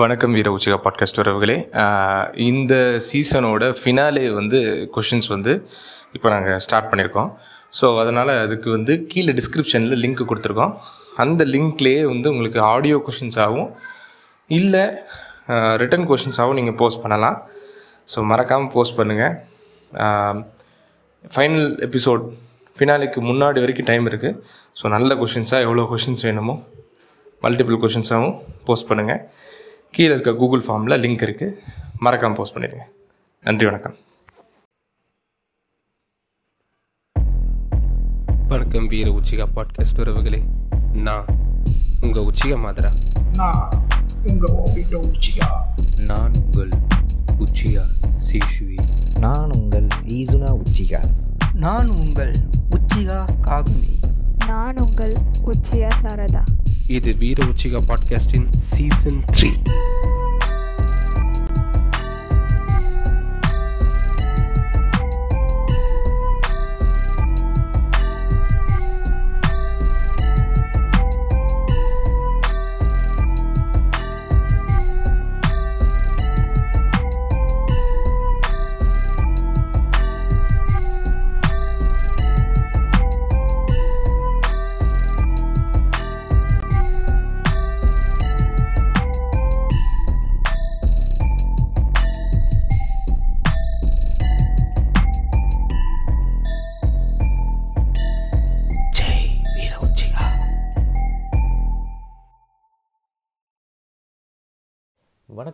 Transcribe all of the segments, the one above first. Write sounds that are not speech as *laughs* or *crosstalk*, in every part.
வணக்கம் வீர Uchiha podcast உறவுகளே. இந்த சீசனோட ஃபினாலே வந்து கொஷின்ஸ் வந்து இப்போ நாங்கள் ஸ்டார்ட் பண்ணியிருக்கோம் ஸோ அதனால் அதுக்கு வந்து கீழே டிஸ்கிரிப்ஷனில் லிங்க் கொடுத்துருக்கோம். அந்த லிங்க்லேயே வந்து உங்களுக்கு ஆடியோ கொஷின்ஸாகவும் இல்லை ரிட்டன் கொஷின்ஸாகவும் நீங்கள் போஸ்ட் பண்ணலாம். ஸோ மறக்காமல் போஸ்ட் பண்ணுங்கள் ஃபைனல் எபிசோட் ஃபினாலிக்கு முன்னாடி வரைக்கும் டைம் இருக்குது ஸோ நல்ல கொஷின்ஸாக எவ்வளோ கொஷின்ஸ் வேணுமோ மல்டிபிள் கொஷின்ஸாகவும் போஸ்ட் பண்ணுங்கள் கீழே இருக்க கூகுள் ஃபார்மில் லிங்க் இருக்குது மறக்காமல் போஸ்ட் பண்ணிடுங்க. நன்றி வணக்கம். வணக்கம் வீர உச்சிகா பாட்காஸ்ட் உறவுகளே. நான் உங்கள் உச்சிகா மாதரா. நான் உங்க ஓபிட்டோ உச்சிகா. நான் உங்கள் உச்சியா சீஷுவி. நான் உங்கள் ஈசுனா உச்சிகா. நான் உங்கள் உச்சிகா காகுமி. நான் உங்கள் உச்சியா சாரதா. இது வீர உச்சிகா பாட்காஸ்டின் சீசன் த்ரீ.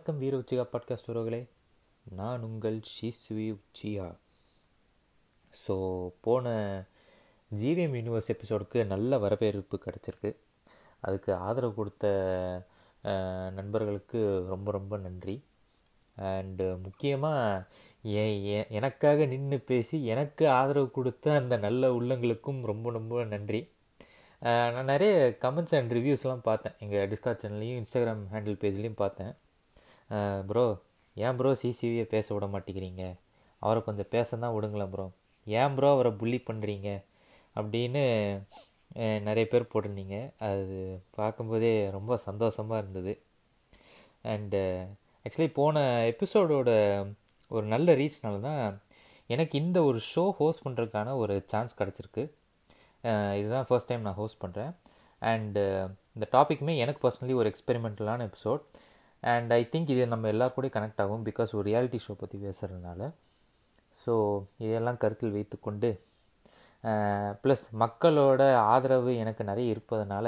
வணக்கம் வீர உச்சிகா பாட்காஸ்ட் உறவுகளே. நான் உங்கள் ஷீஸ்வி உச்சியா ஸோ போன ஜிவிஎம் யூனிவர்ஸ் எபிசோடுக்கு நல்ல வரவேற்பு கிடச்சிருக்கு. அதுக்கு ஆதரவு கொடுத்த நண்பர்களுக்கு ரொம்ப ரொம்ப நன்றி. அண்டு முக்கியமாக எனக்காக நின்று பேசி எனக்கு ஆதரவு கொடுத்த அந்த நல்ல உள்ளங்களுக்கும் ரொம்ப ரொம்ப நன்றி. நான் நிறைய கமெண்ட்ஸ் அண்ட் ரிவ்யூஸ்லாம் பார்த்தேன். எங்கள் டிஸ்கார்ட் சேனல்லையும் இன்ஸ்டாகிராம் ஹேண்டில் பேஜ்லேயும் பார்த்தேன். ப்ரோ ஏன் ப்ரோ சிசிவியை பேச விட மாட்டேங்கிறீங்க? அவரை கொஞ்சம் பேச தான் விடுங்களேன் ப்ரோ ஏன் ப்ரோ அவரை புள்ளி பண்ணுறீங்க அப்படின்னு நிறைய பேர் போட்டிருந்தீங்க. அது பார்க்கும்போதே ரொம்ப சந்தோஷமாக இருந்தது. அண்டு ஆக்சுவலி போன எபிசோடோட ஒரு நல்ல ரீச்னால தான் எனக்கு இந்த ஒரு ஷோ ஹோஸ்ட் பண்ணுறதுக்கான ஒரு சான்ஸ் கிடச்சிருக்கு. இதுதான் ஃபர்ஸ்ட் டைம் நான் ஹோஸ்ட் பண்ணுறேன் அண்டு இந்த டாப்பிக்குமே எனக்கு பர்சனலி ஒரு எக்ஸ்பெரிமெண்டலான எபிசோட் அண்ட் ஐ திங்க் இது நம்ம எல்லார் கூட கனெக்ட் ஆகும் பிகாஸ் ஒரு ரியாலிட்டி ஷோ பற்றி பேசுகிறதுனால ஸோ இதெல்லாம் கருத்தில் வைத்துக்கொண்டு ப்ளஸ் மக்களோட ஆதரவு எனக்கு நிறைய இருப்பதனால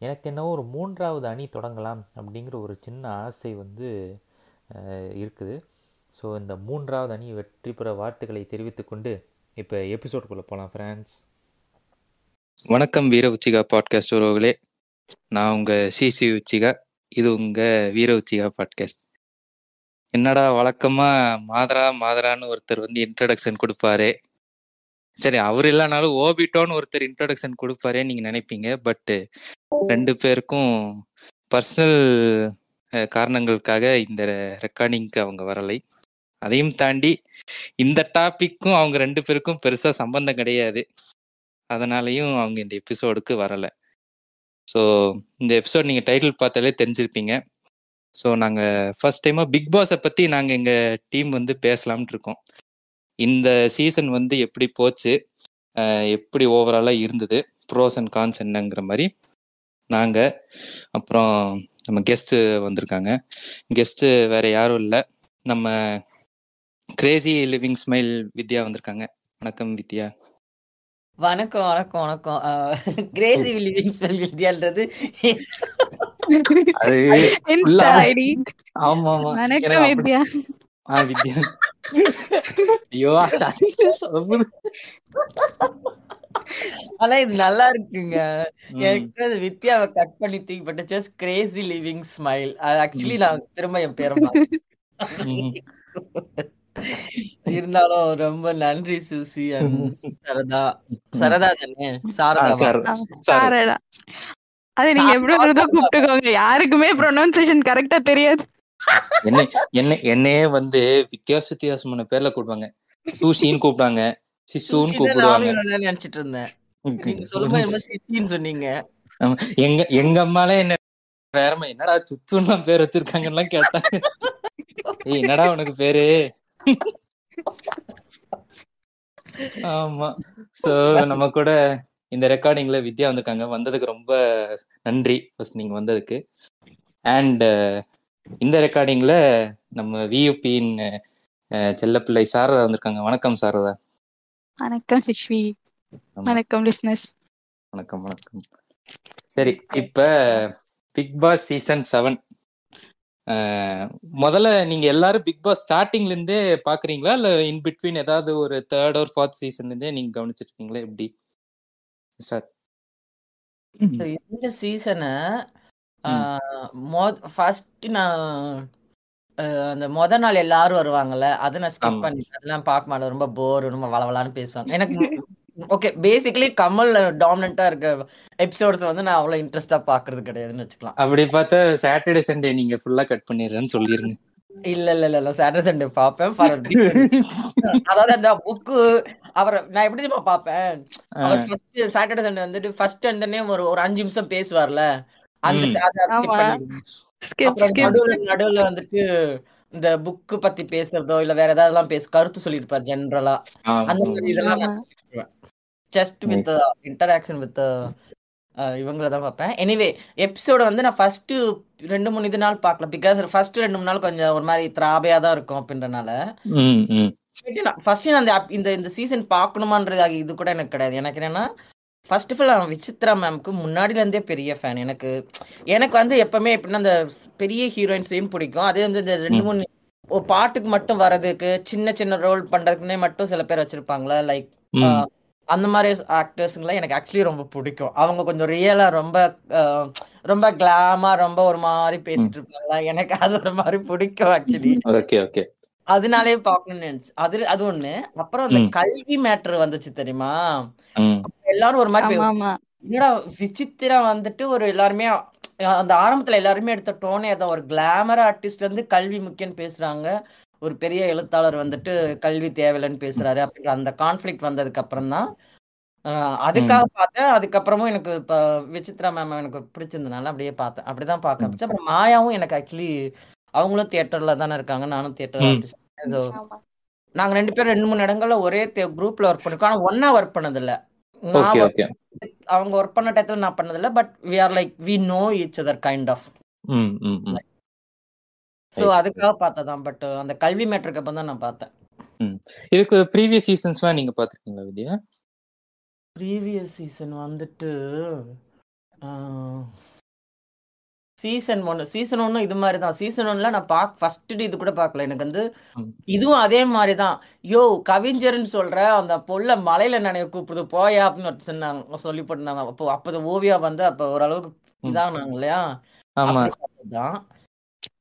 எனக்கு என்னவோ ஒரு மூன்றாவது அணி தொடங்கலாம் அப்படிங்கிற ஒரு சின்ன ஆசை வந்து இருக்குது. ஸோ இந்த மூன்றாவது அணி வெற்றி பெற வார்த்தைகளை தெரிவித்துக்கொண்டு இப்போ எபிசோடுக்குள்ளே போகலாம் ஃப்ரெண்ட்ஸ் வணக்கம் வீர உச்சிகா பாட்காஸ்ட் உறவுகளே. நான் உங்கள் சிசி உச்சிகா. இது உங்க வீர உச்சிகா பாட்காஸ்ட் என்னடா வழக்கமா மாதரா மாதரான்னு ஒருத்தர் வந்து இன்ட்ரடக்ஷன் கொடுப்பாரு. சரி அவர் இல்லைனாலும் ஓபிட்டோன்னு ஒருத்தர் இன்ட்ரடக்ஷன் கொடுப்பாரே நீங்க நினைப்பீங்க. பட் ரெண்டு பேருக்கும் பர்சனல் காரணங்களுக்காக இந்த ரெக்கார்டிங்க்கு அவங்க வரலை. அதையும் தாண்டி இந்த டாபிக்கும் அவங்க ரெண்டு பேருக்கும் பெருசா சம்பந்தம் கிடையாது. அதனாலையும் அவங்க இந்த எபிசோடுக்கு வரல. ஸோ இந்த எபிசோட் நீங்கள் டைட்டில் பார்த்தாலே தெரிஞ்சிருப்பீங்க. ஸோ நாங்கள் ஃபர்ஸ்ட் டைமாக பிக் பாஸை பற்றி நாங்கள் எங்கள் டீம் வந்து பேசலாம்னு இருக்கோம். இந்த சீசன் வந்து எப்படி போச்சு? எப்படி ஓவராலாக இருந்தது? ப்ரோஸ் அண்ட் கான்ஸ் என்னங்கிற மாதிரி நாங்கள் அப்புறம் நம்ம கெஸ்ட்டு வந்திருக்காங்க. கெஸ்ட்டு வேறு யாரும் இல்லை. நம்ம கிரேசி லிவிங் ஸ்மைல் வித்யா வந்திருக்காங்க. வணக்கம் வித்யா. வணக்கம் வணக்கம் வணக்கம். கிரேசி லிவிங் ஸ்மெல் வித்யான்றது ஆமா ஆமா. வணக்கம் வித்யா. ஆ வித்யா. ஐயோ. ஆனா இது நல்லா இருக்குங்க. எனக்கு அது வித்யாவை கட் பண்ணி தூக்கி பட்டு ஜஸ்ட் கிரேசி லிவிங் ஸ்மைல் அது ஆக்சுவலி நான் திரும்ப என் பேரை. இருந்தாலும் ரொம்ப நன்றி சூசி. and சரதா. சரதா தானே? சாரதா. சார், ஆ, சார். சாரடா அது நீங்க சாரதா, எப்படி வருதோ சாரதா. கூப்பிட்டுக்கோங்க. யாருக்குமே ப்ரொனவுன்சியேஷன் கரெக்டா தெரியாது. என்ன என்ன என்னையே வந்து வித்தியாச வித்தியாசமான பேர்ல கூப்பிடுவாங்க. சூசின்னு கூப்பிடுவாங்க சிசுன்னு கூப்பிடுவாங்க. நினைச்சிட்டு இருந்தேன். நீங்க சொல்லும்போது என்ன சிசின்னு சொன்னீங்க. எங்க எங்க அம்மாலே என்ன வேறமா என்னடா சுத்துலாம் பேர் வச்சிருக்காங்கன்னு கேட்டாங்க ஏய் என்னடா உனக்கு பேரு? ஆமா. சோ நம்ம கூட இந்த ரெக்கார்டிங்ல வித்யா வந்திருக்காங்க. வந்ததுக்கு ரொம்ப நன்றி ஃபர்ஸ்ட் நீங்க வந்ததுக்கு. அண்ட் இந்த ரெக்கார்டிங்ல நம்ம வியூபியின் செல்லப்பிள்ளை சாரதா வந்திருக்காங்க. வணக்கம் சாரதா. வணக்கம் சிஷ்வி. வணக்கம் லிஸ்னஸ் வணக்கம் வணக்கம். சரி இப்ப பிக் பாஸ் சீசன் செவன் முதல்ல நீங்க எல்லாரும் பிக் பாஸ் ஸ்டார்டிங்ல இருந்தே பாக்குறீங்களா? இல்ல இன் பிட்வீன் ஏதாவது ஒரு தேர்ட் ஒரு ஃபோர்த் சீசன்ல இருந்தே நீங்க கவனிச்சிருக்கீங்களா? எப்படி? ஸ்டார்ட் இந்த சீசனை ஃபர்ஸ்ட் நான் அந்த முத நாள் எல்லாரும் வருவாங்கல்ல அதை நான் ஸ்கிப். பண்ணி அதெல்லாம் பார்க்க மாட்டேன் ரொம்ப போர் ரொம்ப வளவலான்னு பேசுவாங்க. எனக்கு *laughs* ஓகே பேசிக்கலி கமல் டாமினண்டா இருக்க எபிசோட்ஸ் வந்து நான் அவ்வளவு இன்ட்ரெஸ்டா பாக்குறது கிடையாதுன்னு வச்சுக்கலாம். அப்படி பார்த்தா சாட்டர்டே சண்டே நீங்க ஃபுல்லா கட் பண்ணிடுறேன்னு சொல்லிருங்க. இல்ல இல்ல இல்ல சாட்டர்டே சண்டே different- அதாவது அந்த புக்கு அவரை நான் எப்படி தெரியுமா ஃபர்ஸ்ட் சாட்டர்டே சண்டே வந்துட்டு ஃபர்ஸ்ட் உடனே ஒரு ஒரு அஞ்சு நிமிஷம் பேசுவார்ல? அந்த நடுவுல வந்துட்டு இந்த புக்கு பத்தி பேசுறதோ இல்ல வேற ஏதாவது பேச கருத்து சொல்லிருப்பார் ஜென்ரலா அந்த மாதிரி இதெல்லாம் நான் ஜஸ்ட் வித் இன்டராக்ஷன் வித் இவங்கள தான் பார்ப்பேன் எனிவே எபிசோட வந்து நான் ஃபர்ஸ்ட் ரெண்டு மூணு இது நாள் பார்க்கல பிகாஸ் ஃபர்ஸ்ட் ரெண்டு மூணு நாள் கொஞ்சம் ஒரு மாதிரி திராபையா தான் இருக்கும் அப்படின்றனால. ஃபர்ஸ்ட் நான் இந்த இந்த சீசன் பார்க்கணுமான்றது இது கூட எனக்கு கிடையாது. எனக்கு என்னன்னா ஃபர்ஸ்ட் ஆஃப் ஆல் விசித்ரா மேம்க்கு முன்னாடில இருந்தே பெரிய ஃபேன் எனக்கு எனக்கு வந்து எப்பவுமே எப்படின்னா அந்த பெரிய ஹீரோயின்ஸையும் பிடிக்கும். அதே வந்து இந்த ரெண்டு. மூணு பாட்டுக்கு மட்டும் வர்றதுக்கு சின்ன சின்ன ரோல் பண்றதுக்குன்னே மட்டும் சில பேர் வச்சிருப்பாங்களா? லைக் அந்த மாதிரி ஆக்டர்ஸுங்களாம் எனக்கு ஆக்சுவலி ரொம்ப பிடிக்கும். அவங்க கொஞ்சம் ரியலா ரொம்ப ரொம்ப கிளாமா ரொம்ப ஒரு மாதிரி பேசிட்டு இருப்பாங்களா எனக்கு அது ஒரு மாதிரி பிடிக்கும் ஆக்சுவலி ஓகே ஓகே அதனாலே பார்க்கணும்னு நினைச்சு அது அது ஒண்ணு. அப்புறம் அந்த ம். கல்வி மேட்ரு வந்துச்சு தெரியுமா? எல்லாரும் ஒரு மாதிரி என்னடா விசித்திரா வந்துட்டு ஒரு எல்லாருமே அந்த ஆரம்பத்துல எல்லாருமே எடுத்த டோனே அதான். ஒரு கிளாமர் ஆர்டிஸ்ட் வந்து கல்வி முக்கியம்னு பேசுறாங்க. ஒரு பெரிய எழுத்தாளர் வந்துட்டு கல்வி தேவையில்லைன்னு பேசுறாரு அப்படின்ற அந்த கான்ஃபிளிக் வந்ததுக்கு அப்புறம் தான் அதுக்காக பார்த்தேன். அதுக்கப்புறமும் எனக்கு இப்ப விசித்ரா மேம் எனக்கு பிடிச்சிருந்தனால அப்படியே பார்த்தேன். அப்படிதான் பார்க்க ம். ஆரம்பிச்சேன். அப்புறம் மாயாவும் எனக்கு ஆக்சுவலி அவங்களும் தியேட்டர்ல தானே இருக்காங்க. நானும் தியேட்டர் ம். ஆர்டிஸ்ட் ஸோ நாங்க ரெண்டு பேரும் ரெண்டு மூணு இடங்கள்ல ஒரே குரூப்ல ஒர்க் பண்ணிருக்கோம். ஆனா ஒன்னா ஒர்க் பண்ணது இல்ல நான் ஓகே work- ஓகே அவங்க ஒர்க் பண்ண டயத்துல நான் பண்ணது இல்ல but we are like we know each other kind of so அதுக்காக பார்த்ததான் பட் அந்த கல்வி மேட்ருக்கு அப்புறம் தான் நான் பார்த்தேன். இதுக்கு ப்ரீவியஸ் சீசன்ஸ்லாம் நீங்க பாத்துருக்கீங்களா வித்யா? ப்ரீவியஸ் சீசன் வந்துட்டு சீசன் ஒன்று சீசன் ஒன்று இது மாதிரி தான் சீசன் ஒன்ல நான் பாக் ஃபர்ஸ்ட் இது கூட பார்க்கல. எனக்கு வந்து. இதுவும் அதே மாதிரி தான் யோ கவிஞர்னு சொல்ற அந்த பொல்ல மலையில நினைவு கூப்பிடுது போயா அப்படின்னு ஒருத்தர் சொன்னாங்க சொல்லி போட்டிருந்தாங்க. அப்போ அப்போ ஓவியா வந்து அப்போ ஓரளவுக்கு. இதானாங்க இல்லையா? ஆமா அப்படி பார்த்ததுதான் நைஸ் அப்புறம்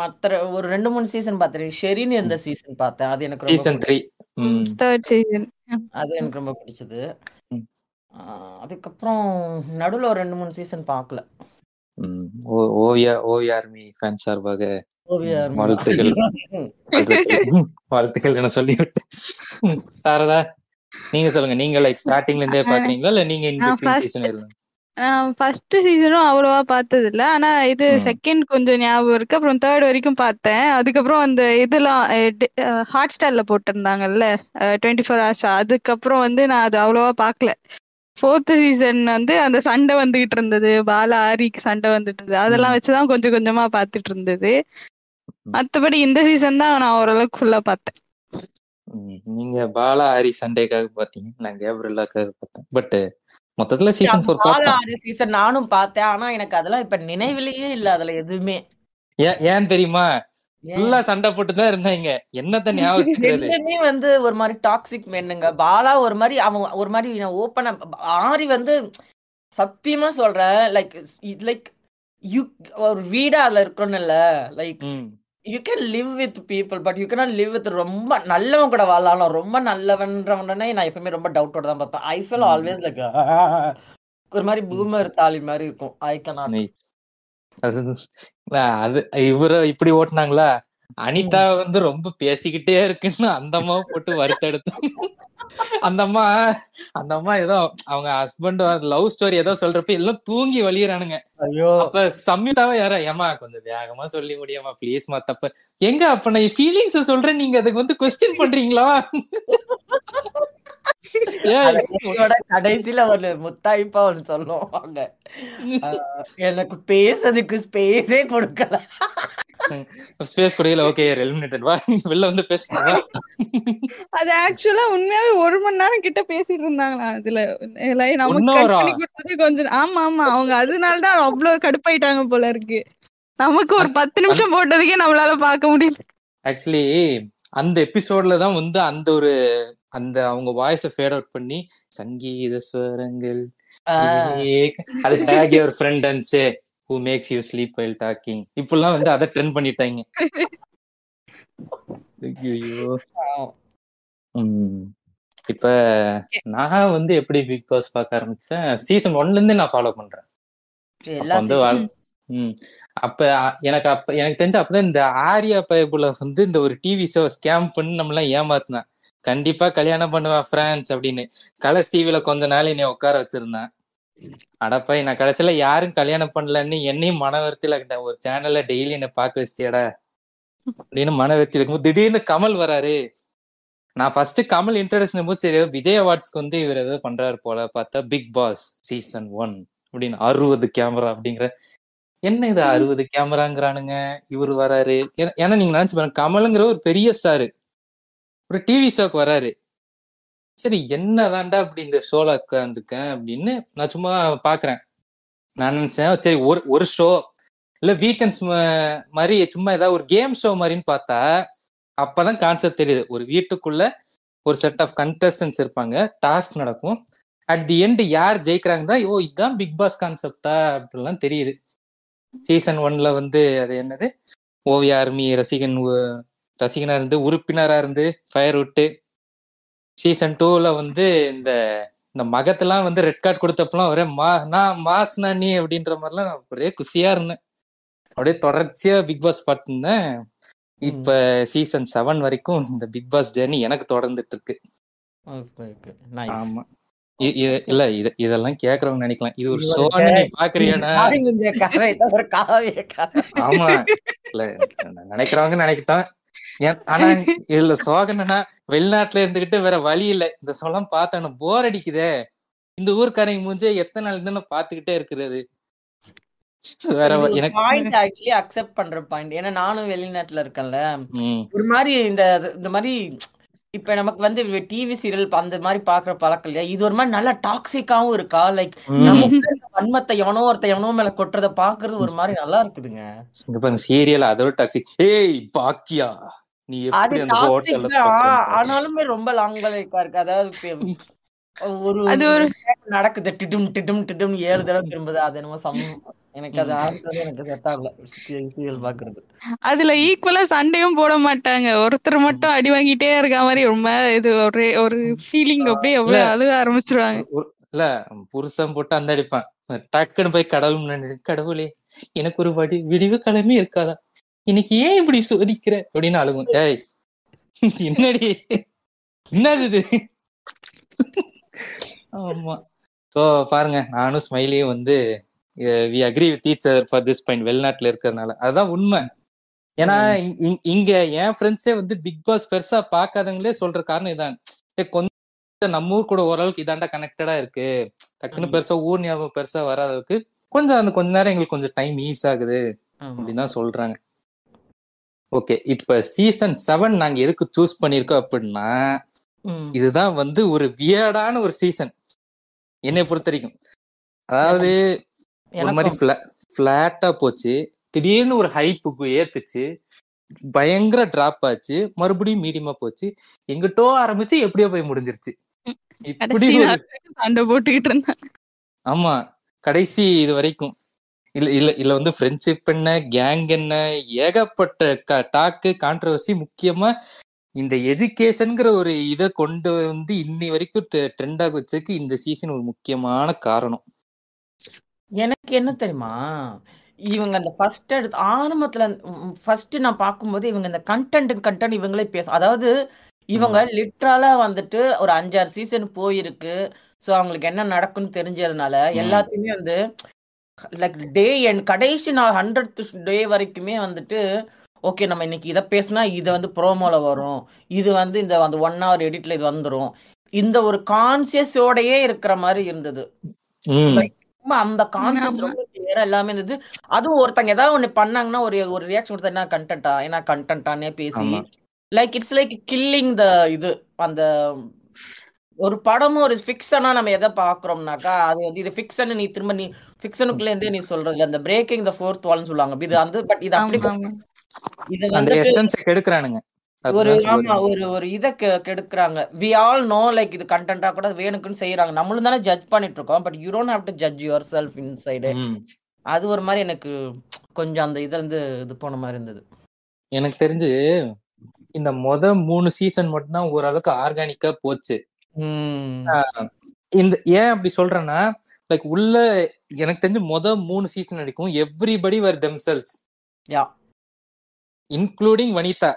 மற்ற ஒரு ரெண்டு மூணு சீசன் பார்த்தேன். ஷெரின்னு எந்த சீசன் பார்த்தேன். அது எனக்கு ரொம்ப சீசன் த்ரீ தேர்ட் சீசன் அது எனக்கு ரொம்ப பிடிச்சது. அதுக்கப்புறம் நடுவுல ஒரு ரெண்டு மூணு சீசன் பார்க்கல. ஓவியா ஓவியா ஆர்மி ஃபேன் சார்பாக வாழ்த்துக்கள். வாழ்த்துக்கள். என சொல்லிவிட்டு. சாரதா நீங்க சொல்லுங்க. நீங்க லைக் ஸ்டார்டிங்ல இருந்தே பாக்குறீங்களா இல்ல நீங்க இன் சீசன் ஃபர்ஸ்ட் சீசனும் அவ்வளவா பார்த்தது இல்ல ஆனா இது ம். செகண்ட் கொஞ்சம் ஞாபகம் இருக்கு. அப்புறம் தேர்ட் வரைக்கும் பார்த்தேன். அதுக்கப்புறம் அந்த இதெல்லாம் ஹாட் ஸ்டார்ல போட்டிருந்தாங்கல்ல டுவெண்ட்டி ஃபோர் ஹவர்ஸ் அதுக்கப்புறம் வந்து நான் அது அவ்வளவா பார்க்கல. ஃபோர்த் சீசன் வந்து அந்த சண்டை வந்துகிட்டு இருந்தது. பாலா ஆரிக்கு சண்டை வந்துட்டு இருந்தது. அதெல்லாம் ம். வச்சுதான் கொஞ்சம் கொஞ்சமா பார்த்துட்டு இருந்தது. ம். மத்தபடி இந்த சீசன் தான் நான் ஓரளவுக்கு ஃபுல்லா பார்த்தேன். ம், நீங்க பாலா ஹரி சண்டேக்காக பாத்தீங்க நான் கேப்ரில்லாக்காக பார்த்தேன். பட் மொத்தத்துல சீசன் ஃபோர் பார்த்தேன் சீசன் நானும் பார்த்தேன். ஆனா எனக்கு அதெல்லாம் இப்ப நினைவிலேயே இல்ல அதுல எதுவுமே. ஏன் தெரியுமா? ஃபுல்லா சண்டை போட்டு தான் இருந்தாங்க. என்னத்த ரெண்டுமே வந்து ஒரு மாதிரி டாக்ஸிக் மென்னுங்க பாலா ஒரு மாதிரி அவன் ஒரு மாதிரி ஓப்பனா ஆரி வந்து சத்தியமா சொல்றேன். லைக் லைக் யூ ஒரு வீடா அதுல இருக்கணும்ல. Like hmm. You can live with people but you can live with ரொம்ப நல்லவன் கூட வாழலாம் ரொம்ப நல்லவன்றவனே நான் எப்பவுமே ரொம்ப டவுட்டோட தான் பார்ப்பேன். I feel. ஆல்வேஸ் லைக் ஒரு மாதிரி பூமர் தாலி மாதிரி இருக்கும். ஐ கனாட் அது இவர இப்படி ஓட்டுனாங்களா? அனிதா வந்து ரொம்ப பேசிக்கிட்டே இருக்குன்னு அந்த அம்மா போட்டு வறுத்தெடுத்து. அந்த அம்மா அந்த அம்மா ஏதோ அவங்க ஹஸ்பண்ட் லவ் ஸ்டோரி ஏதோ சொல்றப்ப எல்லாம் தூங்கி வழியறானுங்க ஐயோ. அப்ப சம்யுதாவை யாரா ஏமா கொஞ்சம் வேகமா சொல்லி முடியாமா ப்ளீஸ்மா தப்பு. எங்க அப்ப நான் ஃபீலிங்ஸ் சொல்றேன் நீங்க அதுக்கு வந்து கொஸ்டின் பண்றீங்களா? கடைசியில ஒரு முத்தாய்ப்பா ஒண்ணு சொல்லுவாங்க. *laughs* எனக்கு பேசுறதுக்கு ஸ்பேஸே கொடுக்கல. ஸ்பேஸ் குடையில ஓகே எலிமினேட்டட் வா வெளில வந்து வா. அது ஆக்சுவலா உண்மையாவே ஒரு மணி நேரம் கிட்ட பேசிட்டு இருந்தாங்களா அதுல. நமக்கு கொஞ்சம் ஆமா ஆமா அவங்க அதனாலதான் அவ்வளவு கடுப்பாயிட்டாங்க போல இருக்கு. நமக்கு ஒரு பத்து நிமிஷம் போட்டதுக்கே நம்மளால பார்க்க முடியல. ஆக்சுவலி அந்த எபிசோட்ல தான் வந்து அந்த ஒரு அந்த அவங்க வாய்ஸ ஃபேட் அவுட் பண்ணி சங்கீத ஸ்வரங்கள் அது take your friend and say who makes you sleep while talking இப்பெல்லாம் வந்து அதை ட்ரெண்ட் பண்ணிட்டாங்க. இப்ப நான் வந்து எப்படி பிக் பாஸ் பார்க்க ஆரம்பிச்சேன் சீசன் ஒன்ல இருந்து நான் ஃபாலோ பண்றேன். வந்து. அப்ப எனக்கு அப்ப எனக்கு தெரிஞ்ச அப்பதான் இந்த ஆரியா பைபுல வந்து இந்த ஒரு டிவி ஷோ ஸ்கேம் பண்ணி நம்மளாம் ஏமாத்தினான். கண்டிப்பா கல்யாணம் பண்ணுவேன் பிரான்ஸ் அப்படின்னு. கலர்ஸ் டிவில கொஞ்ச நாள் என்னை உட்கார வச்சிருந்தேன். அடப்பா நான் கடைசியில யாரும் கல்யாணம் பண்ணலன்னு என்னையும் மனவருத்தில ஒரு சேனல்ல டெய்லி என்ன பார்க்க வச்சிட்டியாடா அப்படின்னு மனவருத்தி இருக்கும்போது திடீர்னு கமல் வராரு. நான் ஃபர்ஸ்ட் கமல் இன்ட்ரடக்ஷன் போது சரி விஜய் அவார்ட்ஸ்க்கு வந்து இவர் ஏதோ பண்றாரு போல பார்த்தா பிக் பாஸ் சீசன் ஒன் அப்படின்னு அறுபது கேமரா அப்படிங்கிற என்ன இது அறுபது கேமராங்கிறானுங்க இவர் வராரு. ஏன்னா- ஏன்னா நீங்க நினைச்சு பாருங்க கமலுங்கிற ஒரு பெரிய ஸ்டாரு ஒரு டிவி ஷோக்கு வராரு. சரி என்னதான்டா அப்படி இந்த ஷோல உட்காந்துருக்கேன் அப்படின்னு நான் சும்மா பாக்குறேன். நான் நினைச்சேன் சரி ஒரு ஒரு ஷோ இல்ல வீக்கெண்ட்ஸ் மாதிரி சும்மா ஏதாவது ஒரு கேம் ஷோ மாதிரின்னு பார்த்தா அப்பதான் கான்செப்ட் தெரியுது. ஒரு வீட்டுக்குள்ள ஒரு செட் ஆஃப் கண்டஸ்டன்ஸ் இருப்பாங்க. டாஸ்க் நடக்கும். அட் தி எண்ட் யார் ஜெயிக்கிறாங்க தான் ஓ இதுதான் பிக் பாஸ் கான்செப்டா அப்படிலாம் தெரியுது. சீசன் ஒன்ல வந்து அது என்னது? ஓவிய ஆர்மி ரசிகன் ரசிகனா இருந்து உறுப்பினரா இருந்து ஃபயர் விட்டு சீசன் டூல வந்து இந்த இந்த மகத்தெல்லாம் வந்து ரெட் கார்டு கொடுத்தப்பெல்லாம் ஒரே மா நான் மாஸ்னா நீ அப்படின்ற மாதிரிலாம் ஒரே குசியா இருந்தேன் அப்படியே தொடர்ச்சியா பிக் பாஸ் பார்த்துருந்தேன் இப்ப சீசன் செவன் வரைக்கும் இந்த பிக் பாஸ் ஜேர்னி எனக்கு தொடர்ந்துட்டு இருக்கு. ஆமா இல்ல இது இதெல்லாம் கேக்குறவங்க நினைக்கலாம் இது ஒரு ஷோன்னு நீ பாக்குறியானா ஆமா இல்ல நினைக்கிறவங்க நினைக்கத்தான் ஆனா இதுல என்னன்னா வெளிநாட்டுல இருந்துகிட்டு வேற வழி இல்ல. இந்த சொல்லாம் பார்த்தேன் போர் அடிக்குதே. இந்த ஊர்க்காரங்க மூஞ்சே எத்தனை நாள் தானே பாத்துக்கிட்டே இருக்குது வேற வ- எனக்கு பாயிண்ட் ஆக்சுவலி அக்செப்ட் பண்ற பாயிண்ட் ஏன்னா நானும் வெளிநாட்டுல இருக்கேன்ல. ஒரு மாதிரி இந்த இந்த மாதிரி இப்ப நமக்கு வந்து டிவி சீரியல் அந்த மாதிரி பாக்குற பழக்கம் இல்லையா? இது ஒரு மாதிரி நல்லா டாக்ஸிக்காவும் இருக்கா? லைக் வன்மத்தை எவனோ ஒருத்த எவனோ மேல கொட்டுறத பாக்குறது ஒரு மாதிரி நல்லா இருக்குதுங்க. சீரியல் அதோட டாக்ஸிக் ஏய் பாக்கியா? நீ அது எப்படி அந்த ஹோட்டல்ல ஆனாலுமே ரொம்ப லாங்கலைக்கா இருக்கு. அதாவது *laughs* ஒரு அது ஒரு நடக்குது. டிடும் டிடும் டிடும். ஏழு தடவை திரும்புது. அது என்னமோ சம் எனக்கு அது ஆரம்பிச்சது எனக்கு செட் ஆகல. சீரியல் பாக்குறது. அதுல ஈக்குவலா சண்டையும் போட மாட்டாங்க. ஒருத்தர் மட்டும் அடி வாங்கிட்டே இருக்க மாதிரி ரொம்ப இது ஒரு ஒரு ஃபீலிங் அப்படியே எவ்வளவு அழுக ஆரம்பிச்சிருவாங்க. இல்ல புருஷன் போட்டு அந்த அடிப்பான். டக்குன்னு போய் கடவுள் கடவுளே எனக்கு ஒரு வடி விடிவு கிழமை இருக்காதா? இன்னைக்கு ஏன் இப்படி சோதிக்கிற அப்படின்னு அழுகும். ஏய் என்னடி? என்னது இது? ஆமா. சோ பாருங்க நானும் ஸ்மைலியும் வந்து we agree with teacher for this point வெளிநாட்டுல இருக்கிறதுனால. அதுதான் உண்மை. ஏன்னா இங்க என் ஃப்ரெண்ட்ஸே வந்து பிக் பாஸ் பெருசா பார்க்காதவங்களே சொல்ற காரணம் இதான். கொஞ்சம் நம்ம ஊர் கூட ஓரளவுக்கு இதாண்டா கனெக்டடா இருக்கு. டக்குன்னு பெருசா ஊர் ஞாபகம் பெருசா வராத அளவுக்கு கொஞ்சம் அந்த கொஞ்ச நேரம் எங்களுக்கு கொஞ்சம் டைம் ஈஸ் ஆகுது. அப்படின்னு தான் சொல்றாங்க. ஓகே இப்ப சீசன் செவன் நாங்க எதுக்கு சூஸ் பண்ணிருக்கோம் அப்படின்னா இதுதான் வந்து ஒரு வியர்டான ஒரு சீசன் என்னை பொறுத்த வரைக்கும். அதாவது ஒரு மாதிரி ஃபிளாட்டா போச்சு. திடீர்னு ஒரு ஹைப்புக்கு ஏத்துச்சு. பயங்கர டிராப் ஆச்சு. மறுபடியும் மீடியமா போச்சு. எங்கிட்டோ ஆரம்பிச்சு எப்படியோ போய் முடிஞ்சிருச்சு. இப்படி ஆமா. கடைசி இது வரைக்கும். இல்ல இல்ல இல்ல வந்து ஃப்ரெண்ட்ஷிப் என்ன கேங் என்ன ஏகப்பட்ட டாக்கு கான்ட்ரவர்சி முக்கியமா இந்த எஜுகேஷன்ங்கிற ஒரு இதை கொண்டு வந்து இன்னி வரைக்கும் ட்ரெண்டாக வச்சதுக்கு இந்த சீசன் ஒரு முக்கியமான காரணம். எனக்கு என்ன தெரியுமா? இவங்க அந்த ஃபர்ஸ்ட் எடுத்து ஆரம்பத்துல ஃபர்ஸ்ட் நான் பார்க்கும்போது இவங்க இந்த கண்டென்ட் கண்டென்ட் இவங்களே பேச அதாவது இவங்க லிட்ரலா வந்துட்டு ஒரு அஞ்சாறு சீசன் போயிருக்கு. ஸோ அவங்களுக்கு என்ன நடக்கும்னு தெரிஞ்சதுனால எல்லாத்தையுமே வந்து லைக் டே என் கடைசி நாள் ஹண்ட்ரட் டே வரைக்குமே வந்துட்டு ஓகே நம்ம இன்னைக்கு இதை பேசினா இது வந்து ப்ரோமோல வரும். இது வந்து இந்த அந்த ஒன் ஹவர் எடிட்ல இது வந்துரும். இந்த ஒரு கான்சியஸோடயே இருக்கிற மாதிரி இருந்தது. அந்த கான்சியஸ் எல்லாமே இருந்தது. அதுவும் ஒருத்தங்க ஏதாவது ஒண்ணு பண்ணாங்கன்னா ஒரு ஒரு ரியாக்ஷன் கொடுத்தா என்ன கண்டென்ட்டா என்ன கண்டென்ட்டானே பேசி. Like it's like killing the இது அந்த ஒரு படமும் ஒரு ஃபிக்ஷனா நம்ம எதை பாக்குறோம்னாக்கா அது வந்து இது ஃபிக்ஷன் நீ திரும்ப நீ ஃபிக்ஷனுக்குள்ள இருந்தே நீ சொல்றது இல்ல. அந்த பிரேக்கிங் த ஃபோர்த் வால்னு சொல்லுவாங்க. இது வந்து பட் இது அப்படி இது வந்து எசன்ஸை கெடுக்கிறானுங்க. ஒரு ஆமா. ஒரு ஒரு இதை கெ- கெடுக்குறாங்க. வி ஆல் நோ லைக் இது கண்டென்ட்டா கூட வேணுக்குன்னு செய்யறாங்க நம்மளும் தானே ஜட்ஜ் பண்ணிட்டு இருக்கோம் but you don't have to judge yourself inside. அது ஒரு மாதிரி எனக்கு கொஞ்சம் அந்த இதுல இருந்து இது போன மாதிரி இருந்தது. எனக்கு தெரிஞ்சு இந்த மொத மூணு சீசன் மட்டும்தான் ஓரளவுக்கு ஆர்கானிக்கா போச்சு. இந்த ஏன் அப்படி சொல்றேன்னா லைக் உள்ள எனக்கு தெரிஞ்சு மொத மூணு சீசன் வரைக்கும் everybody were themselves yeah. Including Vanitha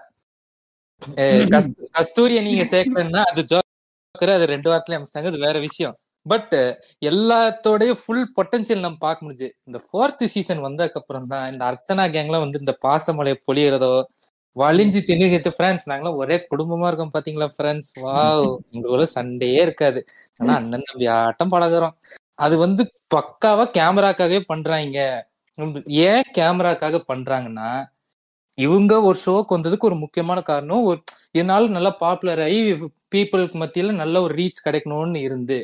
கஸ்தூரியை நீங்க சேர்க்கலன்னா அது ஜோக்கர் அது ரெண்டு வாரத்துல அமைச்சிட்டாங்க அது வேற விஷயம். பட் எல்லாத்தோடய ஃபுல் பொட்டன்சியல் நம்ம பார்க்க முடிஞ்சு. இந்த ஃபோர்த் சீசன் வந்ததுக்கு அப்புறம் தான் இந்த அர்ச்சனா கேங்லாம் வந்து இந்த பாசமலையை பொழியறதோ வலிஞ்சு திணிக்கிட்டு ஃப்ரெண்ட்ஸ் நாங்களாம் ஒரே குடும்பமா இருக்கோம் பாத்தீங்களா ஃப்ரெண்ட்ஸ் வா எங்களோட சண்டையே இருக்காது. ஆனா அண்ணன் தம்பி ஆட்டம் பழகுறோம். அது வந்து பக்காவா கேமராக்காகவே பண்றாங்க. ஏன் கேமராக்காக பண்றாங்கன்னா இவங்க ஒரு ஷோக்கு வந்ததுக்கு ஒரு முக்கியமான காரணம் ஒரு இதனால நல்லா பாப்புலர் ஆகி பீப்புளுக்கு மத்தியில நல்ல ஒரு ரீச் கிடைக்கணும்னு இருந்து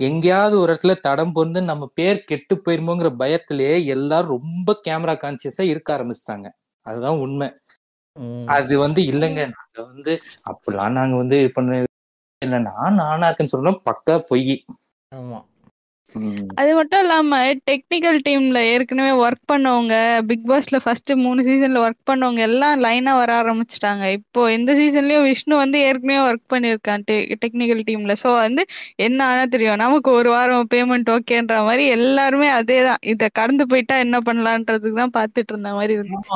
எங்கேயாவது ஒரு இடத்துல தடம் பொருந்து நம்ம பேர் கெட்டு போயிருமோங்கிற பயத்திலேயே எல்லாரும் ரொம்ப கேமரா கான்சியஸா இருக்க ஆரம்பிச்சிட்டாங்க. அதுதான் உண்மை. அது வந்து இல்லைங்க. நாங்க வந்து அப்படிலாம் நாங்க வந்து இது பண்ண இல்ல. நான் நானா இருக்குன்னு சொல்றோம் பக்கா பொய். ஆமா. அது மட்டும் இல்லாம டெக்னிக்கல் டீம்ல ஏற்கனவே ஒர்க் பண்ணவங்க பிக் பாஸ்ல ஃபர்ஸ்ட் மூணு சீசன்ல ஒர்க் பண்ணவங்க எல்லாம் லைனா வர ஆரம்பிச்சிட்டாங்க. இப்போ இந்த சீசன்லயும் விஷ்ணு வந்து ஏற்கனவே ஒர்க் பண்ணியிருக்கான் டெக்னிக்கல் டீம்ல சோ வந்து என்ன ஆனா தெரியும். நமக்கு ஒரு வாரம் பேமெண்ட் ஓகேன்ற மாதிரி எல்லாருமே அதேதான். இத கடந்து போயிட்டா என்ன பண்ணலான்றதுக்கு தான் பாத்துட்டு இருந்த மாதிரி இருந்துச்சு.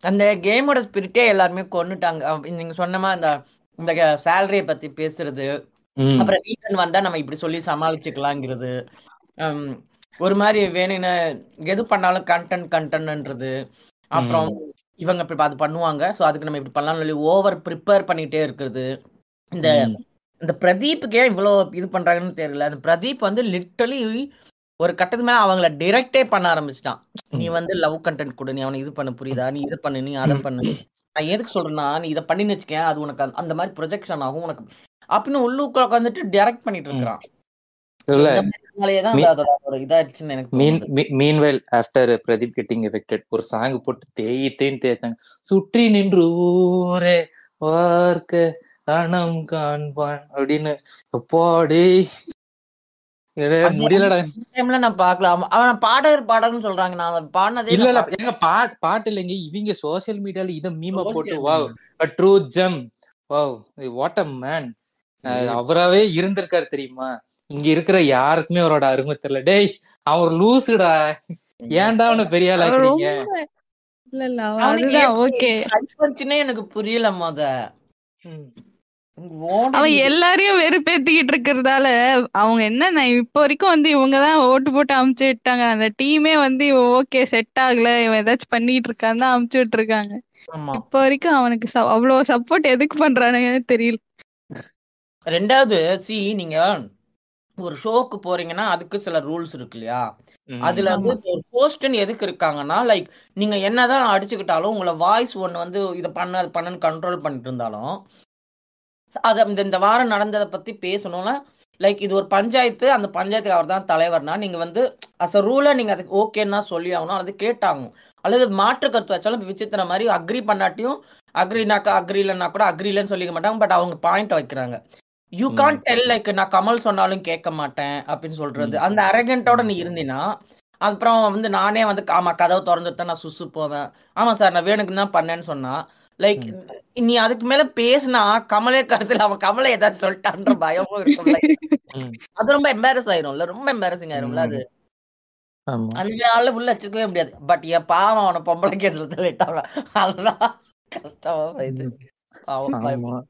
அந்த கேமோட ஸ்பிரிட்டே எல்லாருமே கொன்னுட்டாங்க. அவ- நீங்க சொன்ன மாதிரி அந்த இந்த சேலரியை பத்தி பேசுறது. அப்புறம் வீக்கெண்ட் வந்தா நம்ம இப்படி சொல்லி சமாளிச்சுக்கலாங்கிறது. ஒரு மாதிரி வேணும்னு எது பண்ணாலும் கண்டென்ட் கண்டென்ட்ன்றது அப்புறம் இவங்க இப்படி அது பண்ணுவாங்க. ஸோ அதுக்கு நம்ம இப்படி பண்ணலாம்னு சொல்லி ஓவர் ப்ரிப்பேர் பண்ணிட்டே இருக்கிறது. இந்த. இந்த பிரதீப்புக்கு இவ்வளோ இது பண்றாங்கன்னு தெரியல. அந்த பிரதீப் வந்து லிட்டரலி ஒரு கட்டத்துக்கு மேல அவங்கள டிரெக்டே பண்ண ஆரம்பிச்சிட்டான். நீ வந்து லவ் கண்டென்ட் கொடு நீ அவனை இது பண்ண புரியுதா? நீ இதை பண்ணு நீ அதை பண்ணு. நான் எதுக்கு சொல்றேன்னா நீ இதை பண்ணின்னு வச்சுக்கேன் அது உனக்கு அந்த- மாதிரி ப்ரொஜெக்ஷன் ஆகும் உனக்கு. அப்படின்னு உள்ளுக்குள்ள உட்காந்துட்டு டைரக்ட் பண்ணிட்டு இருக்கிறான். Meanwhile after Pradeep getting affected ஒரு சாங் போட்டு தேய் தேய்ன்னு தேய்ச்சாங்க. சுற்றி நின்று ஊரே பார்க்க ரணம் காண்பான் அப்படின்னு போடி அந்த- முடியலடா டைம்ல நான் பார்க்கல. அவன் பாடகர் பாடகர்னு சொல்றாங்க. நான் பாடினதே இல்ல இல்ல. எங்க பாட்டு இல்லைங்க. இவங்க சோசியல் மீடியால இத மீமா Social போட்டு. Wow true gem wow what a man அவராவே இருந்திருக்காரு தெரியுமா? இங்க இருக்கிற யாருக்குமே அவரோட அருமை தெரியல. டேய் அவன் ஒரு லூசுடா. ஏன்டா அவனை பெரிய ஆள் அவர் ஆக்குறீங்க? ரொம்ப இல்ல இல்ல அதுதான் ஓகே எனக்கு புரியல மொத. அவன் எல்லாரையும் வெறுப்பேத்திக்கிட்டு இருக்கிறதால அவங்க என்ன நான் இப்போ வரைக்கும் வந்து இவங்கதான் ஓட்டு போட்டு அமுச்சு விட்டாங்க. அந்த டீமே வந்து இவன் ஓகே செட் ஆகல. இவன் ஏதாச்சும் பண்ணிட்டு இருக்கான்னு தான் அமுச்சு விட்டுருக்காங்க. ஆமா. இப்போ வரைக்கும் அவனுக்கு அவ்வளவு சப்போர்ட் எதுக்கு பண்றானுங்கன்னு தெரியல. ரெண்டாவது சி நீங்க ஒரு ஷோக்கு போறீங்கன்னா அதுக்கு சில ரூல்ஸ் இருக்கு இல்லையா. அதுல வந்து ஒரு ஹோஸ்ட்னு எதுக்கு இருக்காங்கன்னா லைக் நீங்க என்னதான் அடிச்சுக்கிட்டாலும் உங்களை வாய்ஸ் ஒன்னு வந்து இதை பண்ண அது பண்ணுன்னு கண்ட்ரோல் பண்ணிட்டு இருந்தாலும் அது இந்த இந்த வாரம் நடந்ததை பத்தி பேசணும்னா லைக் இது ஒரு பஞ்சாயத்து. அந்த பஞ்சாயத்துக்கு அவர் தான் தலைவர்னா நீங்க வந்து அஸ் அ ரூலா நீங்க அதுக்கு ஓகேன்னு சொல்லி ஆகணும். அல்லது கேட்டாங்க அல்லது மாற்று கருத்து வச்சாலும் விசித்திர மாதிரி அக்ரி பண்ணாட்டியும் அக்ரினாக்கா அக்ரி இல்லைன்னா கூட அக்ரி இல்லைன்னு சொல்லிக்க மாட்டாங்க. பட் அவங்க பாயிண்ட் வைக்கிறாங்க. யூ. கான் டெல் லைக் நான் கமல் சொன்னாலும் கேட்க மாட்டேன் அப்படின்னு சொல்றது. அந்த அரகண்டோட நீ இருந்தினா அப்புறம் வந்து நானே வந்து ஆமா கதவை திறந்துட்டு தான் நான் சுசு போவேன். ஆமா சார் நான் வேணுக்குன்னு தான் பண்ணேன்னு சொன்னா லைக் நீ அதுக்கு மேல பேசினா கமலே கருத்துல அவன் கமலை ஏதாவது சொல்லிட்டான்ற பயமும் இருக்கும்ல. ம். அது ரொம்ப எம்பாரஸ் ஆயிரும்ல ரொம்ப எம்பாரசிங் ஆயிரும்ல அது. அந்த ஆளு உள்ள வச்சுக்கவே முடியாது. பட் என் பாவம் அவனை பொம்பளை கேத்துல தள்ளிட்டாங்க. அதுதான் கஷ்டமா. ஆமா.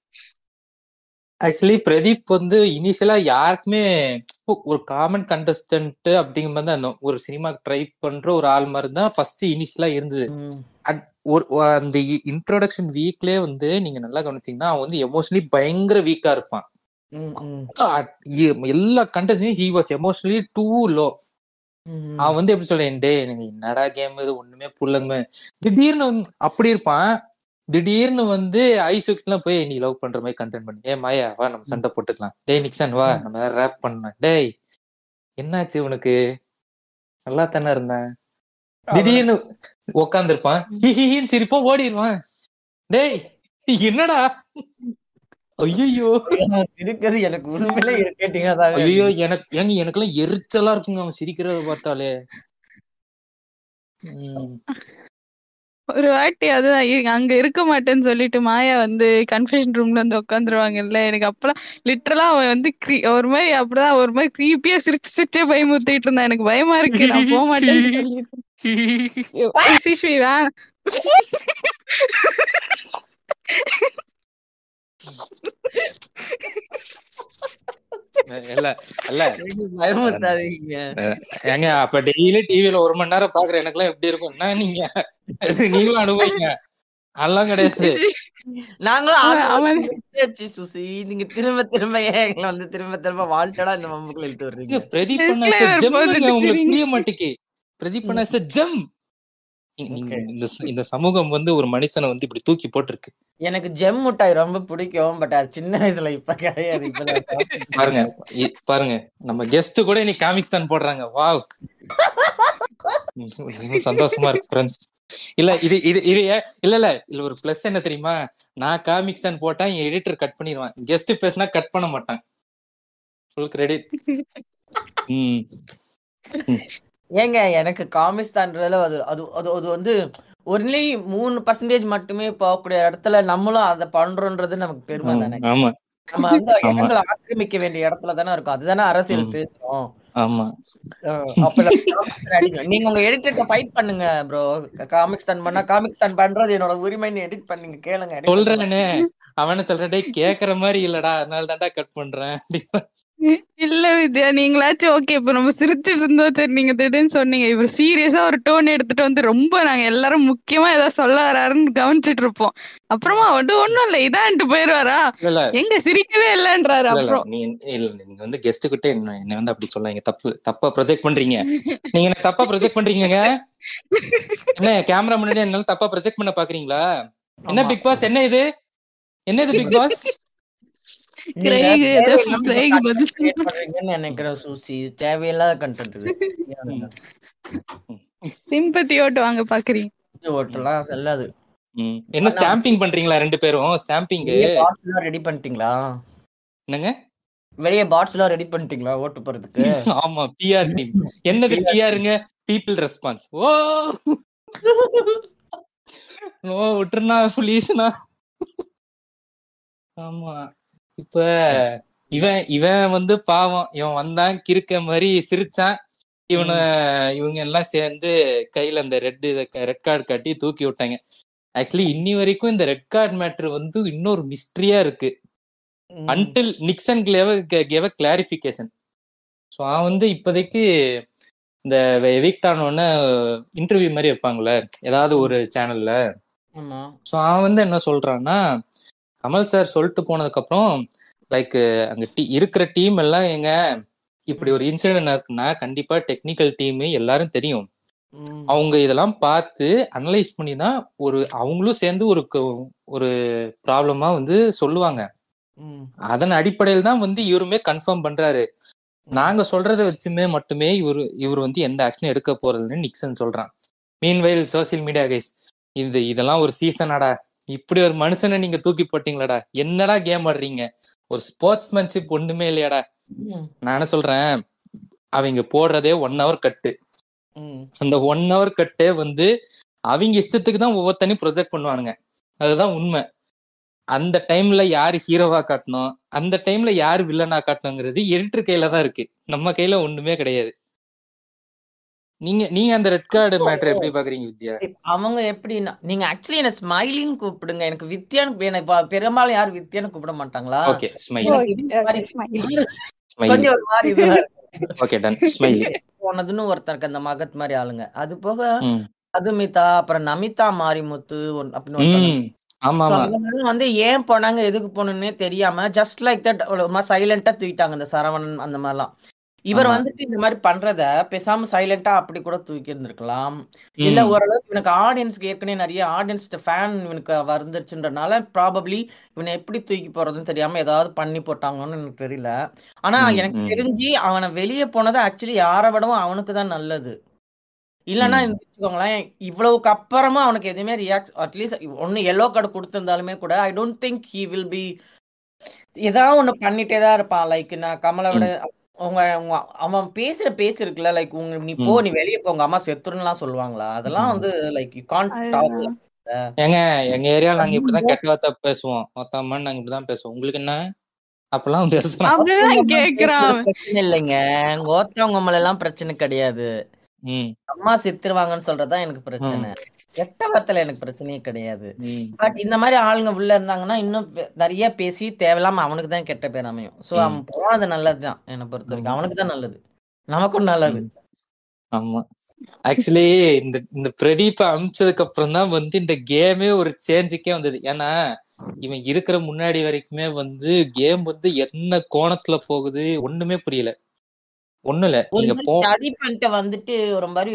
ஆக்சுவலி பிரதீப் வந்து இனிஷியலா யாருக்குமே ஒரு காமன் கண்டஸ்டன்ட் அப்படிங்கிற மாதிரி தான் இருந்தோம். ஒரு சினிமா ட்ரை பண்ற ஒரு ஆள் மாதிரி தான் ஃபர்ஸ்ட் இனிஷியலா இருந்தது. அட்- ஒரு அந்த இன்ட்ரோடக்ஷன் வீக்லயே வந்து நீங்க நல்லா கவனிச்சீங்கன்னா அவன் வந்து எமோஷனலி பயங்கர வீக்கா இருப்பான். எல்லா கண்டஸ்டையும் he was emotionally too low. அவன் வந்து எப்படி சொல்றேன் டே எனக்கு என்னடா கேம் இது? ஒண்ணுமே புள்ளங்க திடீர்னு அப்படி இருப்பான். திடீர்னு வந்து ஐசுக்குலாம் போய் நீ லவ் பண்ற மாதிரி கண்டென்ட் பண்ணி. ஏ மாயா வா நம்ம சண்டை போட்டுக்கலாம். டேய் நிக்சன் வா நம்ம ரேப் பண்ணலாம். டேய் என்னாச்சு உனக்கு? நல்லா தானே இருந்தேன். திடீர்னு உக்காந்துருப்பான். ஹிஹின்னு சிரிப்பா ஓடிடுவான் டேய் என்னடா? ஐயோ சிரிக்கிறது எனக்கு உண்மையிலே இருக்கேட்டிங்க ஐயோ எனக்கு ஏங்க எனக்கெல்லாம் எரிச்சலா இருக்குங்க அவன் சிரிக்கிறத பார்த்தாலே. உம் ஒரு வாட்டி அதுதான் இ- அங்க இருக்க மாட்டேன்னு சொல்லிட்டு மாயா வந்து கன்ஃபெஷன் ரூம்ல வந்து உட்காந்துருவாங்கல்ல எனக்கு அப்பெல்லாம் லிட்டரலா அவன் வந்து cre- ஒரு மாதிரி அப்படிதான் ஒரு மாதிரி ஆ சிரிச்சு சிரிச்சே பயமுறுத்திட்டு இருந்தான் எனக்கு பயமா இருக்கு நான் போக மாட்டேன்னு சொல்லிட்டு. *laughs* சிஸ்வி வேணாம் *laughs* இல்ல இல்ல. பயமுறுத்தாதீங்க. ஏங்க அப்ப டெய்லி டிவில ஒரு மணி நேரம் பாக்குற எனக்கெல்லாம் எப்படி இருக்கும்? என்ன நீங்க? நீங்களும் அனுபவிங்க. அதெல்லாம் கிடையாது. நாங்களும் சுசி. நீங்க திரும்ப திரும்ப ஏன் எங்களை வந்து திரும்ப திரும்ப வாண்டடா இந்த மம்புக்குள்ள இழுத்து வர்றீங்க பிரதீப் உங்களுக்கு ஜெம். இந்த இந்த சமூகம் வந்து ஒரு மனுஷனை வந்து இப்படி தூக்கி போட்டிருக்கு. எனக்கு ஜெம் மிட்டாய் ரொம்ப பிடிக்கும் பட் அது சின்ன வயசுல இப்ப கிடையாது பாருங்க பாருங்க நம்ம கெஸ்ட் கூட இன்னைக்கு காமிக்ஸ் தான் போடுறாங்க. வாவ் ரொம்ப சந்தோஷமா இருக்கு ஃப்ரெண்ட்ஸ் இல்ல இது இது இது ஏ- இல்ல இல்ல இல்ல ஒரு பிளஸ் என்ன தெரியுமா? நான் காமிக்ஸ் தான் போட்டா என் எடிட்டர் கட் பண்ணிடுவான். கெஸ்ட் பேசினா கட் பண்ண மாட்டான். ஃபுல் கிரெடிட் *laughs* ம். ஏங்க எனக்கு காமிஸ்தான்றதுல அது அது அது அது வந்து ஒன்லி மூணு பர்சன்டேஜ் மட்டுமே போகக்கூடிய இடத்துல நம்மளும் அதை பண்றோன்றது நமக்கு பெருமை தானே நம்ம வந்து. *laughs* இடங்களை ஆக்கிரமிக்க வேண்டிய இடத்துல தானே இருக்கும். அதுதானே அரசியல். பேசுறோம். நீங்க உங்க எடிட்டர்ட்ட ஃபைட் பண்ணுங்க ப்ரோ காமிக்ஸ் தான் பண்ணா காமிக்ஸ் தான் பண்றது என்னோட உரிமைன்னு எடிட் பண்ணுங்க கேளுங்க. சொல்றேனே. அவன சொல்றேன் டேய் கேக்குற மாதிரி இல்லடா. அதனால தான்டா கட் பண்றேன். இல்ல வித்யா நீங்களாச்சும் ஓகே இப்ப நம்ம சிரிச்சிட்டு இருந்தோம் சரி நீங்க திடீர்னு சொன்னீங்க. இவர் சீரியஸா ஒரு டோன் எடுத்துட்டு வந்து ரொம்ப நாங்க எல்லாரும் முக்கியமா ஏதாவது சொல்ல வராருன்னு கவனிச்சிட்டு இருப்போம் அப்புறமா வந்து ஒண்ணும் இல்ல இதான்ட்டு போயிருவாரா? எங்க சிரிக்கவே இல்லன்றாரு இல்ல இல்ல. அப்புறம். இல்ல நீங்க வந்து கெஸ்ட் கிட்ட என்ன என்ன வந்து அப்படி சொல்லாங்க தப்பு தப்பா ப்ரொஜெக்ட் பண்றீங்க. நீங்க என்ன தப்பா ப்ரொஜெக்ட் பண்றீங்கங்க? என்ன கேமரா முன்னாடி என்னால தப்பா ப்ரொஜெக்ட் பண்ண பாக்குறீங்களா? என்ன. பிக் பாஸ் என்ன இது? என்ன இது பிக் பாஸ் நினைக்கிறேன் சூசி. தேவையில்லாத கண்டென்ட் சிம்பத்தி ஓட்டு வாங்க பாக்குறீங்க. ஓட்டலாம் செல்லாது. என்ன ஸ்டாம்பிங் பண்றீங்களா ரெண்டு பேரும்? ஸ்டாம்பிங் வெளியே பாட்ஸ் எல்லாம் ரெடி பண்ணிட்டீங்களா? என்னங்க? வெளியே பாட்ஸ் எல்லாம் ரெடி பண்ணிட்டீங்களா ஓட்டு போறதுக்கு *laughs* ஆமா பிஆர் டீம் என்னது பிஆருங்க பீப்புள் ரெஸ்பான்ஸ் ஓ! நோ விட்டுருனா ப்ளீஸ்னா ஆமா. இப்ப இவன் இவன் வந்து பாவம். இவன் வந்தான் கிறுக்க மாதிரி சிரிச்சான். இவனை இவங்க எல்லாம் சேர்ந்து கையில அந்த ரெட் ரெட் கார்டு காட்டி தூக்கி விட்டாங்க. ஆக்சுவலி இன்னி வரைக்கும் இந்த ரெட் கார்டு மேட்ரு வந்து இன்னொரு மிஸ்ட்ரியா இருக்கு. Until Nixen gave clarification so அவன் வந்து இப்போதைக்கு இந்த எவிக்ட் ஆனோடனே இன்டர்வியூ மாதிரி வைப்பாங்கல்ல ஏதாவது ஒரு சேனல்ல ஸோ அவன் வந்து என்ன சொல்றான்னா கமல் சார் சொல்லிட்டு போனதுக்கு அப்புறம் லைக் அங்க டீ இருக்கிற டீம் எல்லாம் எங்க இப்படி ஒரு இன்சிடென்ட் இருக்குன்னா கண்டிப்பா டெக்னிக்கல் டீம் எல்லாரும் தெரியும். அவங்க இதெல்லாம் பார்த்து அனலைஸ் பண்ணி தான் ஒரு அவங்களும் சேர்ந்து ஒரு ஒரு ப்ராப்ளமா வந்து சொல்லுவாங்க. அதன் அடிப்படையில் தான் வந்து இவருமே கன்ஃபார்ம் பண்றாரு. நாங்க சொல்றத வச்சுமே மட்டுமே இவர் இவர் வந்து எந்த ஆக்ஷன் எடுக்க போறதுன்னு நிக்சன் சொல்றான். மீன்வெயில் சோசியல் மீடியா கைஸ் இது இதெல்லாம் ஒரு சீசனாடா இப்படி ஒரு மனுஷனை நீங்க தூக்கி போட்டீங்களாடா? என்னடா கேம் ஆடுறீங்க? ஒரு ஸ்போர்ட்ஸ்மேன்ஷிப் ஒண்ணுமே இல்லையாடா. நான் என்ன சொல்றேன்? அவங்க போடுறதே ஒன் ஹவர் கட்டு. அந்த ஒன் ஹவர் கட்டே வந்து அவங்க இஷ்டத்துக்கு தான் ஒவ்வொருத்தனையும் ப்ரொஜெக்ட் பண்ணுவானுங்க. அதுதான் உண்மை. அந்த டைம்ல யாரு ஹீரோவா காட்டணும்? அந்த டைம்ல யாரு வில்லனா காட்டணுங்கிறது எடிட்டர் கையில தான் இருக்கு. நம்ம கையில ஒண்ணுமே கிடையாது. நீங்க நீங்க அந்த ரெட் கார்டு மேட்டர் எப்படி பாக்குறீங்க வித்யா? அவங்க எப்படின்னா நீங்க ஆக்சுவலி என்ன ஸ்மைலின்னு கூப்பிடுங்க. எனக்கு வித்யான்னு பெரும்பாலும் யாரும் வித்யான்னு கூப்பிட மாட்டாங்களா? ஓகே ஸ்மைல் கொஞ்சம் ஒரு மாதிரி ஓகே டன் ஸ்மைல் போனதுன்னு ஒருத்தருக்கு அந்த மகத் மாதிரி ஆளுங்க. அது போக ம். மதுமிதா அப்புறம் நமிதா மாரிமுத்து அப்படின்னு வந்து ஏன் போனாங்க எதுக்கு போகணும்னே தெரியாம ஜஸ்ட் லைக் தட் சைலண்டா தூக்கிட்டாங்க இந்த சரவணன் அந்த மாதிரிலாம். இவர். வந்துட்டு இந்த மாதிரி பண்றத பேசாம சைலண்டா அப்படி கூட தூக்கி இருந்திருக்கலாம் இல்ல. ஓரளவுக்கு இவனுக்கு ஆடியன்ஸ்க்கு ஏற்கனவே நிறைய ஆடியன்ஸ் ஃபேன் இவனுக்கு வந்துருச்சுன்றனால ப்ராபப்ளி இவனை எப்படி தூக்கி போறதுன்னு தெரியாம ஏதாவது பண்ணி போட்டாங்கன்னு எனக்கு தெரியல ஆனா எனக்கு. தெரிஞ்சு அவனை வெளியே போனது ஆக்சுவலி யாரை விடவும் அவனுக்கு தான் நல்லது இல்லைன்னா. வச்சுக்கோங்களேன் இவ்வளவுக்கு அப்புறமா அவனுக்கு எதுவுமே ரியாக்ட் அட்லீஸ்ட் ஒன்னு எல்லோ கார்டு கொடுத்திருந்தாலுமே கூட I don't think he will be ஏதாவது ஒண்ணு பண்ணிட்டே தான் இருப்பான் லைக் நான் கமலை விட உங்க உங்க அவன் பேசுற பேச்சு இருக்குல்ல லைக் உங்க நீ போ. நீ வெளியே போ உங்க அம்மா செத்துருன்னுலாம் சொல்லுவாங்களா? அதெல்லாம். வந்து லைக் யூ கான்ட். ஏங்க எங்க ஏரியால நாங்க இப்படிதான் கெட்ட வார்த்தை பேசுவோம். மொத்தமா நாங்க இப்படிதான் பேசுவோம். உங்களுக்கு என்ன? அப்பெல்லாம் பிரச்சனை இல்லைங்க. ஓத்தவங்க மேல எல்லாம் பிரச்சனை கிடையாது. அம்மா செத்துருவாங்கன்னு சொல்றதுதான் எனக்கு பிரச்சனை. கெட்ட வார்த்தையில எனக்கு பிரச்சனையே கிடையாது. பட் இந்த மாதிரி ஆளுங்க உள்ள இருந்தாங்கன்னா இன்னும் நிறைய பேசி தேவையில்லாம அவனுக்கு தான் கெட்ட பேர் அமையும். சோ. அவன் போனது நல்லதுதான் என்னை பொறுத்த வரைக்கும் அவனுக்கு தான் நல்லது. நமக்கும் நல்லது. ஆமா. ஆக்சுவலி இந்த இந்த பிரதீப் அமிச்சதுக்கு அப்புறம் தான் வந்து இந்த கேமே ஒரு சேஞ்சுக்கே வந்தது. ஏன்னா இவன் இருக்கிற முன்னாடி வரைக்குமே வந்து கேம் வந்து என்ன கோணத்துல போகுது ஒண்ணுமே புரியல. ஒண்ணு இல்ல நீங்க ஸ்டடி பண்ணிட்டு வந்துட்டு ஒரு மாதிரி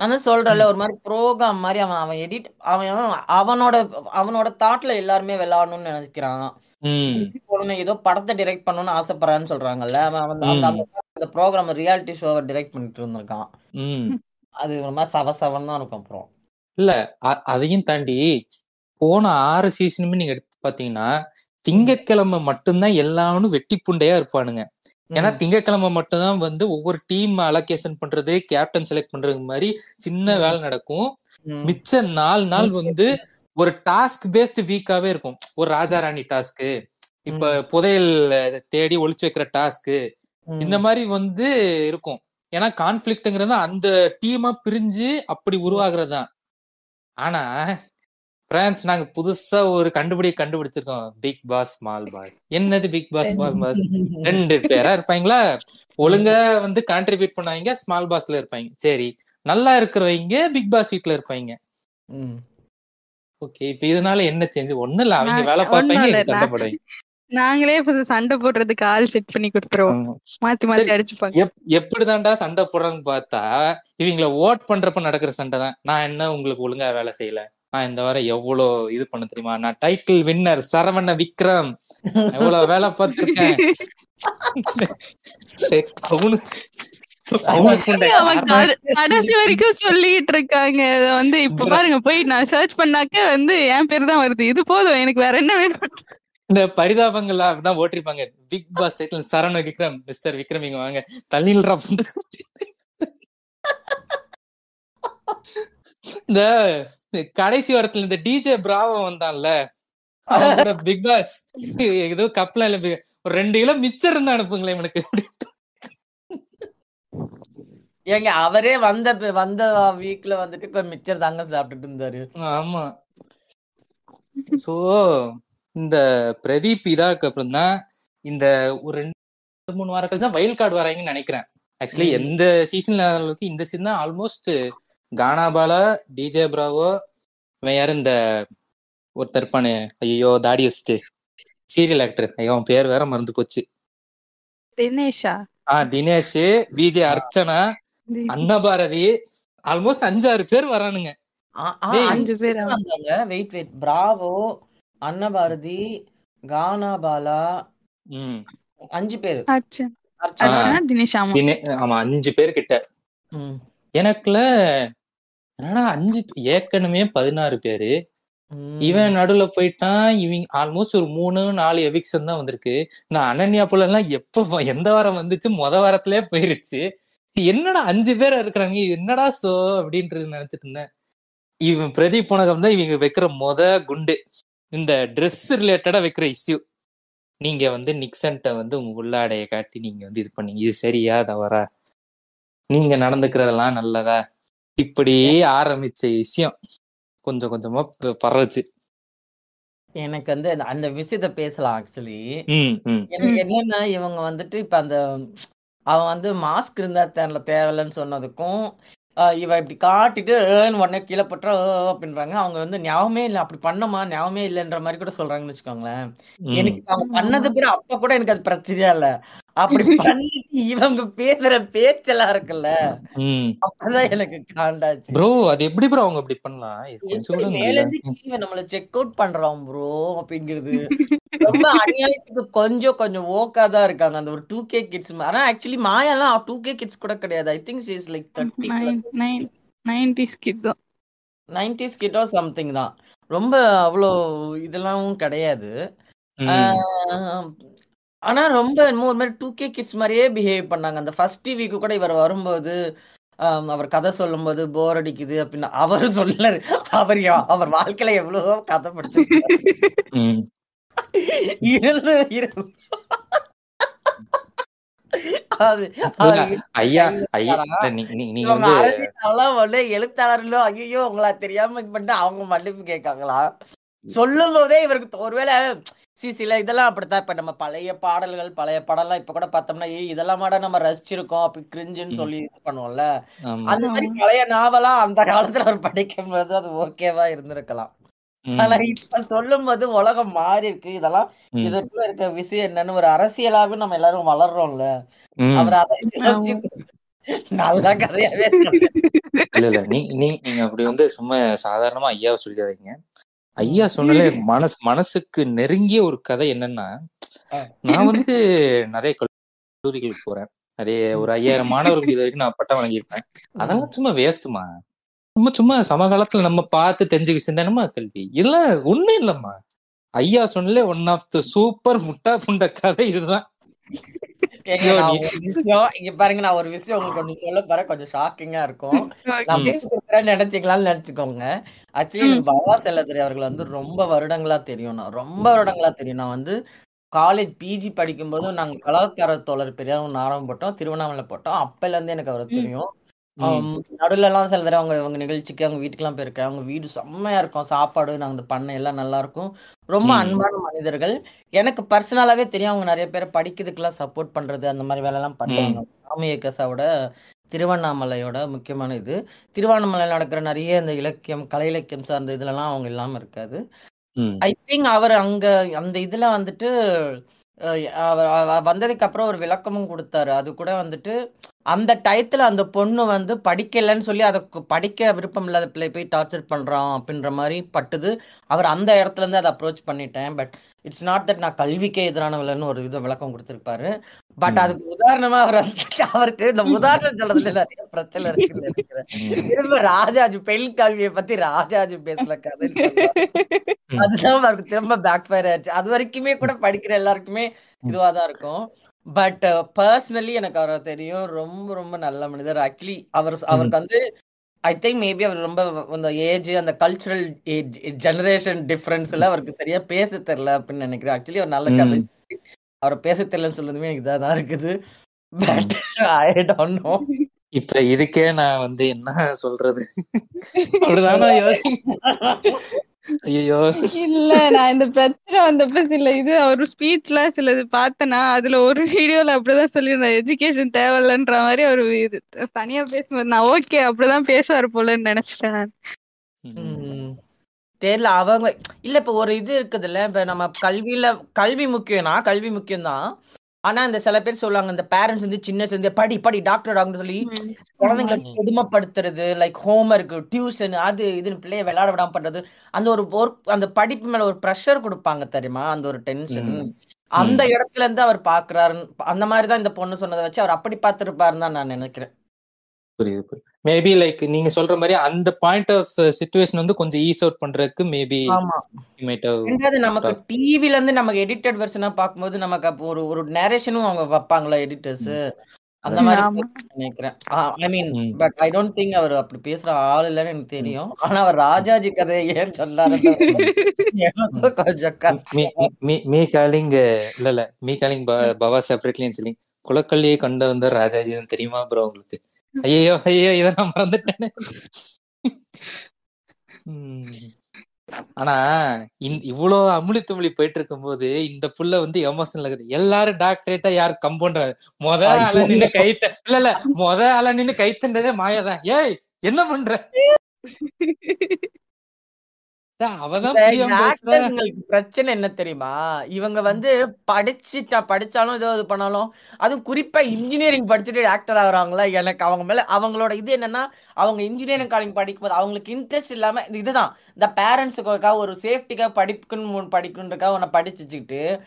நான் தான் சொல்றேன்ல ஒரு மாதிரி ப்ரோக்ராம் மாதிரி அவன் அவன் எடிட் அவன் அவனோட அவனோட தாட்ல எல்லாருமே விளையாடணும்னு நினைக்கிறான். போகணும் ஏதோ படத்தை டிரெக்ட் பண்ணணும்னு ஆசைப்படுறான்னு சொல்றாங்கல்ல அவன் அந்த ப்ரோக்ராம் ரியாலிட்டி ஷோவை டிரெக்ட் பண்ணிட்டு இருந்திருக்கான். அது ஒரு மாதிரி சவ சவன் தான் இருக்கும் அப்புறம். இல்ல அதையும் தாண்டி போன ஆறு சீசனுமே நீங்க எடுத்து பாத்தீங்கன்னா திங்கட்கிழமை மட்டும்தான் எல்லாரும் வெட்டி புண்டையா இருப்பானுங்க. ஏன்னா திங்கட்கிழமை மட்டும்தான் வந்து ஒவ்வொரு டீம் அலோகேஷன் பண்றது கேப்டன் செலக்ட் பண்றது மாதிரி சின்ன. வேலை நடக்கும். மிச்ச நாலு நாள் வந்து ஒரு டாஸ்க் பேஸ்ட் வீக்காவே இருக்கும். ஒரு ராஜா ராணி டாஸ்க் இப்ப புதையல் தேடி ஒளிச்சு வைக்கிற டாஸ்க். இந்த மாதிரி வந்து இருக்கும். ஏன்னா கான்ஃபிளிக்ட்ங்கிறது அந்த டீமா பிரிஞ்சு அப்படி உருவாகிறது தான் ஆனா பிரான்ஸ் நாங்க புதுசா ஒரு கண்டுபிடி கண்டுபிடிச்சிருக்கோம். பிக் பாஸ் ஸ்மால் பாஸ் என்னது பிக் பாஸ் ஸ்மால் பாஸ் ரெண்டு பேரா இருப்பாங்களா? ஒழுங்கா வந்து கான்ட்ரிபியூட் பண்ணுவாங்க ஸ்மால் பாஸ்ல இருப்பாங்க. சரி நல்லா இருக்கிறவங்க பிக் பாஸ் வீட்ல இருப்பாங்க. ஓகே இப்ப இதனால என்ன சேஞ்ச் ஒண்ணும் இல்ல அவங்க வேலை இங்க சண்டை போடுவாங்க. நாங்களே இப்ப சண்டை போடுறதுக்கு ஆள் செட் பண்ணி கொடுத்துருவோம். மாத்தி மாத்தி. அடிச்சுப்பாங்க. எப்- எப்படிதான்டா சண்டை போடுறான்னு பார்த்தா இவங்கள ஓட் பண்றப்ப நடக்கிற சண்டை தான். நான் என்ன உங்களுக்கு ஒழுங்கா வேலை செய்யல? நான் இந்த வாரம் எவ்வளவு இது பண்ண தெரியுமா? நான் டைட்டில் வின்னர் சரவண விக்ரம். எவ்வளவு வேலை பார்த்திருக்கேன். *laughs* கடைசி வரைக்கும் சொல்லிட்டு இருக்காங்க. வந்து இப்ப பாருங்க போய் நான் சர்ச் பண்ணாக்க வந்து என் பேர் தான் வருது. இது போதும் எனக்கு வேற என்ன வேணும்? இந்த பரிதாபங்கள் அப்படிதான் ஓட்டிருப்பாங்க. Big boss title Saravana Vikram mister Vikram இங்க வாங்க. தள்ளிடுறா இந்த கடைசி வாரத்துல இந்த டிஜே பிராவோ வந்தான்ல பிக் பாஸ் ஏதோ கப்ல இல்ல ஒரு ரெண்டு கிலோ மிச்சம் இருந்தா அனுப்புங்களேன் இவனுக்கு. ஏங்க அவரே வந்த வந்த வீக்ல வந்துட்டு கொஞ்சம் மிச்சர் தாங்க சாப்பிட்டுட்டு இருந்தாரு. ஆமா. சோ இந்த பிரதீப் இதாக்கு அப்புறம் தான் இந்த ஒரு ரெண்டு மூணு வாரம் கழிச்சு வயல் கார்டு வராங்கன்னு நினைக்கிறேன். ஆக்சுவலி. எந்த சீசன்ல அளவுக்கு இந்த சீசன் தான் ஆல்மோஸ்ட் கானாபாலா டிஜே பிராவோ இவன் யாரு இந்த ஒருத்தர் இருப்பானு? ஐயோ தாடி வச்சுட்டு சீரியல் ஆக்டர் ஐயோ அவன் பேர் வேற மறந்து போச்சு. தினேஷா? ஆ தினேஷ் விஜய் அர்ச்சனா அன்னபாரதி. ஆல்மோஸ்ட் அஞ்சாறு பேர் வரானுங்க. அஞ்சு பேர் வந்தாங்க wait wait Bravo Annabharathi Gana Bala ம். அஞ்சு பேர். அர்ச்சனா. அர்ச்சனா. தினேஷ் ஆமா அஞ்சு பேர் கிட்ட. ம். எனக்குல என்னடா அஞ்சு ஏற்கனவே பதினாறு பேரு. இவன் நடுவுல போயிட்டான் இவங்க ஆல்மோஸ்ட் ஒரு மூணு நாலு எவிக்ஷன் தான் வந்திருக்கு. நான் அனன்யா புள்ள எல்லாம் எப்ப எந்த வாரம் வந்துச்சு? முத வாரத்திலே போயிருச்சு. என்னடா அஞ்சு பேர் இருக்கிறாங்க என்னடா சோ? அப்படின்றது நினைச்சிட்டு இருந்தேன். இவன் பிரதீப் புனகம் தான் இவங்க வைக்கிற மொத குண்டு. இந்த ட்ரெஸ் ரிலேட்டடா வைக்கிற இஷ்யூ நீங்க வந்து நிக்சன்ட்ட வந்து உங்க உள்ளாடைய காட்டி நீங்க வந்து இது பண்ணீங்க. இது சரியா? தவறா? நீங்க நடந்துக்கிறதெல்லாம் நல்லதா? இப்படி ஆரம்பிச்ச விஷயம் கொஞ்சம் கொஞ்சமா பரவுச்சு. எனக்கு வந்து அந்த- விஷயத்த பேசலாம் ஆக்சுவலி எனக்கு என்னன்னா இவங்க வந்துட்டு இப்ப அந்த அவன் வந்து மாஸ்க் இருந்தா தேவையில்ல தேவையில்லன்னு சொன்னதுக்கும் இவ இப்படி காட்டிட்டு உடனே கீழே போட்டா அப்படின்றாங்க. அவங்க வந்து ஞாபகமே இல்லை அப்படி பண்ணமா? ஞாபகமே இல்லைன்ற மாதிரி கூட சொல்றாங்கன்னு வச்சுக்கோங்களேன். எனக்கு அவங்க பண்ணது கூட அப்ப கூட எனக்கு அது பிரச்சனையா இல்ல. அப்படி *laughs* பண்ணிட்டு இவங்க பேசுற பேச்செல்லாம் இருக்குல்ல ம். அப்பதான் எனக்கு காண்டாச்சு. ப்ரோ அது எப்படி ப்ரோ அவங்க அப்படி பண்ணலாம்? மேல இருந்து கீழே நம்மள செக் அவுட் பண்றான் ப்ரோ அப்படிங்கிறது. ரொம்ப அநியாயத்துக்கு கொஞ்சம் கொஞ்சம் ஓக்கா தான் இருக்காங்க. அந்த ஒரு டூ கே கிட்ஸ் ஆனா ஆக்சுவலி மாயாலாம் டூ கே கிட்ஸ் கூட கிடையாது. I think is like thirty nine nine nineties kid தான். நைன்டிஸ் கிட்டோ சம்திங் தான். ரொம்ப அவ்வளோ இதெல்லாம் கிடையாது. ஆனா ரொம்ப என்னமோ ஒரு மாதிரி டூ கே கிட்ஸ் மாதிரியே பிஹேவ் பண்ணாங்க. அந்த ஃபர்ஸ்ட் டிவிக்கு கூட இவர் வரும்போது ஆம், அவர் கதை சொல்லும்போது போர் அடிக்குது அப்படின்னு அவர் சொல்லல அவர் யா- அவர் வாழ்க்கையில எவ்வளவோ கதை படிச்சிருக்காரு. ம். இருந்து இருந்து. அது இல்ல அவர் ஐயா ஐயா இருக்காரா? இல்ல, நீ- நீ- நீங்க இவங்க வந்து அரசியலாம் வந்து எழுத்தாளர்களோ ஐயோ உங்களா தெரியாம இது பண்ணிட்டு அவங்க மன்னிப்பு கேட்காங்களா? சொல்லும் போதே இவருக்கு ஒருவேளை சி சில இதெல்லாம் அப்படித்தான். இப்ப நம்ம பழைய பாடல்கள் பழைய படம்லாம் இப்ப கூட பார்த்தோம்னா ஏய் இதெல்லாம் மாட நம்ம ரசிச்சிருக்கோம் அப்படி கிரிஞ்சுன்னு. சொல்லி இது பண்ணுவோம்ல. அந்த மாதிரி பழைய நாவலா அந்த காலத்துல அவர் படிக்கும் போது அது ஓகேவா இருந்திருக்கலாம். ஆனா இப்ப சொல்லும் போது உலகம் மாறி இருக்கு. இதெல்லாம் இதுக்குள்ள இருக்க விஷயம் என்னன்னு ஒரு அரசியலாவே நம்ம எல்லாரும் வளர்றோம்ல. அவர் அதை நல்ல கதையாவே. இல்ல இல்ல. நீ நீ நீங்க அப்படி வந்து சும்மா சாதாரணமா ஐயாவை சொல்லிடாதீங்க. ஐயா சொன்னாலே மனசு மனசுக்கு நெருங்கிய ஒரு கதை என்னன்னா. நான் வந்து நிறைய கல்லூரிகளுக்கு போறேன். நிறைய ஒரு ஐயாயிரம் மாணவர்களுக்கு இது வரைக்கும் நான் பட்டம் வழங்கியிருப்பேன் அதெல்லாம் சும்மா வேஸ்ட்டுமா சும்மா சும்மா சமகாலத்துல நம்ம பார்த்து தெரிஞ்ச விஷயம் தானேமா கல்வி? இதெல்லாம் உண்மை இல்லம்மா. ஐயா சொன்னலே ஒன் ஆஃப் த சூப்பர் முட்டா புண்ட கதை இதுதான். விஷயம் இங்க பாருங்க நான் ஒரு விஷயம் உங்களுக்கு ஒண்ணு சொல்ல போறேன். கொஞ்சம் ஷாக்கிங்கா இருக்கும். *laughs* நான் ம். பேசி கொடுக்குறேன்னு நினைச்சீங்களான்னு நினைச்சுக்கோங்க. ஆக்சுவலி பவா செல்லதுரை அவர்கள் வந்து ரொம்ப வருடங்களா தெரியும். நான் ரொம்ப வருடங்களா தெரியும். நான் வந்து காலேஜ் பிஜி படிக்கும்போது நாங்க கலாச்சார தோழர் பெரியார் நாடகம் போட்டோம். திருவண்ணாமலை போட்டோம். அப்பல இருந்து எனக்கு அவரை தெரியும். ம். நடுவில் எல்லாம் சில தடவை அவங்க அவங்க நிகழ்ச்சிக்கு அவங்க வீட்டுக்கெல்லாம் போயிருக்கேன். அவங்க வீடு செம்மையா இருக்கும். சாப்பாடு நாங்க இந்த பண்ணை எல்லாம் நல்லா இருக்கும். ரொம்ப ம். அன்பான மனிதர்கள். எனக்கு பர்சனலாவே தெரியும் அவங்க நிறைய பேரை படிக்கிறதுக்கெல்லாம் சப்போர்ட் பண்றது அந்த மாதிரி வேலை எல்லாம் பண்ணுவாங்க சாமி இயக்கசாவோட திருவண்ணாமலையோட முக்கியமான இது. திருவண்ணாமலையில் நடக்கிற நிறைய இந்த இலக்கியம் கலை இலக்கியம் சார்ந்த இதுலலாம் அவங்க இல்லாம இருக்காது. ம். ஐ திங்க் அவர் அங்க அந்த இதுல வந்துட்டு வந்ததுக்கு அப்புறம் ஒரு விளக்கமும் கொடுத்தாரு. அது கூட வந்துட்டு அந்த டயத்துல அந்த பொண்ணு வந்து படிக்கலைன்னு சொல்லி அதை படிக்க விருப்பம் இல்லாத பிள்ளை போய் டார்ச்சர் பண்றான் அப்படின்ற மாதிரி பட்டுது. அவர் அந்த இடத்துல இருந்து அதை அப்ரோச் பண்ணிட்டேன். பட் இட்ஸ் நாட் தட் நான் கல்விக்கே எதிரானவளன்னு ஒரு இது விளக்கம் கொடுத்திருப்பாரு. பட். அதுக்கு உதாரணமா அவர் அவருக்கு இந்த உதாரணம் சொல்றதுல நிறைய பிரச்சனை இருக்குன்னு நினைக்கிறேன். ம். திரும்ப ராஜாஜி பெண் கல்வியை பத்தி ராஜாஜி பேசல. ம். அதுதான் அவருக்கு திரும்ப பேக் ஃபயர் ஆச்சு. அது வரைக்குமே கூட படிக்கிற எல்லாருக்குமே இதுவா தான் இருக்கும். பட் பர்சனலி எனக்கு அவரை தெரியும். ரொம்ப ரொம்ப நல்ல மனிதர். ஆக்சுவலி அவர் அவருக்கு வந்து ஐ திங்க் மேபி அவர் ரொம்ப அந்த ஏஜ் அந்த கல்ச்சுரல் ஜெனரேஷன் டிஃபரன்ஸ்ல அவருக்கு சரியா பேச தெரியல அப்படின்னு நினைக்கிறேன். ஆக்சுவலி ஒரு நல்ல கதை அவரை பேச தெரியலன்னு சொல்லுறதுமே எனக்கு இதாக தான் இருக்குது பட் ஐ டோன்ட் நோ இப்ப இதுக்கே நான் வந்து என்ன சொல்றது? அப்படிதானா யோசி *laughs* ஐயோ இல்ல நான் இந்த பிரச்சனை வந்தப்ப சில இது அவர் ஸ்பீச்லாம் சிலது பார்த்தேனா அதுல ஒரு வீடியோல அப்படிதான் சொல்லியிருந்தேன். எஜுகேஷன் தேவையில்லைன்ற மாதிரி அவர் இது தனியா பேசும்போது நான் ஓகே அப்படிதான் பேசுவாரு போலன்னு நினைச்சிட்டேன். தெரியல அவங்க இல்ல இப்ப ஒரு இது இருக்குதுல்ல இப்ப நம்ம கல்வியில கல்வி முக்கியம்னா கல்வி முக்கியம் தான் ஆனா இந்த சில பேர் சொல்லுவாங்க இந்த பேரண்ட்ஸ் வந்து சின்ன சேர்ந்து படி படி டாக்டர் டாக்டர் சொல்லி குழந்தைங்களை கொடுமைப்படுத்துறது லைக் ஹோம்ஒர்க் டியூஷன் அது இதுன்னு பிள்ளைய விளையாட விடாம பண்றது. அந்த ஒரு ஒர்க் அந்த படிப்பு மேல ஒரு ப்ரெஷர் கொடுப்பாங்க தெரியுமா? அந்த ஒரு டென்ஷன். அந்த இடத்துல இருந்து அவர் பாக்குறாரு அந்த மாதிரி தான் இந்த பொண்ணு சொன்னதை வச்சு அவர் அப்படி பார்த்திருப்பாருன்னு தான் நான் நினைக்கிறேன். புரியுது புரியுது. மேபி லைக் நீங்க சொல்ற மாதிரி அந்த பாயிண்ட் ஆஃப் சிச்சுவேஷன் வந்து கொஞ்சம் ஈஸ் அவுட் பண்றதுக்கு மேபி ஆமா. ரெண்டாவது நமக்கு டிவில இருந்து நமக்கு எடிட்டட் வெர்ஷனா பார்க்கும்போது நமக்கு அப்போ ஒரு ஒரு நேரேஷனும் அவங்க வைப்பாங்களா எடிட்டர்ஸ் அந்த மாதிரி. நினைக்கிறேன். I mean. But I don't think அவர் அப்படி பேசுற ஆள் இல்லைன்னு எனக்கு தெரியும். ஆனா அவர் ராஜாஜி கதையை ஏன் சொல்லாரு கொஞ்சம் மீ. கஷ்டம். மீ- மீ காலிங் இல்ல இல்ல. மீ காலிங் பவா செப்பரேட்லின்னு சொல்லி குலக்கல்லியை கொண்டு வந்த ராஜாஜி தெரியுமா ப்ரோ உங்களுக்கு? ஐயோ ஐயோ இதை நான் மறந்துட்டேனே. ஆனா இந்த- இவ்வளோ அமுளி துமளி போயிட்டு இருக்கும்போது இந்த புள்ள வந்து எமோஷனல் இருக்குது. எல்லாரும் டாக்டரேட்டா யார் கம்பவுண்டர் முத ஆள நின்னு கைத்த இல்ல இல்ல முத ஆள நின்னு கைத்தண்டதே மாயாதான். ஏய் என்ன பண்ற *laughs* டேய், அவதான் இந்த புரியாம பேசுறா ஆக்டர்ங்களுக்கு பிரச்சனை என்ன தெரியுமா? இவங்க வந்து படிச்சுட்டா படிச்சாலும் ஏதோ இது பண்ணாலும் அதுவும் குறிப்பா இன்ஜினியரிங் படிச்சுட்டு ஆக்டர் ஆகுறாங்களா? எனக்கு அவங்க மேல அவங்களோட இது என்னன்னா அவங்க இன்ஜினியரிங் காலேஜ் படிக்கும்போது அவங்களுக்கு இன்ட்ரெஸ்ட் இல்லாம இது- இதுதான். இந்த பேரண்ட்ஸுக்காக ஒரு சேஃப்டிக்காக படிக்கணும் படிக்கணுன்றக்காக உன்னை படிச்சு வச்சுக்கிட்டு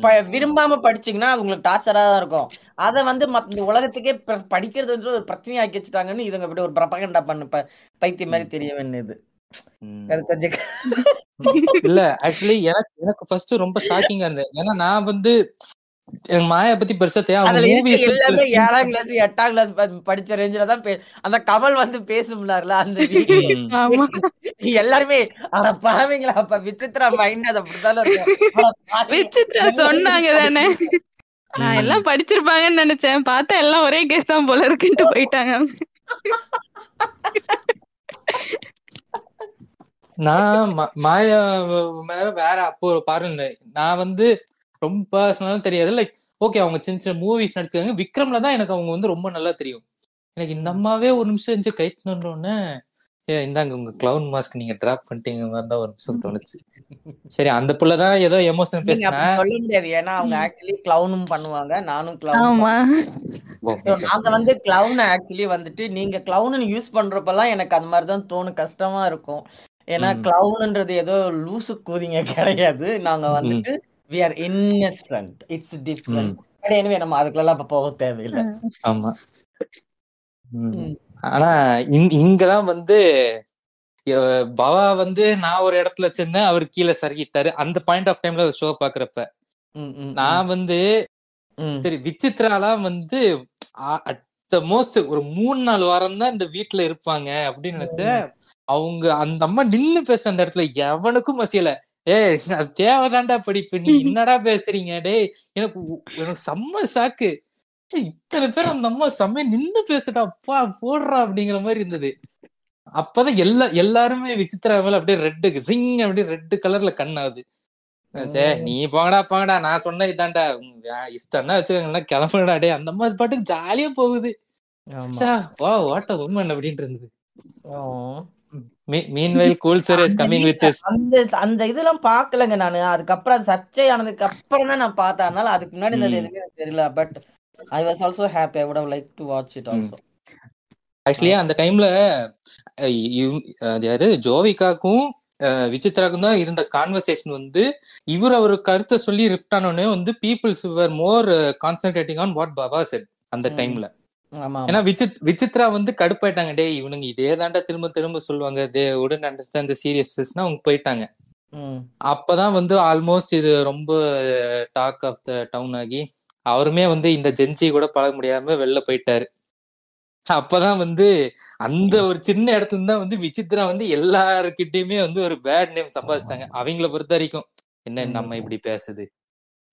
ப- விரும்பாம படிச்சீங்கன்னா அது உங்களுக்கு டார்ச்சரா தான் இருக்கும். அதை வந்து இந்த உலகத்துக்கே ப- படிக்கிறது வந்து ஒரு பிரச்சனையாக்கி வச்சுட்டாங்கன்னு இதுங்க இப்படி ஒரு பிரபகண்டா பண்ணு ப- பைத்தியம் மாதிரி தெரிய வேண்டியது. அது கொஞ்சம் இல்ல ஆக்சுவலி எனக்கு எனக்கு ஃபர்ஸ்ட் ரொம்ப ஷாக்கிங்கா இருந்தது. ஏன்னா நான் வந்து எனக்கு மாயா பத்தி பெருசா எல்லாமே ஏழாம் கிளாஸ் எட்டாம் கிளாஸ் படிச்ச ரேஞ்சில தான் அந்த கமல் வந்து பேசும்னார்ல அந்த எல்லாருமே அட பாவீங்களா அப்ப விசித்ரா மைண்ட் அது அப்படித்தானே. விசித்ரா *laughs* சொன்னாங்க தானே. நான் எல்லாம் படிச்சிருப்பாங்கன்னு நினைச்சேன். பார்த்தா எல்லாம் ஒரே கேஸ் தான் போல இருக்குன்ட்டு போயிட்டாங்க. நான் மாயா மேல வேற அப்போ ஒரு பாருங்க நான் வந்து ரொம்ப பர்சனலா தெரியாது. லைக் ஓகே அவங்க சின்ன சின்ன மூவிஸ் நடிச்சாங்க விக்ரம்ல தான் எனக்கு அவங்க வந்து ரொம்ப நல்லா தெரியும். எனக்கு இந்த அம்மாவே ஒரு நிமிஷம் இருந்துச்சு கைத்துனோடனே ஏ இந்தாங்க உங்க கிளவுன் மாஸ்க் நீங்க டிராப் பண்ணிட்டீங்க மாதிரி தான் ஒரு நிமிஷம் தோணுச்சு. சரி அந்த புள்ளதான் ஏதோ எமோஷன் பேசினேன் சொல்ல முடியாது. ஏன்னா அவங்க ஆக்சுவலி கிளவுனும் பண்ணுவாங்க. நானும் கிளவுன் ஆமா. நாங்க வந்து கிளவுன் ஆக்சுவலி வந்துட்டு நீங்க கிளவுன் யூஸ் பண்றப்பெல்லாம் எனக்கு அந்த மாதிரி தான் தோணும். கஷ்டமா இருக்கும். ஏன்னா. கிளவுன்ன்றது ஏதோ லூசு கூதிங்க கிடையாது. நாங்க வந்துட்டு we are innocent it's different எனவே நம்ம அதுக்குள்ளெல்லாம் இப்ப போக தேவையில்லை. ஆமா. ஆனா இங்க- இங்கதான் வந்து பவா வந்து நான் ஒரு இடத்துல வச்சிருந்தேன் அவர் கீழே சறுக்கிட்டாரு. அந்த பாயிண்ட் ஆஃப் டைம்ல ஷோ பாக்குறப்ப. நான் வந்து. சரி விசித்ராலாம் வந்து அட் த மோஸ்ட் ஒரு மூணு நாலு வாரம் தான் இந்த வீட்டுல இருப்பாங்க அப்படின்னு நினைச்சேன். அவங்க அந்த அம்மா நின்னு பேசின அந்த இடத்துல எவனுக்கும் மசியல அது தேவைதான்டா படிப்பு. நீ என்னடா பேசுறீங்க? டேய் எனக்கு எனக்கு செம்ம சாக்கு இத்தனை பேர் அந்த அம்மா செம்ம நின்னு பேசுடா அப்பா போடுறா அப்படிங்கிற மாதிரி இருந்தது. அப்பதான் எல்லா எல்லாருமே விசித்ரா மேல அப்படியே ரெட்டு ஜிங் அப்படியே ரெட்டு கலர்ல கண்ணாகுது சே நீ போங்கடா போங்கடா. நான் சொன்ன இதான்டா. இஷ்டம்னா வச்சுக்கோங்களா கிளம்புடா டே அந்த மாதிரி பாட்டுக்கு ஜாலியா போகுது. வா அ உமன் அப்படின்னு இருந்தது. ஆ. Mean well cool sir is coming with அந்த அந்த இதெல்லாம் பாக்கலங்க நானு. அதுக்கப்புறம் அது சர்ச்சை ஆனதுக்கு அப்புறம் தான் நான் பார்த்தேன். அதனால அதுக்கு முன்னாடி இந்த. எதுவுமே எனக்கு தெரியல. But I was also happy I would like to watch it also actually அந்த டைம்ல யாரு? ஜோவிகாக்கும் விசித்ராக்கும் தான் இருந்த கான்வர்சேஷன் வந்து இவர் அவர் கருத்தை சொல்லி ரிஃப்ட் ஆனோடனே வந்து peoples were more concentrating on what Baba said அந்த. டைம்ல ஏன்னா விசித் விசித்ரா வந்து கடுப்பாயிட்டாங்க. டேய் இவனுங்க இதே தாண்டா திரும்ப திரும்ப சொல்லுவாங்க. தே உடன் அண்டர்ஸ்டாண்ட் த சீரியஸ்னஸ்னா அவங்க போயிட்டாங்க. அப்பதான் வந்து ஆல்மோஸ்ட் இது ரொம்ப டாக் ஆஃப் த டவுன் ஆகி அவருமே வந்து இந்த ஜென்சி கூட பழக முடியாம வெளில போயிட்டாரு. அப்பதான் வந்து அந்த ஒரு சின்ன இடத்துல இருந்தா வந்து விசித்ரா வந்து எல்லாருக்கிட்டயுமே வந்து ஒரு பேட் நேம் சம்பாதிச்சிட்டாங்க. அவங்கள பொறுத்த வரைக்கும் என்ன இந்த அம்மா இப்படி பேசுது?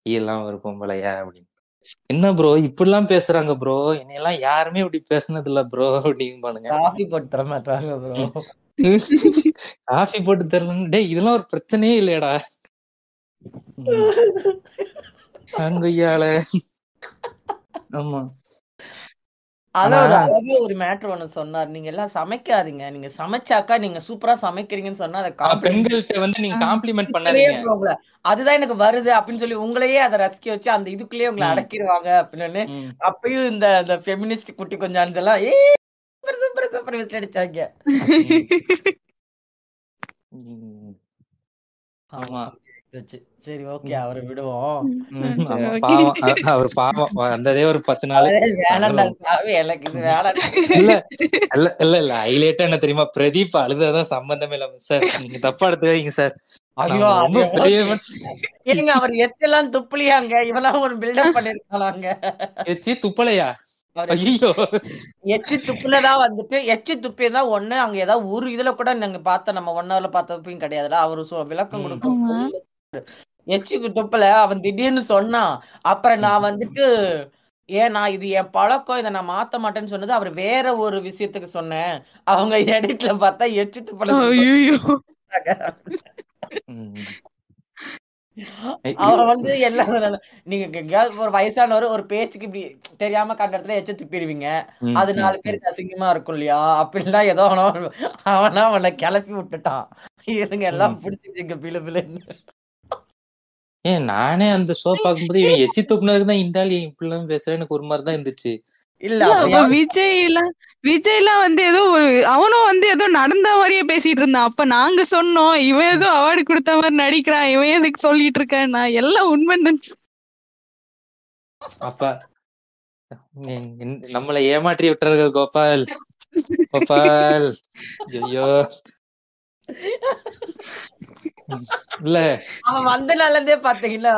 இதெல்லாம் ஒரு பொம்பளையா? அப்படின்னு. என்ன ப்ரோ இப்படிலாம் பேசுறாங்க ப்ரோ என்னையெல்லாம் யாருமே இப்படி பேசுனது இல்ல ப்ரோ அப்படின்னு பானுங்க காஃபி போட்டு தர மாட்டாங்க ப்ரோ *laughs* காஃபி போட்டு தரலன்னு டேய் இதெல்லாம் ஒரு பிரச்சனையே இல்லையடா. அங்கய்யால ஆமா. ஒரு ஆனா- அழகிய ஒரு மேட்ரு ஒண்ணு சொன்னார். நீங்க எல்லாம் சமைக்காதீங்க. நீங்க சமைச்சாக்கா நீங்க சூப்பரா சமைக்கிறீங்கன்னு சொன்னா அதை பெண்கள்கிட்ட வந்து நீங்க காம்ப்ளிமெண்ட் பண்ணாதீங்க. அதுதான் எனக்கு வருது அப்படின்னு சொல்லி உங்களையே அதை ரசிக்க வச்சு அந்த இதுக்குள்ளேயே உங்களை. அடக்கிடுவாங்க அப்படின்னு. அப்பயும் இந்த இந்த ஃபெமினிஸ்ட் குட்டி கொஞ்சம் எல்லாம் ஏ சூப்பர் சூப்பர் சூப்பர் விசில் அடிச்சாங்க. ஆமா. சரி ஓகே அவரை விடுவோம். அவர் பாவம். வந்ததே ஒரு பத்து நாள். எனக்கு இது இல்ல இல்ல இல்ல இல்ல. ஹைலைட்டா என்ன தெரியுமா? பிரதீப் அழுததான் சம்பந்தமே இல்லாம சார். நீங்க தப்பா எடுத்துக்காதீங்க சார். ஏங்க அவர் எத்தெல்லாம் துப்புலியாங்க. இவெல்லாம் ஒரு பில்டப் பண்ணிருக்காங்க எச்சி துப்பலையா? எச்சி துப்புலதான் வந்துட்டு எச்சி துப்பியதான் ஒண்ணு அங்க ஏதாவது ஒரு இதுல கூட நாங்க பார்த்த நம்ம ஒன் ஹவர்ல பார்த்த துப்பியும் கிடையாதுல அவரு விளக்கம். கொடுக்கும். ஆமா. எச்சி துப்புல அவன் திடீர்னு சொன்னான். அப்புறம் நான் வந்துட்டு ஏன் நான் இது என் பழக்கம் இதை நான் மாத்த மாட்டேன்னு சொன்னது அவர் வேற ஒரு விஷயத்துக்கு சொன்னேன். அவங்க எடிட்ல பார்த்தா ஐயோ ம். அவன் வந்து எல்லாம் நீங்க ஒரு வயசானவர் ஒரு பேச்சுக்கு இப்படி தெரியாம கண்ட இடத்துல எச்ச துப்பிடுவீங்க. அது நாலு பேருக்கு அசிங்கமா இருக்கும் இல்லையா? அப்படிலாம் ஏதோ அவன அவனா அவனை கிளப்பி விட்டுட்டான். இதுங்க எல்லாம் பிடிச்சிருச்சுங்க பிளு பிளுன்னு. ஏன் நானே அந்த ஷோ பார்க்கும்போது இவன் *laughs* எச்சி துப்புனதுக்கு தான் இந்த ஆள் இப்படிலாம் பேசுறேன் எனக்கு ஒரு மாதிரி தான் இருந்துச்சு. இல்ல விஜய் எல்லாம் விஜய் எல்லாம் வந்து ஏதோ ஒரு அவனும் வந்து ஏதோ நடந்த மாதிரியே பேசிட்டு இருந்தான். அப்ப நாங்க சொன்னோம் இவன் ஏதோ அவார்டு கொடுத்த மாதிரி நடிக்கிறான் இவன் எதுக்கு சொல்லிட்டு இருக்கான் நான் எல்லாம் உண்மை நினைச்சு அப்ப நம்மளை ஏமாற்றி விட்டுறார்கள் கோபால். கோபால். ஐயோ *laughs* இல்ல. அவன் வந்த நாள்லந்தே பாத்தீங்கன்னா.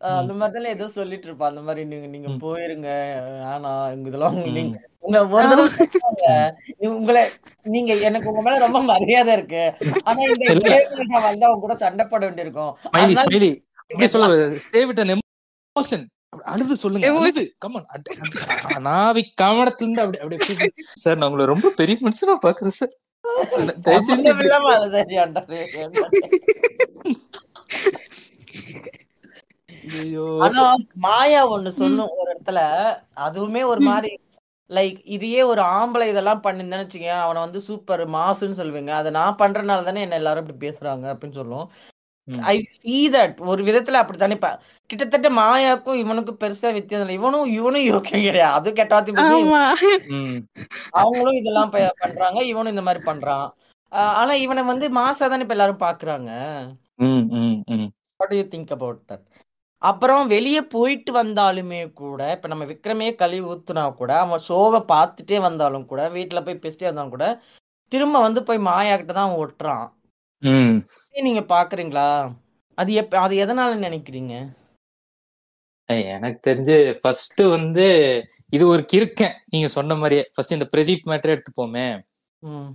அந்த மாதிரிலாம் ஏதோ சொல்லிட்டு இருப்பான் அந்த மாதிரி நீங்க நீங்க. போயிருங்க. ஆனா இங்க இதெல்லாம். நீங்க உங்க ஒரு தடவை உங்களை நீங்க எனக்கு உங்க மேல ரொம்ப மரியாதை இருக்கு. ஆனா இந்த வந்து அவங்க கூட சண்டை போட வேண்டியிருக்கும். emotion. அழுது சொல்லுங்க. அழுது. கமன் நாவி கவனத்துல இருந்து அப்படி அப்படி சார் நான் உங்களை ரொம்ப பெரிய மனுஷனா பாக்குறேன் சார். ஆனா மாயா ஒண்ணு சொன்னும் ஒரு இடத்துல அதுவுமே ஒரு மாதிரி லைக் இதையே ஒரு ஆம்பளை இதெல்லாம் பண்ணிருந்தேன்னு வச்சுக்கேன் அவனை வந்து சூப்பர் மாசுன்னு சொல்லுவீங்க. அதை நான் பண்றதுனால தானே என்ன எல்லாரும் இப்படி பேசுறாங்க அப்படின்னு சொல்லும். ம். ஐ see தட் ஒரு விதத்துல அப்படித்தானே. இப்ப கிட்டத்தட்ட மாயாக்கும் இவனுக்கும் பெருசா வித்தியாசம் இல்லை. இவனும் இவனும் யோக்கியம் கிடையாது. அது கெட்டாத்தி பேசி ஆமா. ம். அவங்களும் இதெல்லாம் பண்றாங்க. இவனும் இந்த மாதிரி பண்றான். ஆனா இவனை வந்து மாசா தானே இப்ப எல்லாரும் பாக்குறாங்க. யூ திங்க் அபவுட் தட் அப்புறம் வெளியே போயிட்டு வந்தாலுமே கூட இப்ப நம்ம விக்ரமே கழுவி ஊத்துனா கூட அவன் ஷோவை பார்த்துட்டே வந்தாலும் கூட வீட்டுல போய் பேசிட்டே வந்தாலும் கூட திரும்ப வந்து போய் மாயா கிட்ட தான் அவன் ஒட்டுறான். ம். நீங்க பாக்குறீங்களா? அது எப்ப அது எதனால நினைக்கிறீங்க? எனக்கு தெரிஞ்சு ஃபர்ஸ்ட் வந்து இது ஒரு கிறுக்கன் நீங்க சொன்ன மாதிரியே. ஃபர்ஸ்ட் இந்த பிரதீப் மேட்டர் எடுத்துப்போமே. ம்.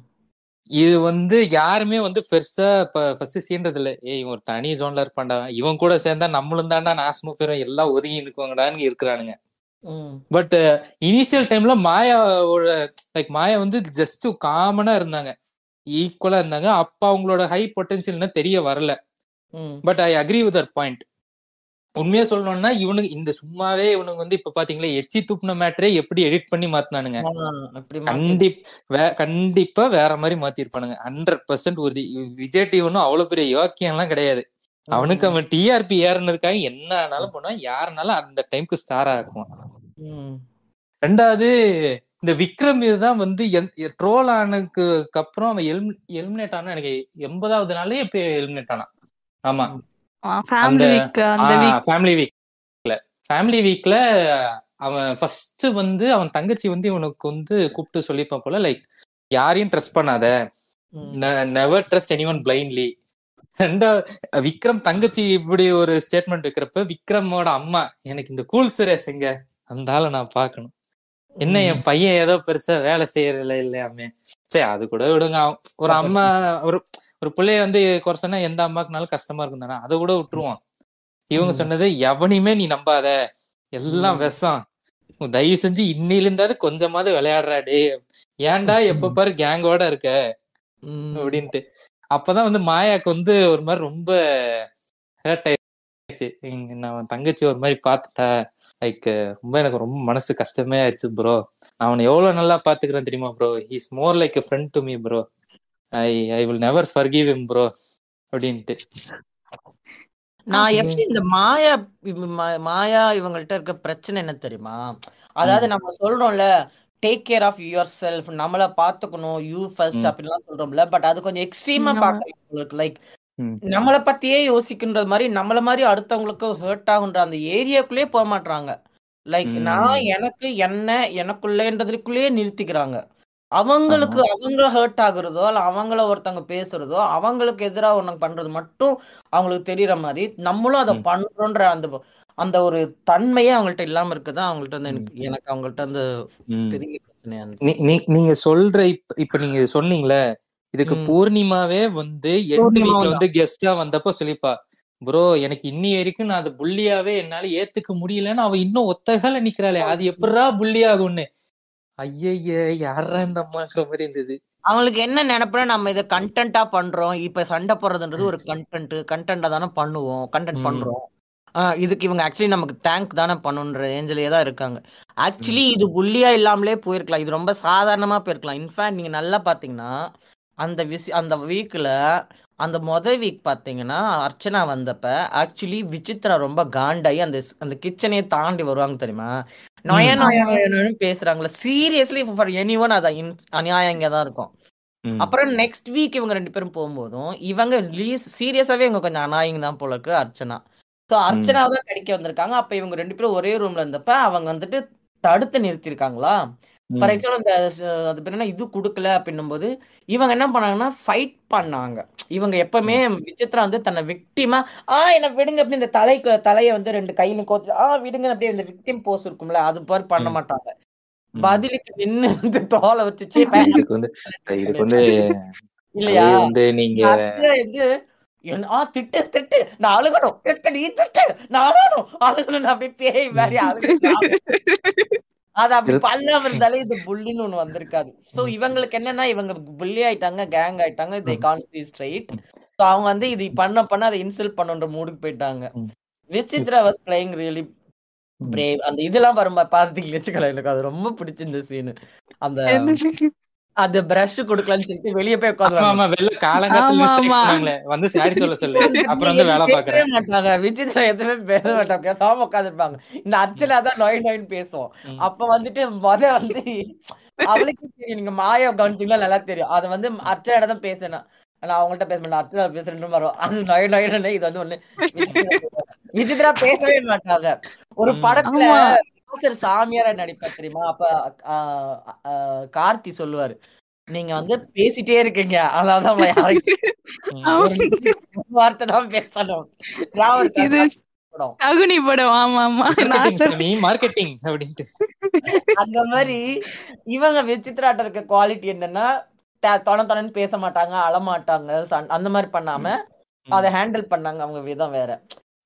இது வந்து யாருமே வந்து பெருசா இப்ப ஃபர்ஸ்ட் சீன்றது இல்ல. ஏய் இவன் ஒரு தனி ஜோன்ல இருப்பான்டா. இவன் கூட சேர்ந்தா நம்மளும் தான்டா நாசமா போயிரும். எல்லாம் ஒதுங்கி நிக்குவாங்கடான்னு இருக்கிறானுங்க. பட் இனிஷியல் டைம்ல மாயாவோட லைக் மாயா வந்து ஜஸ்ட் காமனா இருந்தாங்க. ஈக்குவலா இருந்தாங்க. அப்ப அவங்களோட ஹை பொட்டன்ஷியல்னு தெரிய வரல. But I agree with their point உண்மையா சொல்லணும்னா இவனுக்கு இந்த சும்மாவே இவனுக்கு வந்து இப்ப பாத்தீங்களா எச்சி துப்புன மேட்டரே எப்படி எடிட் பண்ணி மாத்தினானுங்க. கண்டிப்பா வேற மாதிரி மாத்திருப்பானுங்க. ஹண்ட்ரட் பர்சன்ட் உறுதி. விஜய் டிவனும் அவ்வளவு பெரிய யோக்கியம் எல்லாம் கிடையாது அவனுக்கு அவன் டிஆர்பி ஏறினதுக்காக என்ன ஆனாலும் பண்ணுவான் யாருனாலும் அந்த டைம்க்கு ஸ்டார் ஆக்குவான் ம். ரெண்டாவது இந்த விக்ரம் இதுதான் வந்து ட்ரோல் ஆனதுக்கு அப்புறம் அவன் எலிமினேட் ஆனா எனக்கு எண்பதாவது நாளே இப்ப எலிமினேட் ஆனான். ஆமா. ஃபேமிலி வீக்ல ஃபேமிலி வீக்ல அவன் ஃபர்ஸ்ட் வந்து அவன் தங்கச்சி வந்து இவனுக்கு வந்து கூப்பிட்டு சொல்லிப்பான் போல லைக் யாரையும் ட்ரஸ்ட் பண்ணாத. Never trust anyone blindly ரெண்டா விக்ரம் தங்கச்சி இப்படி ஒரு ஸ்டேட்மெண்ட் வைக்கிறப்ப விக்ரமோட அம்மா எனக்கு இந்த கூல் சுரேஷ் எங்க? அந்த ஆளை நான் பார்க்கணும். என்ன என் பையன் ஏதோ பெருசா வேலை செய்யறதில்ல இல்லையாமே. சரி அது கூட விடுங்க. ஒரு அம்மா ஒரு ஒரு பிள்ளைய வந்து குறை சொன்னா எந்த அம்மாக்குனாலும் கஷ்டமா இருக்கும் தானே? அதை கூட விட்டுருவான். இவங்க. சொன்னது எவனையுமே நீ நம்பாத. எல்லாம். விஷம். தயவு செஞ்சு இன்னில இருந்தாவது கொஞ்சமாவது விளையாடுறா டே ஏன்டா எப்ப பாரு கேங்கோட இருக்க. அப்படின்ட்டு. அப்பதான் வந்து மாயாக்கு வந்து ஒரு மாதிரி ரொம்ப ஹேர்ட் ஆயிடுச்சு. நான் தங்கச்சி ஒரு மாதிரி பார்த்துட்டா. லைக் ரொம்ப எனக்கு ரொம்ப மனசு கஷ்டமே ஆயிடுச்சு ப்ரோ நான் அவனை எவ்வளவு நல்லா பாத்துக்கிறேன் தெரியுமா bro is more like friend to me bro I I will never forgive him bro அப்படின்ட்டு. நான் எப்படி இந்த மாயா மாயா இவங்கள்ட்ட இருக்க பிரச்சனை என்ன தெரியுமா? அதாவது நம்ம சொல்றோம்ல take care of yourself நம்மள பாத்துக்கணும் யூ ஃபர்ஸ்ட். அப்படிலாம் சொல்றோம்ல. பட் அது கொஞ்சம் எக்ஸ்ட்ரீமா. பாக்குறவங்களுக்கு லைக் ம். நம்மள பத்தியே யோசிக்கின்றது மாதிரி நம்மள மாதிரி அடுத்தவங்களுக்கு ஹர்ட் ஆகுன்ற அந்த ஏரியாக்குள்ளேயே போக மாட்றாங்க லைக் ம். நான் எனக்கு என்ன எனக்குள்ளேன்றதுக்குள்ளேயே நிறுத்திக்கிறாங்க அவங்களுக்கு அவங்க ஹர்ட் ஆகுறதோ இல்ல அவங்கள ஒருத்தவங்க பேசுறதோ அவங்களுக்கு எதிராக ஒண்ணு பண்றது மட்டும் அவங்களுக்கு தெரியற மாதிரி நம்மளும் அதை ம். பண்றோன்ற அந்த அந்த ஒரு தன்மையே அவங்கள்ட்ட இல்லாம இருக்குதா அவங்கள்ட்ட வந்து எனக்கு எனக்கு அவங்கள்ட்ட அந்த ம். பெரிய பிரச்சனையா இருந்துச்சு நீ- நீ- நீங்க சொல்ற இப்ப இப்ப நீங்க சொன்னீங்களே இதுக்கு. பூர்ணிமாவே வந்து பூர்ணிமாவும் வீக்ல. வந்து கெஸ்டா வந்தப்போ சொல்லிப்பா ப்ரோ எனக்கு இன்னி வரைக்கும் நான் அது புள்ளியாவே என்னால ஏத்துக்க முடியலன்னு அவ இன்னும் ஒத்தகால நிக்கிறாளே. அது எப்படிரா புள்ளி ஆகும்னு ஐயய்ய யாரா இந்த அம்மாங்கிற மாதிரி இருந்தது? அவங்களுக்கு என்ன நினைப்புனா நம்ம இதை கண்டென்ட்டா பண்றோம். இப்ப சண்டை போடுறதுன்றது ஒரு கண்டென்ட் கண்டென்ட்டா தானே பண்ணுவோம். கண்டென்ட். பண்றோம். இதுக்கு இவங்க ஆக்சுவலி நமக்கு தேங்க் தானே பண்ணுன்ற ரேஞ்சிலே தான் இருக்காங்க. ஆக்சுவலி இது புள்ளியா இல்லாமலே போயிருக்கலாம். இது ரொம்ப சாதாரணமா போயிருக்கலாம். இன்ஃபேக்ட் நீங்க நல்லா பாத்தீங்கன்னா அந்த விசி அந்த வீக்ல அந்த மொத வீக் பாத்தீங்கன்னா அர்ச்சனா வந்தப்ப ஆக்சுவலி விசித்ரா ரொம்ப காண்டாயி அந்த அந்த கிச்சனையே தாண்டி வருவாங்க தெரியுமா? நொய நொயன்னு பேசுறாங்களே சீரியஸ்லி ஃபார் எனி ஒன் அது இங்கே தான் இருக்கும். அப்புறம் நெக்ஸ்ட் வீக் இவங்க ரெண்டு பேரும் போகும்போதும் இவங்க சீரியஸாவே இவங்க கொஞ்சம் அனாயிங் தான் போல இருக்கு அர்ச்சனா. ஸோ அர்ச்சனாவை தான் கடிக்க வந்திருக்காங்க. அப்ப இவங்க ரெண்டு பேரும் ஒரே ரூம்ல இருந்தப்ப அவங்க வந்துட்டு தடுத்து நிறுத்திருக்காங்களா? ஃபார் ம். எக்ஸாம்பிள் இந்த அது பேர் என்ன? இது கொடுக்கல அப்படின்னும் போது இவங்க என்ன பண்ணாங்கன்னா ஃபைட் பண்ணாங்க. இவங்க எப்பவுமே விசித்ரா வந்து தன்னை விக்டிமா ஆ என்ன விடுங்க அப்படி இந்த தலைக்கு தலையை வந்து ரெண்டு கையில கோத்து ஆ விடுங்க அப்படியே இந்த விக்டிம் போஸ் இருக்கும்ல அது பாரு பண்ண ம். மாட்டாங்க. ம். பதிலுக்கு நின்னு வந்து தோலை வச்சு சீ, பே- *laughs* இதுக்கு வந்து இதுக்கு வந்து இல்லையா? அது வந்து நீங்க அர்ச்சனா வந்து என்ன- ஆ திட்டு திட்டு நான் அழுகணும் திட்டு நீ திட்டு நான் அழகணும் அழுகணும் நான் அப்படியே பேய் மாதிரி அழுகணும் அது அப்படி பண்ணாம இருந்தாலே இது புல்லின்னு ஒண்ணு வந்திருக்காது. சோ இவங்களுக்கு என்னன்னா இவங்க புள்ளி ஆயிட்டாங்க கேங் ஆயிட்டாங்க they can see straight so அவங்க வந்து இது பண்ண பண்ண அதை இன்சல்ட் பண்ணுன்ற மூடுக்கு போயிட்டாங்க. Vichitra was playing really. Brave அந்த இதெல்லாம் வரும்போது பாத்தீங்க வச்சுக்கலாம் எனக்கு அது ரொம்ப பிடிச்சிருந்த சீன் அந்த அது பிரஷ் கொடுக்கலன்னு சொல்லிட்டு வெளியே போய் உட்காந்து ஆமா வெளில காலங்காத்துல. பண்ணாங்களே வந்து சாரி சொல்ல சொல்லு. அப்புறம் வந்து வேலை பாக்குறேன் மாட்டாங்க. விசித்ரா எதுவுமே பேச மாட்டாங்க. பேசாம உட்காந்துருப்பாங்க இந்த அர்ச்சனா தான் நொய் நொயின்னு பேசும் ம். அப்ப வந்துட்டு மொத வந்து அவளுக்கு தெரியும். நீங்க மாயா கவனிச்சிங்களா? நல்லா தெரியும். அது வந்து அர்ச்சனா தான் பேசணும் நான். அவங்கள்ட்ட பேச மாட்டேன். அர்ச்சனா பேசுறேன் வரும் அது நொய் நொயின்னு இது வந்து ஒண்ணு. விசித்ரா. விசித்ரா பேசவே மாட்டாங்க. ஒரு. படத்துல நாசர் சாமியாரா நடிப்பா தெரியுமா? அப்ப கார்த்தி சொல்லுவாரு. நீங்க வந்து பேசிட்டே இருக்கீங்க. அதனாலதான் யாரையும் வார்த்தை தான் பேசணும். தகுனி படம். ஆமா ஆமா. மார்க்கெட்டிங் அப்படின்ட்டு. அந்த மாதிரி இவங்க விசித்ராட்ட இருக்க குவாலிட்டி என்னன்னா தொண தொணன்னு பேச மாட்டாங்க அழமாட்டாங்க அந்த மாதிரி பண்ணாம. அதை ஹேண்டில் பண்ணாங்க அவங்க விதம் வேற.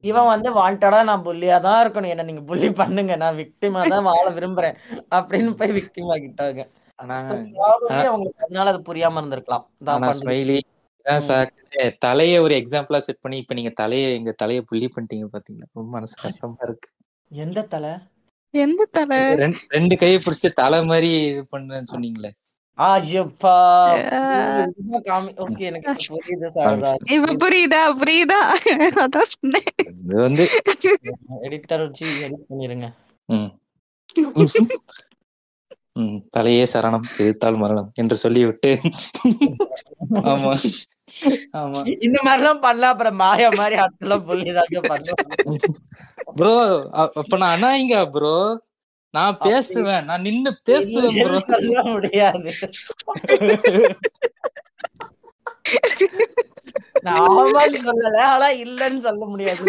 இவன் வந்து வாண்டடா நான் புள்ளியா தான் இருக்கணும். என்ன நீங்க புள்ளி பண்ணுங்க. நான் விக்டிமா தான் வாழ விரும்புறேன். அப்படின்னு போய் விக்டிம் ஆகிட்டாங்க. அவங்களுக்கு அதனால அது புரியாம இருந்திருக்கலாம். தலைய ஒரு எக்ஸாம்பிளா செட் பண்ணி இப்ப நீங்க தலைய எங்க தலைய புள்ளி பண்ணிட்டீங்க பாத்தீங்களா? ரொம்ப மனசு கஷ்டமா இருக்கு. எந்த தலை? எந்த தலை? ரெண்டு- ரெண்டு கையை பிடிச்சு தலை மாதிரி இது பண்ணேன்னு சொன்னீங்களே. ஆஜப்பா ஓகே எனக்கு புரியுது சாரதா இப்ப புரியுதா புரியுதா அதான் சொன்னேன் இது வந்து எடிட்டர் வச்சு எடிட் பண்ணிருங்க தலையே சரணம் எதிர்த்தால் மரணம் என்று சொல்லிவிட்டு ஆமா ஆமா இந்த மாதிரிலாம் பண்ணலாம் அப்புறம் மாயா மாதிரி ஆட்கள்லாம் புள்ளிதாங்க ப்ரோ அப்ப நான் அண்ணாங்க ப்ரோ நான் பேசுவேன். நான் நின்னு பேசுவேன் சொல்ல முடியாது. நான் ஆமான்னு சொல்லல ஆனா இல்லன்னு சொல்ல முடியாது.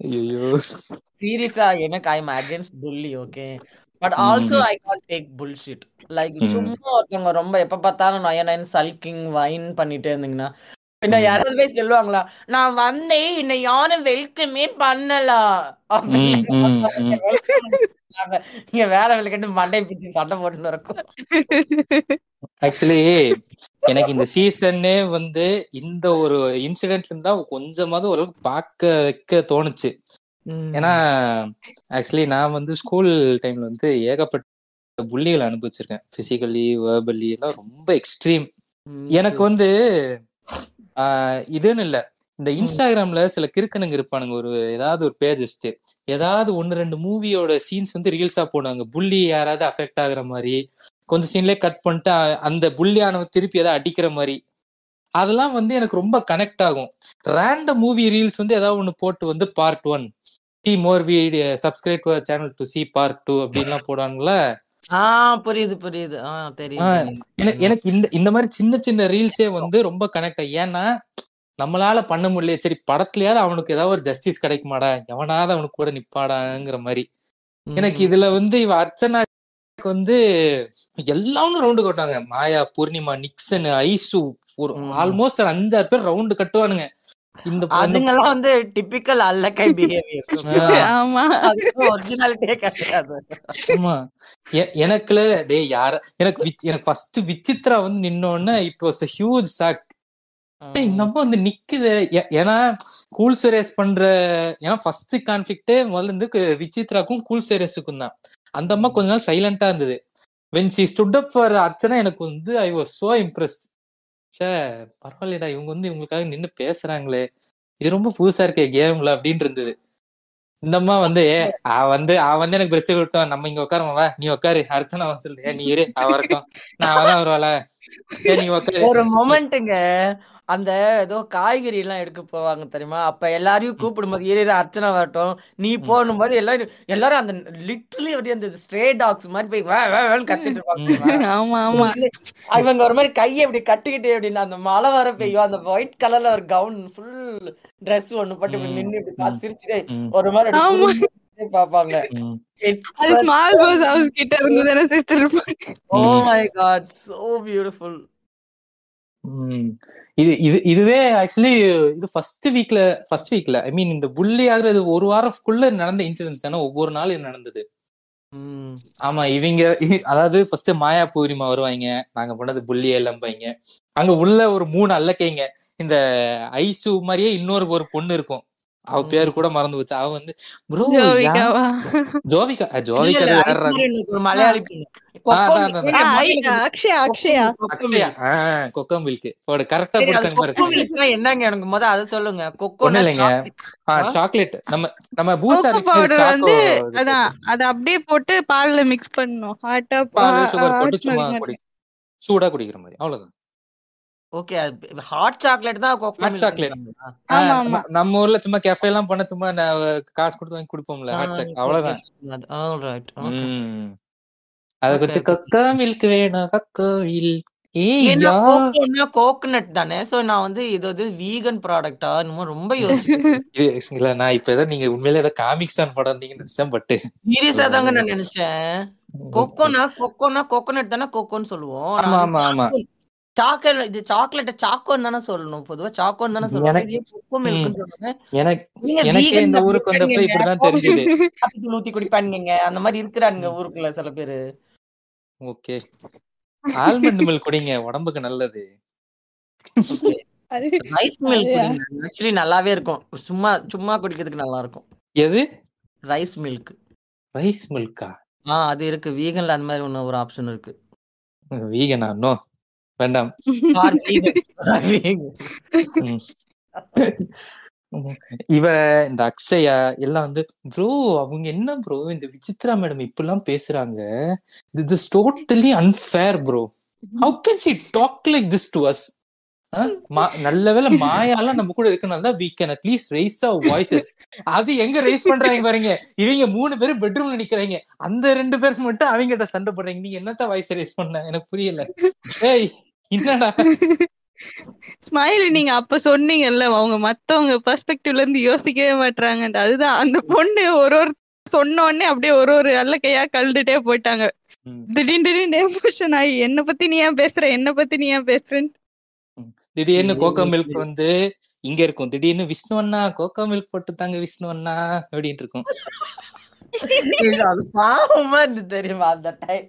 ஐயோ சீரியஸா எனக்கு I against bully okay but also I call take bullshit like. சும்மா ஒருத்தவங்க ரொம்ப எப்ப பார்த்தாலும் நொய நயன் சல்கிங் வைன் பண்ணிட்டே இருந்தீங்கன்னா என்ன. யாராவது போய் சொல்லுவாங்களா நான் வந்தேன் என்னை யாரும் வெல்கமே பண்ணல. நீங்க வேலை விளக்கட்டு மண்டை பிச்சு சண்டை போட்டு இருக்கும் ஆக்சுவலி எனக்கு இந்த சீசன்னே வந்து இந்த ஒரு இன்சிடென்ட்ல இருந்தா கொஞ்சமாவது ஓரளவுக்கு பார்க்க வைக்க தோணுச்சு ஏன்னா ஆக்சுவலி நான் வந்து ஸ்கூல் டைம்ல வந்து ஏகப்பட்ட புள்ளிகளை அனுபவிச்சிருக்கேன். பிசிக்கலி வேர்பலி எல்லாம் ரொம்ப எக்ஸ்ட்ரீம் எனக்கு வந்து இதுன்னு இல்ல. இந்த இன்ஸ்டாகிராம்ல சில கிறுக்கனுங்க இருப்பானுங்க. ஒரு ஏதாவது ஒரு பேஜ் வச்சுட்டு ஏதாவது ஒன்னு ரெண்டு மூவியோட சீன்ஸ் வந்து ரீல்ஸா போடுவாங்க. புள்ளி யாராவது அஃபெக்ட் ஆகுற மாதிரி கொஞ்சம் சீன்லயே கட் பண்ணிட்டு அந்த புள்ளியானவன் திருப்பி ஏதாவது அடிக்கிற மாதிரி. அதெல்லாம் வந்து எனக்கு ரொம்ப கனெக்ட் ஆகும். ரேண்டம் மூவி ரீல்ஸ் வந்து ஏதாவது ஒண்ணு போட்டு வந்து part one see more we subscribe to channel to see part two அப்படின்லாம் போடுவாங்கல்ல ஆஹ் புரியுது புரியுது. ஆஹ் தெரியும். எனக்கு இந்த இந்த மாதிரி சின்ன சின்ன ரீல்ஸே வந்து ரொம்ப கனெக்ட் ஏன்னா நம்மளால பண்ண முடியல சரி படத்துலயாவது அவனுக்கு ஏதாவது ஒரு ஜஸ்டிஸ் கிடைக்குமாடா? எவனாவது அவனுக்கு கூட நிப்பாடாங்கிற மாதிரி. எனக்கு இதுல வந்து இவ அர்ச்சனா வந்து எல்லாரும் ரவுண்டு கட்டுவாங்க மாயா பூர்ணிமா நிக்சன் ஐசு ஒரு. ஆல்மோஸ்ட் ஒரு அஞ்சாறு பேர் ரவுண்டு கட்டுவானுங்க. இந்த அதுங்கெல்லாம் வந்து டிபிக்கல் அல்லக்கை *laughs* பிஹேவியர் ஆமா. ஒரிஜினாலிட்டியே கிடையாது. ஆமா. எனக்குல டேய் யார எனக்கு எனக்கு ஃபர்ஸ்ட் விசித்ரா வந்து நின்னோடனே இட் வாஸ் ஹியூஜ் சாக் டேய் இந்த அம்மா வந்து நிக்குது. ஏன்னா கூல் சுரேஷ் பண்ற ஏன்னா ஃபர்ஸ்ட் கான்ஃபிளிக்டே முதல்ல இருந்து விசித்ராக்கும் கூல் சுரேஷுக்கும் தான். அந்த அம்மா கொஞ்ச நாள் சைலண்டா இருந்தது. When she stood up for Archana எனக்கு வந்து ஐ வாஸ் சோ இம்ப்ரெஸ்ட் சே பரவாயில்லடா இவங்க வந்து இவங்களுக்காக நின்னு பேசுறாங்களே. இது ரொம்ப புதுசா இருக்கே கேம்ல அப்படின்னு இருந்தது இந்த அம்மா வந்து ஏ அவ வந்து அவ வந்து எனக்கு பிரச்சனை விட்டோம் நம்ம இங்க உட்காருமா வா நீ உட்காரு. அர்ச்சனா வந்து சொல்லு நீ இரு அவ வரட்டும். நான் அவதான் வருவாள? நீ உட்காரு. ஒரு மொமெண்ட்டுங்க அந்த ஏதோ காய்கறி எல்லாம் எடுக்க போவாங்க தெரியுமா? அப்ப எல்லாரையும் கூப்பிடும்போது இரு இரு, அர்ச்சனா வரட்டும். நீ போகணும் போது எல்லாரும் எல்லாரும் அந்த லிட்டரலி அப்படியே அந்த ஸ்ட்ரே டாக்ஸ் மாதிரி போய் வே வேன்னு கத்திட்டு இருப்பாங்க தெரியுமா? ஆமா ஆமா. இவங்க ஒரு மாதிரி கையை இப்படி கட்டிக்கிட்டு அப்படின்னு அந்த மழை வர பெய்யும். அந்த ஒயிட் கலர்ல ஒரு கவுன் ஃபுல் Dress ஒண்ணு போட்டு இப்படி ம், நின்னு இப்படி பார்த்து சிரிச்சுட்டே ஒரு மாதிரி அது such- ஸ்மால் பாஸ் ஹவுஸ் கிட்ட இருந்து தானே சிஸ்டர் oh. இது இது இதுவே ஆக்சுவலி இது ஃபர்ஸ்ட் வீக்ல ஃபர்ஸ்ட் வீக்ல ஐ மீன் இந்த புள்ளி ஆகுறது ஒரு வாரத்துக்குள்ள நடந்த இன்சிடென்ட்ஸ் தானே? ஒவ்வொரு நாள் இது நடந்தது. ஆமா இவங்க அதாவது ஃபர்ஸ்ட் மாயா பூரிமா வருவாங்க நாங்க பண்ணது புள்ளி எல்லம்பாங்க அங்க உள்ள ஒரு மூணு அல்லக்கைங்க. இந்த ஐசு மாதிரியே இன்னொரு ஒரு பொண்ணு இருக்கும். அவ பேரு கூட மறந்து போச்சு. அவ வந்து ப்ரோ ஜோவிகா ஜோவிகா அது மலையாளி கொக்கோ அதான், மில்க். கொக்கோ கொக்கோ போட கரெக்டா அது பிடிச்சாங்க கொக்கோ என்னங்க எனக்கு முத அதை சொல்லுங்க. கொக்கோனா இல்லைங்க. சாக்லேட். நம்ம நம்ம பூஸ்டர் பவுடர் வந்து அதான் அத அப்படியே போட்டு பால்ல மிக்ஸ் பண்ணணும். ஹாட்டா பால் சுகர் போட்டு சும்மா குடி சூடா குடிக்கிற மாதிரி. அவ்வளவுதான். ஓகே ஹாட் சாக்லேட் தான்? ஆஹ் ஆமா, நம்ம- ஊர்ல சும்மா கேஃபே எல்லாம் பண்ண சும்மா நான் காசு கொடுத்து வாங்கி குடிப்போம்ல ஹாட் சாக் அவ்வளவுதான். அது all right, okay. ம். அத கொஞ்சம். கொக்கோ மில்க் வேணும் கொக்கோ மில்க் கோகனட் தானே சோ நான் வந்து இது வந்து வீகன் ப்ராடக்ட்டா ரொம்ப யோசிச்சேன் *laughs* இல்ல நான் இப்ப ஏதோ நீங்க உண்மையிலே ஏதோ காமிக் ஸ்டான் படம் இருந்தீங்கன்னு நினைச்சேன் பட்டு சீரியஸா தாங்க நான் நினைச்சேன். கொக்கோனா கொக்கோனா கோகனட் தானே கொக்கோன்னு சொல்லுவோம். ஆமா ஆமா ஆமா. சாக்லேட் இது சாக்லேட் சாக்கோன்னு தானே சொல்லணும். பொதுவா சாக்கோன்னு தானே சொல்லுவாங்க எனக்கு- இந்த ஊருக்கு வந்தப்ப இப்படிதான் தெரிஞ்சது. *laughs* ஊத்தி குடிப்பானுங்க அந்த மாதிரி இருக்கிறானுங்க ஊருக்குள்ள சில பேரு. ஓகே. ஆல்மண்ட் மில்க் குடிங்க. உடம்புக்கு நல்லது. ரைஸ் மில்க் குடிங்க. ஆக்சுவலி நல்லாவே இருக்கும். சும்மா சும்மா குடிக்கிறதுக்கு நல்லா இருக்கும் எது? ரைஸ் மில்க் ரைஸ் மில்கா ஆ அது இருக்கு. வீகன்ல அந்த மாதிரி ஒண்ணு ஒரு ஆப்ஷன் இருக்கு. வீகனா நோ வேண்டாம். இவ இந்த அக்ஷயா எல்லாம் வந்து ப்ரோ அவங்க என்ன ப்ரோ இந்த விசித்ரா மேடம் இப்பெல்லாம் பேசுறாங்க. This totally unfair bro how can she talk like this to us நல்ல வேளை மாயாலாம் நம்ம கூட இருக்கனால தான் we can at least raise our voices அது எங்க ரைஸ் பண்றாங்க பாருங்க. இவங்க மூணு பேரும் பெட்ரூம்ல நிக்கிறாங்க. அந்த ரெண்டு பேருக்கு மட்டும் அவங்க கிட்ட சண்டை போடுறாங்க. நீங்க என்னத்த வாய்ஸ் ரைஸ் பண்ண? எனக்கு புரியல. ஏய் என்னடா? ஸ்மைல் நீங்க அப்ப சொன்னீங்கல்ல அவங்க மத்தவங்க பெர்ஸ்பெக்டிவ்ல இருந்து யோசிக்கவே மாட்டாங்கன்ட்டு அதுதான் அந்த பொண்ணு ஒரு ஒரு சொன்ன உடனே அப்படியே ஒரு ஒரு அல்ல கையா கழுந்துட்டே போயிட்டாங்க. திடீர்னு திடீர்னு எமோஷன் ஆகி என்ன பத்தி நீ ஏன் பேசுற? என்ன பத்தி நீ ஏன் பேசுறேன்னு திடீர்னு கோகோ மில்க் வந்து இங்க இருக்கும். திடீர்னு விஷ்ணு அண்ணா கோகோ மில்க் போட்டு தாங்க விஷ்ணு அண்ணா அப்படின்னு இருக்கும். பாவமா இருந்து தெரியுமா அந்த டைம்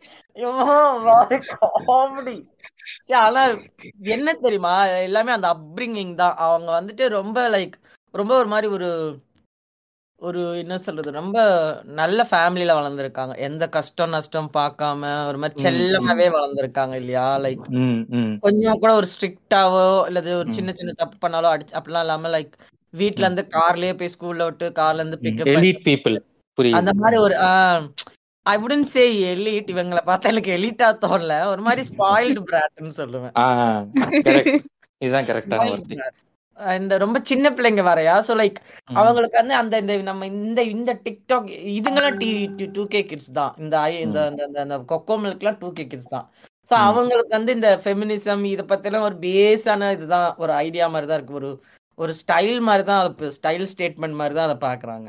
காமெடி. ஆனா என்ன தெரியுமா? எல்லாமே அந்த அப்ரிங்கிங் தான். அவங்க வந்துட்டு ரொம்ப லைக் ரொம்ப ஒரு மாதிரி ஒரு ஒரு என்ன சொல்றது? ரொம்ப நல்ல ஃபேமிலில வளர்ந்துருக்காங்க. எந்த கஷ்டம் நஷ்டம் பார்க்காம ஒரு மாதிரி செல்லமாவே வளர்ந்துருக்காங்க இல்லையா? லைக் கொஞ்சம் கூட ஒரு ஸ்ட்ரிக்டாவோ இல்லது ஒரு. சின்ன சின்ன தப்பு பண்ணாலோ அடிச்சு அப்படிலாம் இல்லாம லைக் வீட்ல இருந்து கார்லயே போய் ஸ்கூல்ல விட்டு கார்ல இருந்து பிக்கப் பண்ணி எலிட் பீப்புள் புரியுது. அந்த மாதிரி ஒரு ஐ வுடன் சே எலிட் இவங்கள பார்த்தா எனக்கு எலிட்டா தோணல. ஒரு மாதிரி ஸ்பாயில்டு பிராட்னு சொல்லுவேன். இதுதான் கரெக்டான அண்ட் ரொம்ப சின்ன பிள்ளைங்க வரையா ஸோ லைக் அவங்களுக்கு வந்து அந்த இந்த நம்ம இந்த இந்த டிக்டாக் இதுங்கெல்லாம் டி டூ கே கிட்ஸ் தான். இந்த இந்த இந்த கொக்கோ மில்க்லாம் டூ கே கிட்ஸ் தான். ஸோ ம். அவங்களுக்கு வந்து இந்த ஃபெமினிசம் இதை பத்திலாம் ஒரு பேஸான இதுதான் ஒரு ஐடியா மாதிரி தான் இருக்கு. ஒரு ஒரு ஸ்டைல் மாதிரி தான் ஸ்டைல் ஸ்டேட்மெண்ட் மாதிரி தான் அதை பாக்குறாங்க.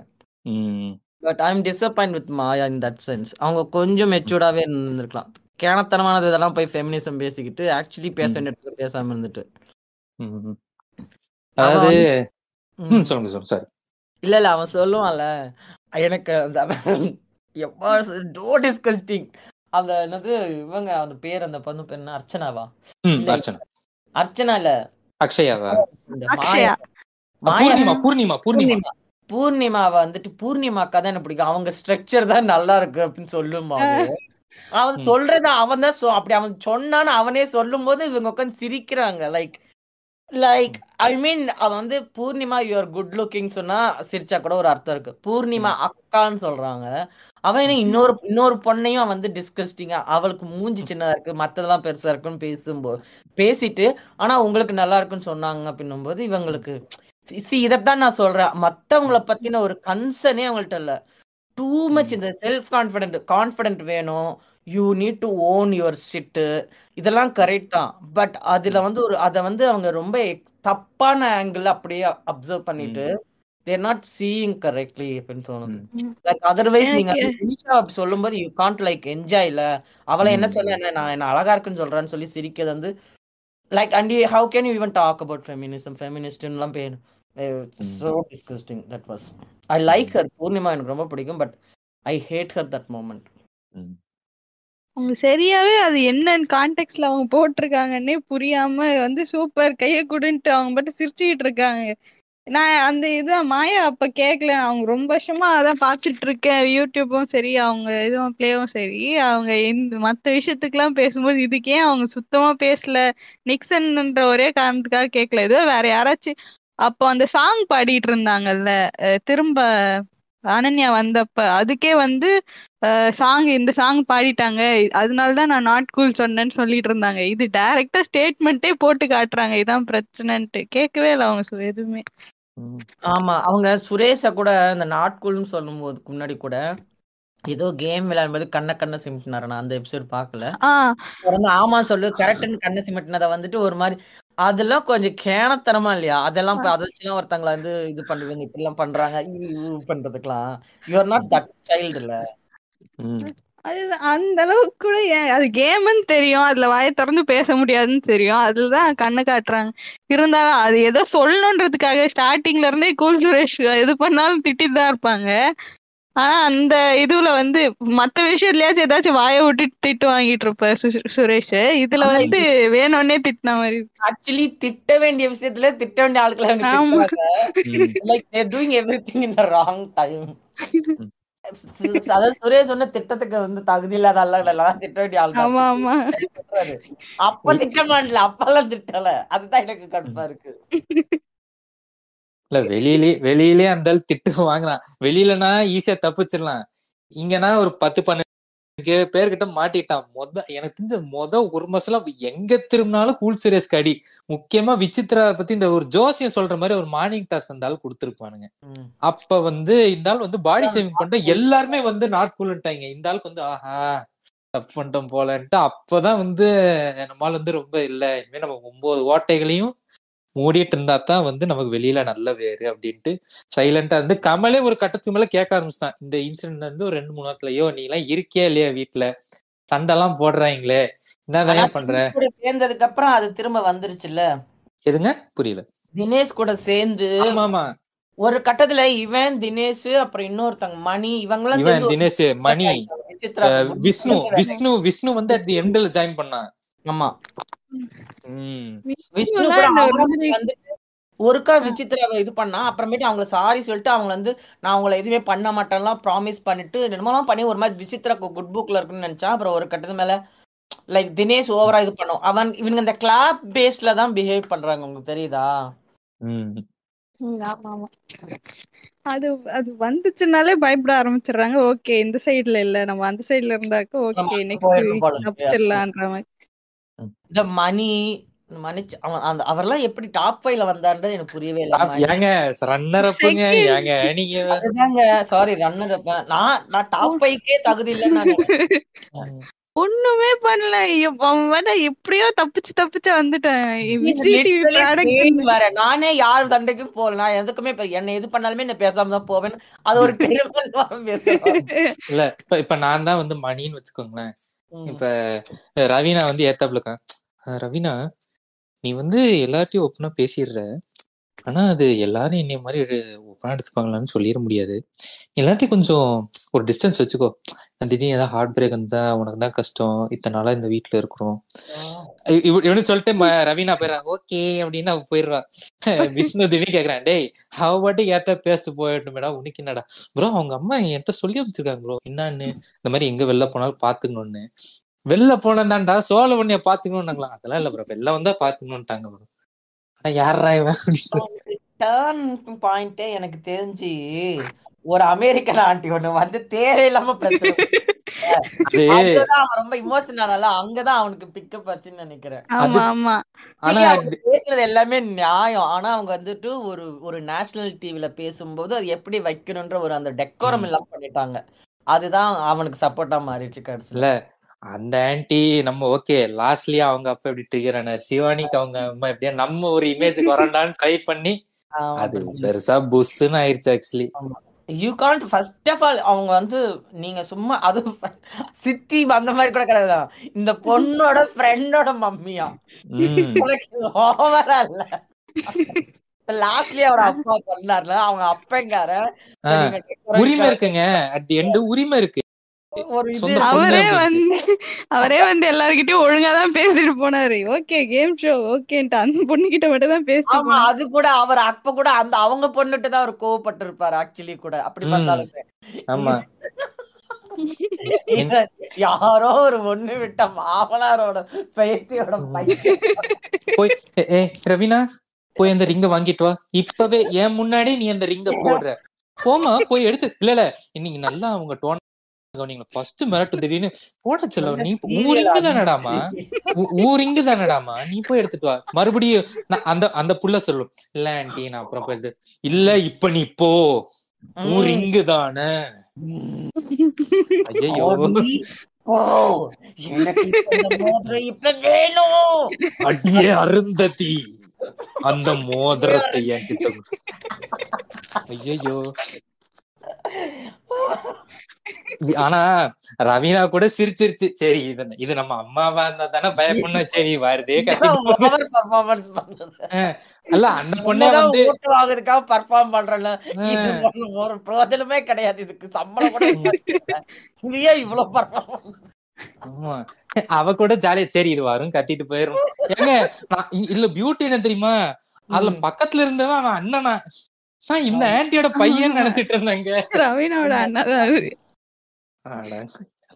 But I am disappoint with Maya in that sense அவங்க கொஞ்சம் மெச்சூர்டாவே இருந்திருக்கலாம். கேனத்தனமானது இதெல்லாம் போய் ஃபெமினிசம் பேசிக்கிட்டு ஆக்சுவலி பேச வேண்டிய பேசாம இருந்துட்டு. அதாவது. சொல்லுங்க சொல்லுங்க சார் இல்ல இல்ல அவன் சொல்லுவான்ல எனக்கு அந்த டோ டிஸ்கஸ்டிங் அந்த என்னது இவங்க அந்த பேர் அந்த பொண்ணு பேர் என்ன? அர்ச்சனாவா? அர்ச்சனா. அர்ச்சனா இல்ல. அக்ஷயாவா? பூர்ணிமா பூர்ணிமா. பூர்ணிமா. பூர்ணிமாவை வந்துட்டு பூர்ணிமாக்கா தான் எனக்கு பிடிக்கும். அவங்க ஸ்ட்ரக்சர் தான் நல்லா இருக்கு அப்படின்னு சொல்லும்போது அவன். சொல்றத அவன் தான் அப்படி அவன் சொன்னான்னு அவனே சொல்லும் போது இவங்க உட்காந்து சிரிக்கிறாங்க. லைக் லைக் ஐ மீன் அவன் வந்து பூர்ணிமா யுவர் குட் லுக்கிங் சொன்னா சிரிச்சா கூட ஒரு அர்த்தம் இருக்கு. பூர்ணிமா அக்கான்னு சொல்றாங்க. அவன் என்ன இன்னொரு இன்னொரு பொண்ணையும் அவன் வந்து டிஸ்கஸ்டிங்கா அவளுக்கு மூஞ்சி சின்னதா இருக்கு மத்ததெல்லாம் பெருசா இருக்குன்னு பேசும்போது பேசிட்டு ஆனா உங்களுக்கு நல்லா இருக்குன்னு சொன்னாங்க அப்படின்னும் போது இவங்களுக்கு சி இதைத்தான் நான் சொல்றேன். மத்தவங்கள பத்தின ஒரு கன்சர்னே அவங்கள்ட்ட இல்ல. டூ மச் இந்த செல்ஃப் கான்ஃபிடென்ட் கான்ஃபிடென்ட் வேணும். You need to own your shit இதெல்லாம் கரெக்ட் தான். பட் அதுல வந்து ஒரு அதை வந்து அவங்க ரொம்ப தப்பான ஆங்கிள் அப்படியே அப்சர்வ் பண்ணிட்டு தேர் நாட் சீயிங் கரெக்ட்லி அப்படின்னு தோணுது. லைக் அதர்வைஸ் நீங்க நிஷா அப்படி சொல்லும்போது யூ காண்ட் லைக் என்ஜாய் இல்ல. அவளை என்ன. சொல்ல என்ன நான் என்ன அழகா இருக்குன்னு சொல்றேன்னு சொல்லி சிரிக்கிறது வந்து like and how can you even talk about feminism ஃபெமினிஸ்ட்லாம் பேர். So disgusting that was I like her Poornima எனக்கு ரொம்ப பிடிக்கும் but I hate her that moment அவங்க சரியாவே அது என்னன்னு கான்டெக்ட்ல அவங்க போட்டிருக்காங்கன்னே புரியாம வந்து சூப்பர் கைய குடுன்ட்டு அவங்க மட்டும் சிரிச்சுக்கிட்டு இருக்காங்க. நான் அந்த இது மாயா அப்ப கேக்கல அவங்க ரொம்ப வருஷமா அதான் பாத்துட்டு இருக்கேன் யூடியூப்பும் சரி அவங்க இதுவும் பிளேவும் சரி அவங்க இந்த மத்த விஷயத்துக்குலாம் பேசும்போது இதுக்கே அவங்க சுத்தமா பேசல. நிக்சன்ன்ற ஒரே காரணத்துக்காக கேட்கல ஏதோ வேற யாராச்சும் அப்போ அந்த சாங் பாடிட்டு இருந்தாங்கல்ல திரும்ப அனன்யா வந்தப்ப அதுக்கே வந்து சாங் இந்த சாங் பாடிட்டாங்க. அதனால தான் நான் நாட் கூல் சொன்னேன்னு சொல்லிட்டு இருந்தாங்க இது டைரக்டா ஸ்டேட்மெண்ட்டே போட்டு காட்டுறாங்க. இதான் பிரச்சனைன்ட்டு. கேட்கவே இல்லை அவங்க எதுவுமே. ஆமா அவங்க சுரேஷ கூட இந்த நாட்குள்னு சொல்லும் போதுக்கு முன்னாடி கூட ஏதோ கேம் விளையாடும்போது கண்ண கண்ண சிமிட்டினாரு. நான் அந்த எபிசோட் வந்து ஆமா சொல்லு கரெக்ட்னு கண்ண சிமிட்டினதை வந்துட்டு ஒரு மாதிரி அதெல்லாம் கொஞ்சம் கேணத்தனமா இல்லையா? அதெல்லாம் அதை வச்சுலாம் ஒருத்தங்கள வந்து இது பண்ணுவீங்க இப்படி எல்லாம் பண்றாங்க பண்றதுக்கெல்லாம். You are not that child இல்ல அது அந்த அளவுக்கு கூட ஏன்? அது கேம்னு தெரியும். அதுல வாயை திறந்து பேச முடியாதுன்னு தெரியும். அதுலதான் கண்ணு காட்டுறாங்க. இருந்தாலும் அது ஏதோ சொல்லணுன்றதுக்காக ஸ்டார்டிங்ல இருந்தே கூல் சுரேஷ் எது பண்ணாலும் திட்டிட்டு தான் இருப்பாங்க. ஆனா அந்த இதுல வந்து மத்த விஷயத்துலயாச்சும் ஏதாச்சும் வாயை விட்டு திட்டு வாங்கிட்டு இருப்ப சு- சுரேஷ். இதுல வந்து வேணும்னே திட்டின மாதிரி. ஆக்சுவலி திட்ட வேண்டிய விஷயத்துல திட்ட வேண்டிய ஆட்களை doing everything in wrong time அதாவது சுரேஷ் சொன்ன திட்டத்துக்கு வந்து தகுதி இல்லாத ஆள்லாம் திட்ட வேண்டிய ஆள் ஆமா ஆமா. அப்ப திட்ட மாட்டல அப்பெல்லாம் திட்டல. அதுதான் எனக்கு கடுப்பா இருக்கு. *laughs* இல்ல வெளியிலே வெளியிலே அந்த ஆள் திட்டு வாங்குறான். வெளியிலனா ஈஸியா தப்பிச்சிடலாம். இங்கன்னா ஒரு பத்து பன்னெண்டு பேர்கிட்ட மாட்டிட்டான். மொத எனக்கு தெரிஞ்ச மொத ஒரு மாசம் எங்க திரும்பினாலும் கூல் சீரியஸ்க்கு அடி முக்கியமா விசித்ரா பத்தி இந்த ஒரு ஜோசியம் சொல்ற மாதிரி ஒரு மார்னிங் டாஸ் அந்த ஆள் கொடுத்துருப்பானுங்க. அப்ப வந்து இந்த ஆள் வந்து பாடி சேவிங் பண்ணிட்டு எல்லாருமே வந்து நாட் கூல்ட்டாங்க இந்த ஆளுக்கு வந்து ஆஹா தப்பு பண்ணிட்டோம் போலன்ட்டு அப்பதான் வந்து நம்மால் வந்து ரொம்ப இல்ல. இனிமே நம்ம ஒன்பது ஓட்டைகளையும் மூடிட்டு இருந்தா தான் வந்து நமக்கு வெளியில நல்ல வேறு அப்படின்ட்டு சைலண்டா இருந்து கமலே ஒரு கட்டத்துக்கு மேல கேட்க ஆரம்பிச்சிட்டான். இந்த இன்சிடென்ட் வந்து ஒரு ரெண்டு மூணு வாரத்துல ஐயோ நீ எல்லாம் இருக்கியா இல்லையா வீட்டுல சண்டைலாம் போடுறாங்களே. என்னதான் பண்ற? சேர்ந்ததுக்கு அப்புறம் அது திரும்ப வந்துருச்சுல்ல? எதுங்க? புரியல. தினேஷ் கூட சேர்ந்து ஆமா ஒரு கட்டத்துல இவன் தினேஷ் அப்புறம் இன்னொருத்தங்க மணி இவங்கெல்லாம் இவன் தினேஷ் மணி விஷ்ணு விஷ்ணு விஷ்ணு வந்து அட் தி எண்ட்ல ஜாயின் பண்ணான். ஆமா. ஒருக்கா விசித்ராவை இது பண்ணா அப்புறமேட்டு அவங்க சாரி சொல்லிட்டு அவங்க வந்து நான் உங்களை எதுவுமே பண்ண மாட்டேன்லாம் ப்ராமிஸ் பண்ணிட்டு என்னமோலாம் பண்ணி ஒரு மாதிரி விசித்ரா குட் புக்ல இருக்குன்னு நினைச்சா அப்புறம் ஒரு கட்டத்து மேல லைக் தினேஷ் ஓவரா இது பண்ணும். அவன் இவனுங்க இந்த கிளாப் பேஸ்ல தான் பிஹேவ் பண்றாங்க உங்களுக்கு தெரியுதா? உம் ம், ஆமா ஆமா. அது அது வந்துச்சுனாலே பயப்பட ஆரம்பிச்சிடுறாங்க. ஓகே இந்த சைடுல இல்ல. நம்ம அந்த சைடுல இருந்தாக்க ஓகே நெக்ஸ்ட். தப்பிச்சிடலான்ற மாதிரி. இந்த மணி மன்னிச்சு அவன் அந்த அவர்லாம் எப்படி டாப் ஃபைவ்ல வந்தாருன்றது எனக்கு புரியவே இல்லை மணி. ஏங்க ரன்னர் அப்புங்க. ஏங்க நீங்க அதுதாங்க சாரி ரன்னர் நான் நான் டாப் ஃபைவ்க்கே தகுதி இல்லைன்னு நான் நினைக்கிறேன். *laughs* ஒண்ணுமே பண்ணல ஐயோ, அவன் வேணா எப்படியோ தப்பிச்சு தப்பிச்சு வந்துட்டேன் Vijay TV Literally product same வேற. நானே யார் சண்டைக்கும் போகல நான் எதுக்குமே இப்ப என்ன எது பண்ணாலுமே நான் பேசாம தான் போவேன் அது ஒரு *laughs* பெருமை *laughs* பேசுறேன் இல்ல இப்ப இப்ப நான் தான் வந்து மணின்னு வச்சுக்கோங்களேன். இப்ப ரவீனா வந்து ஏத்தாப்புல இருக்கான் "அஹ் ரவீனா நீ வந்து எல்லார்ட்டையும் ஓப்பனா பேசிடுற. ஆனா அது எல்லாரும் என்னைய மாதிரி ஓப்பனா எடுத்துப்பாங்களான்னு சொல்லிட முடியாது. எல்லார்ட்டையும் கொஞ்சம் ஒரு டிஸ்டன்ஸ் வச்சுக்கோ. திடீர்னு ஏதாவது ஹார்ட் பிரேக் வந்தா உனக்கு தான் கஷ்டம். இத்தனை நாளா இந்த வீட்ல இருக்கிறோம். இவனு சொல்லிட்டு ரவீனா போயிடுறா ஓகே அப்படின்னு அவன் போயிடுறா. *laughs* விஷ்ணு திவி கேக்குறான் டேய் அவ பாட்டுக்கு ஏத்த பேசிட்டு போயிடணும் மேடம் உனக்கு என்னடா? ப்ரோ அவங்க அம்மா என்கிட்ட சொல்லி அமைச்சிருக்காங்க ப்ரோ என்னன்னு? இந்த மாதிரி எங்க வெளில போனாலும் பாத்துக்கணும்னு. வெளில போனதாண்டா சோழ உன்னைய பாத்துக்கணும்னாங்களா அதெல்லாம் இல்ல ப்ரோ வெளில வந்தா பாத்துக்கணும்ட்டாங்க ப்ரோ. ஆனா யாரா இவன்? டேர்ன் பாயிண்டே எனக்கு தெரிஞ்சு ஒரு அமெரிக்கன் ஆண்டி ஒண்ணு வந்து தேவையில்லாம ரொம்ப இமோஷனல் அங்கதான் அவனுக்கு பிக்கப் ஆச்சுன்னு நினைக்கிறேன். ஆமா ஆமா. ஆனா பேசுறது எல்லாமே நியாயம். ஆனா அவங்க வந்துட்டு ஒரு ஒரு நேஷனல் டிவில பேசும்போது அது எப்படி வைக்கணும்ன்ற ஒரு அந்த டெக்கோரம் ம். இல்லாம பண்ணிட்டாங்க. அதுதான் அவனுக்கு சப்போர்ட்டா மாறிடுச்சு கடைசியில. அந்த ஆன்டி நம்ம ஓகே லாஸ்ட்லயே அவங்க அப்பா எப்படி ட்ரிகர் ஆனார்? சிவானிக்கு அவங்க அம்மா எப்படியா நம்ம ஒரு இமேஜுக்கு வரண்டான்னு ட்ரை பண்ணி அது பெருசா புஷ்ன்னு ஆயிருச்சு actually you can't first of all அவங்க வந்து நீங்க சும்மா அது சித்தி அந்த மாதிரி கூட கிடையாது இந்த பொண்ணோட ஃப்ரெண்டோட மம்மியா. ஓவரா இல்ல. லாஸ்ட்லயே அவரோட அப்பா பண்ணார்ல அவங்க அப்பங்கார உரிமை இருக்குங்க. அட் எண்டு உரிமை இருக்கு. அவரே. வந்து அவரே வந்து எல்லார்கிட்டயும் ஒழுங்கா தான் பேசிட்டு போனாரு. ஓகே கேம் ஷோ ஓகேன்ட்டு அந்த பொண்ணு கிட்ட மட்டும் தான் பேசிட்டு அது கூட அவர் அப்ப கூட அந்த அவங்க பொண்ணுட்டு தான் அவர் கோவப்பட்டு இருப்பாரு ஆக்சுவலி கூட. அப்படி. பார்த்தாலுமே. ஆமா. யாரோ ஒரு ஒண்ணு விட்ட மாமனாரோட பேத்தியோட பையன். போய் ஏ ரவீனா போய் அந்த ரிங்க வாங்கிட்டு வா. இப்பவே என் முன்னாடி நீ அந்த ரிங்க போடுற. போமா போய் எடுத்து இல்ல இல்ல. இன்னைக்கு நல்லா அவங்க டோன் நீங்க ஃபர்ஸ்ட் மிரட்டு திடீர்னு போட செல்லம் நீ ஊர் இங்கு தானடாமா? ஊர் இங்கு தானடாமா? நீ போய் எடுத்துட்டு வா. மறுபடியும் அந்த அந்த புள்ள சொல்லும் இல்ல ஆண்டி நான் அப்புறம் போய் எடுத்து- இல்ல இப்ப நீ போ. ஊர் இங்கு தானே. ஐயோ அடியே அருந்ததி அந்த மோதிரத்தை என்கிட்ட ஐயோ ஆனா ரவீனா கூட சிரிச்சிருச்சு. சரி இது இது நம்ம அம்மாவா இருந்தா தானே பயப்படணும் *laughs* சரி வருதே *laughs* அல்ல அந்த பொண்ணே வந்து வாங்குறதுக்காக பர்ஃபார்ம் பண்றல ஒரு பிரயோஜனமே கிடையாது. இதுக்கு சம்பளம் கூட இல்ல. இது ஏன் இவ்வளவு பர்ஃபார்ம் ஆமா. அவ கூட ஜாலியா சரி இது வரும் கத்திட்டு போயிரும். ஏங்க இல்ல பியூட்டி என்ன தெரியுமா? அதுல பக்கத்துல இருந்தவன் அவன் அண்ணனா. நான் இந்த ஆன்ட்டியோட பையன் நினைச்சிட்டு இருந்தேங்க. ரவீனாவோட அண்ணா.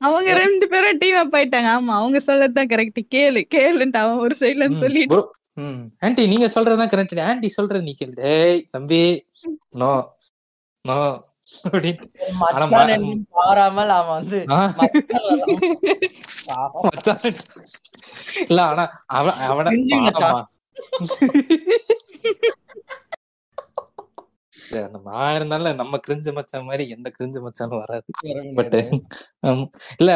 அவங்க ரெண்டு பேரும் டீம் அப் ஆயிட்டாங்க. ஆமா அவங்க சொல்லதான் கரெக்ட் கேளு கேளுன்ட்டு அவன் ஒரு சைடுல சொல்லிட்டு. ஆன்ட்டி நீங்க சொல்றதுதான் கரெக்ட் ஆன்ட்டி சொல்றது நீ கேளு. டேய் தம்பி. No no. பாராமல் அவன் வந்து. *laughs* இல்ல ஆனா அவன் அவன *laughs* அந்த நான் இருந்தாலும் நம்ம கிரிஞ்சு மச்சான் மாதிரி எந்த கிரிஞ்சு மச்சானும் வராது. பட் இல்ல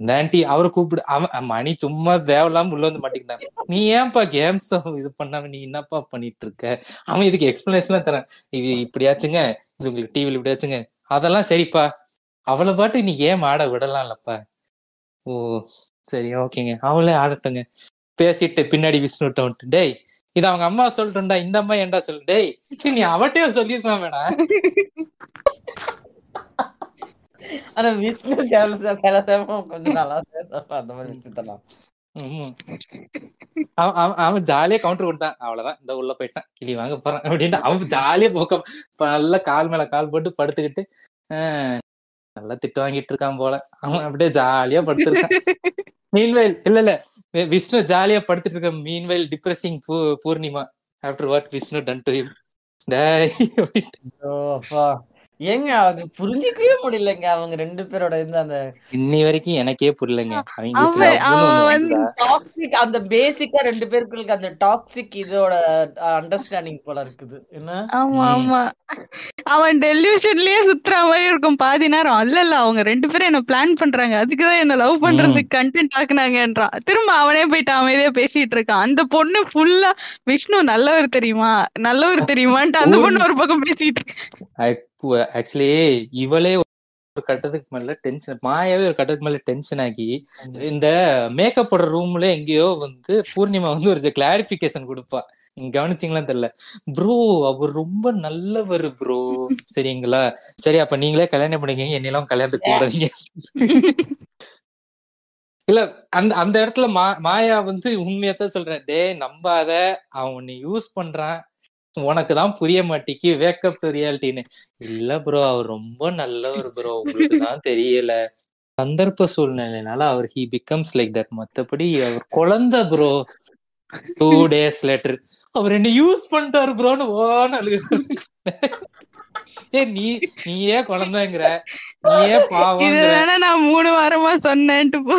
இந்த ஆன்ட்டி அவரை கூப்பிடு அவன் மணி சும்மா தேவையில்லாம உள்ள வந்து மாட்டிக்கிட்டான் நீ ஏன்பா கேம்ஸ் இது பண்ணாம நீ என்னப்பா பண்ணிட்டு இருக்க அவன் இதுக்கு எக்ஸ்பிளனேஷன் தரான் இது இப்படியாச்சுங்க இது உங்களுக்கு டிவில இப்படியாச்சுங்க. அதெல்லாம் சரிப்பா. அவளை பாட்டு நீ கேம் ஆட விடலாம்லப்பா ஓ சரி ஓகேங்க. அவளே ஆடட்டுங்க. பேசிட்டு பின்னாடி விஷ்ணுட்ட வந்துட்டு டேய் இது அவங்க அம்மா சொல்லிட்டுண்டா இந்த அம்மா ஏன்டா சொல்லு டேய் நீ அவட்டையே சொல்லிருக்கலாம் வேணாம் ஆனா விஷ்ணு கொஞ்சம் நல்லா அந்த மாதிரி விஷயத்தெல்லாம். ம். அவன் ஜாலியா கவுண்டர் கொடுத்தான். அவ்வளவுதான். இந்த உள்ள போயிட்டான். கிளி வாங்க போறான் அப்படின்ட்டு அவன் ஜாலியா போக்க நல்லா கால் மேல கால் போட்டு படுத்துக்கிட்டு நல்லா திட்டு வாங்கிட்டு இருக்கான் போல. அவன் அப்படியே ஜாலியா படுத்திருக்கான். மீன்வைல் இல்ல இல்ல. விஷ்ணு ஜாலியா படுத்துட்டு இருக்க meanwhile depressing Poornima. After what Vishnu done to him டேய் அப்படின்ட்டு. ஏங்க அது புரிஞ்சிக்கவே முடியலங்க. அவங்க ரெண்டு பேரோட இந்த அந்த இன்னி வரைக்கும் எனக்கே புரியலங்க. டாக்ஸிக் அந்த பேசிக்கா ரெண்டு பேருக்குள்ள அந்த டாக்ஸிக் இதோட அண்டர்ஸ்டாண்டிங் போல இருக்குது. என்ன? ஆமா ஆமா. அவன் டெலிவிஷன்லயே சுத்துற மாதிரி இருக்கும். பாதி நேரம். இல்ல இல்ல அவங்க ரெண்டு பேரும் என்ன பிளான் பண்றாங்க. அதுக்குதான் என்ன லவ் பண்றதுக்கு கண்டென்ட் ஆக்குனாங்கன்றான் திரும்ப அவனே போயிட்டு அமைதியா பேசிட்டு இருக்கான். அந்த பொண்ணு ஃபுல்லா விஷ்ணு நல்லவர் தெரியுமா? நல்லவர் தெரியுமான்ட்டு அந்த பொண்ணு ஒரு பக்கம் பேசிட்டு ஆக்சுவலி இவளே ஒரு கட்டத்துக்கு மேல டென்ஷன் மாயாவே ஒரு கட்டத்துக்கு மேல டென்ஷன் ஆகி இந்த மேக்கப் போடுற ரூம்ல எங்கேயோ வந்து பூர்ணிமா வந்து ஒரு கிளாரிபிகேஷன் கொடுப்பா. கவனிச்சீங்களா தெரியல. ப்ரோ அவர் ரொம்ப நல்லவர் ப்ரோ சரிங்களா? சரி அப்ப நீங்களே கல்யாணம் பண்ணிக்கங்க என்னெல்லாம் கல்யாணத்துக்கு கூடாதீங்க இல்ல அந்த அந்த இடத்துல மா மாயா வந்து உண்மையத்தான் சொல்றேன். டேய் நம்பாத. அவன் உன்னை யூஸ் பண்றான். உனக்கு தான் புரிய மாட்டேங்கி வேக்கப் டு ரியாலிட்டின்னு இல்ல ப்ரோ அவர் ரொம்ப நல்லவர் ப்ரோ உங்களுக்கு தான் தெரியல. சந்தர்ப்ப சூழ்நிலைனால அவர் ஹி பிகம்ஸ் லைக் தட் மத்தபடி அவர் குழந்தை ப்ரோ டூ டேஸ் லேட்டர் அவர் என்ன யூஸ் பண்ணிட்டாரு ப்ரோன்னு அழுகு ஏ நீ நீயே குழந்தைங்கிற. நீயே இதுதானே நான் மூணு வாரமா சொன்னேன்ட்டு போ.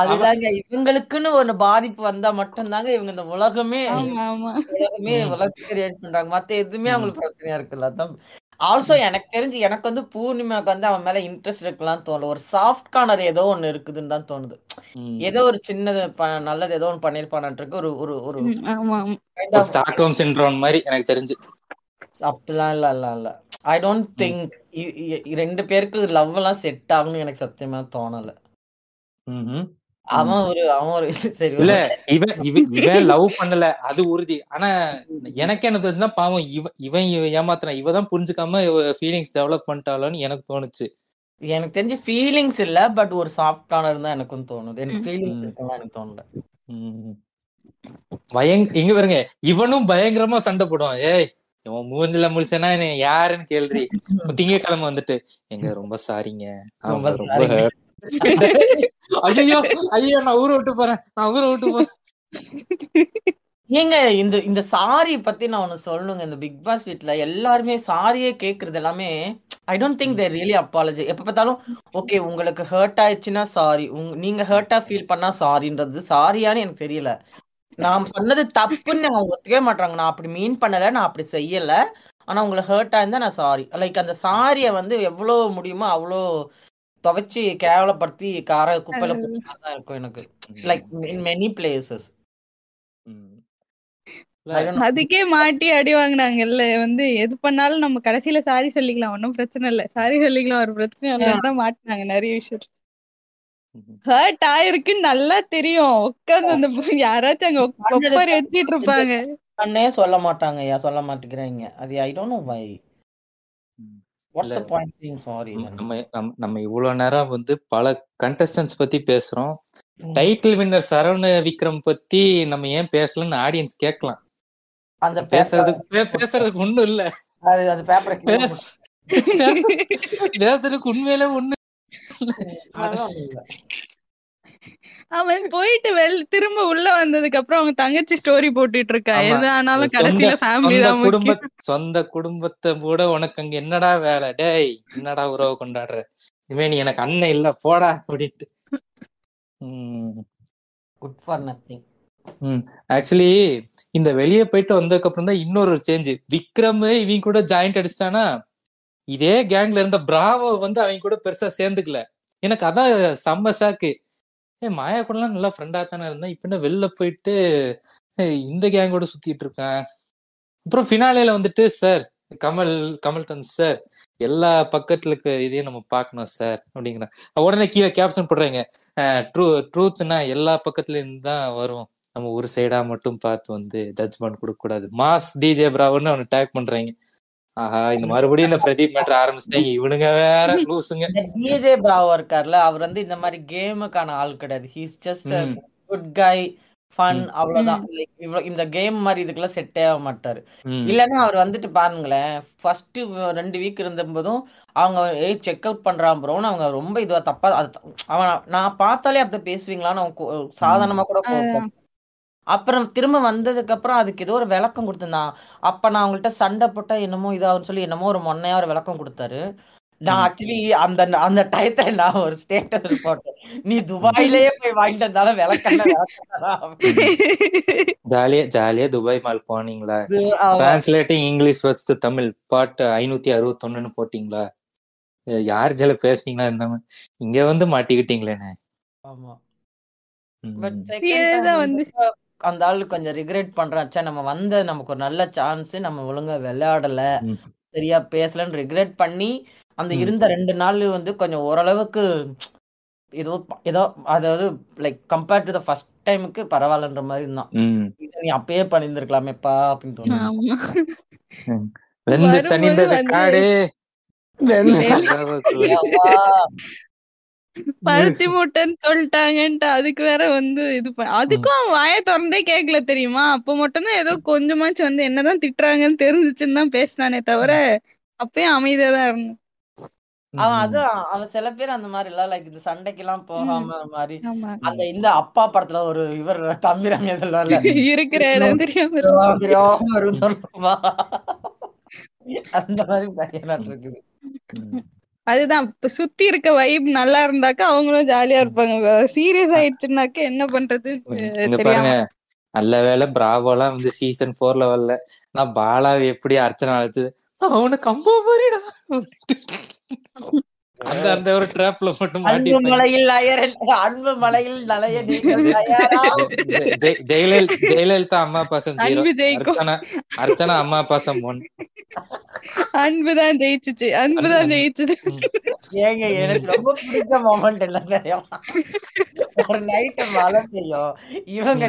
அதுதாங்க இவங்களுக்குன்னு ஒரு பாதிப்பு வந்தா மட்டும்தாங்க இவங்க இந்த உலகமே ஆமா ஆமா உலகமே ம். உலகத்தை கிரியேட் பண்றாங்க மத்த எதுவுமே. அவங்களுக்கு பிரச்சனையா இருக்குல்ல அதான் ஆல்சோ எனக்கு தெரிஞ்சு எனக்கு வந்து பூர்ணிமாக்கு வந்து அவன் மேல இன்ட்ரெஸ்ட் இருக்கலாம் தோணல ஒரு சாஃப்ட் கார்னர் ஏதோ ஒண்ணு இருக்குதுன்னு தான் தோணுது. ஏதோ ஒரு சின்னது ப- நல்லது ஏதோ ஒன்று பண்ணிருப்பான்ட்டு ஒரு ஒரு ஒரு ஸ்டாக்ஹோம் சிண்ட்ரோம் மாதிரி எனக்கு தெரிஞ்சு அப்படிலாம் இல்ல இல்ல இல்ல ஐ டோன்ட். திங்க் ரெண்டு பேருக்கு லவ் எல்லாம் செட் ஆகும்னு எனக்கு சத்தியமா தோணல. அவன் ஒரு அவன் ஒரு சரி இல்ல இவன் இவன் இவன் லவ் பண்ணல. அது உறுதி. ஆனா எனக்கு என்ன தோணுச்சுன்னா பாவம் இவன் இவன் இவ ஏமாத்துறான். இவ தான் புரிஞ்சுக்காம ஃபீலிங்ஸ் டெவலப் பண்ணிட்டாளோன்னு எனக்கு தோணுச்சு. எனக்கு தெரிஞ்சு ஃபீலிங்ஸ் இல்ல பட் ஒரு சாஃப்ட் கார்னர் தான் எனக்கும் தோணுது. எனக்கு. ஃபீலிங்ஸ். இருக்கலாம் எனக்கு தோணல. பயங் இங்க பாருங்க இவனும் பயங்கரமா சண்டை போடுவான். ஏய் இவன் மூஞ்சில முழிச்சனா என்ன யாருன்னு கேள்றி *laughs* திங்கக்கிழமை வந்துட்டு எங்க ரொம்ப சாரிங்க ரொம்ப *laughs* ஐயோ ஐயோ நான் ஊரை விட்டு போறேன். நான் ஊரை விட்டு போறேன். ஏங்க இந்த இந்த சாரி பத்தி நான் ஒண்ணு சொல்லணுங்க. இந்த பிக் பாஸ் வீட்ல எல்லாருமே சாரியே கேக்குறது எல்லாமே I don't think they really apology எப்ப பார்த்தாலும் ஓகே உங்களுக்கு ஹர்ட் ஆயிடுச்சுன்னா சாரி உங்க நீங்க ஹர்ட்டா ஃபீல் பண்ணா சாரின்றது சாரியான்னு எனக்கு தெரியல. நான் பண்ணது தப்புன்னு அவங்க ஒத்துக்கவே மாட்டாங்க நான் அப்படி மீன் பண்ணல நான் அப்படி செய்யல. ஆனா உங்களுக்கு ஹர்ட் ஆயிருந்தா நான் சாரி லைக் அந்த சாரியை வந்து எவ்வளவு முடியுமோ அவ்வளோ துவைச்சு கேவலப்படுத்தி கார குப்பையில தான் இருக்கும் எனக்கு லைக் இன் மெனி பிளேசஸ். அதுக்கே மாட்டி அடி வாங்குனாங்கல்ல வந்து எது பண்ணாலும் நம்ம கடைசியில சாரி சொல்லிக்கலாம் ஒன்னும் பிரச்சனை இல்ல சாரி சொல்லிக்கலாம் ஒரு பிரச்சனை தான் மாட்டினாங்க நிறைய விஷயம். ஹர்ட் ஆயிருக்குன்னு நல்லா தெரியும் உட்கார்ந்து அந்த யாராச்சும் அங்க ஒப்பாரி வச்சிட்டு இருப்பாங்க அண்ணே சொல்ல மாட்டாங்க ஐயா சொல்ல மாட்டேங்கிறாங்க அது ஐ டோன்ட் நோ வை ம். வாட்ஸ் இல்ல. த பாயிண்ட் சீயிங் சாரி நம்ம இவ்வளவு நேரம் வந்து பல கண்டஸ்டன்ஸ் பத்தி பேசுறோம். டைட்டில் வின்னர் சரவண விக்ரம் பத்தி நம்ம ஏன் பேசலன்னு ஆடியன்ஸ் கேட்கலாம். அந்த பேசுறதுக்கு பேசுறதுக்கு ஒண்ணும் இல்ல. அது அந்த பேப்பரை பேசுறதுக்கு உண்மையில ஒண்ணு. அவன் போயிட்டு வெள் திரும்ப உள்ள வந்ததுக்கு அப்புறம் அவங்க தங்கச்சி ஸ்டோரி போட்டுட்டு இருக்கா. எது ஆனாலும் சொந்த கடைசியில ஃபேமிலி தான் குடும்ப சொந்த குடும்பத்தை கூட உனக்கு அங்க என்னடா வேலை? டேய் என்னடா உறவு கொண்டாடுற? இனிமே நீ எனக்கு அண்ணன் இல்ல போடா அப்படின்ட்டு. உம் குட் ஃபார் நத்திங் ம். ஆக்சுவலி இந்த வெளியே போயிட்டு வந்ததுக்கு அப்புறம் தான் இன்னொரு சேஞ்ச் விக்ரம் இவங்க கூட ஜாயிண்ட் அடிச்சிட்டானா? இதே கேங்ல இருந்த பிராவோ வந்து அவங்க கூட பெருசா சேர்ந்துக்கல. எனக்கு அதான் செம்ம ஷாக்கு ஏ மாயா கூடலாம் நல்லா ஃப்ரெண்டாக தானே இருந்தேன். இப்போ என்ன வெளில போயிட்டு இந்த கேங்கோட சுத்திட்டு இருக்கேன். அப்புறம் ஃபினாலேல வந்துட்டு சார் கமல் கமல்டன் சார் எல்லா பக்கத்துல இருக்க இதையும் நம்ம பார்க்கணும் சார் அப்படிங்கிற. உடனே கீழே கேப்ஷன் போடுறீங்க. ட்ரூ ட்ரூத்னா எல்லா பக்கத்துல இருந்து தான் வரும். நம்ம ஒரு சைடா மட்டும் பார்த்து வந்து ஜட்ஜ்மெண்ட் கொடுக்க கூடாது மாஸ் டிஜே பிராவன்னு அவனை டேக் பண்றாங்க. ஆஹா இந்த மறுபடியும் இந்த பிரதீப் மேட்ரு ஆரம்பிச்சிட்டாங்க இவனுங்க வேற லூசுங்க டிஜே பிராவோ இருக்கார்ல அவர் வந்து இந்த மாதிரி கேமுக்கான ஆள் கிடையாது he's just. Good guy fun. அவ்வளவுதான் Like, இவ்வளவு இந்த கேம் மாதிரி இதுக்கெல்லாம் செட்டே ஆக மாட்டாரு. இல்லைன்னா அவர் வந்துட்டு பாருங்களேன் ஃபர்ஸ்ட் ரெண்டு வீக் இருந்தபோதும் அவங்க ஏய் செக் அவுட் பண்றான் ப்ரோன்னு அவங்க ரொம்ப இதுவா தப்பா அவன் நான் பார்த்தாலே அப்படி பேசுவீங்களான்னு சாதாரணமா கூட. அப்புறம் திரும்ப வந்ததுக்கு அப்புறம் அதுக்கு ஏதோ ஒரு விளக்கம் கொடுத்திருந்தான் அப்ப நான் அவங்கள்ட்ட சண்டை போட்டா என்னமோ இதாகும்னு சொல்லி என்னமோ ஒரு மொன்னையா ஒரு விளக்கம் கொடுத்தாரு. நான் ஆக்சுவலி அந்த அந்த டயத்துல நான் ஒரு ஸ்டேட்டஸ் போட்டேன் நீ துபாயிலேயே போய் வாங்கிட்டு வந்தாலும் விளக்கம் *laughs* ஜாலியா ஜாலியா துபாய் மால் போனீங்களா? Translating English words to Tamil. பாட்டு ஐநூத்தி அறுபத்தொன்னுன்னு போட்டீங்களா? யார் ஜல பேசுனீங்களா? இந்த? இங்க வந்து மாட்டிக்கிட்டீங்களேண்ணே ஆமா. அந்த ஆளு கொஞ்சம் ரிக்ரெட் பண்றான். ச்சே நம்ம வந்த நமக்கு ஒரு நல்ல சான்ஸ் நம்ம ஒழுங்கா விளையாடல. சரியா பேசலன்னு ரிக்ரெட் பண்ணி அந்த. இருந்த ரெண்டு நாள் வந்து கொஞ்சம் ஓரளவுக்கு ஏதோ ஏதோ அதாவது like compared to the first டைமுக்கு பரவாயில்லன்ற மாதிரி இருந்தான். நீ அப்பயே பண்ணியிருந்திருக்கலாமேப்பா அப்படின்னு தோணுச்சு. பருத்தி மூட்டைன்னு சொல்லிட்டாங்கன்ட்டு அதுக்கு வேற வந்து இது பண்ண அதுக்கும் அவன் வாயை திறந்தே கேட்கல தெரியுமா? அப்ப மட்டும்தான் ஏதோ கொஞ்சமாச்சும் வந்து என்னதான் திட்டுறாங்கன்னு தெரிஞ்சுச்சுன்னு தான் பேசினானே தவிர அப்பயும் அமைதியா தான் இருந்தான். அவன் அது அவன் சில பேர் அந்த மாதிரி இல்ல லைக் இந்த சண்டைக்கெல்லாம் போகாம அந்த மாதிரி ஆமா. அந்த இந்த அப்பா படத்துல ஒரு இவர் தம்பி ரம்யா சொல்லுவார்ல. இருக்கிற இடம் தெரியாம அந்த மாதிரி இருக்குது. அதுதான். இப்ப சுத்தி இருக்க வைப் நல்லா இருந்தாக்கா அவங்களும் ஜாலியா இருப்பாங்க. சீரியஸ் ஆயிடுச்சுனாக்க என்ன பண்றது? பாருங்க. நல்ல வேலை பிராவோலாம் வந்து சீசன் போர்ல வரல. நான் பாலாவை எப்படி அர்ச்சனை அழைச்சது? அவனுக்கு அம்மா மாதிரிடா அந்த அந்த ஒரு ட்ராப்ல மட்டும் அன்பு மலையில் அயர அன்பு மலையில் நலைய ஜெயலலிதா ஜெயலலிதா அம்மா பாசம் அர்ச்சனா அர்ச்சனா அம்மா பாசம் ஒன். அன்புதான் ஜெயிச்சுச்சு. அன்புதான் ஜெயிச்சுச்சு. ஏங்க எனக்கு ரொம்ப பிடிச்ச மொமெண்ட் இல்ல தெரியுமா? ஒரு நைட் மழை பெய்யும். இவங்க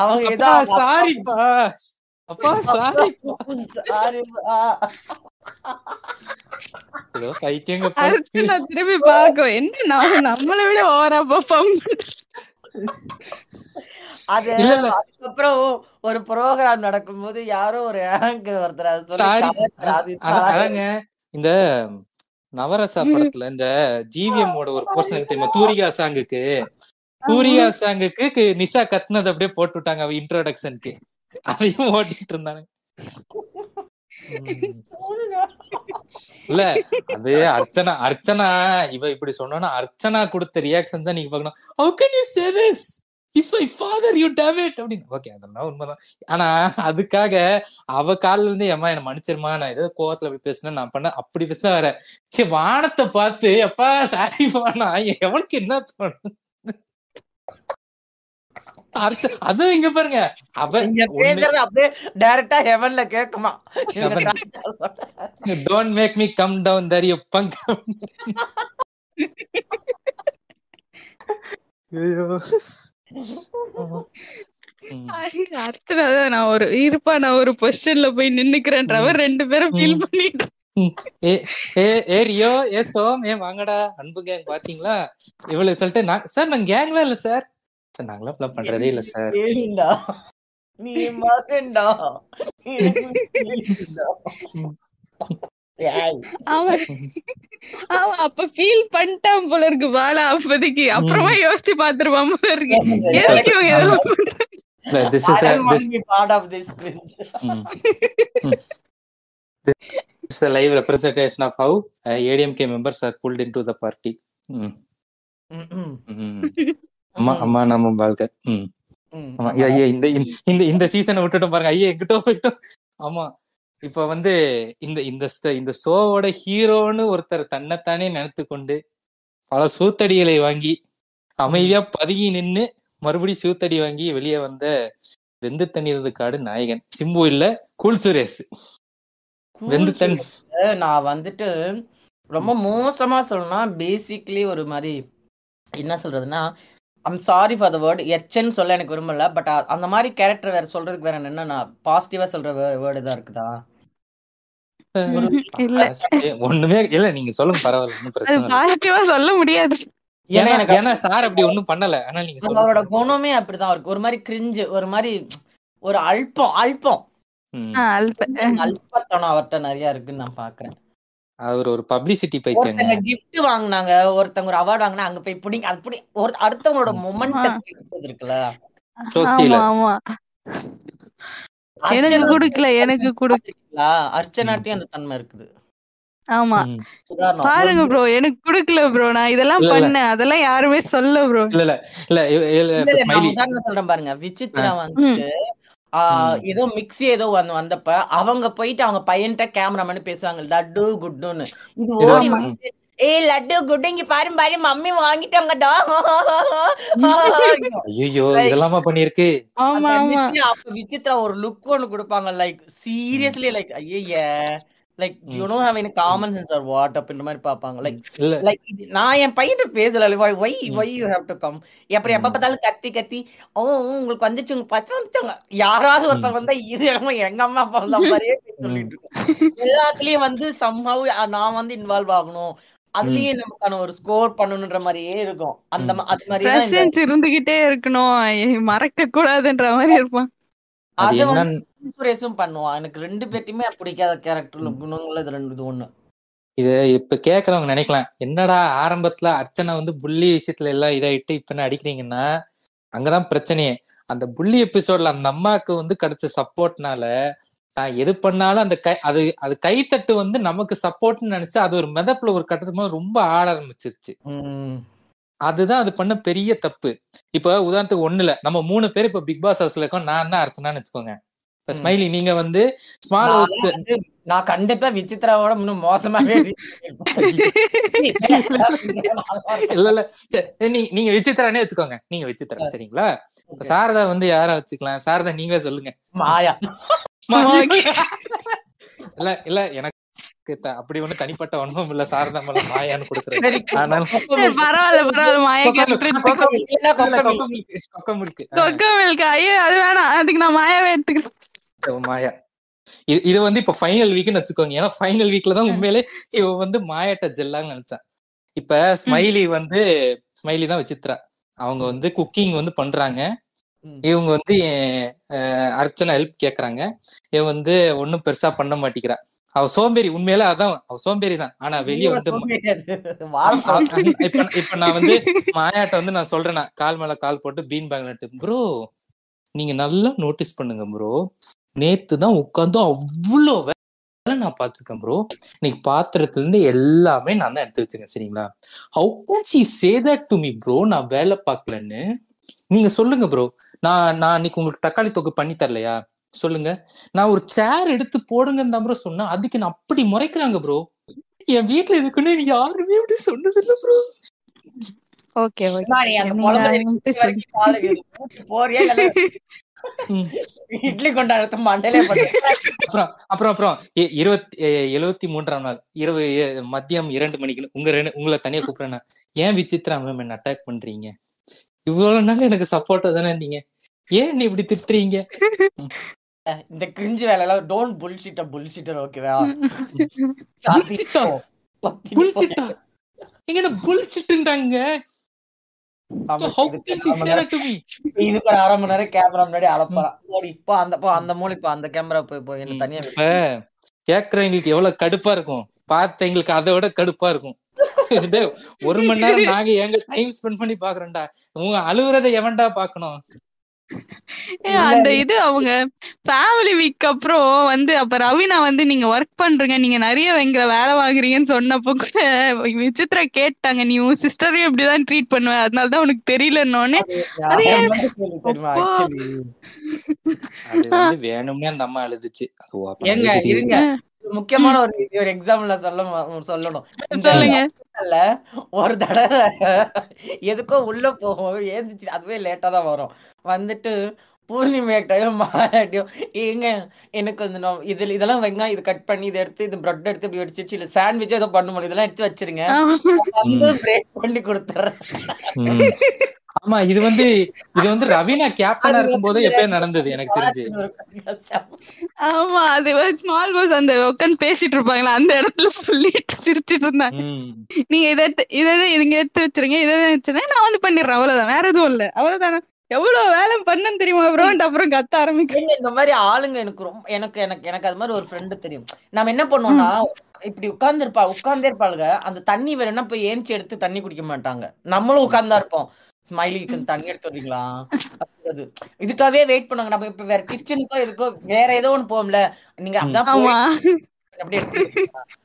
அவங்க ஏதோ சாரிப்பா அப்பா சாரி. ஏதோ பைத்தியங்க அடுத்து நான் திரும்பி பாக்கும் என்ன நான் நம்மளை விட ஓவரா பெர்ஃபார்ம் அது. அதுக்கப்புறம் ஒரு ப்ரோக்ராம் நடக்கும்போது யாரோ ஒரு ஆங்கர் ஒருத்தர் இந்த நவரசா படத்துல இந்த ஜிவிஎம் ஓட ஒரு போர்ஷன் தெரியுமா தூரிகா சாங்குக்கு தூரிகா சாங்குக்கு நிஷா கத்துனது அப்படியே போட்டு விட்டாங்க அவ இன்ட்ரோடக்ஷனுக்கு அதையும் ஓட்டிட்டு இருந்தாங்க உம். இல்ல அது அர்ச்சனா அர்ச்சனா இவ இப்படி சொன்னோன்னா அர்ச்சனா கொடுத்த ரியாக்ஷன் தான் நீங்க பார்க்கணும். How can you say this is my father you it அப்படின்னு. ஓகே அதெல்லாம் உண்மைதான். ஆனா அதுக்காக அவ கால்ல இருந்து ஏமா என்ன மன்னிச்சிருமா நான் ஏதோ கோவத்துல போய் பேசினேன் நான் பண்ண அப்படி பேசினா வேற வானத்தை பார்த்து எப்பா சாரி நான் எவனுக்கு என்ன தோணும் அதுவும் இங்க பாருங்க. அவ இங்க பேசுறது அப்படியே டைரக்டா ஹெவன்ல கேக்குமா. Don't make me come down there you punk ஐயோ. நான் ஒரு இருப்பா நான் ஒரு பொசிஷன்ல போய் நின்னுக்கிறேன்றவர் ரெண்டு பேரும் ஃபீல். பண்ணிட்டு. ஏ ஏ ஏ ரியோ ஏ சோம் ஏ வாங்கடா அன்பு கேங் பாத்தீங்களா? இவ்வளவு சொல்லிட்டு நான் சார் நான் கேங்லாம் இல்ல சார் சார் நாங்களாம் ஃபிளப் பண்றதே இல்ல சார் நீ மகன்டா. நீ கேளுண்டா. ஏய், அவன் அவன் அப்ப ஃபீல் பண்ணிட்டான் போல இருக்கு பாலா அப்போதைக்கு. அப்புறமா யோசிச்சு பாத்துருவான் போல இருக்கு. எதுக்கு இவங்க இதெல்லாம் பண்றாங்க? இல்ல this I is don't want this to be part of this cringe. Is a live representation of how uh, ADMK members are pulled into the party. ம். ம், ம், ம். அம்மா அம்மா நாம வாழ்க்கை. ம். ஆமா ஐயா, இந்த இந்த- இந்த சீசனை விட்டுட்டோம் பாருங்க. ஐயா எங்கிட்ட போயிட்டோம். ஆமா. இப்ப வந்து இந்த இந்த இந்த ஷோவோட ஹீரோன்னு ஒருத்தர் தன்னைத்தானே நினைத்து கொண்டு பல சூத்தடிகளை வாங்கி அமைதியா பதுங்கி நின்னு மறுபடியும் சூத்தடி வாங்கி வெளியே வந்த வெந்து தண்ணீரது காடு நாயகன். சிம்பு இல்ல கூல் சுரேஷ். வெந்து தண்ணி நான் வந்துட்டு ரொம்ப மோசமா சொல்லணும்னா பேசிக்லி ஒரு மாதிரி என்ன சொல்றதுன்னா I'm sorry for the word எச்சன்னு சொல்ல எனக்கு விரும்பல பட் அந்த மாதிரி கேரக்டர் வேற சொல்றதுக்கு வேற என்ன நான் பாசிட்டிவா சொல்ற வேர்டு தான் இருக்குதா? இல்ல. ஒண்ணுமே இல்ல நீங்க சொல்லுங்க பரவாயில்ல பாசிட்டிவா சொல்ல முடியாது. ஏன்னா ஏன்னா எனக்கு ஏன்னா சார் அப்படி ஒண்ணும் பண்ணல ஆனா நீங்க அவரோட குணமே அப்படிதான் இருக்கு. ஒரு மாதிரி கிரிஞ்சு ஒரு மாதிரி ஒரு அல்பம் அல்பம். அல்பத்தனம் அவர்கிட்ட நிறைய இருக்குன்னு நான் பாக்குறேன். அவர் ஒரு பப்ளிசிட்டி பைத்தியங்க. ஒருத்தங்க gift வாங்குனாங்க ஒருத்தங்க ஒரு அவார்டு வாங்கினா அங்க போய் பிடிங்க அது பிடி ஒரு அடுத்தவங்களோட மொமெண்ட் இருக்குல்ல ஆமா எனக்கு குடுக்கல எனக்கு குடு பாத்திருக்கீங்களா? அர்ச்சனாட்டையும் அந்த தன்மை இருக்குது. ஆமா. பாருங்க ப்ரோ எனக்கு குடுக்கல ப்ரோ நான் இதெல்லாம் பண்ணேன் அதெல்லாம் யாருமே சொல்ல ப்ரோ இல்ல இல்ல. இல்ல சொல்றேன் பாருங்க. விசித்ரா ம், ஏதோ மிக்ஸி ஏதோ வந்து வந்தப்ப அவங்க போயிட்டு அவங்க பையன்கிட்ட கேமராமேன் பேசுவாங்க லட்டு குட்டுன்னு. இது ஓடி ஏய் லட்டு குட்டு இங்க பாரு பாரு மம்மி வாங்கிட்டாங்கடா. *laughs* ஐயோ இதெல்லாமா பண்ணிருக்கு ஆமா ஆமா. அப்ப விசித்ரா ஒரு லுக் ஒன்னு கொடுப்பாங்க லைக் சீரியஸ்லி லைக் ஐய like you don't have any common sense or what அப்படின்ற மாதிரி பார்ப்பாங்க லைக் லைக் நான் என் பையன்கிட்ட பேசல why why you have to come அப்புறம் எப்ப பார்த்தாலும் கத்தி கத்தி ஓ உங்களுக்கு வந்துச்சு உங்க பசங்க வந்துட்டாங்க யாராவது ஒருத்தர் வந்தா இது என்னமோ எங்க அம்மா அப்பா வந்த மாதிரியே சொல்லிட்டு இருக்கோம் எல்லாத்துலயும் வந்து சம்ஹவ் நான் வந்து இன்வால்வ் ஆகணும் ம், அதுலயும் நமக்கான ஒரு ஸ்கோர் பண்ணணுன்ற மாதிரியே இருக்கும் அந்த அது இந்த பிரசன்ஸ் இருந்துகிட்டே இருக்கணும் மறக்க கூடாதுன்ற மாதிரி இருப்பான் அது சுரேஷும் பண்ணுவான். எனக்கு ரெண்டு பேர்த்தையுமே பிடிக்காத கேரக்டர்ல ம். குணங்கள் இது ரெண்டு ஒண்ணு. இது இப்ப கேக்குறவங்க நினைக்கலாம். என்னடா ஆரம்பத்துல அர்ச்சனா வந்து புள்ளி விஷயத்துல எல்லாம் இதாயிட்டு இப்ப என்ன அடிக்கிறீங்கன்னா அங்கதான் பிரச்சனையே. அந்த புள்ளி எபிசோட்ல அந்த அம்மாவுக்கு வந்து கிடைச்ச சப்போர்ட்னால நான் எது பண்ணாலும் அந்த கை அது அது கைத்தட்டு வந்து நமக்கு சப்போர்ட்னு நினைச்சு அது ஒரு மிதப்புல ஒரு கட்டத்துக்கு மேல ரொம்ப ஆட ஆரம்பிச்சிருச்சு. அதுதான் அது பண்ண பெரிய தப்பு. இப்ப உதாரணத்துக்கு ஒண்ணுல நம்ம மூணு பேர் இப்ப பிக் பாஸ் ஹவுஸ்ல இருக்கோம். நான் தான் அர்ச்சனான்னு வச்சுக்கோங்க. ஸ்மைலி நீங்க வந்து ஸ்மால் ஹவுஸ் வந்து நான் கண்டிப்பா விசித்ராவோட இன்னும் மோசமாவே *laughs* இல்ல இல்ல. நீங்க விசித்திரானே வச்சுக்கோங்க. நீங்க விசித்திரா சரிங்களா? இப்ப சாரதா வந்து யாரா வச்சுக்கலாம்? சாரதா நீங்களே சொல்லுங்க. மாயா. *laughs* இல்ல இல்ல எனக்கு அப்படி ஒண்ணு தனிப்பட்ட அனுபவம் இல்ல. சாரதா மேல மாயான்னு கொடுக்குறேன். அது வேணாம். அதுக்கு நான் மாயாவே எடுத்துக்கிறேன். மாயா. இது இது வந்து இப்ப ஃபைனல் வீக்னு வச்சுக்கோங்க. ஏன்னா ஃபைனல் வீக்ல தான் உண்மையிலே இவ வந்து மாயாட்ட ஜெல்லான்னு நினைச்சேன் இப்ப ஸ்மைலி வந்து ஸ்மைலி தான் விசித்ரா அவங்க வந்து குக்கிங் வந்து பண்றாங்க. இவங்க வந்து அர்ச்சனா ஹெல்ப் கேக்குறாங்க. இவ வந்து ஒண்ணும் பெருசா பண்ண மாட்டேங்கிறா. அவ சோம்பேறி உண்மையில அதான். அவ சோம்பேறி தான். ஆனா வெளிய வந்து இப்ப இப்ப நான் வந்து மாயாட்ட வந்து நான் சொல்றேன். கால் மேல கால் போட்டு பீன் பேக் நட்டு ப்ரோ நீங்க நல்லா நோட்டீஸ் பண்ணுங்க ப்ரோ நேத்து தான் உட்காந்து அவ்வளோ வேலை நான் பார்த்திருக்கேன் ப்ரோ இன்னைக்கு பாத்திரத்துல இருந்து எல்லாமே நான் தான் எடுத்து வச்சிருக்கேன் சரிங்களா? How can she say that to me bro நான் வேலை பார்க்கலன்னு. நீங்க சொல்லுங்க ப்ரோ நான் நான் இன்னைக்கு உங்களுக்கு தக்காளி தொக்கு பண்ணி தரலையா? சொல்லுங்க. நான் ஒரு சேர் எடுத்து போடுங்கன்னு தான் ப்ரோ சொன்னேன். அதுக்கு நான் அப்படி முறைக்கிறாங்க ப்ரோ என் வீட்டுல இதுக்குன்னு நீங்க யாருமே இப்படி சொன்னது இல்ல ப்ரோ ஓகே ஓகே *laughs* இட்லி கொண்டாடுறது மண்டையிலே பண்ணு அப்புறம் அப்புறம் அப்புறம் இருபத்தி எ- எழுவத்தி மூன்றாம் நாள் இரவு மதியம் இரண்டு மணிக்கு உங்க ரெண்டு உங்களை தனியா கூப்பிடுறேன் ஏன் விசித்ரா மேம் என்ன அட்டாக் பண்றீங்க? இவ்வளவு நாள் எனக்கு சப்போர்ட்டா தானே இருந்தீங்க. ஏன் நீ இப்படி திட்டுறீங்க? இந்த கிரிஞ்சு வேலை எல்லாம் டோன்ட் புல்ஷிட்ட புல்ஷிட்டர் ஓகேவா புல்சிட்டா புல்சிட்டா எங்க என்ன இதுக்கு ஒரு அரை மணி நேரம் கேமரா முன்னாடி அலப்பறான் இப்போ அந்த அந்த மூளை இப்போ அந்த கேமரா போய் போய் தனியா கேக்குறவங்களுக்கு எவ்வளவு கடுப்பா இருக்கும். பார்த்த எங்களுக்கு அதை விட கடுப்பா இருக்கும். ஒரு மணி நேரம் நாங்க எங்க டைம் ஸ்பெண்ட் பண்ணி பாக்குறோம்டா உங்க அழுகுறதை எவன்டா பாக்கணும் அந்த இது அவங்க ஃபேமிலி வீக் அப்புறம் வந்து அப்ப ரவினா வந்து நீங்க ஒர்க் பண்றீங்க நீங்க நிறைய எங்களை வேலை வாங்குறீங்கன்னு சொன்னப்போ கூட விசித்ரா கேட்டாங்க. நீ உன் சிஸ்டரையும் இப்படிதான் ட்ரீட் பண்ணுவ. அதனாலதான் உனக்கு வந்து வேணும்னே அந்த அம்மா அழுதுச்சு. முக்கியமான ஒரு ஒரு எக்ஸாம்பிள் சொல்ல சொல்லணும். இல்ல ஒரு தடவை எதுக்கோ உள்ள போகும் ஏந்துச்சு அதுவே லேட்டா தான் வரும். வந்துட்டு பூர்ணிமையாட்டையும் மாயாட்டையும் ஏங்க எனக்கு வந்து இதுல இதெல்லாம் வெங்காயம் இது கட் பண்ணி இதை எடுத்து இது பிரெட் எடுத்து இப்படி வச்சிருச்சு இல்ல சாண்ட்விச் ஏதோ பண்ண முடியும் இதெல்லாம் எடுத்து வச்சிருங்க. வந்து பிரேக் பண்ணி கொடுத்துறேன். ஆமா இது வந்து இது வந்து ரவீனா கேப்டனா இருக்கும் போதே எப்பயும் நடந்தது எனக்கு தெரிஞ்சு. ஆமா அது ஸ்மால் பாஸ் அந்த உட்காந்து பேசிட்டு இருப்பாங்களா அந்த இடத்துல சொல்லிட்டு சிரிச்சிட்டு இருந்தாங்க. நீங்க இதை இதை இதை இங்க எடுத்து வச்சிருங்க இதை வச்சிருங்க நான் வந்து பண்ணிடுறேன் அவ்வளவுதான் வேற எதுவும் இல்ல அவ்வளவுதானே. எவ்வளவு வேலை பண்ணன்னு தெரியுமா அப்புறம் அப்புறம் கத்த ஆரம்பிக்க ஏங்க, இந்த மாதிரி ஆளுங்க எனக்கு ரொம்ப எனக்கு எனக்கு எனக்கு அது மாதிரி ஒரு ஃப்ரெண்டு தெரியும். நம்ம என்ன பண்ணுவோம்னா இப்படி உட்கார்ந்து இருப்பா உட்கார்ந்தே இருப்பாளுங்க அந்த தண்ணி வேணும்னா போய் ஏஞ்சி எடுத்து தண்ணி குடிக்க மாட்டாங்க. நம்மளும் உட்கார்ந்தா இருப்போம். ஸ்மைலிக்கு தண்ணி எடுத்து வரீங்களா அது இதுக்காகவே வெயிட் பண்ணுவாங்க நம்ம இப்ப வேற கிச்சனுக்கோ இதுக்கோ வேற ஏதோ ஒண்ணு போகும்ல நீங்க அப்படி?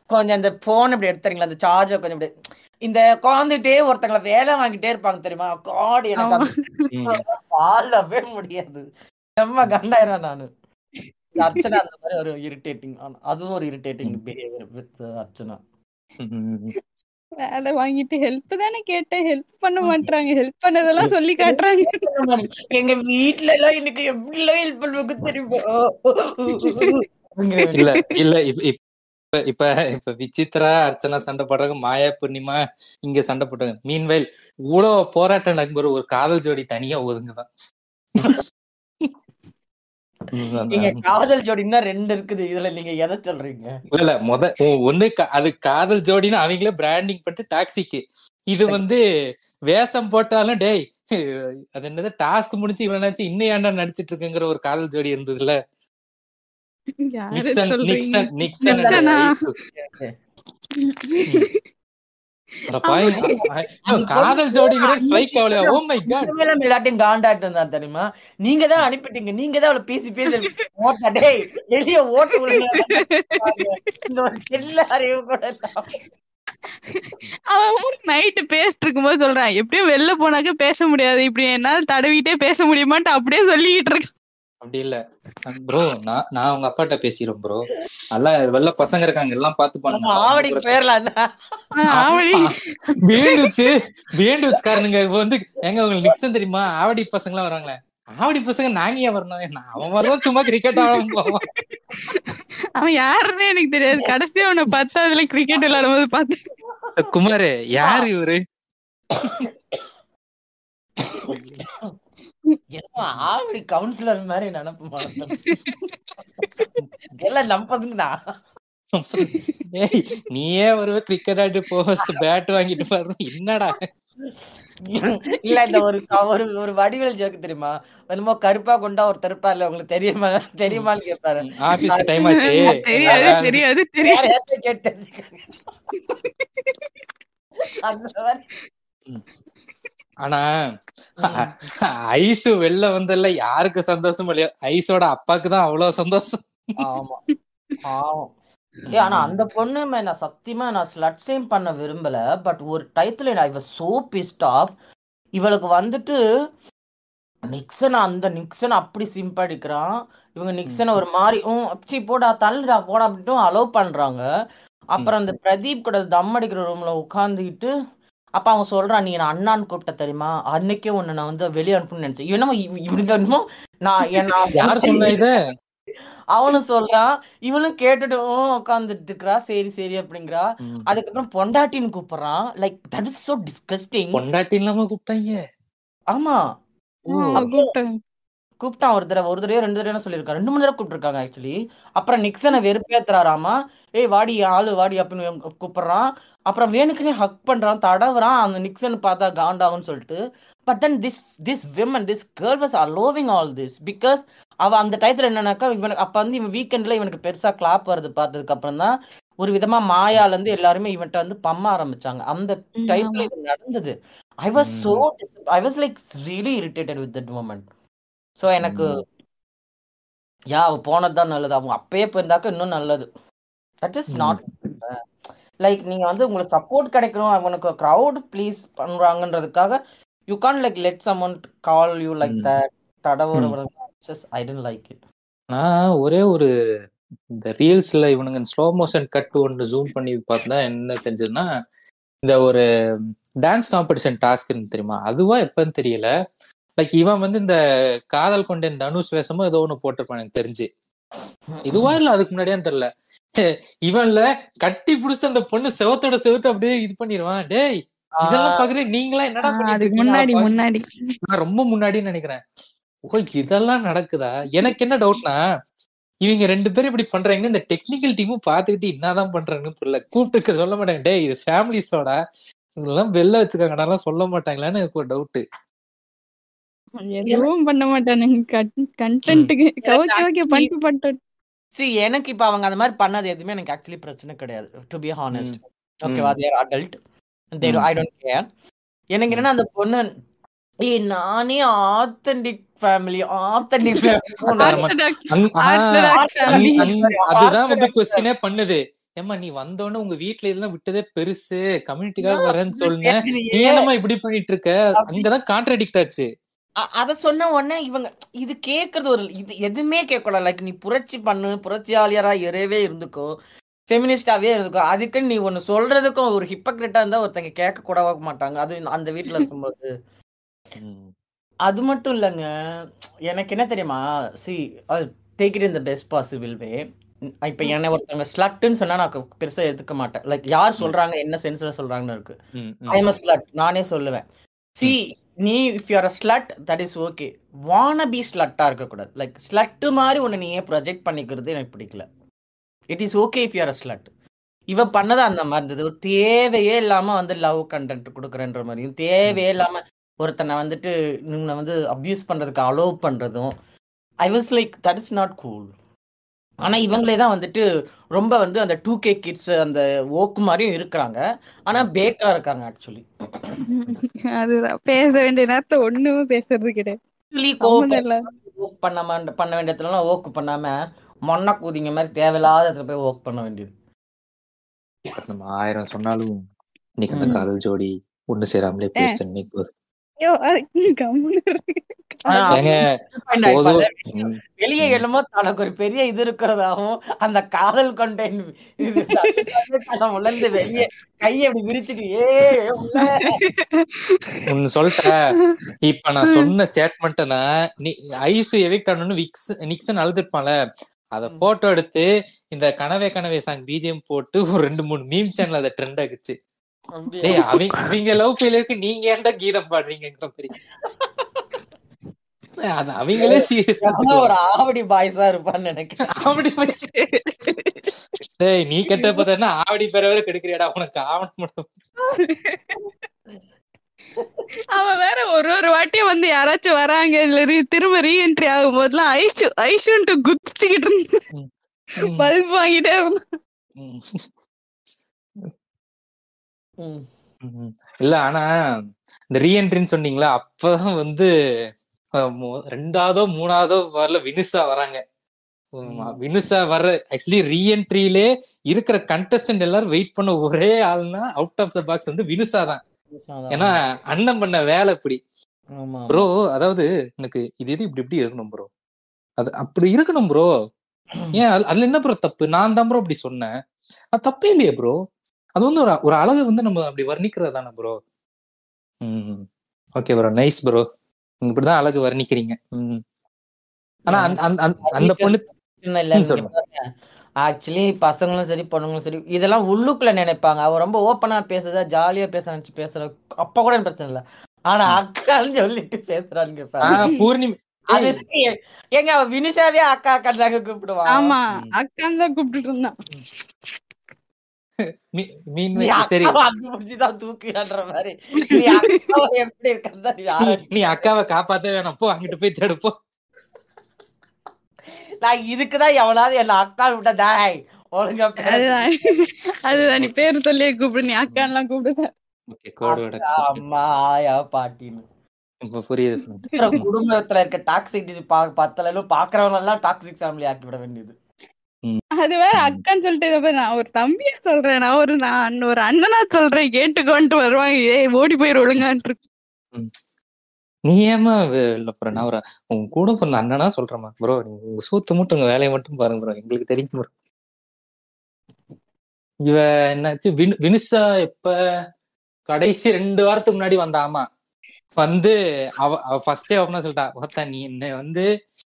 கொஞ்சம் இந்த போன் இப்படி எடுத்துறீங்களா? அந்த சார்ஜர் கொஞ்சம் இப்படி இந்த குழந்தைகிட்டே ஒருத்தங்கள வேலை வாங்கிட்டே இருப்பாங்க தெரியுமா? காட் எனக்கு ஆமா. அது *laughs* வாழவே முடியாது. செம்ம கண்டாயிரம் நானு. அர்ச்சனா அந்த மாதிரி ஒரு இரிட்டேட்டிங் அதுவும் ஒரு இரிட்டேட்டிங் பிஹேவியர் வித் அர்ச்சனா. *laughs* வேலை வாங்கிட்டு ஹெல்ப் தானே கேட்டேன். ஹெல்ப் பண்ண மாட்டாங்க ஹெல்ப் பண்ணதெல்லாம் சொல்லி காட்டுறாங்க. எங்க வீட்ல எல்லாம் எனக்கு எப்படி எல்லாம் ஹெல்ப் பண்ணுவாங்க தெரியுமா? *laughs* இல்ல இல்ல இப்ப இப்ப இப்ப இப்ப விசித்ரா அர்ச்சனா சண்டை போடுறாங்க மாயா பூர்ணிமா இங்க சண்டை போடுறாங்க மீன்வயல் இவ்வளவு போராட்டம் நடக்கும்போது ஒரு காதல் ஜோடி தனியா ஒதுங்குதான். நீங்க காதல் ஜோடின்னா ரெண்டு இருக்குது. இதுல நீங்க எதை சொல்றீங்க? இல்ல இல்ல முத ஒண்ணு கா- அது காதல் ஜோடின்னு அவங்களே பிராண்டிங் பண்ணிட்டு டாக்ஸிக்கு இது வந்து வேஷம் போட்டாலும் டேய் அது என்னது டாஸ்க் முடிச்சு இவ்வளவு நினைச்சு இன்னும் ஏன்டா நடிச்சிட்டு இருக்குங்கிற ஒரு காதல் ஜோடி இருந்ததுல யாரு நிக்சன் சொல்றீங்க? நிக்சன் *laughs* நிக்சன் காதல் ஜோடிங்கிற ஸ்ட்ரைக் ஆகலையா? ஓ மை காட் உண்மையில எல்லாத்தையும் காண்டாட்டு இருந்தா தெரியுமா? நீங்க தான் அனுப்பிட்டீங்க. நீங்க தான் அவளை பேசி பேசி ஓட்ட டேய் வெளிய ஓட்டு. இந்த அறிவு கூட. அவன் நைட்டு பேசிட்டு இருக்கும்போது சொல்றான் எப்படியும் வெளில போனாக்க பேச முடியாது. இப்படி என்னால தடவிட்டே பேச முடியுமான்ட்டு அப்படியே சொல்லிக்கிட்டு இருக்கான் அப்படி இல்ல. ப்ரோ நான் நான் உங்க அப்பாட்ட பேசிடுறேன் ப்ரோ நல்லா வெள்ள பசங்க இருக்காங்க எல்லாம் பாத்து நம்ம ஆவடிக்கு போயிடலாம் ஆவடி. வேண்டுச்சு வேண்டுச்சுக்காரனுங்க இப்ப வந்து எங்க உங்களுக்கு நிக்சன் தெரியுமா? ஆவடி பசங்க எல்லாம் வராங்களே ஆவடி பசங்க நாங்க ஏன் வரணும்? நான் அவன் வரலாம் சும்மா கிரிக்கெட் ஆட போவான் அவன் யாருன்னே எனக்கு தெரியாது. கடைசியா அவனை பத்தாவதுல கிரிக்கெட் விளையாடும் போது பார்த்தேன் குமாரு யாரு இவரு? என்னமோ ஆவடி கவுன்சிலர் மாதிரி நினப்பு எல்லாம் நம்பதுங்க தான் ஏய், நீயே வருவ கிரிக்கெட் ஆடிட்டு போ பேட் வாங்கிட்டு பாரு என்னடா? இல்ல இந்த ஒரு ஒரு ஒரு வடிவேல் ஜோக்கு தெரியுமா? என்னமோ கருப்பா கொண்டா ஒரு தெருப்பா இல்ல உங்களுக்கு தெரியுமா? தெரியுமான்னு கேட்பாரு ஆபீஸ்க்கு டைம் ஆச்சு. தெரியாது தெரியாது தெரியாது. கேட்டு தெரிஞ்சுக்கோங்க. அந்த மாதிரி. ஆனா *laughs* ஐசு வெளில வந்ததுல யாருக்கு சந்தோஷம் இல்லையோ? ஐஸோட அப்பாக்கு தான் அவ்வளவு சந்தோஷம். ஆமா. ஆமா. ஏ ஆனா அந்த பொண்ணு நான் சத்தியமா நான் ஸ்லட் சேம் பண்ண விரும்பல பட் ஒரு டயத்துல I was so pissed off இவளுக்கு வந்துட்டு நிக்சன் அந்த நிக்சன் அப்படி சிம்படிக்கிறான் இவங்க நிக்சனை ஒரு மாதிரி உம் சி போடா தள்ளுடா போடா அப்படின்ட்டு அலோவ் பண்றாங்க. அப்புறம் அந்த பிரதீப் கூட தம் அடிக்கிற ரூம்ல உட்காந்துக்கிட்டு அப்ப அவன் சொல்றான் நீ என்ன அண்ணான்னு கூப்பிட்ட தெரியுமா? அன்னைக்கே உன்னை நான் வந்து வெளியே அனுப்பணும்னு நினைச்சேன். இவனும் இவனுக்கு என்னமோ நான் என்ன யார் சொன்ன இத? அவனும் சொல்றான் இவளும் கேட்டுட்டு உட்காந்துட்டு இருக்கிறா சரி சரி அப்படிங்கிறா. அதுக்கப்புறம் பொண்டாட்டின்னு கூப்பிடுறான். Like that is so disgusting பொண்டாட்டி இல்லாம கூப்பிட்டாங்க. ஆமா. கூப்பிட்டேன் ஒரு தடவை ஒரு தடவை ரெண்டு தடவை சொல்லியிருக்கான் ரெண்டு மூணு தடவை கூப்பிட்டுருக்காங்க ஆக்சுவலி அப்புறம் நிக்சனை வெறுப்பேத்துறாராமா? ஏய் வாடி ஆளு வாடி அப்படின்னு கூப்பிடுறான். அப்புறம் வேணுக்குனே ஹக் பண்றான் தடவுறான். அந்த நிக்சன் பார்த்தா காண்டாகும்னு சொல்லிட்டு. But then this this women this girl was allowing all this because அவ அந்த டயத்துல என்னன்னாக்கா இவனுக்கு அப்ப வந்து இவன் வீக்கெண்ட்ல இவனுக்கு பெருசா கிளாப் வருது பார்த்ததுக்கு அப்புறம் தான் ஒரு விதமா மாயால இருந்து எல்லாருமே இவன்ட்ட வந்து பம்ம ஆரம்பிச்சாங்க. அந்த டைப்ல. இது நடந்தது. I was so I was like really irritated with that moment so எனக்கு யா அவ போனது தான் நல்லது. அவங்க அப்பயே போயிருந்தாக்க இன்னும் நல்லது. தட் இஸ் நாட் லைக் நீங்க வந்து உங்களுக்கு சப்போர்ட் கிடைக்கணும். அவனுக்கு crowd please பண்றாங்கன்றதுக்காக you can't like let someone call you like that தடவோட I tend like it நான் ஒரே ஒரு இந்த ரீல்ஸ்ல இவனுங்க ஸ்லோ மோஷன் கட் ஒன்று ஜூம் பண்ணி பார்த்தா என்ன தெரிஞ்சதுன்னா இந்த ஒரு டான்ஸ் காம்படிஷன் டாஸ்க்னு தெரியுமா? அதுவா எப்பன்னு தெரியல. லைக் இவன் வந்து இந்த காதல் கொண்டேன் தனுஷ் வேஷமும் ஏதோ ஒண்ணு போட்டிருப்பான் எனக்கு தெரிஞ்சு. இதுவா இல்ல? அதுக்கு முன்னாடியான்னு தெரியல. *laughs* இவன்ல கட்டி புடிச்சு அந்த பொண்ணு செவத்தோட செவத்து அப்படியே இது பண்ணிடுவான் டேய் இதெல்லாம் பாக்குறேன் நீங்களா என்னடா அதுக்கு? முன்னாடி முன்னாடி. நான் ரொம்ப முன்னாடின்னு நினைக்கிறேன். ஓ இதெல்லாம் நடக்குதா? எனக்கு என்ன டவுட்னா இவங்க ரெண்டு பேரும் இப்படி பண்றாங்க இந்த டெக்னிக்கல் டீமும் பாத்துக்கிட்டு என்னதான் பண்றாங்கன்னு புரியல. கூப்பிட்டு சொல்ல மாட்டாங்க. டேய் இது ஃபேமிலிஸோட இதெல்லாம் வெளில வச்சுக்காங்கடா சொல்ல மாட்டாங்களான்னு எனக்கு ஒரு டவுட் எதுவும் பண்ண மாட்டானுங்க கண்டென்ட்டுக்கு ஓகே ஓகே பண்ணிட்டு பண்ணிட்டு சி எனக்கு இப்ப அவங்க அந்த மாதிரி பண்ணது எதுவுமே எனக்கு ஆக்சுவலி பிரச்சனை கிடையாது டு பி ஹானஸ்ட் ஓகேவா they're adult they're I don't care எனக்கு என்னன்னா அந்த பொண்ணு ஏய் நானே ஆத்தென்டிக் ஃபேமிலி ஆத்தென்டிக் அதுதான் வந்து கொஸ்டினே பண்ணுது. ஏம்மா நீ வந்தோடனே உங்க வீட்ல இதெல்லாம் விட்டதே பெருசு. கம்யூனிட்டிக்காக வரேன்னு சொன்னேன் நீ என்னம்மா இப்படி பண்ணிட்டு இருக்க? அங்கதான் கான்ட்ராடிக்ட் ஆச்சு. அத சொன்ன உடனே இவங்க இது கேக்குறது ஒரு இது எதுவுமே கேட்கக்கூடாது லைக் நீ புரட்சி பண்ணு புரட்சியாளியரா இரவே இருந்துக்கோ ஃபெமினிஸ்டாவே இருந்துக்கோ அதுக்கு நீ ஒன்னு சொல்றதுக்கும் ஒரு ஹிப்பக்ரெட்டா இருந்தா ஒருத்தங்க கேட்க கூட மாட்டாங்க. அது அந்த வீட்ல இருக்கும்போது. அது மட்டும் இல்லைங்க. எனக்கு என்ன தெரியுமா? She take it in the best possible way இப்ப என்ன ஒருத்தவங்க ஸ்லட்டுன்னு சொன்னா நான் பெருசா எடுத்துக்க மாட்டேன். லைக் யார் சொல்றாங்க என்ன சென்ஸ்ல சொல்றாங்கன்னு இருக்கு. ஐ எம் ஸ்லட் நானே சொல்லுவேன். சி நீ if you're a slut that is okay wanna be ஸ்லட்டா இருக்கக்கூடாது. லைக் ஸ்லட்டு மாதிரி ஒன்று நீ ஏன் ப்ரொஜெக்ட் பண்ணிக்கிறது எனக்கு பிடிக்கல. It is okay if you're a slut இவ பண்ணது அந்த மாதிரி இருந்தது. ஒரு தேவையே இல்லாம வந்து லவ் கண்டென்ட் கொடுக்குறன்ற மாதிரியும் தேவையே இல்லாம ஒருத்தனை வந்துட்டு இவனை வந்து அப்யூஸ் பண்றதுக்கு அலோவ் பண்றதும் I was like that is not cool ஆனா இவங்களே தான் வந்துட்டு ரொம்ப வந்து அந்த டூ கே கிட்ஸ் அந்த ஓக்கு மாதிரியும் இருக்கிறாங்க. ஆனா பேக்கா இருக்காங்க ஆக்சுவலி அதுதான். பேச வேண்டிய நேரத்தை ஒண்ணுமே பேசுறது கிடையாது. ஓக் பண்ணாம பண்ண வேண்டிய இடத்துலலாம் ஓக்கு பண்ணாம மொன்ன கூதிங்க மாதிரி தேவையில்லாத இடத்துல போய் ஓக் பண்ண வேண்டியது. நம்ம ஆயிரம் சொன்னாலும் இன்னைக்கு அந்த. காதல் ஜோடி ஒண்ணு சேராமலே போயிடுச்சு இன்னைக்கு வெளியே என்னமோ தனக்கு ஒரு பெரிய இது இருக்கிறதாகவும் அந்த காதல் கொண்டேன் இது உழந்து வெளியே கையை அப்படி விரிச்சுட்டு ஏ ஒன்னு சொல்லிட்டேன் இப்ப நான் சொன்ன ஸ்டேட்மெண்ட் தான் நீ ஐசு எவிக்ட் ஆனு விக்ஸ் நிக்சன் அழுதுருப்பான்ல அத போட்டோ எடுத்து இந்த கனவே கனவே சாங் பிஜிஎம் போட்டு ஒரு ரெண்டு மூணு மீம் சேனல் அதை ட்ரெண்ட் ஆகுச்சு அவங்க அவங்க லவ் ஃபெயிலியருக்கு நீங்க ஏன்டா கீதம் பாடுறீங்கிற மாதிரி. அது அவங்களே சீரியஸ் ஒரு ஆவடி பாய்ஸா இருப்பான்னு நினைக்கிறேன். அப்படி போச்சு டேய் நீ கெட்ட பார்த்தா ஆவடி பேர வேற கெடுக்கிறியாடா உனக்கு? ஆவணம் மட்டும் அவன் வேற ஒரு ஒரு வாட்டியும் வந்து யாராச்சும் வராங்க இல்ல திரும்ப ரீஎன்ட்ரி ஆகும் போதெல்லாம் ஐஷு ஐஷுன்ட்டு குதிச்சுக்கிட்டு இருந்து பல்ப் வாங்கிட்டே இருந்தான். இல்ல ஆனா இந்த ரீஎன்ட்ரின்னு சொன்னீங்களா அப்பதான் வந்து ரெண்டாவதோ மூணாவதோ வரல வினுசா வராங்க. வினுசா வர்ற ஆக்சுவலி ரீஎன்ட்ரியிலே இருக்கிற கண்டஸ்டன்ட் எல்லாரும் வெயிட் பண்ண ஒரே ஆள்னா out of the box Vinusha வினுசா தான். ஏன்னா அண்ணன் பண்ண வேலை இப்படி. ப்ரோ அதாவது எனக்கு இது இது இப்படி இப்படி இருக்கணும் ப்ரோ அது அப்படி இருக்கணும் ப்ரோ *clears throat* ஏன் அது- அதுல என்ன ப்ரோ தப்பு? நான் தான் ப்ரோ அப்படி சொன்னேன். அது தப்பே இல்லையே ப்ரோ அது வந்து ஒரு ஒரு அழகு வந்து நம்ம அப்படி வர்ணிக்கிறது தானே ப்ரோ ம். ஓகே ப்ரோ நைஸ் ப்ரோ இப்படிதான் அழகு வர்ணிக்கிறீங்க. ஆனா அந்த- பொண்ணு. ஆக்சுவலி பசங்களும் சரி பொண்ணுங்களும் சரி இதெல்லாம் உள்ளுக்குள்ள நினைப்பாங்க. அவ ரொம்ப ஓப்பனா பேசுறதா ஜாலியா பேச நினைச்சு பேசுற. அப்ப கூட பிரச்சனை இல்ல. ஆனா அக்கான்னு சொல்லிட்டு பேசுறான்னு பூர்ணிமா. அது ஏய், ஏங்க அவ வினுஷாவே அக்கா அக்கா தாங்க கூப்பிடுவா. ஆமா ம். அக்கான் தான் கூப்பிட்டுட்டு இருந்தான். மீன் நீ சரி. நீ அக்காவை காப்பாத்த வேணாம். போ அங்கிட்டு போய் தேடு போ. நான் இதுக்குதான் எவனாவது என்ன அக்கா விட்டா தாய் ஒழுங்கா. அதுதான். அதுதான். நீ பேர் சொல்லியே கூப்பிடு. நீ அக்கா, புரியுது இருக்கிற குடும்பத்துல இருக்க டாக்ஸிக் பத்தலும் பாக்குறவங்க எல்லாம் டாக்ஸிக் ஃபேமிலி ஆக்கி விட வேண்டியது. அது வேற அக்கான்னு சொல்லிட்டு இதை பாரு, நான் ஒரு தம்பியா சொல்றேன். நான் ஒரு நான் ஒரு அண்ணனா சொல்றேன். கேட்டுக்கோன்ட்டு வருவாங்க. ஏய் ஓடி போயிரு ஒழுங்கான்ட்டு இருக்கு. நீ ஏமா இல்ல ப்ரோ நான் ஒரு உங்க கூட சொன்ன அண்ணனா சொல்றேமா ப்ரோ நீங்க உங்க சூத்து மட்டும் உங்க வேலையை மட்டும் பாருங்க ப்ரோ எங்களுக்கு தெரியும் ப்ரோ இவ என்னாச்சு? வினு வினுஷா எப்ப? கடைசி ரெண்டு வாரத்துக்கு முன்னாடி வந்தா ஆமா வந்து அவ அவ ஃபர்ஸ்டே ஓப்பனா சொல்லிட்டா. ஒருத்தா நீ என்ன வந்து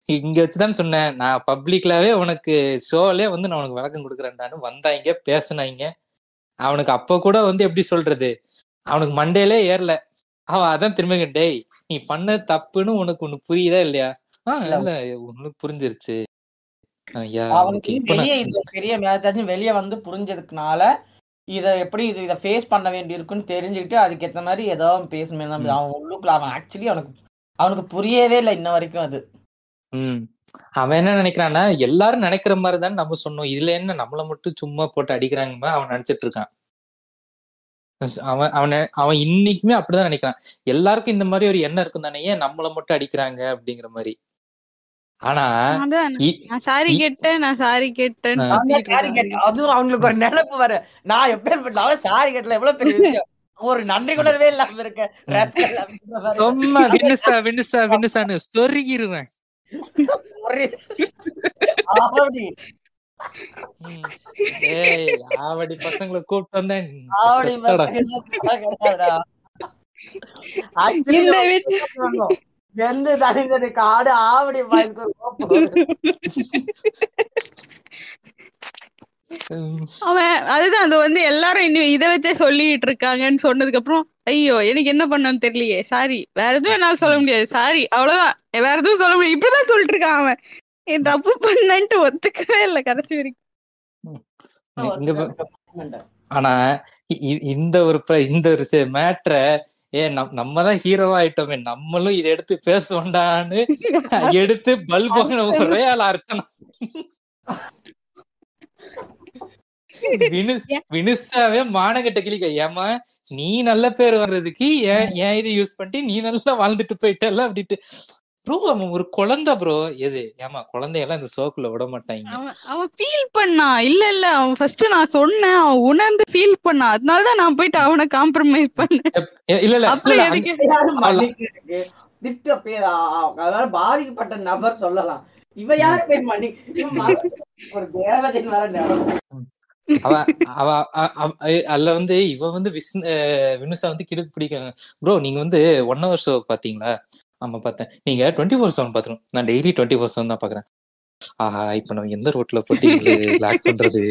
இங்க வச்சுதான் சொன்னேன். நான் பப்ளிக்லாவே உனக்கு ஷோலே வந்து நான் உனக்கு விளக்கம் கொடுக்குறேன்டான்னு வந்தாங்க பேசுனாங்க. அவனுக்கு அப்ப கூட வந்து எப்படி சொல்றது? அவனுக்கு மண்டேலே ஏறல. அவன் அதான் திரும்ப டேய் நீ பண்ண தப்புன்னு உனக்கு ஒண்ணு புரியுதா இல்லையா? ஆஹ் இல்ல உனக்கு புரிஞ்சிருச்சு பெரிய மேட்சாச்சும் வெளியே வந்து புரிஞ்சதுக்குனால இத எப்படி இது இதை ஃபேஸ் பண்ண வேண்டி இருக்குன்னு தெரிஞ்சுக்கிட்டு அதுக்கேத்த மாதிரி ஏதோ பேசணும். அவன் உள்ளுக்குள்ள அவன் ஆக்சுவலி அவனுக்கு அவனுக்கு புரியவே இல்லை இன்ன வரைக்கும் அது. ம். அவன் என்ன நினைக்கிறான்னா எல்லாரும் நினைக்கிற மாதிரி தான் நம்ம சொன்னோம். இதுல என்ன? நம்மள மட்டும் சும்மா போட்டு அடிக்கிறாங்க அவன் நினைச்சிட்டு இருக்கான். அவன் அவனை அவன் இன்னைக்குமே அப்படிதான் நினைக்கிறான். எல்லாருக்கும் இந்த மாதிரி ஒரு எண்ணம் இருக்கும் தானே? ஏன் நம்மள மட்டும் அடிக்கிறாங்க அப்படிங்கிற மாதிரி. ஆனா அதான். இ- நான் சாரி இ- கேட்டேன் நான் சாரி கேட்டேன்னு ஆ. அவங்க சுத்திட்டு சாரி இருக்காங்க. கேட்டு அதுவும் அவங்களுக்கு ஒரு நினைப்பு வர நான் எப்பேற்பட்ட அவன் சாரி கேட்டல. எவ்வளவு பெரிய விஷயம். ஒரு நன்றி குணர்வே இல்லாம இருக்க. rascal அப்படின்ற மாதிரி. ரொம்ப வினுசா வினுசா வினுசான்னு சொருகிருவேன். ஆவடி ம். ஏய் ஆவடி பசங்களை கூப்பிட்டு வந்தேன். எந்த தனிந்தது காடு ஆவடி. அவன் அதுதான் அது வந்து எல்லாரும் இன்னும் இதை வச்சே சொல்லிட்டு இருக்காங்கன்னு சொன்னதுக்கு அப்புறம் ஐயோ எனக்கு என்ன பண்ணன்னு தெரியலையே. சாரி வேற எதுவும் என்னால சொல்ல முடியாது. சாரி அவ்வளவுதான். வேற எதுவும் சொல்ல முடியாது. இப்படிதான் சொல்லிட்டு இருக்கான் அவன். என் தப்பு பண்ணன்ட்டு ஒத்துக்கவே இல்லை கடைசி வரைக்கும். ஆனா இந்த ஒரு இந்த ஒரு மேட்ரை ஏ நம் நம்ம தான் ஹீரோவா ஆயிட்டோமே. நம்மளும் இதை எடுத்து பேசுவோண்டான்னு *laughs* எடுத்து பல்போன ஒரே ஆள் அர்ச்சனா. *laughs* வினுசாவே மானகட்ட கிளிக்க. ஏமா நீ நல்ல பேர் வர்றதுக்கு ஏன் ஏன் இதை யூஸ் பண்ணிட்டு நீ நல்லா வாழ்ந்துட்டு போயிட்டல அப்படின்ட்டு. ப்ரோ அவன் ஒரு குழந்தை ப்ரோ எது? ஏமா குழந்தையெல்லாம் இந்த சோக்குல விட மாட்டாங்க. அவன் ஃபீல் பண்ணான் இல்ல இல்ல அவன் ஃபர்ஸ்ட் நான் சொன்னேன். அவன் உணர்ந்து ஃபீல் பண்ணான் அதனாலதான் நான் போயிட்டு அவனை காம்ப்ரமைஸ் பண்ணேன். இல்ல இல்ல திட்ட பேர் அதனால பாதிக்கப்பட்ட நபர் சொல்லலாம். இவ யாரு போய் மக- ஒரு தேவதைன்னு நினைப்பு. அவ அவ அதுல வந்து இவ வந்து விஷ்ணு வினுசா வந்து கிடுக்கு பிடிக்க ப்ரோ நீங்க வந்து ஒன் ஹவர் ஷோ பாத்தீங்களா? ஆமா பார்த்தேன் நீங்க டுவெண்ட்டி ஃபோர் செவன் பாத்துரும் நான் டெய்லி டுவெண்ட்டி ஃபோர் செவன் தான் பாக்குறேன். ஆஹா இப்ப நம்ம எந்த ரோட்ல போட்டு லாக் பண்றது?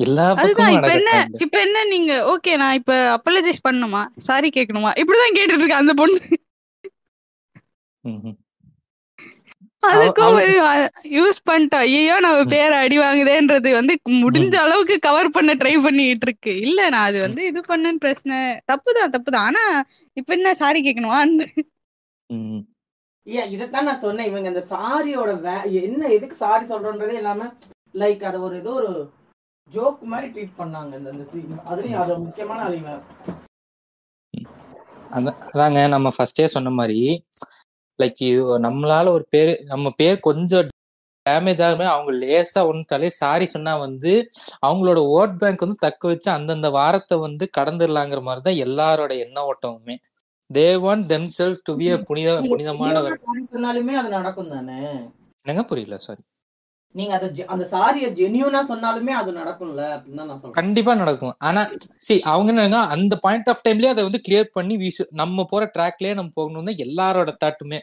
எல்லா இப்ப என்ன இப்ப என்ன நீங்க ஓகே நான் இப்ப அப்பலஜைஸ் பண்ணணுமா? சாரி கேட்கணுமா? இப்படிதான் கேட்டுட்டு இருக்கா அந்த பொண்ணு. அதுக்கும் யூஸ் பண்ணிட்டா ஐயோ நம்ம பேர் அடி வாங்குதேன்றது வந்து முடிஞ்ச அளவுக்கு கவர் பண்ண ட்ரை பண்ணிட்டு இருக்கு இல்ல நான் அது வந்து இது பண்ணேன்னு பிரச்சனை. தப்புதான் தப்புதான். ஆனா இப்ப என்ன சாரி கேட்கணுமா இதைத்தான் நான் சொன்னேன். இவங்க இந்த சாரியோட வே என்ன எதுக்கு சாரி சொல்றோன்றதே இல்லாம லைக் அதை ஒரு ஏதோ ஒரு ஜோக் மாதிரி ட்ரீட் பண்ணாங்க இந்த. அதுலயும் அது முக்கியமான அழிவு. அதாங்க நம்ம ஃபர்ஸ்டே சொன்ன மாதிரி லைக் இது நம்மளால ஒரு பேர் நம்ம பேர் கொஞ்சம் டேமேஜ் ஆகுமே அவங்க லேசா ஒன்றாலே சாரி சொன்னா வந்து அவங்களோட ஓட் பேங்க் வந்து தக்க வச்சு அந்தந்த வாரத்தை வந்து கடந்துடலாங்கிற மாதிரி தான் எல்லாரோட எண்ண ஓட்டமுமே. They want themselves to be புனித புனிதமானவர் சாரி சொன்னாலுமே அது நடக்கும் தானே என்னங்க புரியல சாரி நீங்க அதை அந்த சாரிய ஜெனியூனா சொன்னாலுமே அது நடக்கும்ல அப்படின்னு நான் சொல்றேன். கண்டிப்பா நடக்கும். ஆனா சி அவங்க என்னன்னா அந்த பாயிண்ட் ஆஃப் டைம்லயே அதை வந்து கிளியர் பண்ணி வீசு நம்ம போற ட்ராக்லயே நம்ம போகணும் தான் எல்லாரோட தாட்டுமே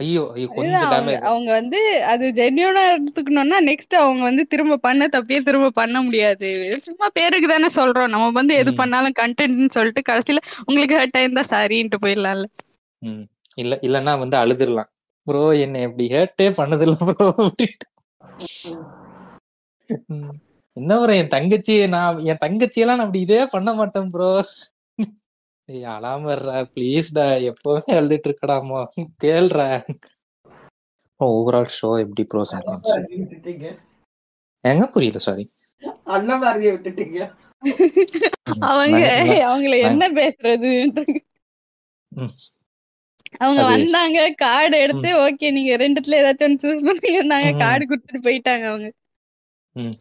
ஐயோ ஐயோ கொஞ்சம் அவங்க டேமேஜ் அவங்க வந்து அது ஜென்யூனா எடுத்துக்கணும்னா நெக்ஸ்ட் அவங்க வந்து திரும்ப பண்ண தப்பே திரும்ப பண்ண முடியாது. சும்மா பேருக்கு தானே சொல்றோம். நம்ம வந்து எது. பண்ணாலும் கண்டென்ட்னு சொல்லிட்டு கடைசியில உங்களுக்கு ஹர்ட் ஆயிருந்தா சாரின்ட்டு போயிடலாம்ல. இல்ல இல்லன்னா வந்து அழுதுடலாம். ப்ரோ என்ன எப்படி ஹேர்ட்டே பண்ணதில்ல ப்ரோ அப்படின்ட்டு. என்ன ப்ரோ என் தங்கச்சி நான் என் தங்கச்சியெல்லாம் நான் அப்படி இதே பண்ண மாட்டேன் ப்ரோ அழாம இருடா ப்ளீஸ்டா எப்பவுமே அழுதுட்டு இருக்கடாமா கேள்றா ஓவரால் ஷோ எப்படி விட்டுட்டீங்க. எங்க புரியல சாரி அண்ணன் பாரதியை விட்டுட்டீங்க. *laughs* அவங்க அவங்கள என்ன பேசுறது. அவங்க வந்தாங்க கார்டு எடுத்து ஓகே நீங்க ரெண்டுத்துல ஏதாச்சும் ஒன்று சூஸ் பண்ணீங்கன்னாங்க ம். கார்டு கொடுத்துட்டு போயிட்டாங்க அவங்க.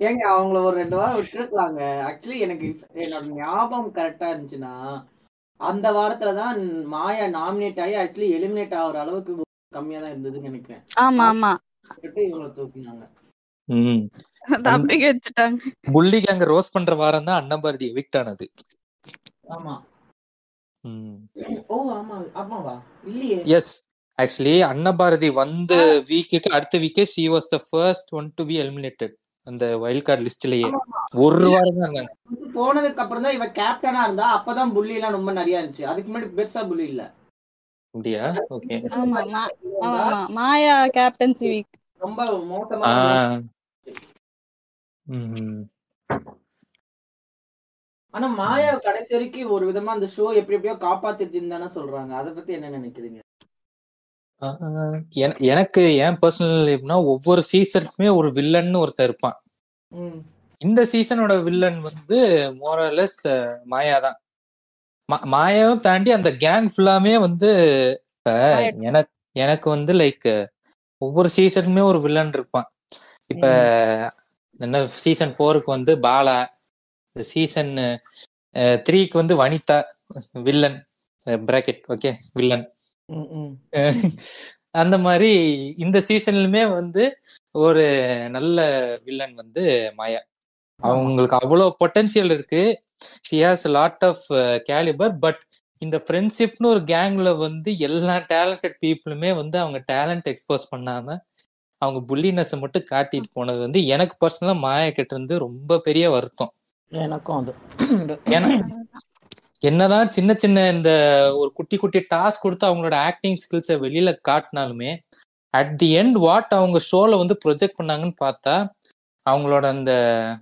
ஏங்க அவங்கள ஒரு ரெண்டு வாரம் விட்டுருக்கலாங்க. ஆக்சுவலி எனக்கு என்னோட ஞாபகம் கரெக்டா இருந்துச்சுன்னா அந்த வாரத்துல தான் மாயா நாமினேட் ஆகி ஆக்சுவலி எலிமினேட் ஆகுற அளவுக்கு கம்மியா தான் இருந்ததுன்னு நினைக்கிறேன். ஆமா ஆமா. இவங்களை தூக்குனாங்க. புள்ளிக்கு அங்க ரோஸ் பண்ற வாரம் தான் அன்னபாரதி எவிக்ட் ஆனது. ஆமா. ஓ ஆமா ஆமாவா? இல்லையே. எஸ் ஆக்சுவலி அன்னபாரதி வந்த வீக்குக்கு அடுத்த வீக்கே she was the first one to be eliminated அந்த வைல்ட் கார்டு லிஸ்ட்லயே. ஒரு வாரம் தான் இருந்தாங்க வந்து போனதுக்கு அப்புறம் தான் இவ கேப்டனா இருந்தா அப்பதான் புள்ளி எல்லாம் ரொம்ப நிறைய இருந்துச்சு. அதுக்கு முன்னாடி பெருசா புள்ளி இல்ல. அப்படியா? ஓகே. ஆமா ஆமா மாயா கேப்டன்சி வீக் ரொம்ப மோசமா ஆனா மாயா கடைசி வரைக்கும் ஒரு விதமா அந்த ஷோ எப்படி எப்படியோ காப்பாத்துச்சுன்னு தானே சொல்றாங்க. அதை பத்தி என்ன நினைக்கிறீங்க? எனக்கு ஏன் பர்சனல் எப்படின்னா ஒவ்வொரு சீசனுக்குமே ஒரு வில்லன்னு ஒருத்தன் இருப்பான். இந்த சீசனோட வில்லன் வந்து மோரலஸ் மாயா தான். மா- மாயாவும் தாண்டி அந்த கேங் ஃபுல்லாமே வந்து எனக்கு எனக்கு வந்து லைக் ஒவ்வொரு சீசனுமே ஒரு வில்லன் இருப்பான். இப்ப என்ன சீசன் ஃபோருக்கு வந்து பாலா சீசன் த்ரீக்கு வந்து Vanitha villain bracket okay villain. *laughs* அந்த மாதிரி இந்த சீசன்லுமே வந்து ஒரு நல்ல வில்லன் வந்து மாயா. அவங்களுக்கு அவ்வளோ பொட்டன்சியல் இருக்கு. She has lot of calibre but இந்த ஃப்ரெண்ட்ஷிப்னு ஒரு கேங்ல வந்து எல்லா டேலண்டட் பீப்புளுமே வந்து அவங்க டேலண்ட் எக்ஸ்போஸ் பண்ணாம அவங்க புல்லினஸ் மட்டும் காட்டிட்டு போனது வந்து எனக்கு பர்சனலா மாயா கிட்ட இருந்து ரொம்ப பெரிய வருத்தம். எனக்கும் அது. ஏன்னா என்னதான் சின்ன சின்ன இந்த ஒரு குட்டி குட்டி டாஸ்க் கொடுத்து அவங்களோட ஆக்டிங் ஸ்கில்ஸை வெளியில காட்டினாலுமே அட் தி எண்ட் வாட் அவங்க ஷோல வந்து ப்ரொஜெக்ட் பண்ணாங்கன்னு பார்த்தா அவங்களோட அந்த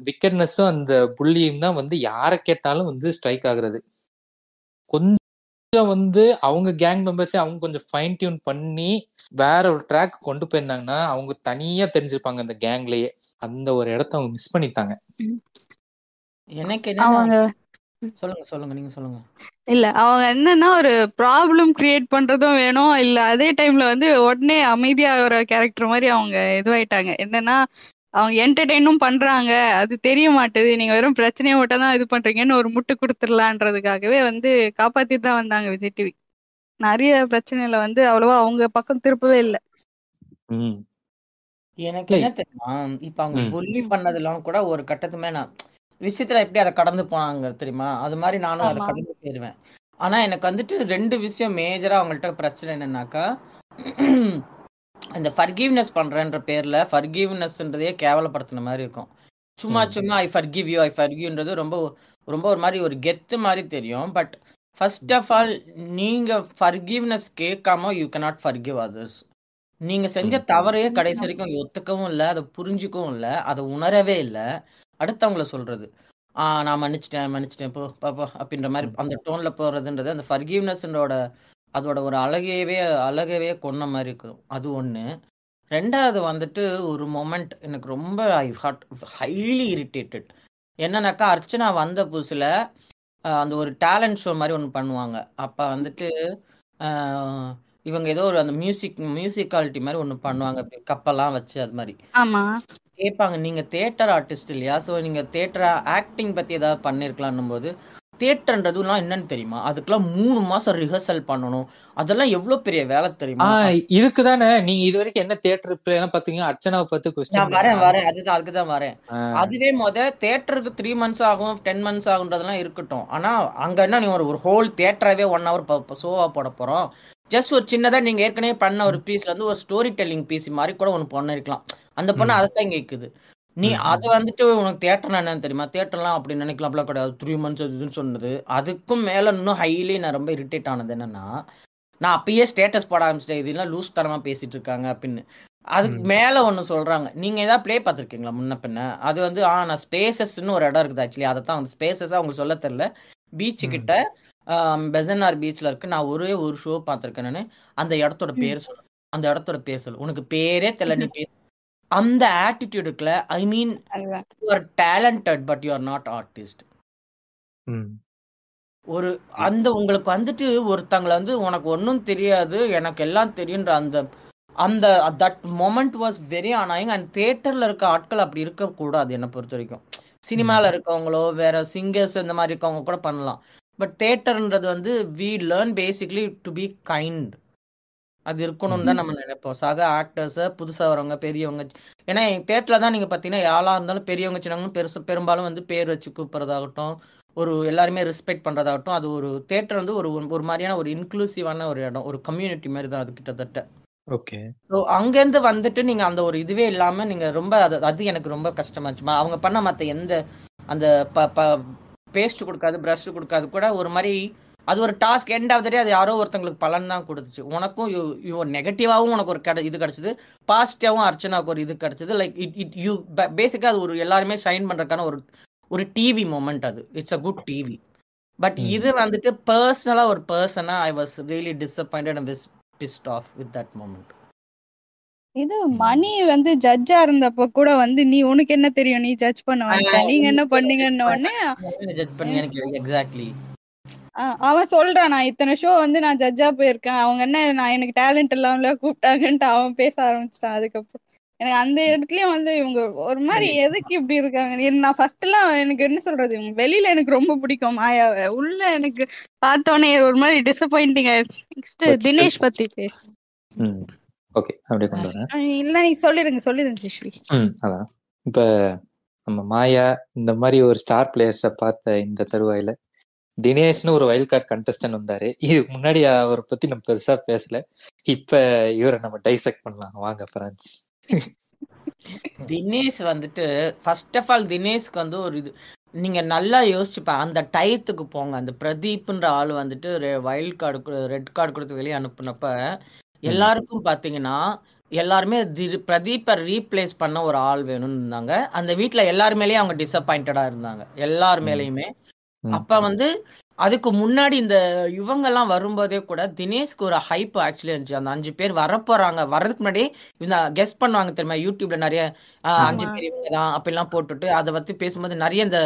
விக்கெட்னஸும் அந்த புள்ளியும் தான் வந்து யாரை கேட்டாலும் வந்து ஸ்ட்ரைக் ஆகுறது. கொஞ்சம் வந்து அவங்க கேங் மெம்பர்ஸே அவங்க கொஞ்சம் ஃபைன் டியூன் பண்ணி வேற ஒரு ட்ராக் கொண்டு போயிருந்தாங்கன்னா அவங்க தனியா தெரிஞ்சிருப்பாங்க அந்த கேங்லயே அந்த ஒரு இடத்த அவங்க மிஸ் பண்ணிட்டாங்க. எனக்கு என்னன்னா அவங்க சொல்லுங்க சொல்லுங்க நீங்க சொல்லுங்க. இல்ல அவங்க என்னன்னா ஒரு ப்ராப்ளம் கிரியேட் பண்றதும் வேணும். இல்ல அதே டைம்ல வந்து உடனே அமைதியா ஒரு கேரக்டர் மாதிரி அவங்க இதுவாயிட்டாங்க. என்னன்னா அவங்க என்டர்டெயினும் பண்றாங்க. அது தெரிய மாட்டுது. நீங்க வெறும் பிரச்சனையை மட்டும் தான் இது பண்றீங்கன்னு ஒரு முட்டு கொடுத்துடலான்றதுக்காகவே வந்து காப்பாத்திட்டு தான் வந்தாங்க விஜய் டிவி நிறைய பிரச்சனையில வந்து அவ்வளவா அவங்க பக்கம் திருப்பவே இல்லை. ம். எனக்கு என்ன தெரியுமா இப்ப அவங்க பண்ணதெல்லாம் கூட ஒரு கட்டத்துமே நான் விஷயத்துல எப்படி அதை கடந்து போனாங்க தெரியுமா? அது மாதிரி நானும் அதை கடந்து போயிருவேன். ஆனா எனக்கு வந்துட்டு ரெண்டு விஷயம் மேஜரா அவங்கள்ட்ட பிரச்சனை என்னன்னாக்கா இந்த ஃபர்கிவ்னஸ் பண்றேன்ற பேர்ல ஃபர்கிவ்னஸ்ன்றதையே கேவலப்படுத்தின மாதிரி இருக்கும். சும்மா சும்மா ஐ ஃபர்கிவ் யூ ஐ ஃபர்கிவ்ன்றது ரொம்ப ரொம்ப ஒரு மாதிரி ஒரு கெத்து மாதிரி தெரியும். பட் ஃபர்ஸ்ட் ஆஃப் ஆல் நீங்க ஃபர்கிவ்னஸ் கேட்காம யூ cannot forgive others. நீங்க செஞ்ச தவறையே கடைசி வரைக்கும் ஒத்துக்கவும் இல்லை அதை புரிஞ்சுக்கவும் இல்லை அதை உணரவே இல்லை. அடுத்தவங்கள சொல்றது. ஆ நான் மன்னிச்சிட்டேன் மன்னிச்சிட்டேன். போ பாப்பா அப்படின்ற மாதிரி அந்த டோன்ல போறதுன்றது அந்த ஃபர்கிவ்னஸ்ன்றோட அதோட ஒரு அழகையவே அழகவே கொன்ன மாதிரி இருக்கும் அது ஒன்று ரெண்டாவது வந்துட்டு ஒரு மொமெண்ட் எனக்கு ரொம்ப ஐ ஹாட் ஹைலி இரிட்டேட்டட் என்னன்னாக்கா அர்ச்சனா வந்த புதுசில் அந்த ஒரு டேலண்ட் ஷோ மாதிரி ஒன்று பண்ணுவாங்க. அப்போ வந்துட்டு இவங்க ஏதோ ஒரு அந்த மியூசிக் மியூசிக்காலிட்டி மாதிரி ஒன்று பண்ணுவாங்க. கப்பெல்லாம் வச்சு அது மாதிரி. ஆமா. கேட்பாங்க. நீங்கள் தேட்டர் ஆர்டிஸ்ட் இல்லையா? ஸோ நீங்கள் தேட்டர் ஆக்டிங் பற்றி ஏதாவது பண்ணியிருக்கலான்னும் போது தேட்டர்ன்றதுலாம் என்னன்னு தெரியுமா? அதுக்கெல்லாம் மூணு மாதம் ரிஹர்சல் பண்ணணும். அதெல்லாம் எவ்வளோ பெரிய வேலை தெரியுமா? ஆஹ் இதுக்கு தானே நீங்க இது வரைக்கும் என்ன தியேட்டர் எல்லாம் பாத்தீங்க? அர்ச்சனாவை பார்த்து கொஸ்டின் வரேன் வரேன். அதுதான் அதுக்கு தான் வரேன் அதுவே முத தேட்டருக்கு த்ரீ மந்த்ஸ் ஆகும் டென் மந்த்ஸ் ஆகுன்றதெல்லாம் இருக்கட்டும். ஆனா அங்க என்ன நீ ஒரு ஹோல் தேட்டராகவே ஒன் ஹவர் ஷோவா போட போறோம். ஜஸ்ட் ஒரு சின்னதா நீங்க ஏற்கனவே பண்ண ஒரு பீஸ்ல இருந்து ஒரு ஸ்டோரி டெல்லிங் பீஸ் மாதிரி கூட ஒன்று பண்ண இருக்கலாம் அந்த பொண்ணு அதைத்தான் கேக்குது. நீ அதை வந்துட்டு உனக்கு தேட்டர்னா என்னன்னு தெரியுமா? தேட்டர்லாம் அப்படி நினைக்கலாம்லாம் கிடையாது. த்ரீ மந்த்ஸ் இதுன்னு சொன்னது. அதுக்கும் மேல இன்னும் ஹைலி நான் ரொம்ப இரிட்டேட் ஆனது என்னன்னா நான் அப்பயே ஸ்டேட்டஸ் போட ஆரம்பிச்சிட்டேன். இதெல்லாம் லூஸ் தரமா பேசிட்டு இருக்காங்க அப்படின்னு. அதுக்கு மேல ஒன்று சொல்றாங்க. நீங்க ஏதாவது ப்ளே பார்த்துருக்கீங்களா முன்ன பின்ன? அது வந்து ஆ நான் ஸ்பேசஸ்னு ஒரு இடம் இருக்குது ஆக்சுவலி அதை தான் அந்த ஸ்பேசஸாக அவங்களுக்கு சொல்ல தெரில பீச்சு கிட்ட பெசனார் பீச்ல இருக்கு. நான் ஒரே ஒரு ஷோ பார்த்துருக்கேன் நான். அந்த இடத்தோட. பேர் சொல்லு அந்த இடத்தோட பேர் சொல்லு உனக்கு பேரே தெரியல நீ பேர் *laughs* அந்த ஆட்டிடியூட் இருக்குல்ல I mean you are talented but you are not artist ம். ஒரு அந்த உங்களுக்கு வந்துட்டு ஒருத்தங்களை வந்து உனக்கு ஒன்றும் தெரியாது எனக்கு எல்லாம் தெரியுன்ற அந்த அந்த that moment was very annoying and தேட்டரில் இருக்க ஆட்கள் அப்படி இருக்கக்கூடாது என்னை பொறுத்த வரைக்கும். சினிமாவில் இருக்கவங்களோ வேற சிங்கர்ஸ் இந்த மாதிரி இருக்கவங்க கூட பண்ணலாம். பட் தேட்டர்ன்றது வந்து we learn basically to be kind அது இருக்கணும்னு தான் நம்ம நினைப்போம். சக ஆக்டர்ஸை புதுசாக வரவங்க பெரியவங்க. ஏன்னா தேட்டரில் தான் நீங்கள் பார்த்தீங்கன்னா யாராக இருந்தாலும் பெரியவங்க சின்னவங்க பெருசு பெரும்பாலும் வந்து பேர் வச்சு கூப்பிட்றதாகட்டும் ஒரு எல்லாருமே ரெஸ்பெக்ட் பண்ணுறதாகட்டும் அது ஒரு தேட்டர் வந்து ஒரு ஒரு மாதிரியான ஒரு இன்க்ளூசிவான ஒரு இடம் ஒரு கம்யூனிட்டி மாதிரி தான் அது கிட்டத்தட்ட. ஓகே. ஸோ அங்கேருந்து வந்துட்டு நீங்கள் அந்த ஒரு இதுவே இல்லாமல் நீங்கள் ரொம்ப அது அது எனக்கு ரொம்ப கஷ்டமாச்சு ம- அவங்க பண்ண மற்ற எந்த அந்த ப ப பேஸ்ட் கொடுக்காது ப்ரஷ் கொடுக்காது கூட ஒரு மாதிரி அது ஒரு task end of the day அது யாரோ ஒருத்தங்களுக்கு பலன் தான் கொடுத்துச்சு. உனக்கும் யூ யூ நெகட்டிவாகவும் உனக்கு ஒரு கிடை இது கிடச்சிது. பாசிட்டிவாகவும் அர்ச்சனாவுக்கு ஒரு இது கிடச்சிது. லைக் இட் இட் யூ பேசிக்காக அது ஒரு எல்லாருமே ஷைன் பண்ணுறதுக்கான ஒரு ஒரு டிவி மூமெண்ட் அது. It's a good TV but இது வந்துட்டு பர்சனலாக ஒரு பர்சனாக I was really disappointed and pissed off with that moment இது மணி வந்து ஜட்ஜா இருந்தப்ப கூட வந்து நீ உனக்கு என்ன தெரியும்? நீ ஜட்ஜ் பண்ண நீங்க என்ன பண்ணீங்கன்ன உடனே ஜட்ஜ் பண்ணி எனக்கு எக்ஸாக்ட்லி அவன் சொல்றான் நான் இத்தனை ஷோ வந்து நான் ஜட்ஜா போயிருக்கேன். அவங்க என்ன நான் எனக்கு டேலண்ட் இல்லாமல கூப்பிட்டாங்கன்ட்டு அவன் பேச ஆரம்பிச்சிட்டான் அதுக்கப்புறம். எனக்கு அந்த இடத்துலயும் வந்து இவங்க ஒரு மாதிரி எதுக்கு இப்படி இருக்காங்க? நான் ஃபர்ஸ்ட் எல்லாம் எனக்கு என்ன சொல்றது? வெளியில எனக்கு ரொம்ப பிடிக்கும். மாயாவை உள்ள எனக்கு பார்த்தோன்னே ஒரு மாதிரி டிசப்பாயிண்டிங் ஆயிடுச்சு. நெக்ஸ்ட் தினேஷ் பத்தி பேச. ம். ஓகே அப்படியே கொண்டு வரேன். இல்ல நீ சொல்லிடுங்க சொல்லிடுங்க ம் அதான். இப்போ நம்ம மாயா இந்த மாதிரி ஒரு ஸ்டார் பிளேயர்ஸை பார்த்த இந்த தருவாயில தினேஷ்னு ஒரு வைல்ட் கார்டு கண்டஸ்டன்ட் வந்தாரு. இதுக்கு முன்னாடி அவரை பத்தி நம்ம பெருசா பேசல. இப்ப இவரை நம்ம டைசெக்ட் பண்ணலாம். வாங்க ஃப்ரெண்ட்ஸ் தினேஷ் வந்துட்டு ஃபர்ஸ்ட் ஆஃப் ஆல் தினேஷ்க்கு வந்து ஒரு இது. நீங்க நல்லா யோசிச்சுப்பா அந்த டயத்துக்கு போங்க. அந்த பிரதீப்ன்ற ஆள் வந்துட்டு வைல்ட் கார்டு ரெட் கார்டு கொடுத்து வெளியே அனுப்புனப்ப எல்லாருக்கும் பாத்தீங்கன்னா எல்லாருமே பிரதீப்பை ரீப்ளேஸ் பண்ண ஒரு ஆள் வேணும்னு இருந்தாங்க. அந்த வீட்ல எல்லார் மேலயும் அவங்க டிசப்பாயிண்டடா இருந்தாங்க. எல்லார் மேலயுமே. ம். அப்ப வந்து அதுக்கு முன்னாடி இந்த இவங்க எல்லாம் வரும்போதே கூட தினேஷ்க்கு ஒரு ஹைப் ஆக்சுவலி இருந்துச்சு. அந்த அஞ்சு பேர் வரப்போறாங்க. வர்றதுக்கு முன்னாடி இந்த கெஸ் பண்ணுவாங்க தெரியுமா? யூடியூப்ல நிறைய அஞ்சு ஆமா. பேர் இவங்க தான் அப்படிலாம் போட்டுட்டு அதை பத்தி பேசும்போது நிறைய இந்த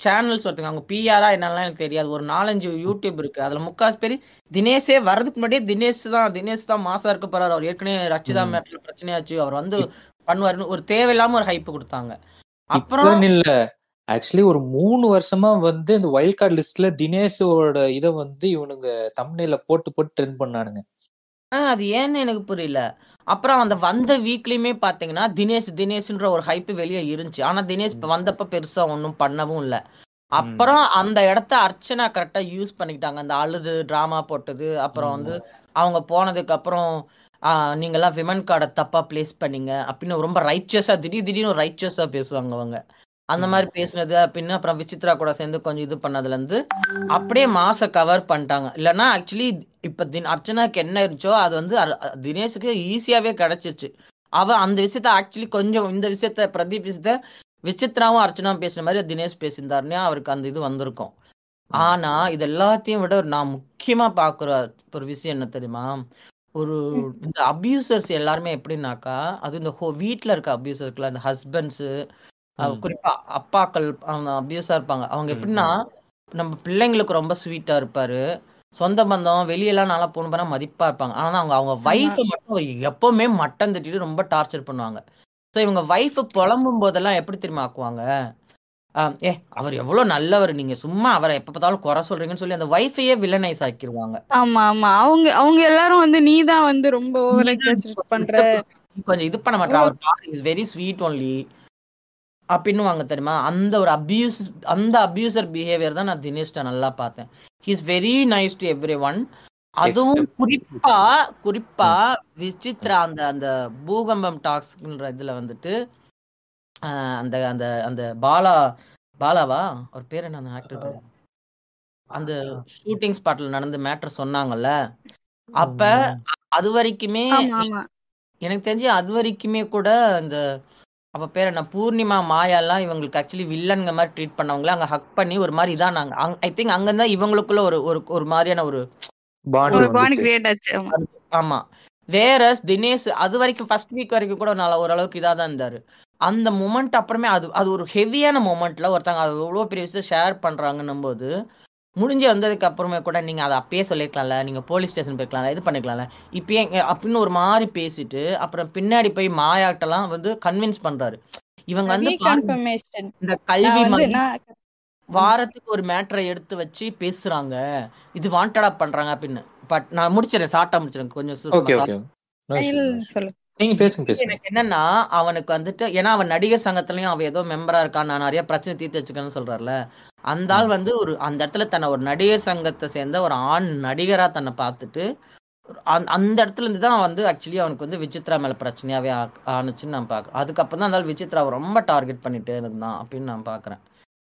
சேனல்ஸ் ஒருத்தங்க அவங்க பிஆரா என்னெல்லாம் எனக்கு தெரியாது. ஒரு நாலஞ்சு யூடியூப் இருக்கு. அதுல முக்காசு பேர் தினேஷே வர்றதுக்கு முன்னாடியே தினேஷ் தான் தினேஷ் தான் மாசா இருக்க போறாரு. அவர் ஏற்கனவே ரச்சிதா ம். மேட்ல பிரச்சனையாச்சு அவர் வந்து பண்ணுவாருன்னு ஒரு தேவையில்லாம ஒரு ஹைப் கொடுத்தாங்க. அப்புறம் இல்ல. ஆக்சுவலி ஒரு மூணு வருஷமா வந்து இந்த வைல்ட் கார்டு லிஸ்ட்ல தினேஷோட இதை வந்து இவனுங்க தம்னையில போட்டு போட்டு ட்ரெண்ட் பண்ணானுங்க. அது ஏன்னு எனக்கு புரியல. அப்புறம் அந்த வந்த வீக்லயுமே பாத்தீங்கன்னா தினேஷ் தினேஷ்ன்ற ஒரு ஹைப் வெளியே இருந்துச்சு. ஆனா தினேஷ் வந்தப்ப பெருசா ஒன்றும் பண்ணவும் இல்ல. அப்புறம் அந்த இடத்த அர்ச்சனா கரெக்டா யூஸ் பண்ணிக்கிட்டாங்க. அந்த அழுது டிராமா போட்டது. அப்புறம் வந்து அவங்க போனதுக்கு அப்புறம் நீங்கெல்லாம் விமன் கார்டை தப்பா பிளேஸ் பண்ணீங்க. அப்படின்னு ரொம்ப ரைச்சியஸா திடீர் திடீர்னு ரைச்சியஸா பேசுவாங்க அவங்க. அந்த மாதிரி பேசுனது அப்படின்னு அப்புறம் விசித்ரா கூட சேர்ந்து கொஞ்சம் இது பண்ணதுல இருந்து அப்படியே மாச கவர் பண்ணிட்டாங்க. இல்லைன்னா ஆக்சுவலி இப்ப தின் அர்ச்சனாக்கு என்ன இருந்துச்சோ அது வந்து தினேஷுக்கு ஈஸியாவே கிடைச்சிருச்சு. அவ அந்த விஷயத்த ஆக்சுவலி கொஞ்சம் இந்த விஷயத்த பிரதீப் விஷயத்த விசித்ராவும் அர்ச்சனாவும் பேசுன மாதிரி தினேஷ் பேசியிருந்தாருன்னா அவருக்கு அந்த இது வந்திருக்கும். ஆனா இது எல்லாத்தையும் விட நான் முக்கியமா பாக்குற ஒரு விஷயம் என்ன தெரியுமா? ஒரு இந்த அபியூசர்ஸ் எல்லாருமே எப்படின்னாக்கா அது இந்த ஹோ வீட்டில் இருக்க அபியூசர்க்குல அந்த ஹஸ்பண்ட்ஸ். குறிப்பா அப்பாக்கள் அவங்க அபியூஸா இருப்பாங்க. அவங்க எப்படின்னா நம்ம பிள்ளைங்களுக்கு ரொம்ப ஸ்வீட்டா இருப்பாரு. சொந்த பந்தம் வெளியெல்லாம் நல்லா போன பண்ணா மதிப்பா இருப்பாங்க. ஆனா அவங்க அவங்க வைஃபை மட்டும் எப்பவுமே மட்டம் தட்டிட்டு ரொம்ப டார்ச்சர் பண்ணுவாங்க. ஸோ இவங்க வைஃப் புலம்பும் போதெல்லாம் எப்படி தெரியுமா ஆக்குவாங்க? ஏ அவர் எவ்வளவு நல்லவர். நீங்க சும்மா அவரை எப்ப பார்த்தாலும் குறை சொல்றீங்கன்னு சொல்லி அந்த வைஃபையே வில்லனைஸ் ஆக்கிடுவாங்க ஆமா ஆமா. அவங்க அவங்க எல்லாரும் வந்து நீதான் வந்து ரொம்ப பண்ற. கொஞ்சம் இது பண்ண மாட்டா அவர் பாரு இஸ் வெரி ஸ்வீட் ஒன்லி அப்படின்னுவாங்க தெரியுமா? அந்த ஒரு அபியூஸ் அந்த அபியூசர் பிஹேவியர் தான் நான் தினேஷ்ட நல்லா பார்த்தேன். He is very nice to everyone அதுவும் குறிப்பா குறிப்பா விசித்ரா அந்த அந்த பூகம்பம் டாக்ஸ்ன்ற இதுல வந்துட்டு ஆஹ் அந்த அந்த அந்த பாலா பாலாவா? அவர் பேர் என்ன அந்த ஆக்டர் பேர்? அந்த ஷூட்டிங் ஸ்பாட்ல நடந்த மேட்டர் சொன்னாங்கல்ல? அப்ப அது வரைக்குமே எனக்கு தெரிஞ்சு அது வரைக்குமே கூட இந்த அவ பேர் என்ன பூர்ணிமா மாயாலாம் இவங்களுக்கு ஆக்சுவலி வில்லன்ங்க மாதிரி ட்ரீட் பண்ணவங்கள அங்க ஹக் பண்ணி ஒரு மாதிரி இதானாங்க. ஐ திங்க் அங்க தான் இவங்களுக்குள்ள ஒரு ஒரு ஒரு மாதிரியான ஒரு பாண்டு ஒரு பாண்ட் வந்துச்சு. கிரியேட் ஆச்சு. ஆமா. வேற தினேஷ் அது வரைக்கும் ஃபர்ஸ்ட் வீக் வரைக்கும் கூட நல்ல ஓரளவுக்கு இதாக தான் இருந்தாரு. அந்த மூமெண்ட் அப்புறமே அது அது ஒரு ஹெவியான மூமெண்ட்ல ஒருத்தங்க அது எவ்வளோ பெரிய விஷயம் ஷேர் பண்றாங்கன்னும் போது முடிஞ்சு வந்ததுக்கு அப்புறமே கூட நீங்க அதை அப்பயே சொல்லிருக்கலாம்ல. நீங்க போலீஸ் ஸ்டேஷன் போயிருக்கலாம்ல. இது பண்ணிக்கலாம்ல இப்பயே அப்படின்னு ஒரு மாதிரி பேசிட்டு அப்புறம் பின்னாடி போய் மாயாட்டெல்லாம் வந்து கன்வின்ஸ் பண்றாரு. இவங்க வந்து இந்த கல்வி வாரத்துக்கு ஒரு மேட்டரை எடுத்து வச்சு பேசுறாங்க. இது வாண்டடா பண்றாங்க அப்படின்னு. பட் நான் முடிச்சிடறேன் ஷார்ட்டா முடிச்சிடறேன். கொஞ்சம் எனக்கு என்னன்னா அவனுக்கு வந்துட்டு ஏன்னா அவன் நடிகர் சங்கத்துலயும் அவன் ஏதோ மெம்பரா இருக்கான் நான் நிறைய பிரச்சனை தீர்த்து வச்சுக்கேன்னு சொல்றாருல அந்த ஆள் வந்து ஒரு அந்த இடத்துல தன்னை ஒரு நடிகர் சங்கத்தை சேர்ந்த ஒரு ஆண் நடிகரா தன்னை பார்த்துட்டு அந்த- அந்த இடத்துல இருந்து தான் வந்து ஆக்சுவலி அவனுக்கு வந்து விசித்ரா மேல பிரச்சனையாவே ஆ- ஆனுச்சுன்னு நான் பாக்குறேன் அதுக்கப்புறம் தான் அந்த ஆள் விசித்ராவை ரொம்ப டார்கெட் பண்ணிட்டே இருந்தான் அப்படின்னு நான் பாக்குறேன்.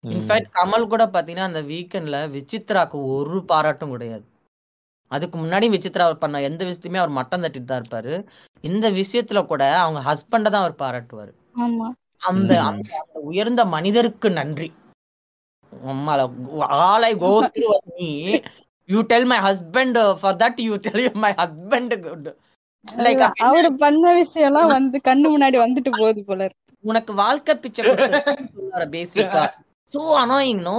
இன்ஃபேக்ட் கமல் கூட பாத்தீங்கன்னா அந்த வீக்கெண்ட்ல விசித்ராக்கு ஒரு பாராட்டும் கிடையாது. அதுக்கு முன்னாடி விசித்ரா அவர் பண்ண எந்த விஷயத்தையுமே அவர் மட்டம் தட்டிட்டு தான் இருப்பாரு. இந்த விஷயத்துல கூட அவங்க ஹஸ்பண்ட தான் அவர் பாராட்டுவாரு. அந்த அந்த உயர்ந்த மனிதருக்கு நன்றி. அம்மால all I go through me you tell my husband for that you tell my husband good like அதுதான். அவரு பண்ண விஷயம் எல்லாம் வந்து கண்ணு முன்னாடி வந்துட்டு போகுது போல இருக்கு. உனக்கு வாழ்க்கை பிச்சை கொடுத்துருக்காரு பேசிக்கா சோ அனாயிங் நோ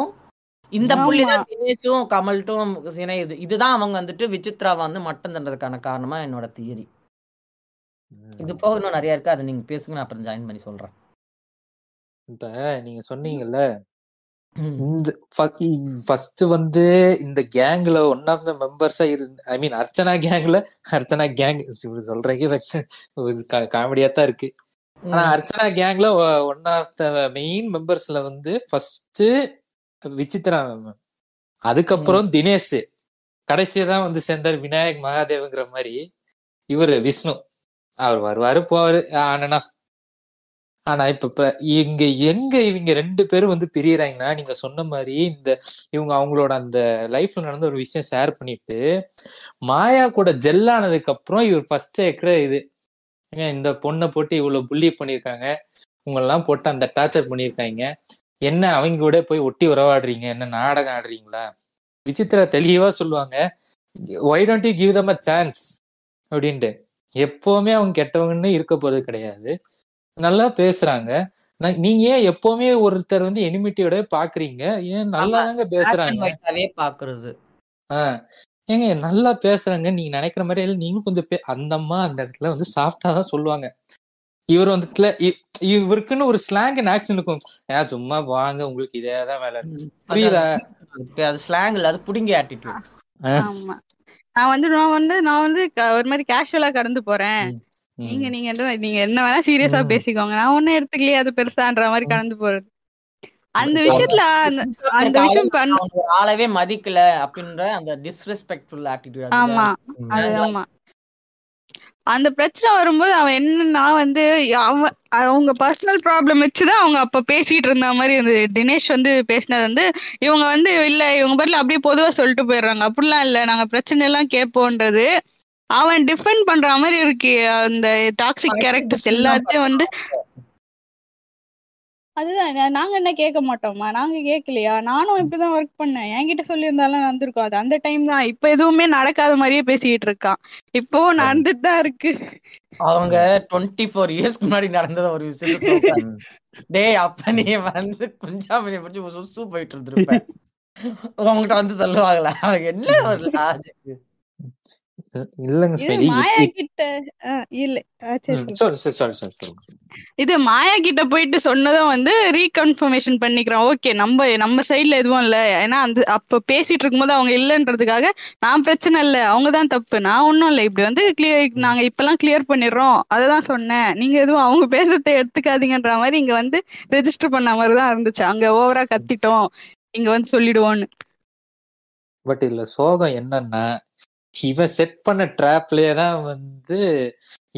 இந்த. புள்ளி தான் தினேஷும் கமல்ட்டும் இணையுது இதுதான் அவங்க வந்துட்டு விசித்ரா வந்து மட்டம் தண்டதுக்கான காரணமா என்னோட தியரி இது போக இன்னும் நிறைய இருக்கு அதை நீங்க பேசுங்க நான் அப்புறம் ஜாயின் பண்ணி சொல்றேன் இப்ப நீங்க சொன்னீங்கல்ல. இந்த ஃபர்ஸ்ட் வந்து இந்த கேங்ல ஒன் ஆஃப் த மெம்பர்ஸா இருந்து ஐ மீன் அர்ச்சனா கேங்ல அர்ச்சனா கேங் சொல்றீங்க காமெடியா தான் இருக்கு. ஆனா. அர்ச்சனா கேங்ல ஒன் ஆஃப் த மெயின் மெம்பர்ஸ்ல வந்து ஃபர்ஸ்ட் விசித்ரா மேம். அதுக்கப்புறம் தினேஷ். கடைசியா தான் வந்து சேர்ந்தார் விநாயக் மகாதேவங்கிற மாதிரி. இவரு விஷ்ணு. அவர் வருவாரு போவாரு ஆன் அண்ட் ஆஃப் ஆனா இப்ப இப்ப இங்க எங்க இவங்க ரெண்டு பேரும் வந்து பிரியறாங்கன்னா நீங்க சொன்ன மாதிரி இந்த இவங்க அவங்களோட அந்த லைஃப்ல நடந்த ஒரு விஷயம் ஷேர் பண்ணிட்டு மாயா கூட ஜெல்லானதுக்கு அப்புறம் இவர் ஃபர்ஸ்ட் இருக்கிற இது. இந்த பொண்ணை போட்டு இவ்வளவு புள்ளி பண்ணிருக்காங்க உங்களெல்லாம் போட்டு அந்த டார்ச்சர் பண்ணிருக்காங்க என்ன அவங்க கூட போய் ஒட்டி உறவாடுறீங்க? என்ன நாடகம் ஆடுறீங்களா? விசித்ரா தெளிவா சொல்லுவாங்க. Why don't you give them a chance அப்படின்ட்டு. எப்பவுமே அவங்க கெட்டவங்கன்னு இருக்க போறது கிடையாது. நல்லா பேசுறாங்க. நீங்க ஏன் எப்பவுமே ஒருத்தர் வந்து எனிமிட்டியோட பாக்குறீங்க? ஏன் நல்லா தாங்க பேசுறாங்க? பாக்குறது. ஆஹ் ஏங்க நல்லா பேசுறாங்க. நீங்க நினைக்கிற மாதிரி இல்ல. நீங்களும் கொஞ்சம் பே- அந்த அம்மா அந்த இடத்துல வந்து சாஃப்டா தான் சொல்லுவாங்க. இவர் வந்துட்டுல இவருக்குன்னு ஒரு ஸ்லாங் ஆக்ஷன் இருக்கும். ஏன் சும்மா வாங்க உங்களுக்கு இதே தான் வேலை. புரியுதா? அது ஸ்லாங் இல்ல அது புடிங்க ஆட்டிடியூட் நான் வந்து நான் வந்து நான் வந்து ஒரு மாதிரி கேஷுவலா கடந்து போறேன். நீங்க நீங்க நீங்க என்ன வேணா சீரியஸா. பேசிக்கோங்க. நான் ஒன்னும் எடுத்துக்கலையே அது பெருசான்ற மாதிரி கடந்து போறது. அந்த விஷயத்துல அந்த விஷயம் பண்ண ஆளவே மதிக்கல அப்படின்ற அந்த டிஸ்ரெஸ்பெக்ட்ஃபுல் ஆட்டிடியூட் ஆமா. அது ஆமா. அந்த பிரச்சனை வரும்போது அவன் என்னன்னா வந்து அவன் அவங்க பர்சனல் ப்ராப்ளம் வச்சுதான் அவங்க அப்ப பேசிட்டு இருந்த மாதிரி இருந்தது. தினேஷ் வந்து பேசினது வந்து இவங்க வந்து இல்ல இவங்க பதில் அப்படியே பொதுவா சொல்லிட்டு போயிடுறாங்க. அப்படிலாம் இல்ல. நாங்க பிரச்சனை எல்லாம் கேட்போன்றது அவன் டிஃபெண்ட் பண்ற மாதிரி இருக்கு அந்த டாக்ஸிக் கேரக்டர்ஸ் எல்லாத்தையும் வந்து அதுதான் நாங்க என்ன கேட்க மாட்டோமா? நாங்க கேட்கலையா? நானும் இப்படிதான் ஒர்க் பண்ணேன். என்கிட்ட சொல்லியிருந்தாலும் நடந்திருக்கும். அது அந்த டைம் தான். இப்ப எதுவுமே நடக்காத மாதிரியே பேசிட்டு இருக்கான். இப்போ நடந்துட்டு தான் இருக்கு. அவங்க டுவெண்ட்டி ஃபோர் இயர்ஸ்க்கு முன்னாடி நடந்தத ஒரு விஷயத்த டேய் அப்ப நீ வந்து குஞ்சாமணியை பிடிச்சி சுசு போயிட்டு இருந்திருப்ப. *laughs* உங்ககிட்ட வந்து சொல்லுவாங்களா என்ன ஒரு லாஜிக் இது மாயா கிட்ட இல்ல போயிட்டு சொன்னதும் வந்து ரீகன்ஃபர்மேஷன் பண்ணிக்கிறோம். ஓகே நம்ம நம்ம சைடுல எதுவும் இல்ல. ஏன்னா அந்த அப்ப பேசிட்டு இருக்கும்போது அவங்க இல்லன்றதுக்காக நான் பிரச்சனை இல்ல. அவங்க தான் தப்பு. நான் ஒண்ணும் இல்ல. இப்படி வந்து கிளியர் நாங்க இப்பெல்லாம் கிளியர் பண்ணிடுறோம். அததான் சொன்னேன். நீங்க எதுவும் அவங்க பேசுறதை எடுத்துக்காதீங்கன்ற மாதிரி இங்க வந்து ரெஜிஸ்டர் பண்ண மாதிரி தான் இருந்துச்சு. அங்க ஓவரா கத்திட்டோம். இங்க வந்து சொல்லிடுவோம்னு. பட் இதுல சோகம் என்னன்னா இவன் செட் பண்ண ட்ராப்லயே தான் வந்து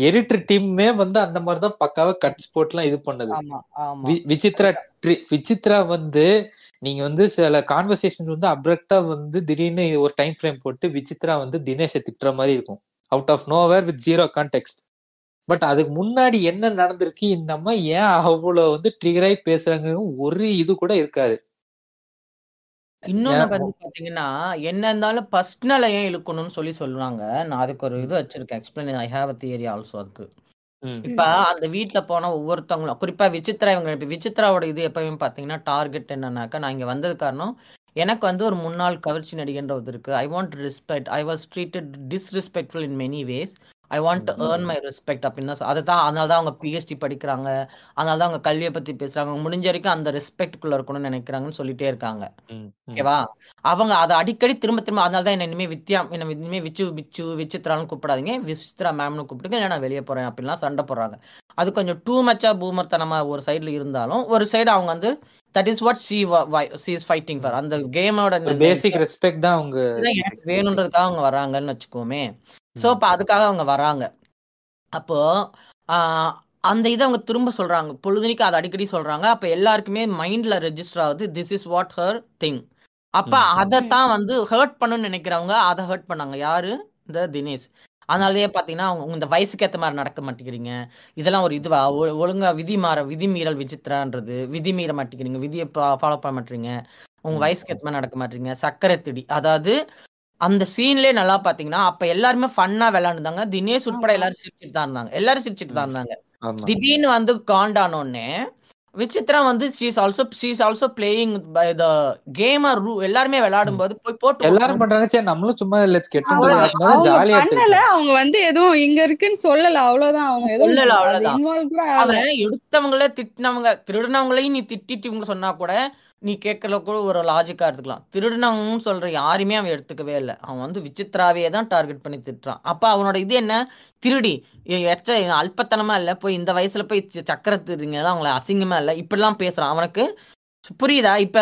எரிட்ரு டீம்மே வந்து அந்த மாதிரிதான் பக்காவா கட்ஸ் போட்டுலாம் இது பண்ணது. விசித்ரா விசித்ரா வந்து நீங்க வந்து சில கான்வர்சேஷன்ஸ் வந்து அப்ரக்டா வந்து திடீர்னு ஒரு டைம் ஃப்ரேம் போட்டு விசித்ரா வந்து தினேஷை திட்டுற மாதிரி இருக்கும். Out of nowhere with zero contact but அதுக்கு முன்னாடி என்ன நடந்திருக்கு இந்த அம்மா ஏன் அவ்வளவு வந்து ட்ரிகராய் பேசுறாங்க ஒரு இது கூட இருக்காது. இன்னொன்னு வந்து பாத்தீங்கன்னா என்ன இருந்தாலும் பர்சனலை ஏன் இழுக்கணும்னு சொல்லி சொல்லுவாங்க? நான் அதுக்கு ஒரு இது வச்சிருக்கேன். Explain I have a theory also அதுக்கு. இப்ப அந்த வீட்ல போன ஒவ்வொருத்தவங்களும் குறிப்பா விசித்ரா இவங்க இப்ப விசித்ராவோட இது எப்பவுமே பாத்தீங்கன்னா டார்கெட் என்னன்னாக்கா நான் இங்க வந்தது காரணம் எனக்கு வந்து ஒரு முன்னாள் கவர்ச்சி நடிகன்ற ஒரு இருக்கு. I want respect I was treated disrespectful in many ways I want to earn my. Respect அப்படின்னு தான் அதை தான் அதனால தான் அவங்க பிஹெச்டி படிக்கிறாங்க. அதனால தான் அவங்க கல்வியை பத்தி பேசுறாங்க. முடிஞ்ச வரைக்கும் அந்த ரெஸ்பெக்ட்குள்ள இருக்கணும்னு நினைக்கிறாங்கன்னு சொல்லிட்டே இருக்காங்க. ஓகேவா அவங்க அதை அடிக்கடி திரும்ப திரும்ப அதனால தான் என்ன இனிமே வித்யா என்ன இனிமே விச்சு விச்சு விசித்ரான்னு கூப்பிடாதீங்க. விசித்ரா மேம்னு கூப்பிடுங்க இல்லை நான் வெளியே போறேன் அப்படின்லாம் சண்டை போடுறாங்க. அது கொஞ்சம் டூ மச்சா பூமர்த்தனமா ஒரு சைடுல இருந்தாலும் ஒரு சைடு அவங்க வந்து that is what she she is fighting for அந்த கேமோட பேசிக் ரெஸ்பெக்ட் தான் அவங்க வேணுன்றதுக்காக அவங்க வராங்கன்னு வச்சுக்கோமே. ஸோ இப்போ அதுக்காக அவங்க வராங்க. அப்போ அந்த இதை அவங்க திரும்ப சொல்றாங்க. பொழுதுனிக்கு அதை அடிக்கடி சொல்றாங்க. அப்ப எல்லாருக்குமே மைண்ட்ல ரெஜிஸ்டர் ஆகுது. This is what her thing அப்ப. அதைத்தான் வந்து ஹர்ட் பண்ணணும்னு நினைக்கிறவங்க அதை ஹர்ட் பண்ணாங்க. யாரு? இந்த தினேஷ். அதனாலயே பாத்தீங்கன்னா அவங்க இந்த வயசுக்கு ஏத்த மாதிரி நடக்க மாட்டேங்கிறீங்க. இதெல்லாம் ஒரு இதுவா? ஒழுங்கா விதி மாற விதி மீறல் விசித்திரான்றது. விதி மீற மாட்டேங்கிறீங்க. விதியை ஃபாலோ பண்ண மாட்டீங்க. உங்க. வயசுக்கு ஏத்த மாதிரி நடக்க மாட்டீங்க. சக்கரை திடி. அதாவது அந்த சீன்லயே நல்லா பாத்தீங்கன்னா அப்ப எல்லாருமே ஃபன்னா விளையாண்டுதாங்க தினேஷ் உட்பட. எல்லாரும் சிரிச்சிட்டு தான் இருந்தாங்க. எல்லாரும் சிரிச்சிட்டு தான் இருந்தாங்க. திடீர்னு வந்து காண்டானோடனே விசித்ரா வந்து she's also she's also playing by the game rule எல்லாருமே விளையாடும் போது போய் போட்டு எல்லாரும் பண்றாங்க. சரி நம்மளும் சும்மா லெட்ஸ் கெட் ஜாலியா பண்ணல. அவங்க வந்து எதுவும் இங்க இருக்குன்னு சொல்லல. அவ்வளவுதான். அவங்க எதுவும் சொல்லல, அவ்வளவுதான். அவன் எடுத்தவங்கள திட்டினவங்க திருடினவங்களையும் நீ திட்டிட்டு இவங்க சொன்னா கூட நீ கேட்கல கூட ஒரு லாஜிக்காக எடுத்துக்கலாம். திருடினவங்கன்னு சொல்ற யாருமே அவன் எடுத்துக்கவே இல்லை. அவன் வந்து விசித்ராவே தான் டார்கெட் பண்ணி திட்டுறான். அப்போ அவனோட இது என்ன? திருடி. எச்ச அல்பத்தனமா இல்ல. போய் இந்த வயசுல போய் சக்கரை திருடுங்க அவங்கள அசிங்கமா இல்ல. இப்படிலாம் பேசுறான். அவனுக்கு புரியுதா? இப்ப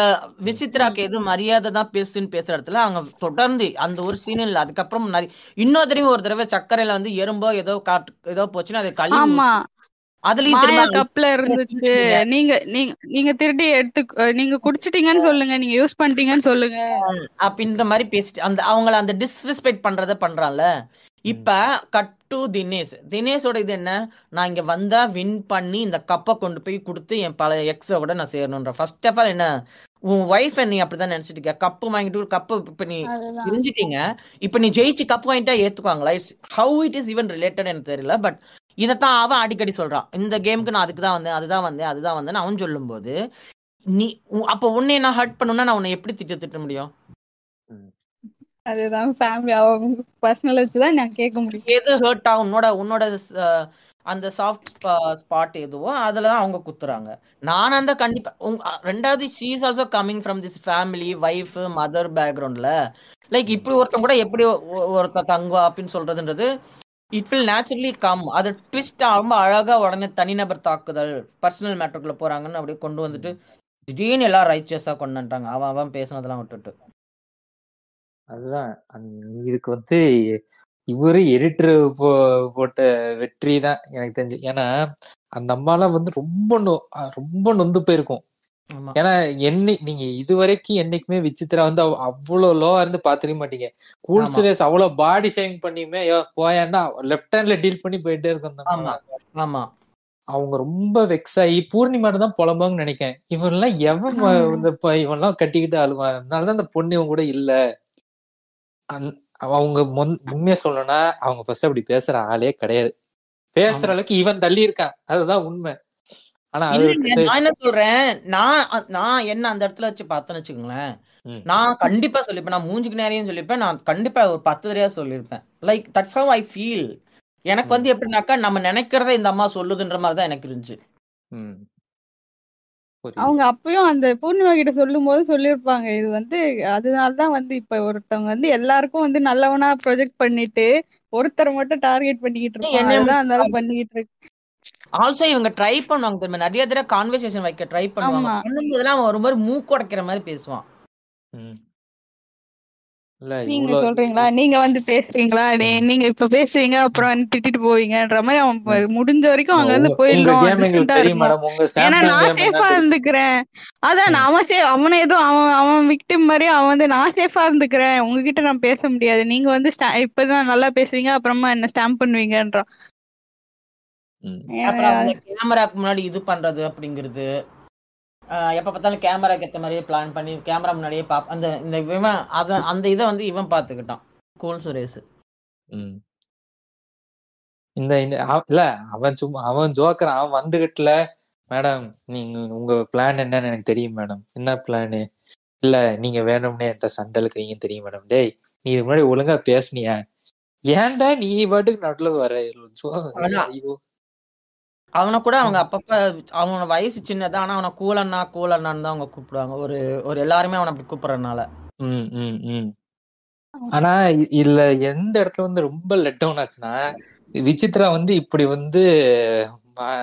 விசித்ராக்கு எது மரியாதை தான் பேசுன்னு பேசுற இடத்துல அவங்க தொடர்ந்து அந்த ஒரு சீன் இல்ல. அதுக்கப்புறம் நிறைய இன்னொரு தடவை ஒரு தடவை சர்க்கரையில வந்து எறும்போ ஏதோ காட்டு ஏதோ போச்சுன்னா அதை கழுவி அதுலயும் கப்ல இருந்துச்சு. நீங்க நீங்க நீங்க திருடி எடுத்து நீங்க குடிச்சிட்டீங்கன்னு சொல்லுங்க. நீங்க யூஸ் பண்ணிட்டீங்கன்னு சொல்லுங்க. அப்படின்ற மாதிரி பேசிட்டு அந்த அவங்கள அந்த டிஸ்ரெஸ்பெக்ட் பண்றத பண்றான்ல. இப்ப கட் டு தினேஷ். தினேஷோட இது என்ன? நான் இங்க வந்தா வின் பண்ணி இந்த கப்பை கொண்டு போய் கொடுத்து என் பழைய எக்ஸ கூட நான் சேரணுன்ற. ஃபர்ஸ்ட் ஆஃப் ஆல் என்ன? உன் ஒய்ஃப் நீ அப்படிதான் நினைச்சிட்டு இருக்க. கப்பு வாங்கிட்டு ஒரு கப்பு இப்ப நீ தெரிஞ்சிட்டீங்க இப்ப நீ ஜெயிச்சு கப் வாங்கிட்டா ஏத்துக்குவாங்களா? It's how it is even related எனக்கு தெரியல. பட் இதைத்தான் அவன் அடிக்கடி சொல்றான். இந்த கேமுக்கு நான் அதுக்கு தான் வந்தேன் அதுதான் வந்தேன் அதுதான் வந்தேன் அவன் சொல்லும்போது நீ அப்ப உன்னை நான் ஹர்ட் பண்ணுனா நான் உன்னை எப்படி திட்ட திட்ட முடியும்? அதுதான் ஃபேமிலி அவங்க பர்சனல் வச்சுதான் நான் கேட்க முடியும். எது ஹர்ட் ஆகும் உன்னோட உன்னோட அந்த சாஃப்ட் ஸ்பாட் எதுவோ அதுல தான் அவங்க குத்துறாங்க. நான் அந்த கண்டிப்பா உங்க- அ, ரெண்டாவது she's also coming from this family wife mother பேக்ரவுண்ட்ல லைக் இப்படி ஒருத்தன் கூட எப்படி ஒருத்த தங்குவா அப்படின்னு சொல்றதுன்றது இட் வில் நேச்சுரலி கம் அது ட்விஸ்ட் ரொம்ப அழகா உடனே தனிநபர் தாக்குதல் பர்சனல் மேட்டருக்குள்ள போறாங்கன்னு அப்படியே கொண்டு வந்துட்டு திடீர்னு எல்லாம் ரைச்சியஸா கொண்டு வந்துட்டாங்க அவன் அவன் பேசுனதெல்லாம் விட்டுட்டு. அதுதான். இதுக்கு வந்து இவரு எடிட்டர் போ போட்ட வெற்றி தான் எனக்கு தெரிஞ்சு. ஏன்னா அந்த அம்மாலாம் வந்து ரொம்ப நொ- ரொம்ப நொந்து போயிருக்கும். ஏன்னா என்னை நீங்க இது வரைக்கும் என்னைக்குமே விசித்திரா வந்து அவ்- அவ்வளவு லோவா இருந்து பாத்துக்க மாட்டீங்க. கூல் ஆமா. சுரேஷ் அவ்வளவு பாடி ஷேவிங் பண்ணியுமே "யோ, போயான்னா லெஃப்ட் ஹேண்ட்ல டீல் பண்ணி போயிட்டே இருக்கும் ஆமா அவங்க ரொம்ப வெக்ஸ் ஆகி பூர்ணிமாட்ட தான் புலம்பாங்கன்னு நினைக்கிறேன். இவன்லாம் எவன் இந்த இவன்லாம் கட்டிக்கிட்டு அழுவான் அதனாலதான் அந்த பொண்ணு இவன் கூட இல்ல. அவங்க உண்மையா சொல்லணும்னா அவங்க ஃபர்ஸ்ட் அப்படி பேசுற ஆளே கிடையாது. பேசுற. அளவுக்கு இவன் தள்ளி இருக்கான். அதுதான் உண்மை. ஆனா நான் என்ன சொல்றேன்? நான் நான் என்ன அந்த இடத்துல வச்சு பார்த்தேன்னு வச்சுக்கோங்களேன். நான் கண்டிப்பா சொல்லிப்பேன். நான் மூஞ்சுக்கு நேரையும் சொல்லிப்பேன். நான் கண்டிப்பா ஒரு பத்து தடவையா சொல்லியிருப்பேன். Like that's how I feel எனக்கு வந்து எப்படின்னாக்கா நம்ம நினைக்கிறத இந்த அம்மா சொல்லுதுன்ற மாதிரி தான் எனக்கு இருந்துச்சு. அவங்க அப்பயும் அந்த பூர்ணிமா கிட்ட சொல்லும் போது சொல்லியிருப்பாங்க. இது வந்து அதனாலதான் வந்து இப்ப ஒருத்தவங்க வந்து எல்லாருக்கும் வந்து நல்லவனா ப்ரொஜெக்ட் பண்ணிட்டு ஒருத்தரை மட்டும் டார்கெட் பண்ணிக்கிட்டு இருப்பாங்க. பண்ணிக்கிட்டு இருக்கு. ஆல்சோ இவங்க ட்ரை பண்ணுவாங்க தெரியுமா? நிறைய தடவை கான்வர்சேஷன் வைக்க ட்ரை பண்ணுவாங்க. பண்ணும்போதெல்லாம் அவன் ஒரு மாதிரி மூக்குடைக்கிற மாதிரி பேசுவான். ம். இல்ல நீங்க சொல்றீங்களா? நீங்க வந்து பேசுறீங்களா? நீ- நீங்க இப்ப பேசுவீங்க அப்புறம் வந்து திட்டிட்டு போவீங்கன்ற மாதிரி அவன் முடிஞ்ச வரைக்கும் அங்க இருந்து உங்க ஏன்னா நான் சேஃபா இருந்துக்கிறேன். அதான் அவன் சே அவனை ஏதோ அவன் அவன் விக்டிம் மாதிரி அவன் வந்து நான் சேஃபா இருந்துக்கிறேன். உங்ககிட்ட நான் பேச முடியாது. நீங்க வந்து இப்பதான் நல்லா பேசுவீங்க அப்புறமா என்ன ஸ்டாம்ப் பண்ணுவீங்கன்றான் கேமராக்கு முன்னாடி இது பண்றது அப்படிங்கிறது. ஆஹ் எப்ப பார்த்தாலும் கேமராக்கு ஏத்த மாதிரியே பிளான் பண்ணி கேமரா முன்னாடியே பாப் அந்த இந்த இவன் அத அந்த இதை வந்து இவன் பார்த்துக்கிட்டான் கூல் சுரேஷ். ம். இந்த இந்த இல்ல அவன் சும்மா அவன் ஜோக்கர் அவன் வந்துகிட்டுல மேடம் நீங்க உங்க பிளான் என்னன்னு எனக்கு தெரியும் மேடம். என்ன பிளானு இல்ல நீங்க வேணும்னே என்கிட்ட சண்டை இழுக்கிறீங்கன்னு தெரியும் மேடம். டேய் நீ இதுக்கு முன்னாடி ஒழுங்கா பேசுனியா? ஏன்டா நீ பாட்டுக்கு நடுல வர? அவனை கூட அவங்க அப்பப்ப அவனோட வயசு சின்னதான் ஆனா அவனை கூலண்ணா கூலண்ணான்னு தான் அவங்க கூப்பிடுவாங்க. ஒரு ஒரு எல்லாருமே அவனை அப்படி கூப்பிடுறதுனால. ம் ம் ம். ஆனா இ- இதுல எந்த இடத்துல வந்து ரொம்ப லெட் டவுன் ஆச்சுன்னா விசித்ரா வந்து இப்படி வந்து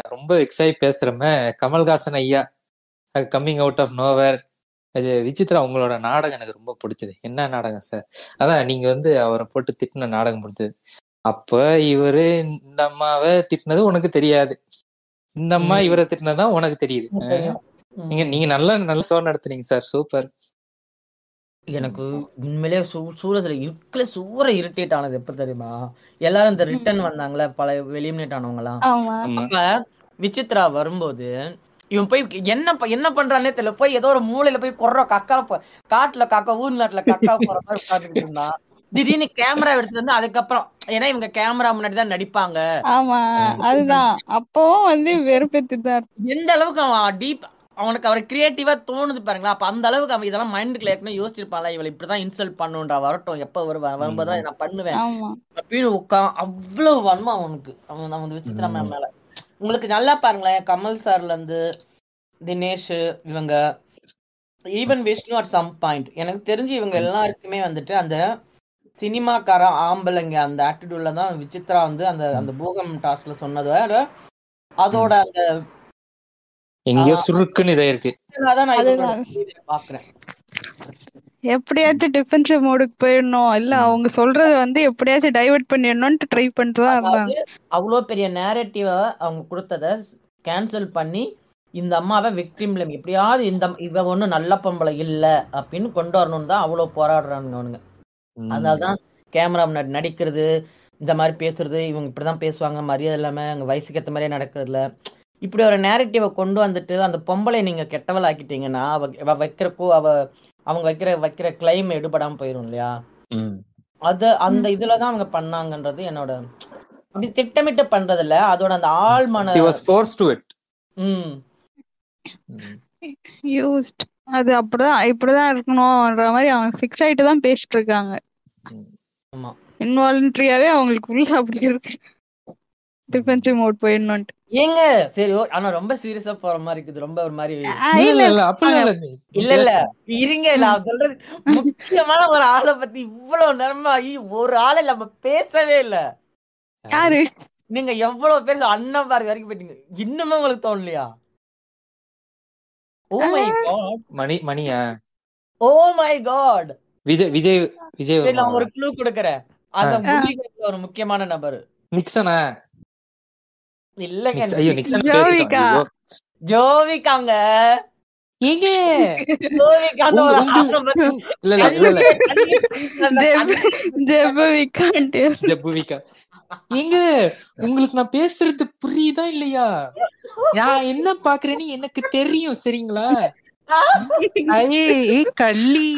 ரொம்ப எக்ஸாய் பேசுறம கமல்ஹாசன் ஐயா. கம்மிங் அவுட் ஆஃப் நோவேர் அது விசித்ரா உங்களோட நாடகம் எனக்கு ரொம்ப பிடிச்சது. என்ன நாடகம் சார் அதான் நீங்க வந்து அவரை போட்டு திட்டின நாடகம் பிடிச்சது. அப்ப இவரு இந்த அம்மாவை திட்டினது உனக்கு தெரியாது. இந்த அம்மா. இவரை திட்டினதுதான் உனக்கு தெரியுது. தெரியும். நீங்க நீங்க நல்லா நல்ல ஷோ நடத்துனீங்க சார். சூப்பர். எனக்கு உண்மையிலேயே சூ சூரஸ்ல இருக்கல சூற இரிட்டேட் ஆனது எப்ப தெரியுமா? எல்லாரும் இந்த ரிட்டர்ன் வந்தாங்களே பல எலிமினேட் ஆனவங்கலாம் ஆமா. ஆமா. அப்ப விசித்ரா வரும்போது இவன் போய் என்ன என்ன பண்றானே தெரியல. போய் ஏதோ ஒரு மூலையில போய் கொர்ற கக்கா போ- காட்டுல காக்கா ஊர் நாட்டுல கக்கா போற மாதிரி உட்காந்துட்டு இருந்தான். திடீர்னு கேமரா எடுத்துட்டு வந்து அதுக்கப்புறம் ஏன்னா இவங்க கேமரா முன்னாடி தான் நடிப்பாங்க. ஆமா அதுதான். அப்பவும் வந்து வெறுப்பேத்தி தான் இருக்கும். எந்த அளவுக்கு அவன் டீப் அவனுக்கு அவர் கிரியேட்டிவா தோணுது பாருங்களா அப்ப அந்த அளவுக்கு அவன் இதெல்லாம் மைண்டுக்குள்ள ஏற்கனவே யோசிச்சிருப்பான்ல இவளை இப்படிதான் இன்சல்ட் பண்ணுன்றா வரட்டும் எப்ப வருவா வரும்போது நான் பண்ணுவேன். ஆமா. அப்படின்னு உட்கா அவ்வளவு வன்மம் அவனுக்கு. அவன் அவன் விசித்திரா மேம் மேல. உங்களுக்கு நல்லா பாருங்களேன் கமல் சார்ல இருந்து தினேஷ் இவங்க even Vishnu at some point எனக்கு தெரிஞ்சு இவங்க எல்லாருக்குமே வந்துட்டு அந்த சினிமாக்கார ஆம்பளைங்க அந்த ஆட்டிடியூட்ல தான் விசித்ரா வந்து அந்த அந்த பூகம் டாஸ்க்ல சொன்னதோட அதோட அந்த எங்கேயோ. சுருக்குன்னு இதா இருக்கு. பாக்குறேன் எப்படியாச்சும் டிஃபென்சிவ் மோடுக்கு போயிடணும். இல்ல அவங்க சொல்றத வந்து எப்படியாச்சும் டைவர்ட் பண்ணிடணும்னு ட்ரை பண்ணிட்டு இருந்தாங்க அதாவது அவ்வளோ பெரிய நேரட்டிவ அவங்க கொடுத்தத கேன்சல் பண்ணி இந்த அம்மாவை விக்டிம்ல எப்படியாவது இந்த இவ ஒன்றும் நல்ல பொம்பளை இல்ல அப்படின்னு கொண்டு வரணும்னு தான் அவ்வளோ போராடுறாங்க அவனுங்க. அதனால தான் கேமரா முன்னாடி நடிக்கிறது இந்த மாதிரி பேசுறது இவங்க இப்படிதான் பேசுவாங்க மரியாதை இல்லாம அங்க வயசுக்கு ஏற்ற மாதிரியே நடக்கிறதுல. இப்படி ஒரு நேரட்டிவை கொண்டு வந்துட்டு அந்த பொம்பளை நீங்க கெட்டவள் ஆக்கிட்டீங்கன்னா அவ அவ வைக்கிறக்கோ அவ அவங்க வைக்கிற வைக்கிற கிளைம் எடுபடாம போயிடும் இல்லையா. அது அந்த இதுலதான் அவங்க பண்ணாங்கன்றது என்னோட அப்படி திட்டமிட்டு பண்றது இல்ல அதோட அந்த ஆழ்மன He was forced to it. ம். யூஸ்ட் அது அப்படிதான் இப்படிதான் இருக்கணும்ன்ற மாதிரி அவங்க ஃபிக்ஸ் ஆயிட்டு தான் பேசிட்டு இருக்காங்க. இன்வாலன்ட்ரியாவே அவங்களுக்கு உள்ள அப்படி இருக்கு. டிஃபென்சிவ் மோட் போயிடணும்ட்டு ஏங்க? சரி ஆனா ரொம்ப சீரியஸா போற மாதிரி இருக்குது. ரொம்ப ஒரு மாதிரி இல்ல, இல்ல இல்ல, இல்ல, இருங்க நான் சொல்றது முக்கியமான ஒரு ஆளை பத்தி இவ்வளவு நேரமா ஒரு ஆளை நம்ம பேசவே இல்ல. யாரு? நீங்க எவ்வளவு பேர் அண்ணன் பாரதி வரைக்கும் போயிட்டீங்க. இன்னுமே உங்களுக்கு தோணலையா? ஓ மை காட் மணி மணியா? Oh my god Vijay Vijay Vijay சரி நான்? ஒரு க்ளூ கொடுக்கறேன். அந்த. புள்ளிகளுக்கு ஒரு முக்கியமான நபர். நிக்சனா? இல்லங்க ஐயோ நிக்சன் ஜோவிகா. ஜோவிகாங்க. ஏங்க? ஜோவிகான்னு ஒரு இல்ல இல்ல இல்ல இல்ல. அந்த ஜெப் கண்ணு- ஜெப் விகாண்ட் ஜப்புவிகா ஏங்க உங்களுக்கு நான் பேசுறது புரியுதா இல்லையா? நான் என்ன பாக்குறேன்னு எனக்கு தெரியும் சரிங்களா? ஐயே கள்ளி.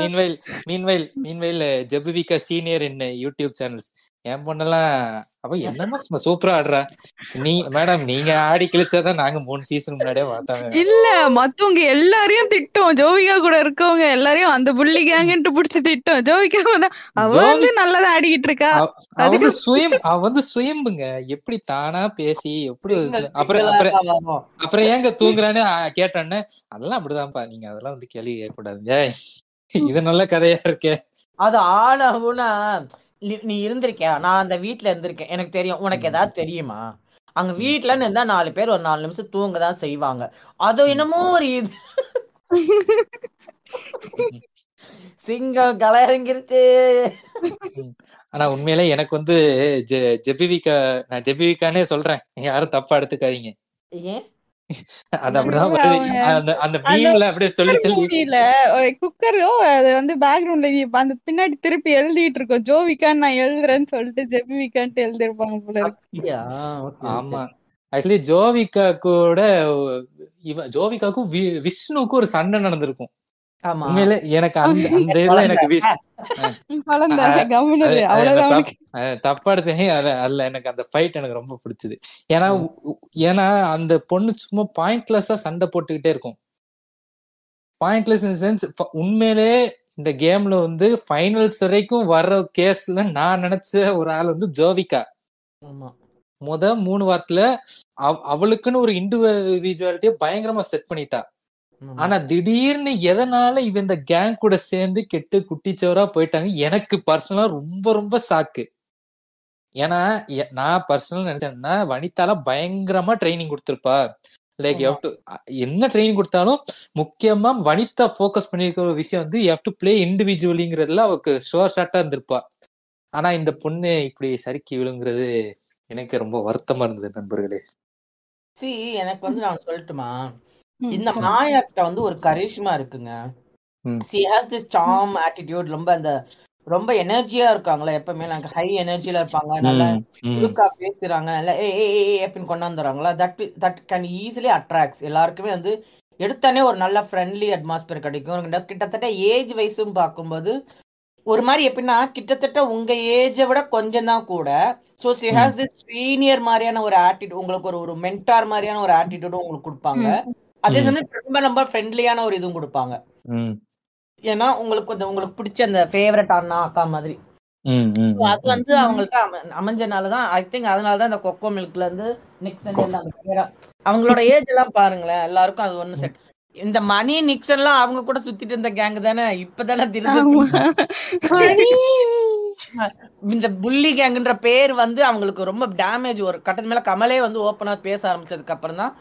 மீன்வைல் மீன்வைல் மீன்வைல் ஜெபுவிகா சீனியர் இன் யூடியூப் சேனல்ஸ் என் பொண்ணெல்லாம் அவ என்னமா சும்மா சூப்பரா ஆடுறா? நீ மேடம் நீங்க ஆடி கிழிச்சாதான் நாங்க மூணு சீசன் முன்னாடியே பார்த்தாங்க இல்ல மத்தவங்க எல்லாரையும் திட்டும் ஜோவிகா கூட இருக்கவங்க எல்லாரையும் அந்த புள்ளி கேங்கன்ட்டு புடிச்சு திட்டும். ஜோவிகா வந்து அவ வந்து நல்லதா ஆடிக்கிட்டு இருக்கா? அவ அவ வந்து சுயம் அவ வந்து சுயம்புங்க. எப்படி தானா பேசி எப்படி அப்புறம் அப்புறம் அப்புறம் ஏங்க தூங்குறான்னு ஆ, கேட்டோன்னே அதெல்லாம் அப்படிதான்ப்பா. நீங்க அதெல்லாம் வந்து கேள்வி கேட்கக்கூடாது ஏய் இது நல்ல கதையா இருக்கே. அது ஆனாகும்னா நீ- இருந்திருக்கியா? நான் அந்த வீட்ல இருந்திருக்கேன். எனக்கு தெரியும். உனக்கு ஏதாவது தெரியுமா? அங்க வீட்ல இருந்தா நாலு பேர் ஒரு நாலு நிமிஷம் தூங்க தான் செய்வாங்க. அது என்னமோ ஒரு இது. *laughs* சிங்கம் களை இறங்கிருச்சு ஆனா உண்மையிலே எனக்கு வந்து ஜெபிவிகா நான் ஜெபிவிகானே சொல்றேன். யாரும் தப்பா எடுத்துக்காதீங்க. ஏன்? அது அப்படிதான் அந்த மீன்ல அப்படியே சொல்லி சொல்லி. மூவில குக்கரோ அது வந்து பேக்ரவுண்ட்ல அந்த பின்னாடி திருப்பி எழுதிட்டு இருக்கோம். ஜோவிகான்னு நான் எழுதுறேன்னு சொல்லிட்டு ஜெபிவிகான்ட்டு எழுதிருப்பாங்க போல இருக்கு. ஆமா. ஆக்சுவலி ஜோவிகா கூட இவ ஜோவிகாக்கும் வி- விஷ்ணுவுக்கும் ஒரு சண்டை நடந்திருக்கும். உண்மையிலே எனக்கு அந்த *laughs* அந்த இதுல எனக்கு தப்பா எடுத்தேன் அதுல எனக்கு அந்த ஃபைட் எனக்கு ரொம்ப பிடிச்சது. ஏன்னா ஏன்னா அந்த பொண்ணு சும்மா பாயிண்ட்லெஸ்ஸா சண்டை போட்டுக்கிட்டே இருக்கும். பாயிண்ட்லெஸ் இன் சென்ஸ் உண்மையிலே இந்த கேம்ல வந்து ஃபைனல்ஸ் வரைக்கும் வர்ற கேஸ்ல நான் நினைச்ச ஒரு ஆள் வந்து ஜோவிகா. ஆமா. முத மூணு வாரத்துல அவ- அவளுக்குன்னு ஒரு இண்டிவிஜுவாலிட்டியை பயங்கரமா செட் பண்ணிட்டா. ஆனா திடீர்னு எதனால இவ இந்த கேங் கூட சேர்ந்து கெட்டு குட்டிச்சவரா போயிட்டாங்க? எனக்கு பர்சனலா ரொம்ப ரொம்ப ஷாக்கு ஏன்னா நான் பர்சனல் நினைச்சேன்னா வனிதால பயங்கரமா ட்ரைனிங் கொடுத்திருப்பா. லைக் ஆமா. டு என்ன ட்ரைனிங் கொடுத்தாலும் முக்கியமா வனிதா ஃபோக்கஸ் பண்ணிருக்கிற ஒரு விஷயம் வந்து யூ டு பிளே இண்டிவிஜுவலிங்கிறதுல அவருக்கு ஷோர் ஷாட்டா இருந்திருப்பா. ஆனா இந்த பொண்ணு இப்படி சறுக்கி விழுங்குறது எனக்கு ரொம்ப வருத்தமா இருந்தது நண்பர்களே. See, எனக்கு வந்து நான் சொல்லட்டுமா? இந்த மாயாக்கிட்ட வந்து ஒரு கரிஷ்மா இருக்குங்க. She has this same attitude ரொம்ப அந்த ரொம்ப எனர்ஜியா இருக்காங்களே எப்பவுமே. நாங்க ஹை எனர்ஜில இருப்பாங்க. நல்லா. குடுக்கா பேசுறாங்க. நல்லா ஏ ஏ ஏ அப்படின்னு கொண்டாந்துறாங்களா that that can easily attracts எல்லாருக்குமே வந்து எடுத்தானே ஒரு நல்ல ஃப்ரெண்ட்லி அட்மாஸ்பியர் கிடைக்கும். கிட்ட- கிட்டத்தட்ட ஏஜ் வைஸும் பார்க்கும்போது ஒரு மாதிரி எப்படின்னா கிட்டத்தட்ட உங்க ஏஜை விட கொஞ்சம் தான் கூட. So she has this senior மாதிரியான ஒரு ஆட்டிடியூட் உங்களுக்கு ஒரு ஒரு மென்டார் மாதிரியான ஒரு ஆட்டிடியூடும் உங்களுக்கு கொடுப்பாங்க. அதே. சமயம் ரொம்ப ரொம்ப ஃப்ரெண்ட்லியான ஒரு இதுவும் கொடுப்பாங்க. ஏன்னா உங்களுக்கு கொஞ்சம் உங்களுக்கு பிடிச்ச அந்த ஃபேவரட் அண்ணா அக்கா மாதிரி. அது வந்து அவங்களுக்கு அம- அமைஞ்சனால தான் ஐ திங்க் அதனால தான் இந்த கொக்கோ மில்க்ல இருந்து நிக்சன் எல்லாம் அந்த அவங்களோட ஏஜ் எல்லாம் பாருங்களேன் எல்லாருக்கும் அது ஒண்ணு செட் இந்த மணி நிக்சன்லாம் அவங்க கூட சுத்திட்டு இருந்த கேங் தானே இப்பதானே திருந்த இந்த புள்ளி கேங்குன்ற பேர் வந்து அவங்களுக்கு ரொம்ப டேமேஜ் ஒரு கட்டத்து மேல கமலே வந்து ஓப்பனா பேச ஆரம்பிச்சதுக்கு அப்புறம் தான்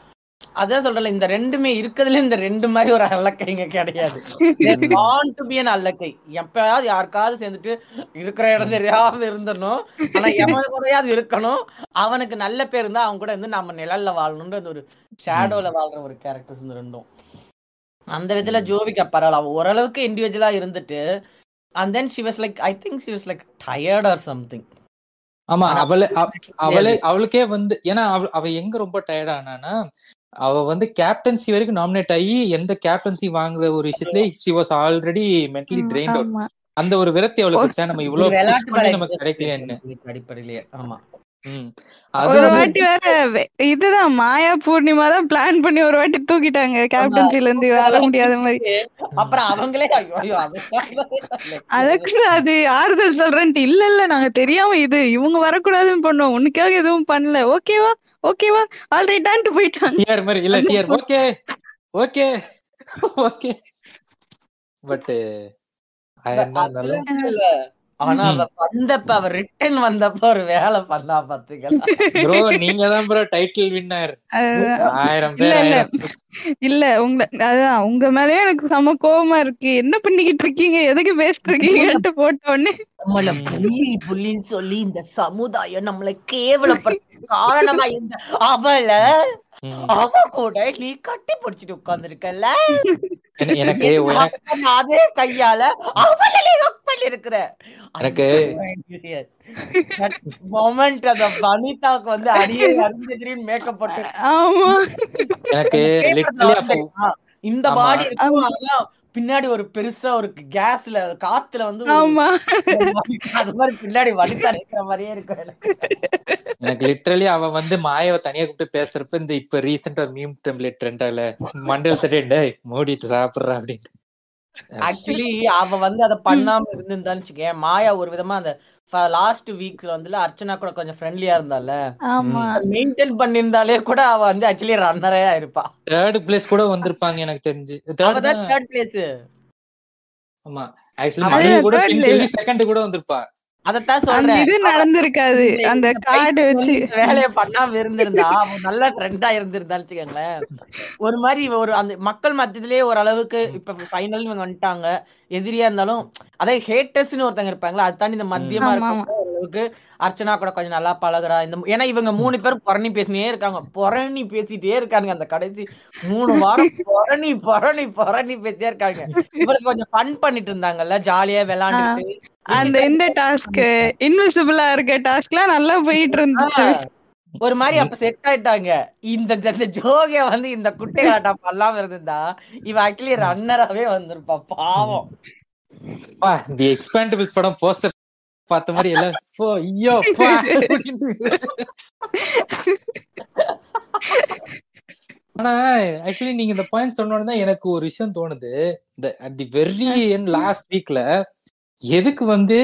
அதான் சொல்றல இந்த ரெண்டுமே இருக்கிறதுல இந்த ரெண்டு மாதிரி ஒரு அல்லக்கைங்க கிடையாது. அல்லக்கை எப்பயாவது யாருக்காவது சேர்ந்துட்டு இருக்கிற இடம் தெரியாம இருந்தணும் ஆனா எவன் கூடயாவது இருக்கணும். அவனுக்கு நல்ல பேர் இருந்தா அவன் கூட இருந்து நம்ம நிழல்ல வாழணும்ன்ற அந்த ஒரு ஷேடோல வாழ்ற ஒரு கேரக்டர்ஸ் இந்த ரெண்டும். அந்த விதத்துல ஜோவிகா பரவாயில்ல. அவ ஓரளவுக்கு இண்டிவிஜுவலா இருந்துட்டு and then she was like I think she was like tired or something ஆமா அவளே அவ- அவளே அவளுக்கே வந்து ஏன்னா அவ அவ எங்க ரொம்ப டயர்ட் ஆனானா அவ வந்து கேப்டன்சி வரைக்கும் நாமினேட் ஆகி எந்த கேப்டன்சி வாங்குற ஒரு விஷயத்துல she was already mentally drained out அந்த ஒரு விரக்தி அவளுக்கு நம்ம இவ்வளவு நமக்கு இருக்கு அடிப்படையிலேயே ஆமா. ஒரு வாட்டி வேற இதுதான் மாயா பூர்ணிமா தான் பிளான் பண்ணி ஒரு வாட்டி தூக்கிட்டாங்க. கேப்டன்சில இருந்து வர முடியாத மாதிரி அப்புறம் அவங்களே அதுக்கு அது ஆறுதல் சொல்றேன்ட்டு. இல்ல இல்ல நாங்க தெரியாம இது இவங்க வரக்கூடாதுன்னு பண்ணோம். உனக்காக எதுவும் பண்ணல. ஓகேவா ஓகேவா ஆல்ரைட்டான்ட்டு போயிட்டாங்க. டிஆர் மாதிரி இல்ல TR okay okay okay but ஆனா அவ வந்தப்ப அவ ரிட்டர்ன் வந்தப்ப ஒரு வேலை பண்ணா பாத்தீங்களா? ப்ரோ நீங்க தான் ப்ரோ டைட்டில் வின்னர். ஆயிரம் இல்ல பேர் இல்ல. உங்க அதான் உங்க மேலயே எனக்கு செம கோவமா இருக்கு. என்ன பண்ணிக்கிட்டு இருக்கீங்க? எதுக்கு பேசிட்டு இருக்கீங்கன்ட்டு போட்ட உடனே நம்மள புள்ளி புள்ளின்னு சொல்லி இந்த சமுதாயம் நம்மளை கேவலப்படுத்த காரணமா இந்த அவளை. அவ கூட நீ கட்டி பிடிச்சிட்டு உட்கார்ந்துருக்கல என- எனக்கு அதே கையால அவளை நீ hug பண்ணிருக்கிற. எனக்கு மொமெண்ட் அந்த வனிதாக்கு வந்து அடியே அருந்ததிரின்னு மேக்கப் போட்டு ஆமா. எனக்கு இந்த. பாடி இருக்கும் பின்னாடி ஒரு பெருசா ஒரு கேஸ்ல காத்துல வந்து அது மாதிரி பின்னாடி வனிதா நிக்கிற மாதிரியே இருக்கும் எனக்கு. எனக்கு லிட்டரலி அவ வந்து மாயாவை தனியா கூப்பிட்டு பேசுறப்ப இந்த இப்ப ரீசெண்டா ஒரு மீம் டெம்ப்ளேட் ட்ரெண்டால மண்டல் தட்டே டேய் மூடிட்டு சாப்பிடுறா அப்படின்ட்டு ஆக்சுவலி அவ வந்து அதை பண்ணாம இருந்திருந்தான்னு வச்சுக்கேன் மாயா ஒரு விதமா அந்த லாஸ்ட் வீக்ல வந்து அர்ச்சனா கூட கொஞ்சம் ஃப்ரெண்ட்லியா இருந்தால. ஆமா. மெயின்டைன் பண்ணியிருந்தாலே கூட அவ வந்து ஆக்சுவலி ரன்னரே ஆயிருப்பா தேர்ட் பிளேஸ் கூட வந்திருப்பாங்க எனக்கு தெரிஞ்சு. தேர்ட் பிளேஸ் ஆமா. ஆக்சுவலி கூட செகண்ட் கூட வந்திருப்பா. அதத்தான் சொல்றேன். இது நடந்திருக்காது. அந்த கார்டு வச்சு வேலையை பண்ணாம இருந்திருந்தா நல்ல ட்ரெண்டா இருந்திருந்தான்னு வச்சுக்கோங்களேன். ஒரு மாதிரி ஒரு அந்த மக்கள் மத்தியத்திலேயே ஓரளவுக்கு இப்ப ஃபைனல் இவங்க வந்துட்டாங்க. எதிரியா இருந்தாலும் அதே ஹேட்டர்ஸ்னு ஒருத்தங்க இருப்பாங்களா அது தாண்டி இந்த மத்தியமா இருக்க ஓரளவுக்கு அர்ச்சனா கூட கொஞ்சம் நல்லா பழகுறா. இந்த ஏன்னா இவங்க மூணு பேரும் புரணி பேசினே இருக்காங்க. புரணி பேசிட்டே இருக்காங்க அந்த கடைசி மூணு வாரம் புரணி புரணி புரணி பேசிட்டே இருக்காங்க இவளுக்கு கொஞ்சம் ஃபன் பண்ணிட்டு இருந்தாங்கல்ல ஜாலியா விளையாண்டுட்டு. அந்த இந்த டாஸ்க் இன்விசிபிளா இருக்க டாஸ்க்லாம் நல்லா போயிட்டு இருந்துச்சு ஒரு மாதிரி அப்ப செட் ஆயிட்டாங்க. இந்த இந்த- ஜோகிய வந்து இந்த குட்டை காட்டா பண்ணாம இருந்திருந்தா இவ ஆக்சுவலி ரன்னராவே வந்திருப்பா பாவம். தி எக்ஸ்பேண்டபிள்ஸ் படம் போஸ்டர் பார்த்த மாதிரி எல்லாம் போ ஐயோ. ஆனா ஆக்சுவலி நீங்க இந்த பாயிண்ட் சொன்ன உடனே தான் எனக்கு ஒரு விஷயம் தோணுது. இந்த at the very end last வீக்ல எதுக்கு வந்து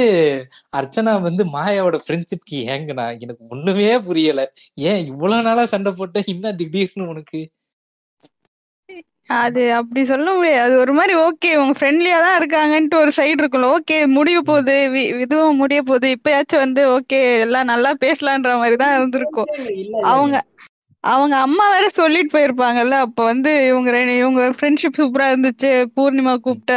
அர்ச்சனா வந்து மாயாவோட ஃப்ரெண்ட்ஷிப்க்கு ஏங்குனா? எனக்கு ஒண்ணுமே புரியல. ஏன் இவ்வளவு நாளா சண்டை போட்டு இன்னும் திடீர்னு உனக்கு? அது அப்படி சொல்ல முடியாது. அது ஒரு மாதிரி ஓகே உங்க ஃப்ரெண்ட்லியா தான் இருக்காங்கன்ட்டு ஒரு சைடு இருக்கும்ல. ஓகே முடிய போகுது. இதுவும் முடிய போகுது. இப்பயாச்சும் வந்து ஓகே எல்லாம் நல்லா பேசலான்ற மாதிரி தான் இருந்திருக்கும். அவங்க அவங்க அம்மா வேற சொல்லிட்டு போயிருப்பாங்கல்ல. அப்ப வந்து இவங்க இவங்க ஃப்ரெண்ட்ஷிப் சூப்பரா இருந்துச்சு. பூர்ணிமா கூப்பிட்ட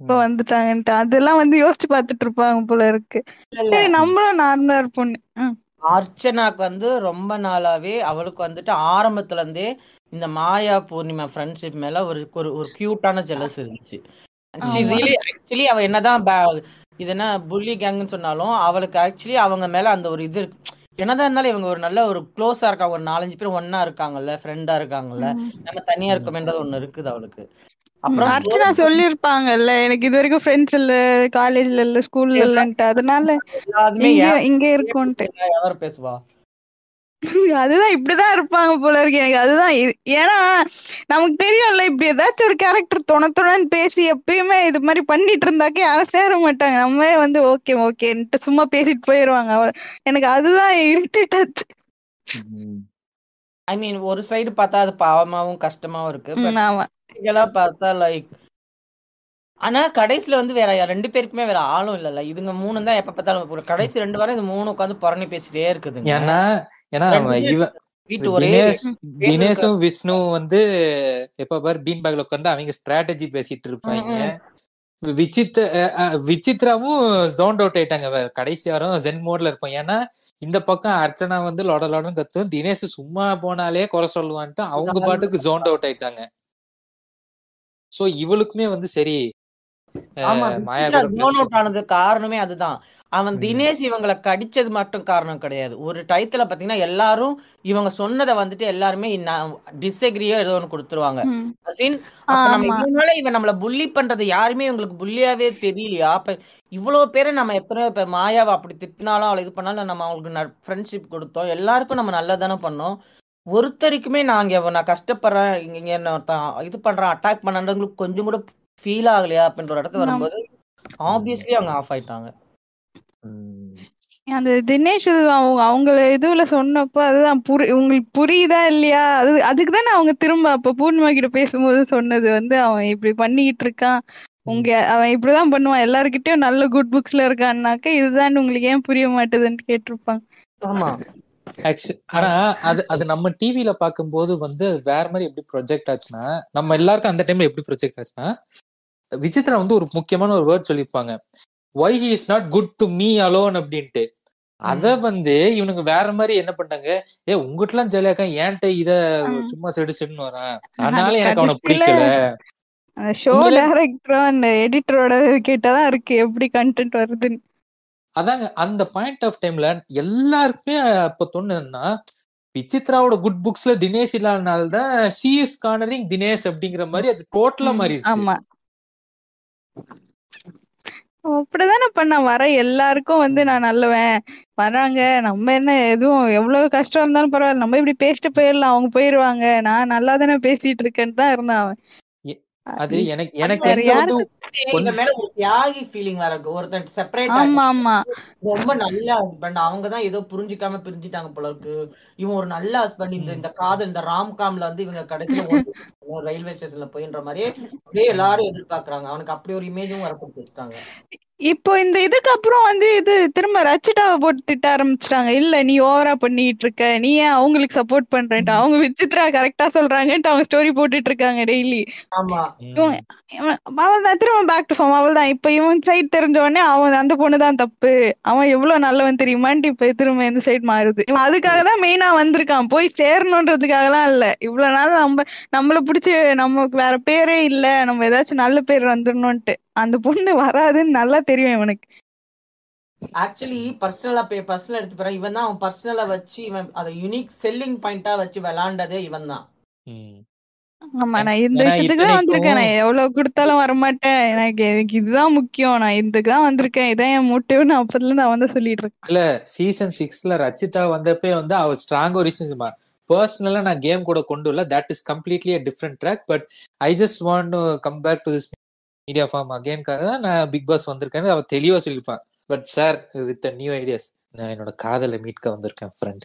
இப்ப வந்துட்டாங்கன்ட்டு. அதெல்லாம் வந்து யோசிச்சு பாத்துட்டு இருப்பாங்க போல இருக்கு. சரி நம்மளும் நார்மலா இருப்போம். ம். அர்ச்சனாக்கு வந்து ரொம்ப நாளாவே அவளுக்கு வந்துட்டு ஆரம்பத்துல இருந்தே இந்த மாயா பூர்ணிமா ஃப்ரெண்ட்ஷிப் மேல ஒரு ஒரு ஒரு கியூட்டான ஜெலஸ் இருந்துச்சு. ஆக்சுவலி அவ என்னதான் இது என்ன புள்ளி கேங்னு சொன்னாலும் அவளுக்கு ஆக்சுவலி அவங்க மேல அந்த ஒரு இது இருக்கு. என்னதான் இருந்தாலும் இவங்க ஒரு நல்ல ஒரு க்ளோஸா இருக்காங்க. ஒரு நாலஞ்சு பேர் ஒண்ணா இருக்காங்கல்ல ஃப்ரெண்டா இருக்காங்கல்ல. நம்ம தனியா இருக்கோமேன்றது ஒண்ணு இருக்குது அவளுக்கு. அப்புறம் அர்ச்சனா சொல்லிருப்பாங்கல்ல எனக்கு இது வரைக்கும் ஃப்ரெண்ட்ஸ் இல்ல காலேஜ்ல இல்ல ஸ்கூல்ல இல்லன்ட்டு அதனால இங்க இருக்கும்ட்டு. யார் பேசுவா? *laughs* அதுதான் இப்படிதான் இருப்பாங்க போல இருக்கு எனக்கு. அதுதான் ஏன்னா நமக்கு தெரியும்ல இப்படி ஏதாச்சும் ஒரு கேரக்டர் தொண தொணன்னு பேசி எப்பயுமே இது மாதிரி பண்ணிட்டு இருந்தாக்க யாரும் சேர மாட்டாங்க. நம்ம வந்து ஓகே ஓகேன்ட்டு சும்மா பேசிட்டு போயிருவாங்க. எனக்கு அதுதான் இரிட்டேட் ஆச்சு ஐ மீன் ஒரு சைடு பார்த்தா அது பாவமாவும் கஷ்டமாவும் இருக்கு ம், பட் ஆமா இதெல்லாம் பார்த்தா லைக் ஆனா கடைசியில வந்து வேற ரெண்டு பேருக்குமே வேற ஆளும் இல்லல்ல. இதுங்க மூணு தான் எப்ப பார்த்தாலும் கடைசி ரெண்டு வாரம் இந்த மூணு உட்காந்து புறணி பேசிட்டே இருக்குதுங்க. ஏன்னா ஏன்னா தினேஷும் விஷ்ணு வந்து எப்ப பாரு பீன் பேக்ல உட்காந்து அவங்க ஸ்ட்ராட்டஜி பேசிட்டு இருப்பாங்க. விசித் விசித்ராவும் ஜோன் அவுட் ஆயிட்டாங்க. வேற கடைசி வாரம் ஜென் மோட்ல இருப்போம். ஏன்னா இந்த பக்கம் அர்ச்சனா வந்து லொட லொடன்னு கத்தும். தினேஷ் சும்மா போனாலே குறை சொல்லுவான்ட்டு அவங்க பாட்டுக்கு ஜோன் அவுட் ஆயிட்டாங்க. சோ இவளுக்குமே வந்து சரி ஆனது காரணமே அதுதான். அவன். தினேஷ் இவங்களை கடிச்சது மட்டும் காரணம் கிடையாது. ஒரு டயத்துல பாத்தீங்கன்னா எல்லாரும் இவங்க சொன்னதை வந்துட்டு எல்லாருமே டிஸ்அக்ரியோ ஏதோ ஒன்று கொடுத்துருவாங்க. ம். அசின் அப்ப நம்ம ஆமா. இவ்வளவு நாளா இவன் நம்மள புள்ளி பண்றது யாருமே இவங்களுக்கு புள்ளியாவே தெரியலையா? அப்ப இவ்வளவு பேரை நம்ம எத்தனை இப்ப மாயாவை அப்படி திட்டினாலும் அவளை இது பண்ணாலும் நம்ம அவங்களுக்கு ஃப்ரெண்ட்ஷிப் கொடுத்தோம். எல்லாருக்கும் நம்ம நல்லதானே பண்ணோம். ஒருத்தருக்குமே நாங்க நான் கஷ்டப்படுறேன். இங்க இங்க ஒருத்தன் இது பண்றான் அட்டாக் பண்ணன்றவங்களுக்கு கொஞ்சம் கூட ஃபீல் ஆகலையா அப்படின்ற ஒரு இடத்துல. வரும்போது ஆப்வியஸ்லி அவங்க ஆஃப் ஆயிட்டாங்க. அந்த தினேஷ் அவங்க அவங்கள இதுல சொன்னப்போ அதுதான் புரி உங்களுக்கு புரியுதா இல்லையா? அது அதுக்கு தானே அவங்க திரும்ப அப்ப பூர்ணிமா கிட்ட பேசும்போது சொன்னது வந்து அவன் இப்படி பண்ணிக்கிட்டு இருக்கான். உங்க அவன் இப்படிதான் பண்ணுவான். எல்லாருக்கிட்டயும் நல்ல குட் புக்ஸ்ல இருக்கான்னாக்க இதுதான் உங்களுக்கு ஏன் புரிய மாட்டேதுன்னு கேட்டிருப்பாங்க. ஆமா. ஆனா அது அது நம்ம டிவில பார்க்கும்போது வந்து வேற மாதிரி எப்படி ப்ரொஜெக்ட் ஆச்சுன்னா நம்ம எல்லாருக்கும் அந்த டைம்ல எப்படி ப்ரொஜெக்ட் ஆச்சுன்னா விசித்ரா வந்து ஒரு முக்கியமான ஒரு வேர்ட் சொல்லியிருப்பாங்க. Why he is not good to me alone அப்படின்ட்டு. அத வந்து இவனுங்க வேற மாதிரி என்ன பண்ணிட்டாங்க ஏ உங்ககிட்ட எல்லாம் ஜாலியாக்கா ஏன்ட்ட இத சும்மா செடு செடுன்னு வரான் அதனால எனக்கு அவனை பிடிக்கல. ஷோ டைரக்டரும் அந்த எடிட்டரோட கிட்டதான் இருக்கு. எப்படி கண்டென்ட் வருதுன்னு. அதாங்க அந்த பாயிண்ட் ஆஃப் டைம்ல எல்லாருக்குமே அப்ப தோணுன்னா விசித்ராவோட குட் புக்ஸ்ல தினேஷ் இல்லாதனால்தான் ஷீ இஸ் கார்னரிங் தினேஷ் அப்படிங்கிற மாதிரி அது டோட்டலா ம், மாறிடுச்சு ஆமா. அப்படிதானே பண்ண வர எல்லாருக்கும் வந்து நான் நல்லவன். வராங்க நம்ம என்ன எதுவும் எவ்வளவு கஷ்டம் இருந்தாலும் பரவாயில்ல. நம்ம இப்படி பேசிட்டு போயிடலாம். அவங்க போயிருவாங்க. நான் நல்லா தானே பேசிட்டு இருக்கேன்னு தான் இருந்தான் அவன். அது எனக்கு எனக்கு ஒன்னு- மேல ஒரு தியாகி ஃபீலிங் வர ஒருத்தன் செப்பரேட் ஆமா ஆமா. ரொம்ப நல்ல ஹஸ்பண்ட் அவங்க தான் ஏதோ புரிஞ்சுக்காம பிரிஞ்சுட்டாங்க போல இருக்கு. இவன் ஒரு நல்ல ஹஸ்பண்ட் இந்த இந்த காதல் இந்த ராம்காம்ல வந்து இவங்க கடைசியில ரயில்வே ஸ்டேஷன்ல போயின்ற மாதிரியே அப்படியே எல்லாரும் எதிர்பார்க்கறாங்க. அவனுக்கு அப்படி ஒரு இமேஜும் வர கொடுத்துட்டாங்க இப்போ இந்த இதுக்கு அப்புறம் வந்து இது திரும்ப ரச்சிட்டாவை போட்டு திட்ட ஆரம்பிச்சிட்டாங்க. இல்ல நீ ஓவரா பண்ணிட்டு இருக்க நீ ஏன் அவங்களுக்கு சப்போர்ட் பண்றேன்ட்டு அவங்க விசித்ரா கரெக்டா சொல்றாங்கன்ட்டு அவங்க ஸ்டோரி போட்டுட்டு இருக்காங்க டெய்லி அவன் தான் திரும்ப பேக் டு ஃபார்ம் அவள் தான் இப்ப இவன் சைடு தெரிஞ்ச உடனே அவன் அந்த பொண்ணு தான் தப்பு. அவன் எவ்வளவு நல்லவன் தெரியுமான்ட்டு இப்ப திரும்ப இந்த சைடு மாறுது? அதுக்காக தான் மெயினா வந்திருக்கான். போய் சேரணுன்றதுக்காகலாம் இல்ல. இவ்வளவு நாள் நம்ம நம்மள பிடிச்சி நமக்கு வேற பேரே இல்ல. நம்ம ஏதாச்சும் நல்ல பேர் வந்துடணும்ட்டு அந்த பொண்ணு வராதுன்னு நல்லா தெரியும் இவனுக்கு. ஆக்சுவலி பர்சனலா பே பர்சனல் எடுத்து போறான் இவன் தான் அவன் பர்சனலா வச்சு இவன் அதை யுனிக் செல்லிங் பாயிண்டா வச்சு விளாண்டதே இவன் தான். ஆமா நான் இந்த விஷயத்துக்கு தான் வந்திருக்கேன். நான் எவ்வளவு கொடுத்தாலும் வரமாட்டேன். எனக்கு எனக்கு இதுதான் முக்கியம். நான் இதுக்கு தான் வந்திருக்கேன். இதான் என் மோட்டிவ் நான் அப்பதுல இருந்து அவன் தான் சொல்லிட்டு இருக்கேன். இல்ல சீசன் சிக்ஸ்ல ரச்சிதா வந்தப்பே வந்து அவ ஸ்ட்ராங் ஒரு ரீசன் பர்சனலா நான் கேம் கூட கொண்டு வரல. That is completely different track but I just want to come back to this media form அகேன்காக தான் நான் பிக் பாஸ் வந்திருக்கேன்னு அவ தெளிவா சொல்லியிருப்பான் but sir with new ideas நான் என்னோட காதலை மீட்க வந்திருக்கேன் ஃப்ரெண்ட்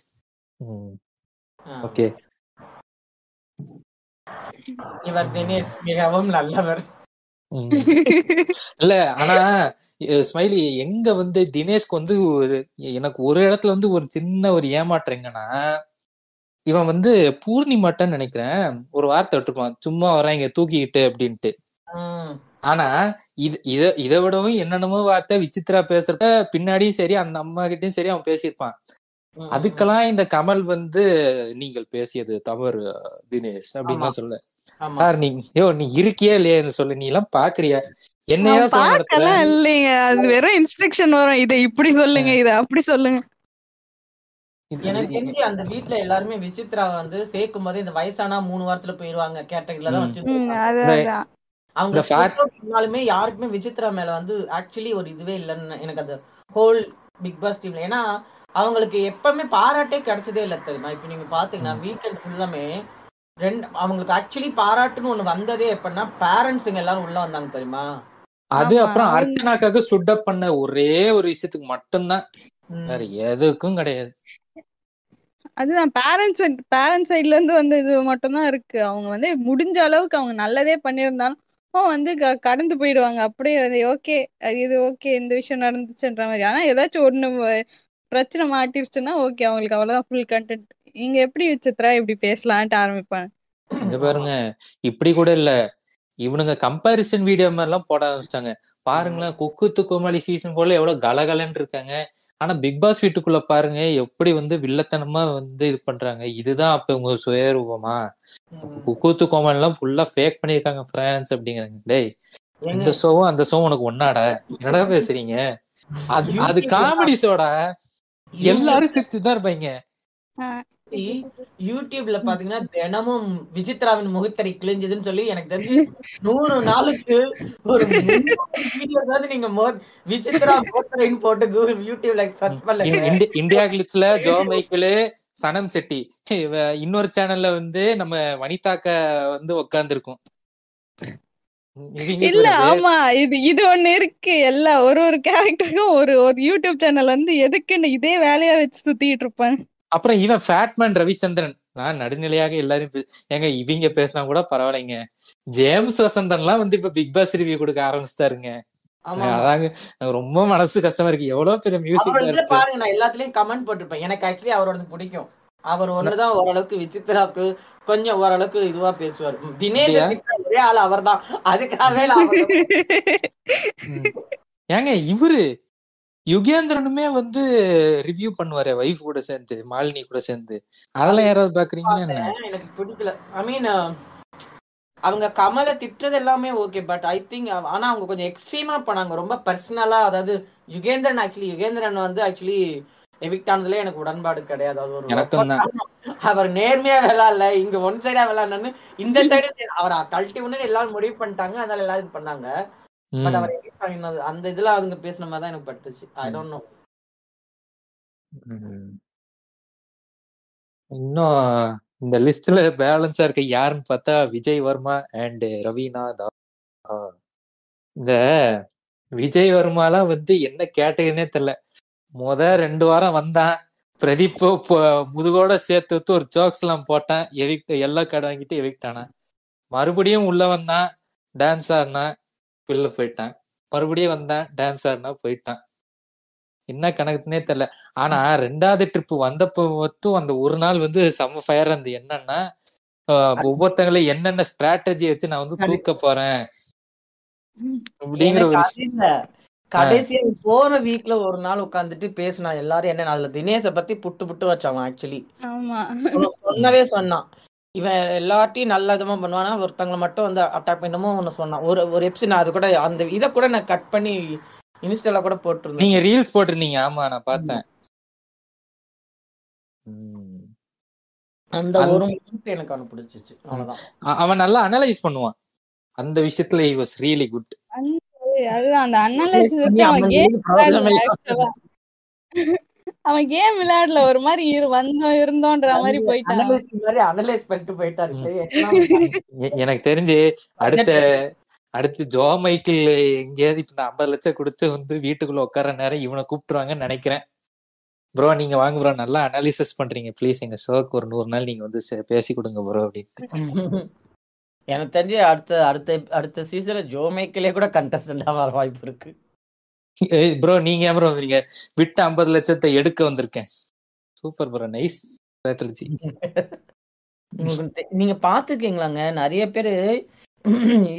ஓகே இவர் தினேஷ் மிகவும் நல்லவர். இல்ல ஆனா ஸ்மைலி எங்க வந்து தினேஷ்க்கு வந்து ஒரு எனக்கு ஒரு இடத்துல வந்து ஒரு சின்ன ஒரு ஏமாற்றம் எங்கன்னா இவன் வந்து பூர்ணிமாட்டன்னு நினைக்கிறேன். ஒரு வார்த்தை விட்டுருப்பான். சும்மா வராங்க தூக்கிக்கிட்டு அப்படின்ட்டு. ஆனா இது இத இதை விடவும் என்னென்னமோ வார்த்தை விசித்ரா பேசுறப்ப பின்னாடியும் சரி அந்த அம்மா கிட்டயும் சரி அவன் பேசியிருப்பான். அதுக்கெல்லாம் இந்த கமல் வந்து நீங்கள் பேசியது தவறு தினேஷ் அப்படின்னு சொல்ல சார் நீ யோ நீ இருக்கியா இல்லையான்னு சொல்லு நீ எல்லாம் பாக்குறியா? என்னையா இல்லைங்க. அது வெறும் இன்ஸ்ட்ரக்ஷன் வரும். இதை இப்படி சொல்லுங்க இதை அப்படி சொல்லுங்க. இது- எனக்கு தெரிஞ்சு அந்த வீட்ல எல்லாருமே விசித்ரா வந்து சேர்க்கும் போதே இந்த வயசானா மூணு வாரத்துல போயிருவாங்க கேட்டகரியில தான் ம். அது அவங்க பண்ணாலுமே யாருக்குமே விசித்ரா மேல வந்து ஆக்சுவலி ஒரு இதுவே இல்லைன்னு எனக்கு அந்த ஹோல் பிக் பாஸ் டீம்ல ஏன்னா அவங்களுக்கு எப்பவுமே பாராட்டே கிடைச்சதே இல்லை தெரியுமா? இப்ப நீங்க பாத்தீங்கன்னா வீக்கெண்ட் ஃபுல்லாமே ரெண்டு அவங்களுக்கு ஆக்சுவலி பாராட்டுன்னு ஒண்ணு வந்ததே எப்படின்னா பேரண்ட்ஸுங்க எல்லாரும் உள்ள வந்தாங்க தெரியுமா? அது அப்புறம் அர்ச்சனாக்காக சுட் அப் பண்ண ஒரே ஒரு விஷயத்துக்கு மட்டும்தான். வேற எதுக்கும் கிடையாது. அதுதான் பேரண்ட்ஸ் பேரண்ட்ஸ் சைட்ல இருந்து வந்து இது மட்டும் தான் இருக்கு. அவங்க வந்து முடிஞ்ச அளவுக்கு அவங்க நல்லதே பண்ணியிருந்தாலும் வந்து க- கடந்து போயிடுவாங்க. அப்படியே வந்து ஓகே இது ஓகே இந்த விஷயம் நடந்துச்சுன்ற மாதிரி. ஆனா ஏதாச்சும் ஒண்ணு வ- பிரச்சனை மாட்டிருச்சுன்னா ஓகே அவங்களுக்கு அவ்வளவுதான் ஃபுல் கண்டென்ட் இங்க எப்படி சித்ரா இப்படி பேசலான்ட்டு ஆரம்பிப்பாங்க. இங்க பாருங்க இப்படி கூட இல்ல. இவனுங்க கம்பாரிசன் வீடியோ மாதிரி எல்லாம் போட ஆரம்பிச்சிட்டாங்க. பாருங்களேன் குக்கு துக்குமாலி சீசன் போல எவ்வளவு கலகலன்னு இருக்காங்க. ஆனா பிக் பாஸ் வீட்டுக்குள்ள பாருங்க எப்படி வந்து வில்லத்தனமா வந்து இது பண்றாங்க. இதுதான் அப்ப உங்க சுயரூபமா? குக்கூத்து கோமாளி எல்லாம் ஃபுல்லா ஃபேக் பண்ணிருக்காங்க பிரான்ஸ் அப்படிங்கிறாங்க. டேய் இந்த ஷோவும் அந்த ஷோவும் உனக்கு ஒன்னாடா என்னடா *laughs* பேசுறீங்க? அது அது காமெடி ஷோடா எல்லாரும் சிரிச்சுதான் இருப்பாங்க. யூடியூப்ல பாத்தீங்கன்னா தினமும் விசித்ராவின் முகத்தறி கிழிஞ்சதுன்னு சொல்லி எனக்கு தெரிஞ்சு நூறு நாளுக்கு ஒரு வீடியோஸாவது நீங்க மோ விசித்ரா முகத்தறின்னு போட்டு கூகுள் யூடியூப்ல சர்ச் பண்ணல இந்- இந்தி- இந்தியா கிளிட்ஸ்ல ஜோ மைக்கிள் சனம் செட்டி இன்னொரு சேனல்ல வந்து நம்ம வனிதாக்க வந்து உட்கார்ந்துருக்கும் இல்ல ஆமா இது இது ஒண்ணு இருக்கு. எல்லா ஒரு ஒரு கேரக்டருக்கும் ஒரு ஒரு யூடியூப் சேனல் வந்து எதுக்குன்னு இதே வேலையா வச்சு சுத்திட்டு இருப்பாங்க அப்புறம் இவன் ஃபேட்மேன் ரவிச்சந்திரன். நான் நடுநிலையாக எல்லாரும் ஏங்க இவங்க பேசினா கூட பரவாயில்லைங்க. ஜேம்ஸ் வசந்தன்லாம் வந்து இப்ப பிக் பாஸ் ரிவ்யூ கொடுக்க ஆரம்பிச்சிட்டாருங்க. அதாங்க ரொம்ப மனசு கஷ்டமா இருக்கு. எவ்வளவு பெரிய மியூசிக் அவரோட பாருங்க நான் எல்லாத்துலயும் கமெண்ட் போட்டிருப்பேன். எனக்கு ஆக்சுவலி அவரோடது பிடிக்கும். அவர் ஒண்ணுதான் ஓரளவுக்கு விசித்ராக்கு கொஞ்சம் ஓரளவுக்கு இதுவா பேசுவார். தினேஷ்? ஒரே ஆள் அவர்தான். அதுக்காகவே ஏங்க இவரு யுகேந்திரனுமே வந்து ரிவ்யூ பண்ணுவாரு வைஃப் கூட சேர்ந்து மாலினி கூட சேர்ந்து. அதெல்லாம் யாராவது பாக்குறீங்களா எனக்கு பிடிக்கல. ஐ மீன் அவங்க கமலை திட்டுறது எல்லாமே ஓகே பட் ஐ திங்க் ஆனா அவங்க கொஞ்சம் எக்ஸ்ட்ரீமா பண்ணாங்க. ரொம்ப பர்சனலா அதாவது யுகேந்திரன் ஆக்சுவலி யுகேந்திரன் வந்து ஆக்சுவலி எவிக்ட் ஆனதுல எனக்கு உடன்பாடு கிடையாது. அது ஒரு. அவர் நேர்மையா விளையாடல இங்க ஒன் சைடா விளையாடணும்னு இந்த சைடு அவர் கழட்டி ஒண்ணு எல்லாரும் முடிவு பண்ணிட்டாங்க. அதனால எல்லாரும் பண்ணாங்க. பட். அவர் பண்ணினது அந்த இதுல அதுங்க பேசின மாதிரி தான் எனக்கு பட்டுச்சு. I don't know. இன்னும் இந்த லிஸ்ட்ல பேலன்ஸா இருக்க யாருன்னு பார்த்தா விஜய் வர்மா அண்ட் ரவீனா தா. இந்த விஜய் வர்மாலாம் வந்து என்ன கேட்டதுன்னே தெரியல முத ரெண்டு வாரம் வந்தான். பிரதீப் முதுகோட சேர்த்து வைத்து ஒரு ஜோக்ஸ் எல்லாம் போட்டான். எவிக்ட் எல்லா கார்டு வாங்கிட்டு எவிக்ட் ஆனான். மறுபடியும் உள்ள வந்தான். டான்ஸ் ஆடினான். வெளில போயிட்டான். மறுபடியும் வந்தான் டான்ஸ் ஆடினா போயிட்டான். என்ன கணக்குன்னே தெரியல. ஆனா ரெண்டாவது ட்ரிப் வந்தப்போ மட்டும் அந்த ஒரு நாள் வந்து செம்ம ஃபயர் இருந்து என்னன்னா ஒவ்வொருத்தங்களையும் என்னென்ன ஸ்ட்ராட்டஜி வச்சு நான் வந்து தூக்க போறேன். அப்படிங்கிற ஒரு கடைசியா போற வீக்ல ஒரு நாள் உட்காந்துட்டு பேசினா எல்லாரும் என்ன அதுல தினேஷ பத்தி புட்டு புட்டு வச்சான் ஆக்சுவலி ஆமா. சொன்னவே சொன்னான். இவன் எல்லாத்தையும் நல்ல விதமா பண்ணுவானா ஒருத்தங்களை மட்டும் வந்து அட்டாக் பண்ணமோ ஒன்னு சொன்னான். ஒரு ஒரு எபிசோட் நான் அது கூட அந்த இதை கூட நான் கட் பண்ணி இன்ஸ்டால கூட போட்டிருந்தேன். நீங்க ரீல்ஸ் போட்டிருந்தீங்க. ஆமா நான் பார்த்தேன். அந்த ஒரு எனக்கு அவனை பிடிச்சிச்சு. அவ்வளவுதான். அவன் நல்லா அனலைஸ் பண்ணுவான். அந்த விஷயத்துல he was really குட் அதுதான் அந்த அனலைஸ் வச்சு அவன் அவன் கேம் விளையாடல ஒரு மாதிரி இரு- வந்தோம் இருந்தோன்ற மாதிரி போயிட்டான். அனலைஸ் மாதிரி அனலைஸ் பண்ணிட்டு போயிட்டாரு. எனக்கு தெரிஞ்சு அடுத்த அடுத்து ஜோ மைக்கிள் எங்கேயாவது இப்ப இந்த ஐம்பது லட்சம் கொடுத்து வந்து வீட்டுக்குள்ள உட்கார நேரம் இவனை கூப்பிட்டுருவாங்கன்னு நினைக்கிறேன். ப்ரோ நீங்க வாங்க ப்ரோ நல்லா அனாலிசிஸ் பண்றீங்க. ப்ளீஸ் எங்க ஷோக்கு ஒரு நூறு நாள் நீங்க வந்து பேசி கொடுங்க ப்ரோ அப்படின்ட்டு. *laughs* எனக்கு தெரிஞ்சு அடுத்த அடுத்த அடுத்த சீசன்ல ஜோ மேக்கலே கூட கண்டஸ்டண்டா வர வாய்ப்பு இருக்கு. ப்ரோ நீங்க ப்ரோ நீங்க விட்டு ஐம்பது லட்சத்தை எடுக்க வந்திருக்கேன். சூப்பர் ப்ரோ நைஸ் ஸ்ட்ராட்டஜி நீங்க பாத்துருக்கீங்களாங்க நிறைய பேரு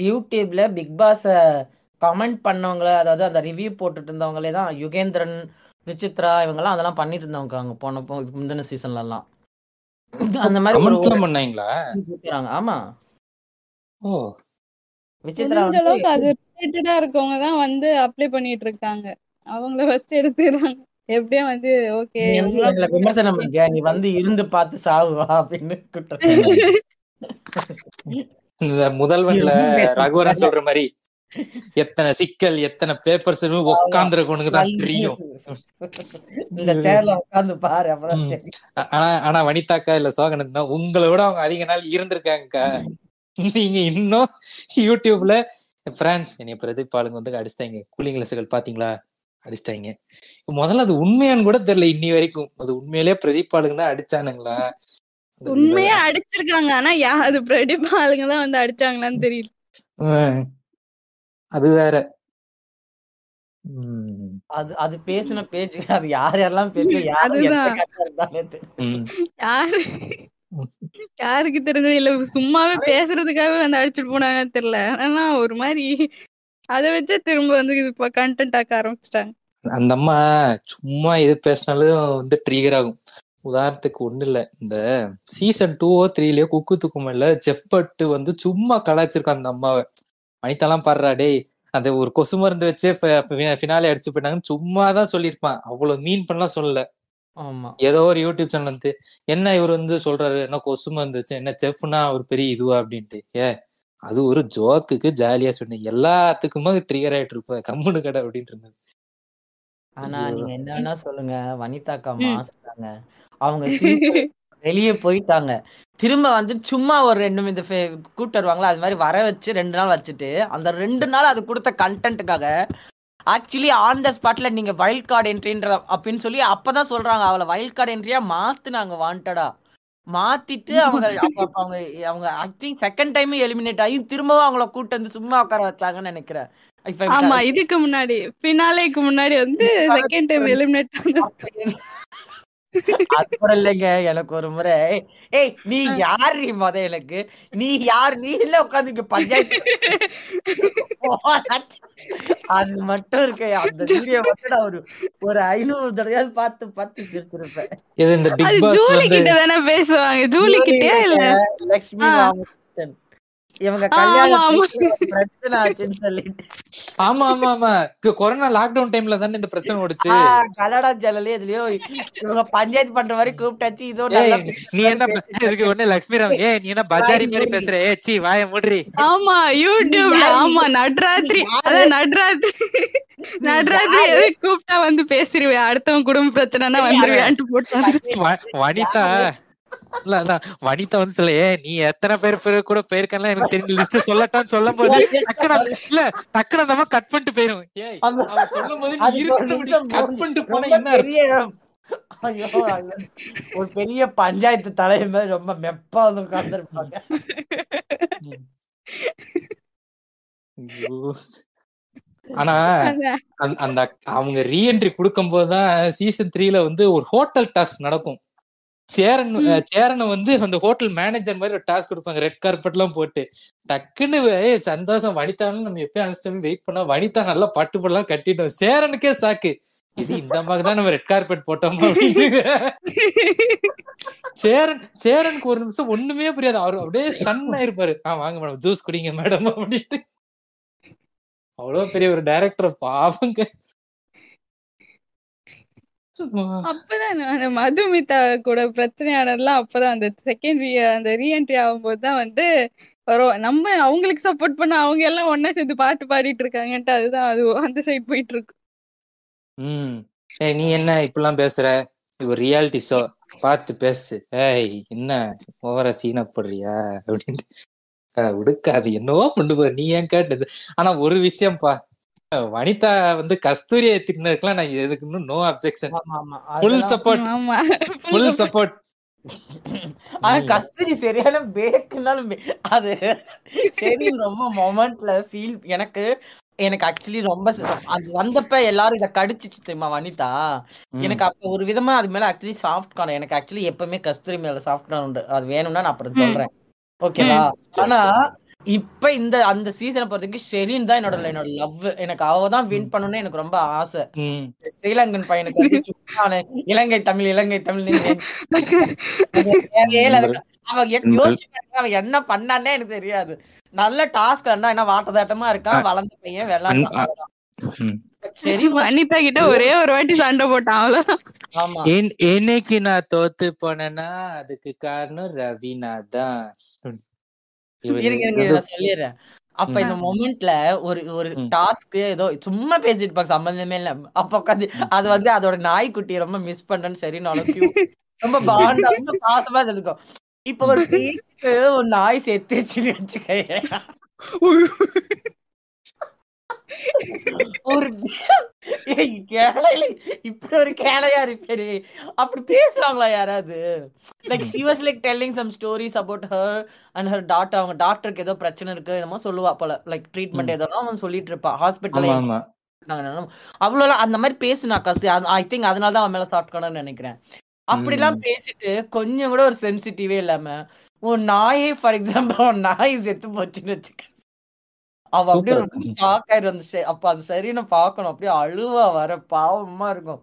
யூடியூப்ல பிக் பாஸ கமெண்ட் பண்ணவங்கள அதாவது அந்த ரிவ்யூ போட்டுட்டு இருந்தவங்களே தான் யுகேந்திரன் விசித்ரா இவங்கெல்லாம் அதெல்லாம் பண்ணிட்டு இருந்தவங்க இதுக்கு முந்தின சீசன்ல எல்லாம் அந்த மாதிரி பண்ணாங்களா? *laughs* ஆமா. ஓ. விசித்ரா முடிஞ்ச வந்து அளவுக்கு அது ரிலேட்டடா இருக்கவங்க தான் வந்து அப்ளை பண்ணிட்டு இருக்காங்க அவங்கள ஃபர்ஸ்ட் எடுத்துறாங்க எப்படியும் வந்து ஓகே நீ வந்து எங்களை விமர்சனம் பண்ணியா நீ வந்து இருந்து பார்த்து சாவுவா? அப்படின்னு இந்த முதல்வன்ல ரகுவரன் சொல்ற மாதிரி எத்தனை சிக்கல் எத்தனை பேப்பர்ஸ் உட்காந்துருக்கவனுக்கு தான் தெரியும். ஆனா ஆனா வனிதாக்கா இல்ல சோகனன்னா உங்களை விட அவங்க அதிக நாள் இருந்திருக்காங்கக்கா. நீங்க இன்னும் யூடியூப்ல பிரான்ஸ் என்னைய பிரதீப் ஆளுங்க வந்து அடிச்சிட்டாங்க. கூலிங் கிளாஸுகள் பாத்தீங்களா? அடிச்சிட்டாங்க. முதல்ல அது உண்மையான்னு கூட தெரியல இன்னி வரைக்கும். அது உண்மையிலேயே பிரதீப் ஆளுங்க தான் அடிச்சானுங்களா? உண்மையா அடிச்சிருக்காங்க. ஆனா யா அது பிரடிப் ஆளுங்க தான் வந்து அடிச்சாங்களான்னு தெரியல. அது வேற. உம் அது அது பேசின பேச்சு அது யார் யாரெல்லாம் பேச்சு யாரு யாரு? யாருக்கு தெரிஞ்சது இல்ல சும்மாவே பேசுறதுக்காகவே வந்து அடிச்சிட்டு போனாங்கன்னு தெரியல. ஆனா ஒரு மாதிரி அத வச்சே திரும்ப வந்து இப்ப கண்டென்ட் ஆக்க ஆரம்பிச்சிட்டாங்க. அந்த அம்மா சும்மா எது பேசினாலும் வந்து ட்ரிகர் ஆகும். உதாரணத்துக்கு ஒண்ணு இல்ல. இந்த சீசன் டூவோ த்ரீலயோ குக்கு துக்குமல்ல செஃப் பட்டு வந்து சும்மா கலாய்ச்சிருக்கான் அந்த அம்மாவை. வனிதாலாம் பாடுறா டேய் அந்த ஒரு கொசு மருந்து வச்சு ஃபினாலே அடிச்சு போயிட்டாங்கன்னு சும்மா தான் சொல்லியிருப்பான். அவ்வளவு மீன் பண்ணலாம் சொல்லல. ஆமா. ஏதோ ஒரு யூடியூப் சேனல் வந்து என்ன இவர் வந்து சொல்றாரு? என்ன கொசு மருந்து வச்சு என்ன செஃப்னா ஒரு பெரிய இதுவா? அப்படின்ட்டு. ஏ அது ஒரு ஜோக்குக்கு ஜாலியா சொன்னேன் எல்லாத்துக்குமே ட்ரிகர் ஆயிட்டு இருப்ப கம்முனு கடை அப்படின்ட்டு இருந்தது. ஆனா. நீங்க என்ன வேணா சொல்லுங்க வனிதாக்கா. மாசுதாங்க அவங்க வெளியே போயிட்டாங்க. திரும்ப வந்து சும்மா ஒரு ரெண்டு இந்த கூப்பிட்டு வருவாங்களா? அது மாதிரி வர வச்சு ரெண்டு நாள் வச்சுட்டு அந்த ரெண்டு நாள் அது கொடுத்த கண்டென்ட்டுக்காக ஆக்சுவலி ஆன் த ஸ்பாட்ல நீங்க வைல்ட் கார்டு என்ட்ரின்ற அப்படின்னு சொல்லி அப்பதான் சொல்றாங்க. அவளை வைல்ட் கார்டு என்ட்ரியா மாத்துனாங்க வாண்டடா மாத்திட்டு அவங்க அவங்க அவங்க ஆக்டிங் செகண்ட் டைம் எலிமினேட் ஆகி திரும்பவும் அவங்கள கூட்டு வந்து சும்மா உட்கார வச்சாங்கன்னு நினைக்கிறேன். ஆமா இதுக்கு முன்னாடி பினாலேக்கு முன்னாடி வந்து செகண்ட் டைம் எலிமினேட் அது கூட இல்லைங்க. எனக்கு ஒரு முறை ஏய் நீ யார் நீ முத எனக்கு? நீ யார்? நீ இல்ல உட்காந்து இங்க பஞ்சாயத்து *laughs* அது மட்டும் இருக்கு. அந்த வீடியோ மட்டும் நான் ஒரு ஒரு ஐநூறு தடவையாவது பார்த்து பார்த்து சிரிச்சிருப்பேன். இது இந்த பிக் பாஸ் ஜூலி கிட்ட தானே பேசுவாங்க. ஜூலி கிட்டயா இல்ல? லக்ஷ்மி ஆ. இவங்க. கல்யாணம் பிரச்சனை ஆச்சுன்னு சொல்லிட்டு. ஆமா ஆமா ஆமா. கொரோனா லாக்டவுன் டைம்ல தானே இந்த பிரச்சனை ஓடுச்சு. கல்லடா ஜல்லி எதுலயோ இவங்க பஞ்சாயத்து பண்ற மாதிரி கூப்பிட்டாச்சு இதோ நீ என்ன இதுக்கு ஒண்ணு லட்சுமி ராம் ஏய் நீ என்ன பஜாரி மாதிரி பேசுற? ஏ சி வாய மூடுறி. ஆமா யூடியூப்ல ஆமா நட்ராத்திரி. அதான் நட்ராத்திரி. *laughs* நட்ராத்திரி எது கூப்பிட்டா வந்து பேசிருவேன். அடுத்தவன் குடும்ப பிரச்சனைனா வந்துருவேன்ட்டு போட்டாங்க வ- வனிதா. இல்ல வனிதா வந்து சொல்ல ஏ நீ எத்தனை பேர் பேர் கூட போயிருக்கலாம் எனக்கு தெரிஞ்ச லிஸ்ட் சொல்லட்டான்னு சொல்லும் போது டக்குனு *laughs* இல்ல டக்குனு அந்த கட் பண்ணிட்டு போயிரும் ஏய் சொல்லும் போது கட் பண்ணிட்டு போனா ரொம்ப என்ன. ஒரு பெரிய பஞ்சாயத்து தலைவர் மாதிரி ரொம்ப மெப்பா வந்து உட்கார்ந்துருப்பாங்க. ஆனா. அந்த- அந்த அவங்க ரீஎன்ட்ரி கொடுக்கும் போதுதான் சீசன் த்ரீல வந்து ஒரு ஹோட்டல் டாஸ்க் நடக்கும் சேரன் சேரனை வந்து அந்த ஹோட்டல் மேனேஜர் மாதிரி ஒரு டாஸ்க் கொடுப்பாங்க. ரெட் கார்பெட் எல்லாம் போட்டு. டக்குன்னு சந்தோஷம். வனிதான்னு நம்ம எப்பயும் அனுப்பிச்சு வெயிட் பண்ணா வனிதா நல்லா பட்டு படலாம் கட்டிட்டோம் சேரனுக்கே சாக்கு இது இந்த மாதிரி தான் நம்ம ரெட் கார்பெட் போட்டோமா அப்படின்னு. சேரன் சேரனுக்கு ஒரு நிமிஷம் ஒண்ணுமே புரியாது. அவர் அப்படியே ஸ்டன் ஆயிருப்பாரு. ஆ வாங்க மேடம் ஜூஸ் குடிங்க மேடம் அப்படின்ட்டு. அவ்வளவு பெரிய ஒரு டைரக்டர் பாவங்க. அப்பதான் அந்த மதுமிதா கூட பிரச்சனையானதெல்லாம் அப்பதான் அந்த செகண்ட் அந்த ரீஎன்ட்ரி ஆகும்போது தான் வந்து வரும். நம்ம அவங்களுக்கு சப்போர்ட் பண்ண அவங்க எல்லாம் ஒண்ணா சேர்ந்து பாட்டு பாடிட்டு இருக்காங்கன்ட்டு அதுதான் அது அந்த சைடு போயிட்டு இருக்கு ம். ஏய் நீ என்ன இப்படிலாம் பேசுற? இது ஒரு ரியாலிட்டி ஷோ பார்த்து பேசு. ஏய் என்ன ஓவரா சீனா போடுறியா? அப்படின்ட்டு. விடுக்காது என்னவோ கொண்டு போற நீ ஏன் கேட்டது? ஆனா ஒரு விஷயம்ப்பா. அஹ் வனிதா வந்து கஸ்தூரியை திட்டினதுக்கெல்லாம் நான் எதுக்கு இன்னும் நோ அப்செக்ஷன் ஆமா. ஆமா. ஃபுல் சப்போர்ட் ஃபுல் சப்போர்ட் ஆனா கஸ்தூரி சரியான பேக்குனாலும் அது சரி ரொம்ப மொமெண்ட்ல ஃபீல் எனக்கு எனக்கு ஆக்சுவலி ரொம்ப அது வந்தப்ப எல்லாரும் இத கடிச்சிச்சு தெரியுமா வனிதா? எனக்கு அப்ப ஒரு விதமா அது மேல ஆக்சுவலி சாஃப்ட் கார்னர் எனக்கு ஆக்சுவலி எப்பவுமே கஸ்தூரி மேல சாஃப்ட் கார்னர் உண்டு. அது வேணும்னா நான் அப்புறம். சொல்றேன். ஓகேவா ஆனா இப்ப இந்த அந்த சீசனை பொறுத்தவரைக்கும் ஷெரீன் தான் என்னோட என்னோட லவ் எனக்கு அவ தான் வின் பண்ணணும்னு எனக்கு ரொம்ப ஆசை. ம். ஸ்ரீலங்கன் பையனுக்கு இலங்கை தமிழ் இலங்கை தமிழ் *laughs* எ- யோசிச்சு அவன் என்ன பண்ணானே எனக்கு தெரியாது. நல்ல டாஸ்க் என்ன என்ன வாட்டதாட்டமா இருக்கான் வளர்ந்த பையன் ம். சரி வனிதா கிட்ட ஒரே ஒரு வாட்டி சண்டை போட்டான் அவ்வளவுதான். ஆமா. என்- என்னைக்கு நான் தோத்து போனேன்னா அதுக்கு காரணம் ரவீனா தான். இருங்க இருங்க ஏதோ- நான் சொல்லிடுறேன் அப்ப. இந்த மொமெண்ட்ல ஒரு ஒரு. டாஸ்க் ஏதோ சும்மா பேசிட்டு இருப்பாங்க சம்பந்தமே இல்ல அப்ப உட்காந்து அது வந்து அதோட நாய்க்குட்டி ரொம்ப மிஸ் பண்றேன்னு சரி. ரொம்ப பாண்டா ரொம்ப பாசமா இருக்கும் இப்ப ஒரு பேருக்கு ஒரு நாய் செத்துருச்சுன்னு வச்சுக்கேன் ஒரு இப்படி ஒரு கேளையா இருப்பேரு அப்படி பேசுறாங்களா யாராவது? Like she was like telling some stories about her and her daughter. அவங்க டாக்டருக்கு ஏதோ பிரச்சனை இருக்கு என்னமோ சொல்லுவா போல. லைக் ட்ரீட்மெண்ட் ஏதோ அவன் சொல்லிட்டு இருப்பான் ஹாஸ்பிட்டல் ஆமா அவ்வளோ அந்த மாதிரி பேசுனா கஸ்தி ஐ திங்க் அதனால தான் அவன் மேல சாப்பிட்டோன்னு நினைக்கிறேன். அப்படிலாம் பேசிட்டு கொஞ்சம் கூட ஒரு சென்சிட்டிவே இல்லாம உன் நாயே ஃபார் எக்ஸாம்பிள் உன் நாய் செத்து போச்சுன்னு வச்சுக்க அவ அப்படியே அந்த செ- அப்ப அந்த சரின்னு பார்க்கணும். அப்படியே அழுவா வர பாவமா இருக்கும்.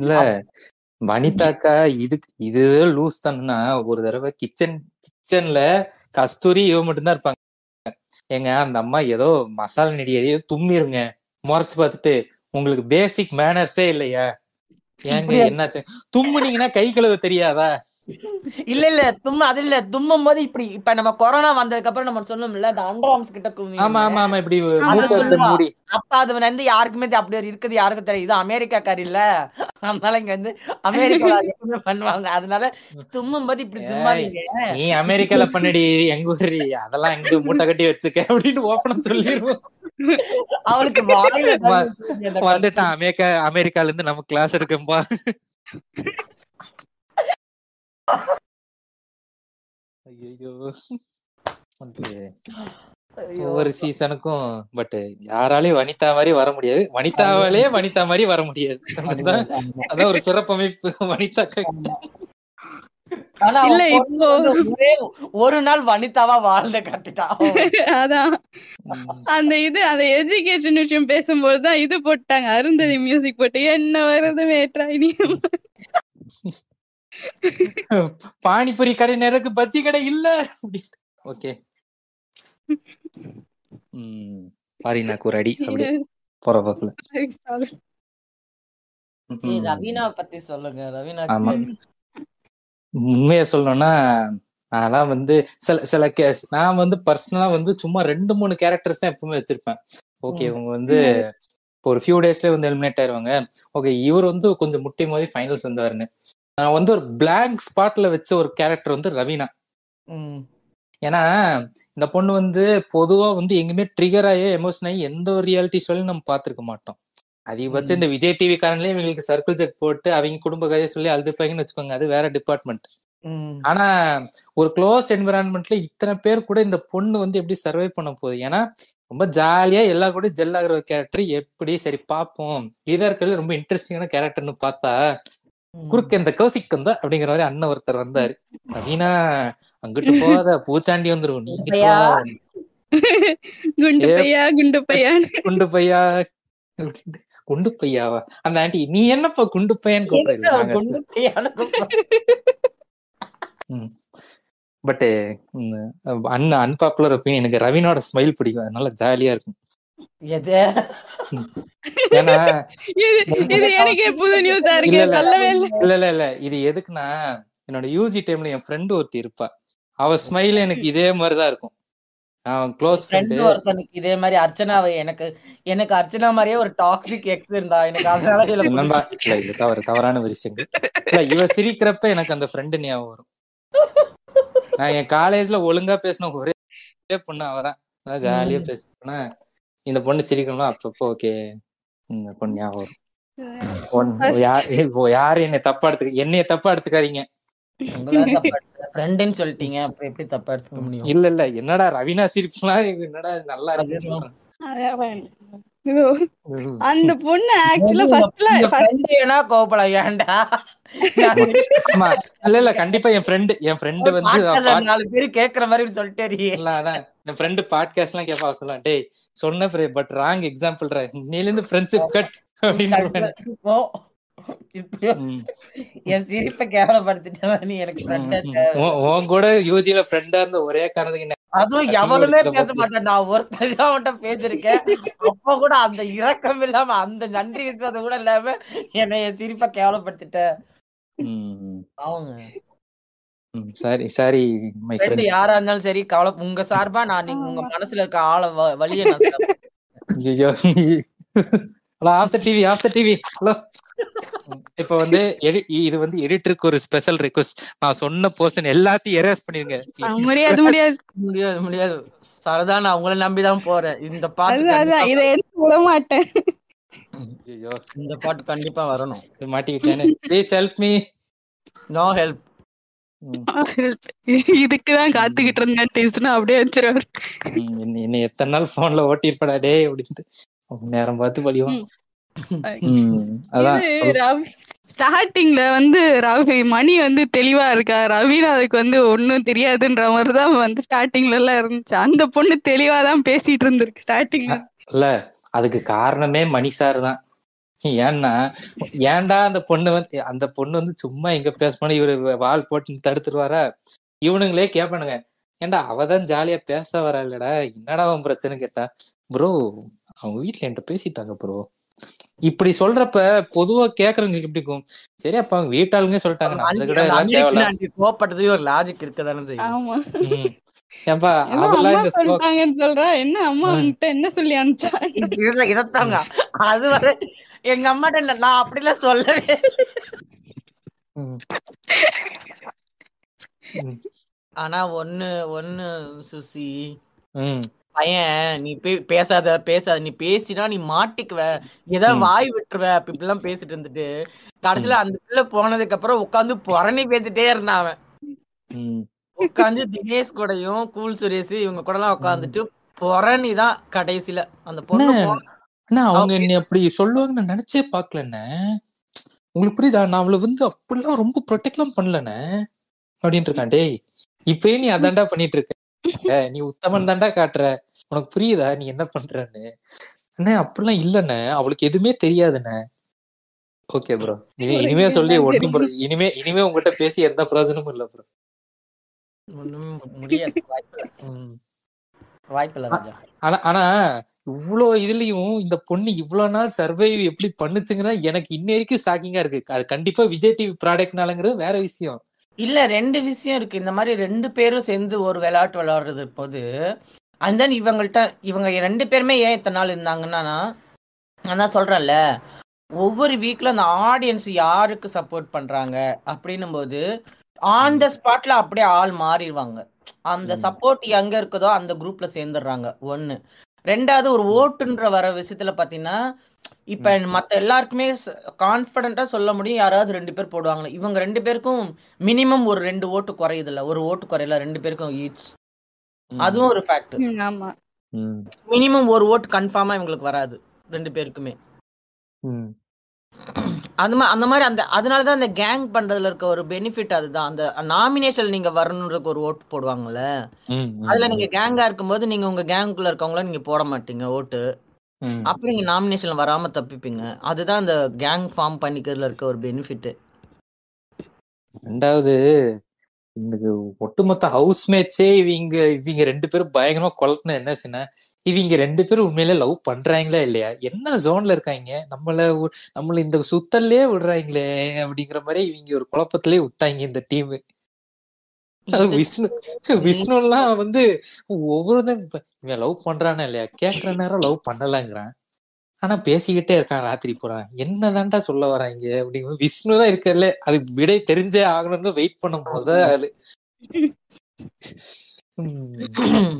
இல்ல வனிதாக்கா இதுக்கு இது லூஸ் தானா ஒரு தடவை கிச்சன் கிச்சன்ல கஸ்தூரி இவ மட்டும்தான் இருப்பாங்க. ஏங்க அந்த அம்மா ஏதோ மசாலா நெடி ஏதோ தும்மிருங்க. முறைச்சு பார்த்துட்டு உங்களுக்கு பேசிக் மேனர்ஸே இல்லையா? ஏங்க *laughs* என்னாச்சு? தும்முனீங்கன்னா கை கழுவ தெரியாதா? இல்ல இல்ல தும்ம அது இல்ல. தும்மும் போது இப்படி இப்ப நம்ம கொரோனா வந்ததுக்கு அப்புறம் நம்ம சொன்னோம்ல அந்த அண்டர் ஆர்ம்ஸ் கிட்ட கும்மி. ஆமா ஆமா ஆமா இப்படி. மூடி. அப்ப அது வந்து யாருக்குமே அப்படி ஒரு இருக்குது யாருக்கும் தெரியும் இது அமெரிக்கா காரி இல்ல. அதனால இங்க வந்து எப்பவுமே பண்ணுவாங்க. அதனால தும்மும் போது இப்படி தும்மாதீங்க. நீ அமெரிக்கால பண்ணடி எங்க ஊரி அதெல்லாம் எங்க மூட்டை கட்டி வச்சுக்க அப்படின்னு ஓப்பனா சொல்லிடுவோம் அவளுக்கு வந்துட்டான். அமெரிக்கா அமெரிக்கால இருந்து நம்ம கிளாஸ் எடுக்கும்பா ஐயோ. ஒவ்வொரு சீசனுக்கும் பட் யாராலையும் வனிதா மாதிரி வர முடியாது. வனிதாவாலே வனிதா மாதிரி வர முடியாது. அதான் ஒரு சிறப்பமைப்பு வனிதா இல்ல, இப்போ- ஒரே நாள் வனிதாவா வாழ்ந்த கட்டுட்டா. *laughs* அதான். அந்த இது அந்த எஜுகேஷன் விஷயம் பேசும்போது தான் இது போட்டாங்க. அருந்ததி மியூசிக் போட்டு என்ன வருது இனி பானிபூரி கடை நேருக்கு பஜ்ஜி கடை இல்ல. ஓகே. உம் பாரினாக்கு ஒரு அடி அப்படி போற போக்குல சரி ரவீனாவை பத்தி சொல்லுங்க ரவீனா ஆமா. உண்மையை சொல்லணும்னா நான்லாம் வந்து சில சில கேஸ் நான் வந்து பர்சனலா வந்து சும்மா ரெண்டு மூணு கேரக்டர்ஸ் தான் எப்பவுமே வச்சிருப்பேன். ஓகே. இவங்க வந்து ஒரு ஃபியூ டேஸ்ல வந்து எலிமினேட் ஆயிருவாங்க. ஓகே இவர் வந்து கொஞ்சம் முட்டி மோதி ஃபைனல்ஸ் வந்தாருன்னு. நான் வந்து ஒரு பிளாங்க் ஸ்பாட்ல வச்ச ஒரு கேரக்டர் வந்து ரவீனா. ம். ஏன்னா இந்த பொண்ணு வந்து பொதுவா வந்து எங்குமே ட்ரிகர் ஆகி எமோஷன் ஆகி எந்த ஒரு ரியாலிட்டி ஷோலையும் நம்ம பார்த்திருக்க மாட்டோம். அதிகபட்சம் இந்த விஜய் டிவி காரங்களே இவங்களுக்கு சர்க்கிள் செக் போட்டு அவங்க குடும்ப கதையை சொல்லி அழுதுப்பாங்கன்னு வச்சுக்கோங்க அது வேற டிபார்ட்மெண்ட் ஆனா ஒரு க்ளோஸ் என்விரான்மெண்ட்ல இத்தனை பேர் கூட இந்த பொண்ணு வந்து எப்படி சர்வை பண்ண போகுது? ஏன்னா ரொம்ப ஜாலியா எல்லா கூட ஜெல் ஆகுற கேரக்டர் எப்படி சரி பார்ப்போம். இதற்குள்ள ரொம்ப இன்ட்ரெஸ்டிங்கான கேரக்டர்னு பார்த்தா குறுக்க இந்த கௌசிக் வந்தா அப்படிங்கிற மாதிரி அண்ணன் ஒருத்தர் வந்தாரு. அப்படின்னா அங்கிட்டு போகாத பூச்சாண்டி வந்துரும் நீ இங்கிட்டு பையா. வா. குண்டு பையா குண்டு பையா குண்டு பையா? அப்படின்ட்டு, குண்டு பையாவா? அந்த ஆண்டி நீ என்னப்பா குண்டு பையன்னு கூப்பிடுறீங்க? குண்டு பையான்னு கூப்பிடுறா? பட் அன் அன்பாப்புலர் ஒப்பீனியன் எனக்கு ரவினோட ஸ்மைல் பிடிக்கும். அதனால ஜாலியா இருக்கும். எது? ஏன்னா இது இது எனக்கே புது நியூஸா இல்ல, இருக்கு. இல்ல. சொல்லவே இல்ல. இல்ல இல்ல இல்ல. இது எதுக்குன்னா என்னோட யூஜி டைம்ல என் ஃப்ரெண்டு ஒருத்தி இருப்பா. அவ ஸ்மைல் எனக்கு இதே மாதிரிதான் இருக்கும். அவன் க்ளோஸ் ஃப்ரெண்ட் ஃப்ரெண்டு ஒருத்தனுக்கு இதே மாதிரி அர்ச்சனாவை எனக்கு எனக்கு அர்ச்சனா மாதிரியே ஒரு டாக்ஸிக் எக்ஸ் இருந்தா எனக்கு அதனால *laughs* இது தவறு தவறான இல்ல இவ சிரிக்கிறப்ப எனக்கு அந்த ஃப்ரெண்டு ஞாபகம் வரும். நான் என் காலேஜ்ல ஒழுங்கா பேசின ஒரே பொண்ணு அவதான். நல்லா ஜாலியா பேசினா இந்த பொண்ணு சிரிக்கணும் அப்பப்போ ஓகே இந்த பொண்ணு ஞாபகம் வரும். யாரும் என்னை தப்பா எடுத்துக்க என்னைய தப்பா எடுத்துக்காதீங்க. ஃப்ரெண்டுன்னு சொல்லிட்டீங்க அப்புறம் எப்படி தப்பா எடுத்துக்க முடியும்? இல்ல இல்ல என்னடா ரவினா சிரிப்புலாம் இது என்னடா நல்லா. ஐயோ, அந்த பொண்ணு ஆக்சுவலா ஃபர்ஸ்ட்ல ஃப்ரெண்ட் வேணா கோபப்படம் ஏன்டா? ஆமா. இல்ல இல்ல கண்டிப்பா என் ஃப்ரெண்டு என் ஃப்ரெண்டு வந்து நாலு பேர் கேக்குற மாதிரி சொல்லிட்டே இல்ல அதான். என் ஃப்ரெண்டு பாட்காஸ்ட் எல்லாம் கேப்பா சொல்லலாம் டேய் சொன்ன பட் ராங் எக்ஸாம்பிள் நீல இருந்து ஃப்ரெண்ட்ஷிப் கட் அப்படின்னு. என் சிரிப்பை கேவலப்படுத்திட்டா நீ எனக்கு உன் கூட யூஜில ஃப்ரெண்டா இருந்த ஒரே காரணத்துக்கு அதுவும் எவனுமே பேச. மாட்டேன். நான் ஒருத்தர் தான் அவன்கிட்ட பேசிருக்கேன் அப்ப கூட அந்த இரக்கம் இல்லாம அந்த நன்றி விசுவாசம் கூட இல்லாம என்னை என் சிரிப்பை கேவலப்படுத்திட்ட ம். அவங்க. சாரி சாரி மை யாரா இருந்தாலும் சரி கவலை உங்க சார்பா நான் நீங்க உங்க மனசுல இருக்க ஆள வழியை நான். ஐயோ *laughs* hello off the TV off the TV hello. இப்போ வந்து எடி இது வந்து எடிட்டருக்கு ஒரு ஸ்பெஷல் ரெக்வஸ்ட் நான் சொன்ன போர்ஷன் எல்லாத்தையும் எரேஸ் பண்ணிருங்க. முடியாது முடியாது. முடியாது முடியாது. சரதா நான் உங்களை நம்பிதான் போறேன். இந்த பாட்டு இதை எடுத்து விட மாட்டேன். ஐயோ. இந்த பாட்டு கண்டிப்பா வரணும். மாட்டிக்கிட்டேன்னு please help me. No help இதுக்குதான் காத்துக்கிட்டு இருந்தேன். டேஸ்ட்னா அப்படியே வச்சிருவாரு என்ன எத்தனை நாள் போன்ல ஓட்டிருப்படா டே அப்படின்ட்டு. நேரம் பார்த்து இது ரவி ஸ்டார்டிங்ல வந்து ரவி மணி வந்து தெளிவா இருக்கா? ரவினாவுக்கு வந்து ஒண்ணும் தெரியாதுன்ற மாதிரிதான் வந்து ஸ்டார்டிங்ல எல்லாம் இருந்துச்சு. அந்த பொண்ணு தெளிவா தான் பேசிட்டு இருந்திருக்கு ஸ்டார்டிங்ல இல்ல அதுக்கு காரணமே மணி சார் தான். ஏன்னா ஏன்டா அந்த பொண்ணு வந்து அந்த பொண்ணு வந்து சும்மா எங்க பேசணும் இவரு வால் போட்டு தடுத்துருவாரா? இவனுங்களே கேட்பானுங்க ஏன்டா அவதான் ஜாலியா பேச வரா இல்லடா? என்னடா அவன் பிரச்சனை? கேட்டா ப்ரோ அவங்க வீட்ல என்கிட்ட பேசிட்டாங்க ப்ரோ. இப்படி சொல்றப்ப பொதுவா கேக்குறவங்களுக்கு எப்படி இருக்கும்? சரி அப்ப அவங்க வீட்டாளுங்க சொல்லிட்டாங்க. நம்ம கூட ஒரு லாஜிக் இருக்கதானே செய்யும். ஆமா. ம். ஏன்பா சொல்லிட்டாங்கன்னு சொல்றா? என்ன அம்மா ம். உன்கிட்ட என்ன சொல்லி அனுப்பிச்சா? இதத்தாங்க. அது வரை எங்க அம்மாட்ட என்ன- நான் அப்படிலாம் சொல்லவே இல்லை. ஆனா ஒண்ணு ஒண்ணு சுசி ம். பையன் நீ பே- பேசாத பேசாத நீ பேசினா நீ மாட்டிக்குவ. ஏதாவது. வாய் விட்டுருவ அப்படி இப்படிலாம் பேசிட்டு இருந்துட்டு. கடைசியில அந்த பிள்ளை போனதுக்கு அப்புறம் உட்காந்து புறணி பேசிட்டே இருந்தான் அவன். உட்காந்து தினேஷ் கூடயும் கூல் சுரேஷ் இவங்க கூட எல்லாம் உட்காந்துட்டு புறணி தான் கடைசியில. அந்த பொண்ணு அவங்க என்னை அப்படி சொல்லுவாங்க நான் நினைச்சே பாக்கலண்ணே உங்களுக்கு புரியுதா? நான் அவளை வந்து அப்படிலாம் ரொம்ப ப்ரொடெக்ட்லாம் பண்ணலண்ணே. அப்படின்ட்டு இருக்கான். டேய் இப்பயே நீ அதான்டா பண்ணிட்டு இருக்க. நீ உத்தமன் தான்டா காட்டுற. உனக்கு புரியுதா? நீ என்ன பண்றன்னு. அண்ணே அப்படிலாம் இல்லண்ணே. அவளுக்கு எதுவுமே தெரியாதுண்ணே. ஓகே ப்ரோ இனி இனிமே சொல்லி ஒண்ணும் bro. இனிமே இனிமே உங்ககிட்ட பேசி எந்த பிரயோஜனமும் இல்ல ப்ரோ ஒண்ணும் முடியாது. வாய்ப்பில்லை. ஆனா ஆனா இவ்ளோ இதுலயும் இந்த பொண்ணு இவ்வளவு நாள் சர்வைவ் எப்படி பண்ணுச்சுங்கன்னா எனக்கு இன்ன வரைக்கும் ஷாக்கிங்கா இருக்கு. அது கண்டிப்பா விஜய் டிவி ப்ராடக்ட்னாலங்கிறது வேற விஷயம். இல்ல ரெண்டு விஷயம் இருக்கு. இந்த மாதிரி ரெண்டு பேரும் சேர்ந்து ஒரு விளையாட்டு விளையாடுறது போது அண்ட் தென் இவங்கள்ட்ட இவங்க ரெண்டு பேருமே ஏன் இத்தனை நாள் இருந்தாங்கன்னா நான் தான் சொல்றேன்ல ஒவ்வொரு வீக்ல அந்த ஆடியன்ஸ் யாருக்கு சப்போர்ட் பண்றாங்க அப்படின்னும் போது ஆன் த ஸ்பாட்ல அப்படியே ஆள் மாறிடுவாங்க. அந்த. சப்போர்ட் எங்க இருக்குதோ அந்த குரூப்ல சேர்ந்துடுறாங்க. ஒண்ணு. ரெண்டாவது ஒரு ஓட்டுன்ற வர விஷயத்துல பாத்தீங்கன்னா இப்ப மத்த எல்லாருக்குமே கான்பிடண்டா சொல்ல முடியும் யாராவது ரெண்டு பேர் போடுவாங்க இவங்க ரெண்டு பேருக்கும் மினிமம் ஒரு ரெண்டு ஓட்டு குறையுது இல்ல ஒரு ஓட்டு குறையல ரெண்டு பேருக்கும் ஈச் அதுவும் ஒரு ஃபேக்ட் மினிமம் ஒரு ஓட்டு கன்ஃபார்மா இவங்களுக்கு வராது ரெண்டு பேருக்குமே. ம், அது மா அந்த மாதிரி அந்த அதனால தான் அந்த கேங் பண்றதுல இருக்க ஒரு பெனிஃபிட் அதுதான். அந்த நாமினேஷன் நீங்க வரணுன்றதுக்கு ஒரு ஓட்டு போடுவாங்கல்ல. அதுல நீங்க கேங்கா இருக்கும்போது நீங்க உங்க கேங்குக்குள்ள இருக்கவங்கள நீங்க போட மாட்டீங்க ஓட்டு. ம். அப்ப நீங்க நாமினேஷன்ல வராம தப்பிப்பீங்க. அதுதான் அந்த கேங் ஃபார்ம் பண்ணிக்கிறதுல இருக்க ஒரு பெனிஃபிட் ரெண்டாவது இந்த ஒட்டுமொத்த ஹவுஸ்மேட்ஸே இவங்க இவங்க ரெண்டு பேரும் பயங்கரமா குழப்பின என்ன சின்ன? இவங்க ரெண்டு பேரும் உண்மையிலே லவ் பண்றாங்களா இல்லையா? என்ன ஜோன்ல இருக்காங்க? நம்மள நம்மள இந்த சுத்தல்லே விடுறாங்களே அப்படிங்கிற மாதிரி இவங்க ஒரு குழப்பத்திலே விட்டாங்க இந்த டீம் விஷ்ணு விஷ்ணு எல்லாம் வந்து ஒவ்வொருத்தன் இப்ப இவன் லவ் பண்றானா இல்லையா? கேக்குற நேரம் லவ் பண்ணலாங்கிறான். ஆனா பேசிக்கிட்டே இருக்கான் ராத்திரி போறான் என்னதான்டா சொல்ல வராங்க அப்படிங்கிற விஷ்ணு தான் இருக்கறதுல அது விடை தெரிஞ்சே ஆகணும்னு வெயிட் பண்ணும் போத உம்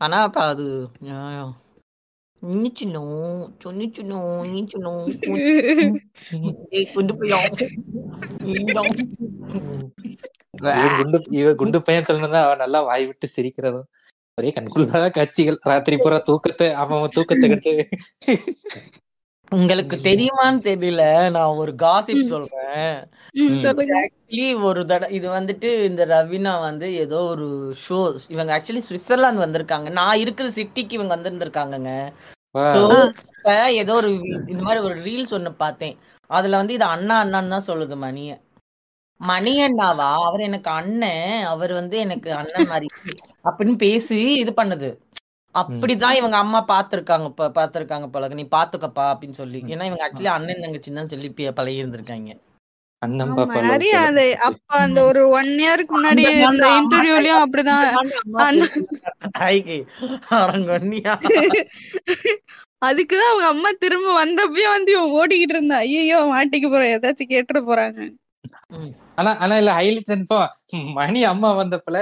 ஆனா அப்ப அது நியாயம் நீச்சணும் சொன்னிச்சணும் நீச்சணும் கொண்டு போய் குண்டு இவன் குண்டு பையன் சொன்னதான் அவன் நல்லா வாய் விட்டு சிரிக்கிறதும் ஒரே கண்குள்ளாத காட்சிகள். ராத்திரி பூரா தூக்கத்தை அவன் அவன் தூக்கத்தை கெடுத்து. உங்களுக்கு தெரியுமான்னு தெரியல. நான் ஒரு காசிப் சொல்றேன். ஆக்சுவலி ஒரு தடவை இது வந்துட்டு இந்த ரவினா வந்து ஏதோ ஒரு ஷோ இவங்க ஆக்சுவலி சுவிட்சர்லாந்து வந்திருக்காங்க. நான் இருக்கிற சிட்டிக்கு இவங்க வந்திருந்திருக்காங்கங்க. வா. சோ இப்ப ஏதோ ஒரு இந்த மாதிரி ஒரு ரீல்ஸ் ஒண்ணு பார்த்தேன். அதுல வந்து இது அண்ணா அண்ணான்னு தான் சொல்லுது மணிய. மணி அண்ணாவா? அவர் எனக்கு அண்ணன். அவர் வந்து எனக்கு அண்ணன் மாதிரி. அப்படின்னு பேசி இது பண்ணுது. அப்படிதான் இவங்க அம்மா பாத்திருக்காங்க பாத்திருக்காங்க பழகு நீ பாத்துக்கப்பா அப்படின்னு சொல்லி. ஏன்னா இவங்க ஆக்சுவலி அண்ணன் தங்கச்சி தான் சொல்லி பழகி இருந்திருக்காங்க நிறைய அப்ப அந்த ஒரு ஒன் இயருக்கு முன்னாடி அந்த இன்டர்வியூலயும் அப்படிதான் அதுக்குதான் அவங்க அம்மா திரும்ப வந்தப்பயே வந்து இவன் ஓடிக்கிட்டு இருந்தா ஐயோ மாட்டிக்க போறேன். ஏதாச்சும் கேட்டுற போறாங்க. ஆனா ஆனா இல்ல ஹைலைட் இருப்போ மணி அம்மா வந்தப்பல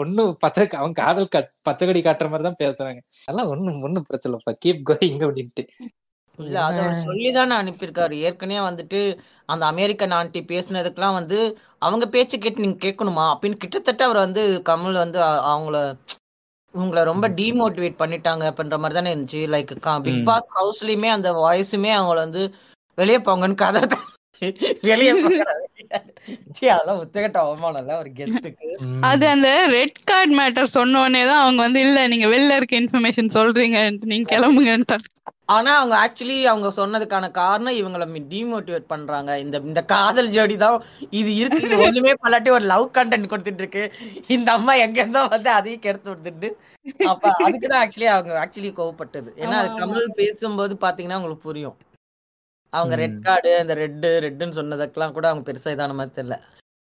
ஒண்ணும் பச்சை அவன் காதல் கட் பச்சைக்கடி காட்டுற மாதிரி தான் பேசுறாங்க. அதெல்லாம் ஒண்ணும் ஒண்ணும் பிரச்சனை இல்லப்பா. கீப் கோயிங் அப்படின்ட்டு. இல்ல அது சொல்லிதானே அனுப்பியிருக்காரு. ஏற்கனவே வந்துட்டு அந்த அமெரிக்கன் ஆண்டி பேசுனதுக்கெல்லாம் வந்து அவங்க பேச்சு கேட்டு நீங்க கேட்கணுமா? அப்படின்னு கிட்டத்தட்ட அவர் வந்து கமல் வந்து அவங்கள உங்களை ரொம்ப டீமோட்டிவேட் பண்ணிட்டாங்க அப்படின்ற மாதிரி தானே இருந்துச்சு. Like big. பாஸ் ஹவுஸ்லயுமே அந்த வாய்ஸுமே அவங்கள வந்து வெளியே போங்கன்னு கதை வெளியே *laughs* அதெல்லாம் உச்சகட்ட அவமானம் இல்ல ஒரு கெஸ்ட்டுக்கு அது அந்த ரெட் கார்டு மேட்டர் சொன்ன உடனே தான் அவங்க வந்து இல்ல நீங்க வெளில இருக்க இன்ஃபர்மேஷன் சொல்றீங்க நீங்க கிளம்புங்கன்ட்டாங்க ஆனா அவங்க ஆக்சுவலி அவங்க சொன்னதுக்கான காரணம் இவங்கள டீமோட்டிவேட் பண்றாங்க. இந்த இந்த காதல் ஜோடி தான் இது இருக்கு. இது ஒண்ணுமே பல்லாட்டி ஒரு லவ் கண்டென்ட் கொடுத்துட்டு இருக்கு இந்த அம்மா எங்க இருந்தோ வந்து அதையும் கெடுத்து விட்டுட்டு. அப்ப அதுக்குதான் ஆக்சுவலி அவங்க ஆக்சுவலி கோவப்பட்டது. ஏன்னா அது கமல் பேசும்போது பாத்தீங்கன்னா உங்களுக்கு புரியும். அவங்க ரெட் கார்டு அந்த ரெட்டு ரெட்டுன்னு சொன்னதுக்கெல்லாம் கூட அவங்க பெருசா இதான மாதிரி தெரியல.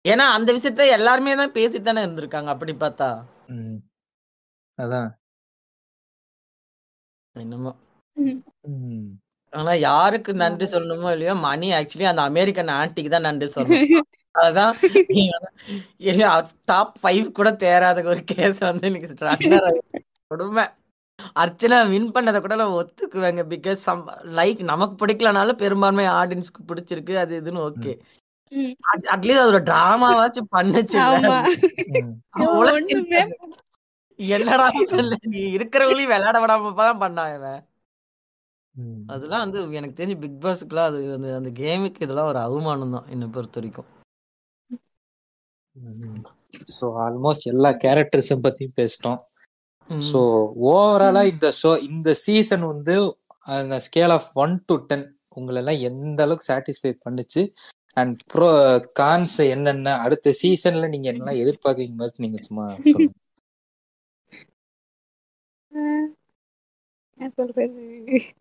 ஏன்னா அந்த விஷயத்த எல்லாருமே தான் பேசிட்டு தானே இருந்திருக்காங்க அப்படி பார்த்தா. அதான். என்னமோ. ஆனா யாருக்கு நன்றி சொல்லணுமோ இல்லையோ மணி ஆக்சுவலி அந்த அமெரிக்கன் ஆன்ட்டிக்கு தான் நன்றி சொல்லணும். அதுதான் டாப் ஃபைவ் கூட தேராத ஒரு கேஸ் வந்து எனக்கு கொடுமை. அர்ச்சனா வின் பண்ணதை கூட நான் ஒத்துக்குவேங்க. பிகாஸ் சம் லைக் நமக்கு பிடிக்கலனாலும் பெரும்பான்மை ஆடியன்ஸ்க்கு பிடிச்சிருக்கு. அது இதுன்னு ஓகே. அட்லீஸ்ட் அது ஒரு டிராமாவாச்சும் பண்ணுச்சு என்னடா? நீ இருக்கிறவங்களையும் விளையாட விடாம தான் பண்ணான் இவன். அதெல்லாம் வந்து எனக்கு தெரிஞ்சு பிக் பாஸ்க்குலாம் அது அந்த அந்த கேமுக்கு இதெல்லாம் ஒரு அவமானம் தான் என்னை பொறுத்த வரைக்கும். ஸோ ஆல்மோஸ்ட் எல்லா கேரக்டர்ஸும் பத்தியும் பேசிட்டோம். ஸோ ஓவராலா இந்த ஷோ இந்த சீசன் வந்து அந்த scale of one to ten உங்களை எல்லாம் எந்த அளவுக்கு சாட்டிஸ்ஃபை பண்ணுச்சு? அண்ட் ப்ரோ கான்ஸ் என்னென்ன? அடுத்த சீசன்ல நீங்க என்னெல்லாம் எதிர்பார்க்குறீங்க மாதிரி நீங்க சும்மா சொல்லுங்க. *laughs*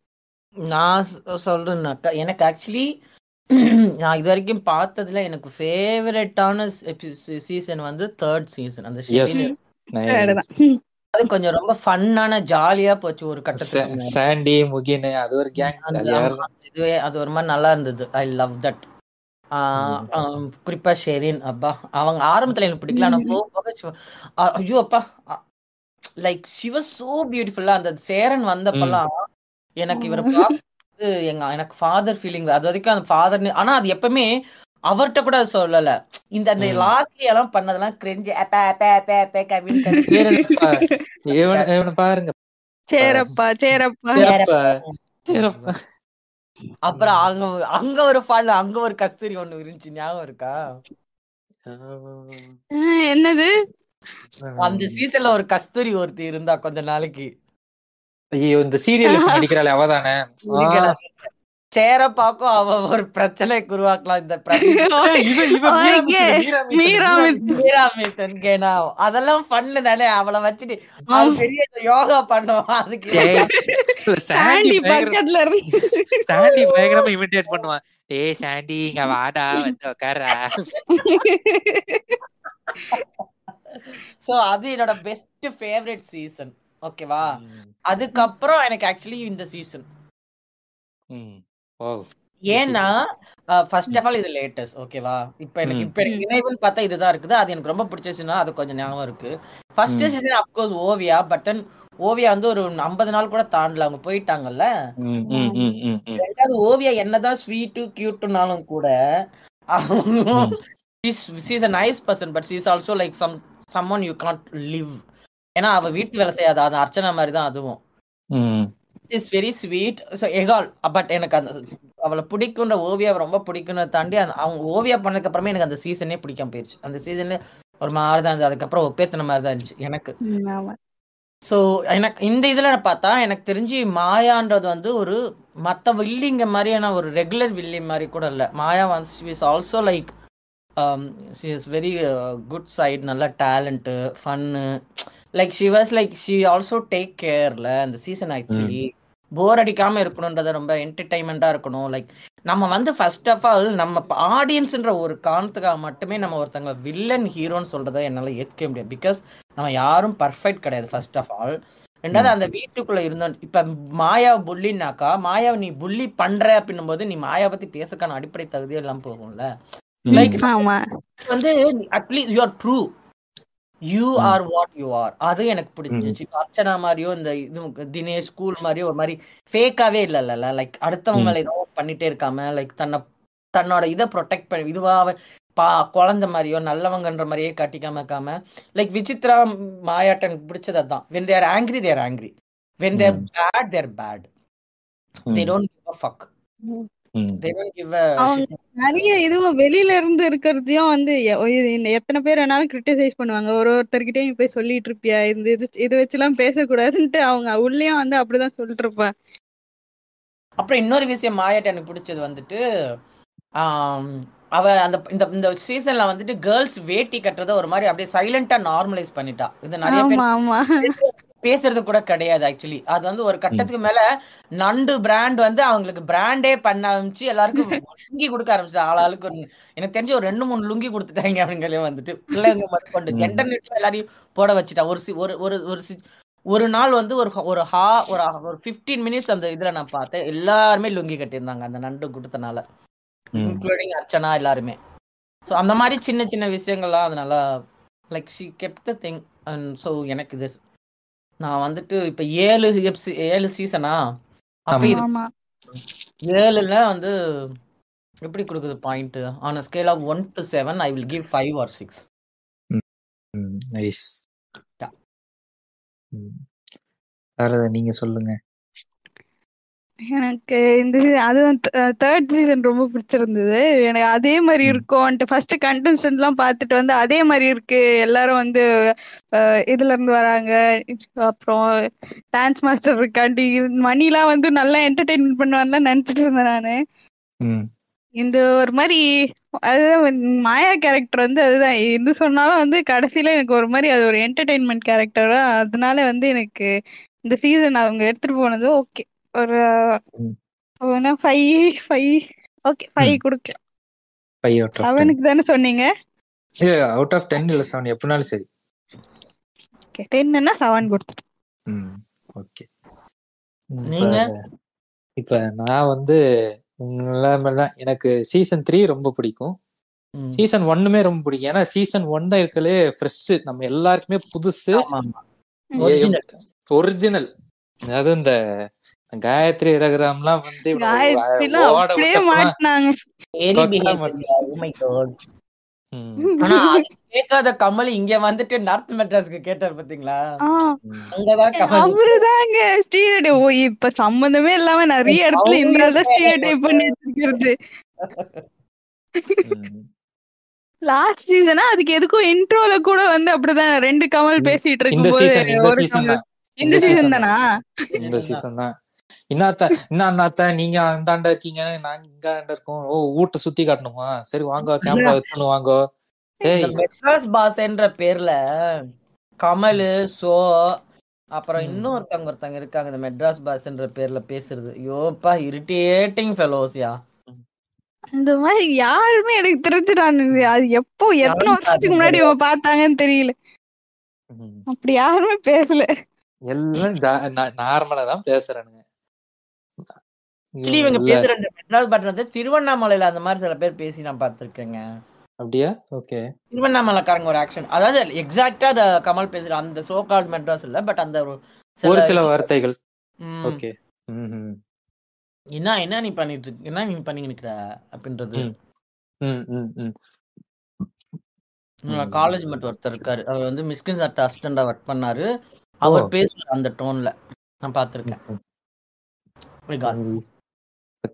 நான் சொல்றேன்னாக்கா எனக்கு ஆக்சுவலி நான் இது வரைக்கும் பார்த்ததுல எனக்கு ஃபேவரட்டான சீசன் வந்து தேர்ட் சீசன் அந்த அது கொஞ்சம் ரொம்ப ஃபன்னான ஜாலியா போச்சு ஒரு கட்டத்துல. சாண்டி முகின் அது ஒரு கேங் இதுவே அது ஒரு மாதிரி நல்லா இருந்தது. ஐ லவ் தட் குறிப்பா ஷெரின் அப்பா. அவங்க ஆரம்பத்துல எனக்கு பிடிக்கல. ஆனா போக போக சிவ- ஐயோ அப்பா. லைக் ஷி வாஸ் சோ பியூட்டிஃபுல்லா அந்த சேரன் வந்தப்பெல்லாம் எனக்கு இவரை பார்த்து எங்க எனக்கு ஃபாதர் ஃபீலிங் அது வரைக்கும் அந்த ஃபாதர் ஆனா அது எப்பவுமே அவர்கிட்ட கூட சொல்லல. இந்த அந்த. லாஸ்ட்ல எல்லாம் பண்ணதெல்லாம் கிரெஞ்சு *laughs* *laughs* பாருங்க. சேரப்பா சேரப்பா. சேரப்பா சேரப்பா. அப்புறம் அங்க அங்க ஒரு ஃபால் அங்க ஒரு கஸ்தூரி ஒண்ணு இருந்துச்சு. ஞாபகம் இருக்கா? என்னது? அந்த சீசன்ல ஒரு கஸ்தூரி ஒருத்தி இருந்தா கொஞ்ச நாளைக்கு. ஐயோ இந்த சீரியல் *laughs* நடிக்கிறாளே அவதானே? ஆ. சேரப்பாக்கும் அவ ஒரு பிரச்சனை உருவாக்கலாம். இந்த கேனா. அதெல்லாம் பண்ணு தானே. அவளை வச்சுட்டு அவ பெரிய யோகா பண்ணுவான் அதுக்கு ஏய், சாண்டி பக்கத்துல இருந்து. சாண்டி பயங்கரமா இமிட்டேட் பண்ணுவான் டேய் சாண்டி இங்க வாடா வந்து உட்காரா சோ அது என்னோட பெஸ்ட் ஃபேவரட் சீசன் ஓகேவா அதுக்கப்புறம் எனக்கு ஆக்சுவலி இந்த சீசன் ஏன்னா ஃபர்ஸ்ட் ஆஃப் ஆல் இது லேட்டஸ்ட் ஓகேவா இப்போ எனக்கு ம். இப்போ எனக்கு நினைவுன்னு பார்த்தா இதுதான் இருக்குது. அது எனக்கு ரொம்ப பிடிச்சிச்சுன்னா அது கொஞ்சம் ஞாபகம் இருக்கு. First. Season of course Oviya but then Oviya வந்து ஒரு ஐம்பது நாள் கூட தாண்டல. அவங்க போயிட்டாங்கல்ல? ம், ம். ரெண்டாவது ஓவியா என்னதான் ஸ்வீட்டு கியூட்டுனாலும் கூட she's a nice person but she's also like some someone you can't live ஏன்னா அவ வீட்டு வேலை செய்யாத அது அர்ச்சனா மாதிரி தான் அதுவும். Is very sweet so equal. But எனக்கு அந்த அவளை பிடிக்குன்ற ஓவியாவை ரொம்ப பிடிக்கும்னு தாண்டி அந்த அவங்க ஓவியா பண்ணதுக்கு அப்புறமே எனக்கு அந்த சீசனே பிடிக்காம போயிடுச்சு அந்த சீசன்ல ஒரு மாதிரி தான் இருந்தது. அதுக்கப்புறம் ஒப்பேத்தன மாதிரி தான் இருந்துச்சு எனக்கு. ஸோ எனக்கு இந்த இதில் பார்த்தா எனக்கு தெரிஞ்சு மாயான்றது வந்து ஒரு மற்ற வில்லிங்க மாதிரியான ஒரு ரெகுலர் வில்லி மாதிரி கூட இல்லை. Maya once is also like she is very good side நல்ல talent fun like she was like she also take கேர்ல அந்த சீசன் ஆக்சுவலி போர் அடிக்காம இருக்கணுன்றத ரொம்ப என்டர்டைன்மெண்ட்டாக இருக்கணும். லைக் நம்ம வந்து ஃபர்ஸ்ட் ஆஃப் ஆல் நம்ம ஆடியன்ஸ்ன்ற ஒரு காரணத்துக்காக மட்டுமே நம்ம ஒருத்தங்க வில்லன் ஹீரோன்னு சொல்றதை என்னால் ஏற்க முடியாது. பிகாஸ் நம்ம யாரும் பர்ஃபெக்ட் கிடையாது ஃபர்ஸ்ட் ஆஃப் ஆல் ரெண்டாவது அந்த வீட்டுக்குள்ள இருந்தோம் இப்ப மாயா புள்ளினாக்கா மாயாவை நீ புள்ளி பண்ற அப்படின்னும் போது நீ மாயா பத்தி பேசக்கான அடிப்படை தகுதியே எல்லாம் போகும்ல லைக் ஆமா. வந்து at least you are true you are what you are அது எனக்கு பிடிச்சிச்சு இப்ப அர்ச்சனா மாதிரியோ இந்த இது தினேஷ் ஸ்கூல் மாதிரியோ ஒரு மாதிரி ஃபேக்காவே இல்லைல்ல லைக் அடுத்தவங்களை ஏதோ பண்ணிட்டே இருக்காம லைக் தன்னை தன்னோட இதை ப்ரொடெக்ட் பண்ணி இதுவா பா குழந்தை மாதிரியோ நல்லவங்கன்ற மாதிரியே காட்டிக்காம இருக்காம லைக் விசித்ரா மாயாட்ட எனக்கு பிடிச்சது அதான். When they're angry they're angry when they're bad they're bad they don't fake நிறைய இதுவும் வெளியில இருந்து இருக்கிறதையும் வந்து எத்தனை பேர் வேணாலும் கிரிட்டிசைஸ் பண்ணுவாங்க. ஒரு ஒருத்தர்கிட்டயும் போய் சொல்லிட்டு இருப்பியா? இந்த இது இது வச்சுலாம் பேசக்கூடாதுன்ட்டு அவங்க உள்ளேயும் வந்து அப்படிதான் சொல்லிட்டு இருப்பேன் அப்புறம் இன்னொரு விஷயம் மாயாட்ட எனக்கு பிடிச்சது வந்துட்டு அவ அந்த இந்த இந்த சீசன்ல வந்துட்டு கேர்ள்ஸ் வேட்டி கட்டுறத ஒரு மாதிரி அப்படியே சைலண்டா நார்மலைஸ் பண்ணிட்டா. இது நிறைய பேர் ஆமா ஆமா. பேசுறது கூட கிடையாது ஆக்சுவலி அது வந்து ஒரு கட்டத்துக்கு மேல நண்டு பிராண்ட் வந்து அவங்களுக்கு பிராண்டே பண்ண ஆரம்பிச்சு எல்லாருக்கும் லுங்கி கொடுக்க ஆரம்பிச்சு ஆளாளுக்கு எனக்கு தெரிஞ்சு ஒரு ரெண்டு மூணு லுங்கி கொடுத்துட்டாங்க அப்படிங்களே வந்துட்டு. பிள்ளைங்க முதற்கொண்டு ஜெண்டர் நெட்ல எல்லாரையும் போட வச்சுட்டா. ஒரு சி- ஒரு ஒரு ஒரு ஒரு நாள் வந்து ஒரு ஒரு ஹா ஒரு ஒரு ஃபிஃப்டீன் மினிட்ஸ் அந்த இதுல நான் பார்த்தேன். எல்லாருமே லுங்கி கட்டியிருந்தாங்க அந்த நண்டு கொடுத்தனால. இன்க்ளூடிங் அர்ச்சனா எல்லாருமே. ஸோ அந்த மாதிரி சின்ன சின்ன விஷயங்கள்லாம் அது நல்லா like she kept the thing and so எனக்கு இது நான் வந்துட்டு இப்போ ஏழு எப்சி ஏழு சீசனா அப்போ ஏழுல வந்து எப்படி கொடுக்குது point on scale of one to seven I will give five or six nice நீங்க சொல்லுங்க. எனக்கு இந்த அதுவும் தேர்ட் சீசன் ரொம்ப பிடிச்சிருந்தது. எனக்கு அதே மாதிரி. இருக்கும்ன்ட்டு ஃபர்ஸ்ட் கண்டெஸ்டன்ட் எல்லாம் பார்த்துட்டு வந்து அதே மாதிரி இருக்கு. எல்லாரும் வந்து இதுல இருந்து வராங்க. அப்புறம் டான்ஸ் மாஸ்டர் இருக்காண்டி மணிலாம் வந்து நல்லா என்டர்டெயின்மெண்ட் பண்ணுவான்லாம் நினைச்சிட்டு இருந்தேன் நானு. இந்த ஒரு மாதிரி அதுதான் மாயா கேரக்டர் வந்து அதுதான். எது சொன்னாலும் வந்து கடைசியில எனக்கு ஒரு மாதிரி அது ஒரு என்டர்டெயின்மெண்ட் கேரக்டரா அதனால வந்து எனக்கு இந்த சீசன் அவங்க எடுத்துட்டு போனது ஓகே ஒரு. Five five okay five. கொடுக்கலாம் ஃபைவ் அவுட் ஆஃப் டென் அவனுக்கு தானே சொன்னீங்க? அவுட் ஆஃப் டென் இல்லை செவன் எப்படினாலும் சரி. ஓகே டென்னா செவன் கொடுத்துட்டேன் ம் ஓகே நீங்க? இப்ப நான் வந்து தான் எனக்கு சீசன் த்ரீ ரொம்ப பிடிக்கும். சீசன் ஒன்னுமே ரொம்ப பிடிக்கும். ஏன்னா சீசன் ஒன் தான் இருக்கலே ஃப்ரெஷ் நம்ம எல்லாருக்குமே புதுசு. ஒரிஜினல் அதாவது இந்த காயத்ரி ரகுராம்லாம் வந்து அப்படியே மாட்டினாங்க. ம், ஆனா கேட்காத கமல் இங்க வந்துட்டு நார்த் மெட்ராஸ்க்கு கேட்டார் பாத்தீங்களா? அவருதாங்க. ஸ்டீரியோ ஓ இப்ப சம்மந்தமே இல்லாம நிறைய இடத்துல இந்த அவங்களே ஸ்டீரியோ டைப் பண்ணி வச்சிருக்கிறது. லாஸ்ட் சீசனா அதுக்கு எதுக்கும் இன்ட்ரோல கூட வந்து அப்படிதான் ரெண்டு கமல் பேசிட்டு இந்த இருக்கும்போது சீசன் இந்த சீசன் தானா இந்த சீசன் தான்? இன்னாத்த என்ன அண்ணாத்த நீங்க அந்தாண்ட இருக்கீங்க நாங்க இங்க இருக்கோம். ஓ வீட்டை சுத்தி காட்டணுமா? சரி வாங்க கேமரா எடுத்துன்னு வாங்க. இந்த மெட்ராஸ் பாஸ்ன்ற பேர்ல கமல் சோ அப்புறம். இன்னொருத்தவங்க ஒருத்தங்க இருக்காங்க இந்த மெட்ராஸ் பாஸ்ன்ற பேர்ல பேசுறது. யோப்பா இரிட்டேட்டிங் ஃபெலோஸ்யா அந்த மாதிரி யாருமே எனக்கு தெரிஞ்சுடானுங்க அது எப்போ எத்தனை வருஷத்துக்கு முன்னாடி இவன் பார்த்தாங்கன்னு தெரியல. அப்படி யாருமே பேசல. எல்லாம் நார்மலா தான் பேசுறானுங்க. ஆக்சுவலி இவங்க பேசுற இந்த மெட்ராஸ் பாட்டு திருவண்ணாமலையில அந்த மாதிரி சில பேர் பேசி நான் பார்த்திருக்கேங்க. அப்படியா? ஓகே. திருவண்ணாமலைக்காரங்க ஒரு ஆக்ஷன் அதாவது எக்ஸாக்டா கமல் பேசுற அந்த சோ கால்ட் மெட்ராஸ் இல்ல பட் அந்த ஒரு சில வார்த்தைகள். ஓகே. என்ன என்ன நீ பண்ணிட்டு இருக்க என்ன நீ பண்ணி நிக்கிற அப்படின்றது. காலேஜ் மட்டும் ஒருத்தர் இருக்காரு. அவர் வந்து மிஸ்கின் சட்ட அசிஸ்டண்டா ஒர்க் பண்ணாரு. அவர் ஓ. பேசுறாரு அந்த டோன்ல நான் God.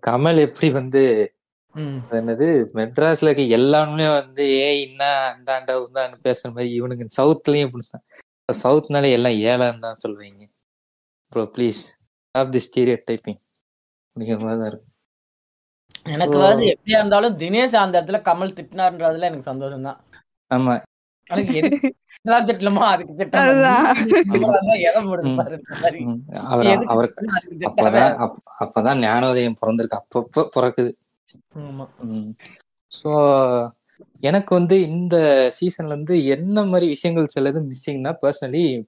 கமல் எப்படி வந்து என்னது மெட்ராஸ்ல இருக்க எல்லாருமே வந்து ஏ என்ன அந்தாண்ட உந்தாண்டு பேசுற மாதிரி இவனுங்க சவுத்லயும் இப்படிதான் சவுத்னாலே எல்லாம் ஏழான்னு தான் சொல்லுவீங்க. Bro please of the stereotyping அப்படிங்கிற மாதிரி தான் இருக்கும். எனக்கு. வந்து எப்படியா இருந்தாலும் தினேஷ் அந்த இடத்துல கமல் திட்டினார்ன்றதுல எனக்கு சந்தோஷம் தான் ஆமா. எனக்கு இதெல்லாம் திட்டலாமா அதுக்கு. திட்டம்? அப்பதான் அப்- அப்பதான் ஞானோதயம் பிறந்திருக்கு. அப்பப்போ பிறக்குது. ஆமா. ஸோ எனக்கு வந்து இந்த சீசன்ல இருந்து என்ன மாதிரி விஷயங்கள் சிலது மிஸ்ஸிங்னா பர்சனலி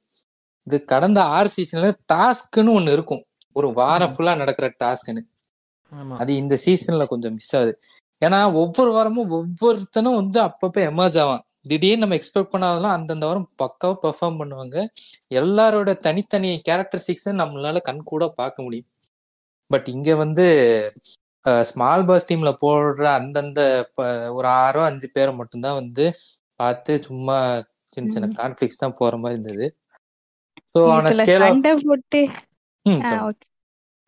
இது கடந்த ஆறு சீசன்ல டாஸ்க்னு ஒண்ணு இருக்கும். ஒரு வாரம் ஃபுல்லா நடக்கிற டாஸ்க்னு அது இந்த சீசன்ல கொஞ்சம் மிஸ் ஆகுது. ஏன்னா ஒவ்வொரு வாரமும் ஒவ்வொருத்தனும் வந்து அப்பப்ப எமர்ஜ் ஆவான். திடீர்னு நம்ம எக்ஸ்பெக்ட் பண்ணாதெல்லாம் அந்தந்த வாரம் பக்காவா பெர்ஃபார்ம் பண்ணுவாங்க. எல்லாரோட தனித்தனி கேரக்டரிஸ்டிக்ஸை நம்மளால கண் கூட பார்க்க முடியும். பட் இங்க வந்து ஸ்மால் பஸ் டீம்ல போடுற அந்தந்த ஒரு ஆறோ அஞ்சு பேரை மட்டும்தான் வந்து பார்த்து சும்மா சின்ன சின்ன. கான்ஃபிளிக்ஸ் தான் போற மாதிரி இருந்தது. ஸோ ஆன ஸ்கேல் போட்டு.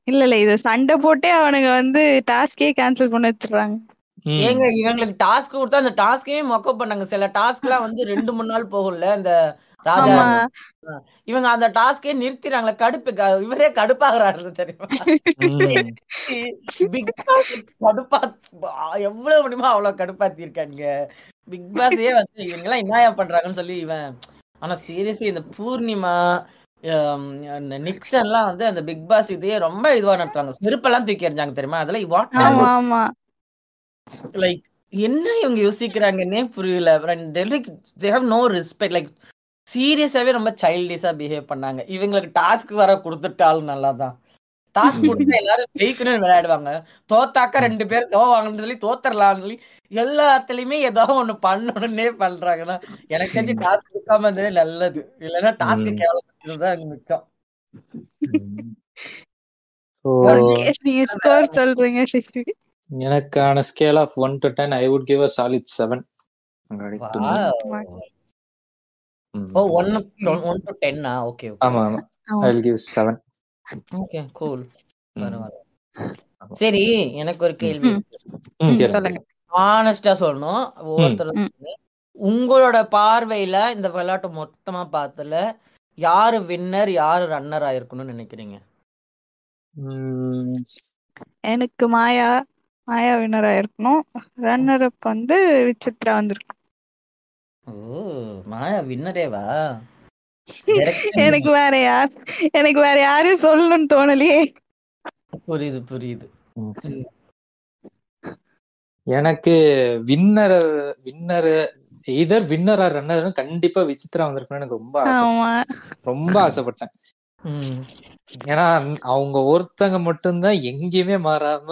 இல்ல இல்ல இது சண்டை போட்டே அவனுங்க வந்து டாஸ்கே கேன்சல் பண்ண வச்சிடுறாங்க. ஏங்க இவங்களுக்கு டாஸ்க் கொடுத்தா அந்த டாஸ்கையே மொக்க பண்ணாங்க. சில டாஸ்க்லாம் வந்து ரெண்டு மூணு நாள் போகும்ல இந்த ராஜா. இவங்க அந்த டாஸ்கே நிறுத்திடுறாங்க கடுப்பு இவரே கடுப்பாகிறாரு தெரியுமா? பிக் பாஸ் கடுப்பா எவ்வளவு முடியுமோ அவ்வளவு கடுப்பாத்தி இருக்காங்க பிக் பாஸே வந்து இவங்க எல்லாம் என்ன பண்றாங்கன்னு சொல்லி இவன் ஆனா சீரியஸ்லி இந்த பூர்ணிமா இந்த நிக்சன்லாம் வந்து அந்த பிக் பாஸ் இதையே ரொம்ப இதுவா நடத்துறாங்க. செருப்பெல்லாம் தூக்கி எறிஞ்சாங்க தெரியுமா? அதெல்லாம் லைக் என்ன இவங்க யோசிக்கிறாங்கன்னே புரியல. They have no respect like சீரியஸாவே ரொம்ப சைல்டிஷா பிஹேவ் பண்ணாங்க. இவங்களுக்கு டாஸ்க் வர கொடுத்துட்டாலும் நல்லாதான். டாஸ்க் கொடுத்தா எல்லாரும் ஜெயிக்கணும்னு விளையாடுவாங்க. தோத்தாக்கா ரெண்டு பேர் தோவாங்கன்னு சொல்லி தோத்தரலாம்னு சொல்லி எல்லாத்துலயுமே ஏதோ ஒண்ணு பண்ணணும்னே பண்றாங்கன்னா எனக்கு தெரிஞ்சு டாஸ்க் கொடுக்காம இருந்ததே நல்லது. இல்லைன்னா டாஸ்க் அங்க மிச்சம். நீங்க ஸ்கோர் சொல்றீங்க எனக்கான scale of one to ten I would give a solid seven. Oh ஒன்னு ஒன் டு டென்னா ஓகே ஆமா ஆமா. I will give seven okay cool சரி எனக்கு ஒரு கேள்வி. சொல்லுங்க. ஆனஸ்டா சொல்லணும் ஒவ்வொருத்தர். உங்களோட பார்வையில இந்த விளையாட்டு மொத்தமா பார்த்தல யாரு வின்னர் யாரு ரன்னர் ஆயிருக்கணும்னு நினைக்கிறீங்க? எனக்கு மாயா மாயா வின்னர் ஆயிருக்கணும் ரன்னர் அப் வந்து விசித்ரா வந்திருக்கும் ஓ மாயா வின்னரேவா? *laughs* எனக்கு வேற யார் எனக்கு வேற யாரையும் சொல்லணும்னு தோணலையே. புரியுது புரியுது. எனக்கு winner winner either winner or runner கண்டிப்பா விசித்ரா வந்திருக்கணும்னு எனக்கு ரொம்ப ரொம்ப ஆசைப்பட்டேன். ம். ஏன்னா அவங்க ஒருத்தங்க மட்டும்தான் எங்கேயுமே மாறாம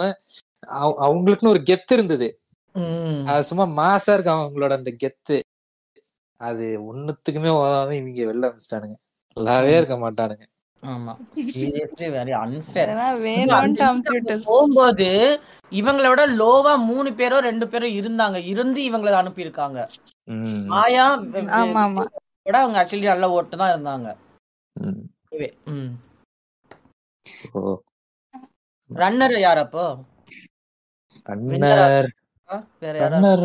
அவங்களுக்குன்னு ஒரு கெத்து இருந்தது. ம். அது சும்மா மாசா இருக்கு அவங்களோட அந்த கெத்து. அது ஒண்ணுத்துக்குமே உதவாம இவங்க வெளில அமைச்சிட்டானுங்க. நல்லாவே இருக்க மாட்டானுங்க. போகும்போது இவங்களோட லோவா மூணு பேரோ ரெண்டு பேரோ இருந்தாங்க. இருந்து இவங்களை வெ- ஆமா ஆமா. விட அவங்க ஆக்சுவலி நல்ல ஓட்டு தான் இருந்தாங்க. ரன்னர் யார் அப்போ? யாரா ரன்னர்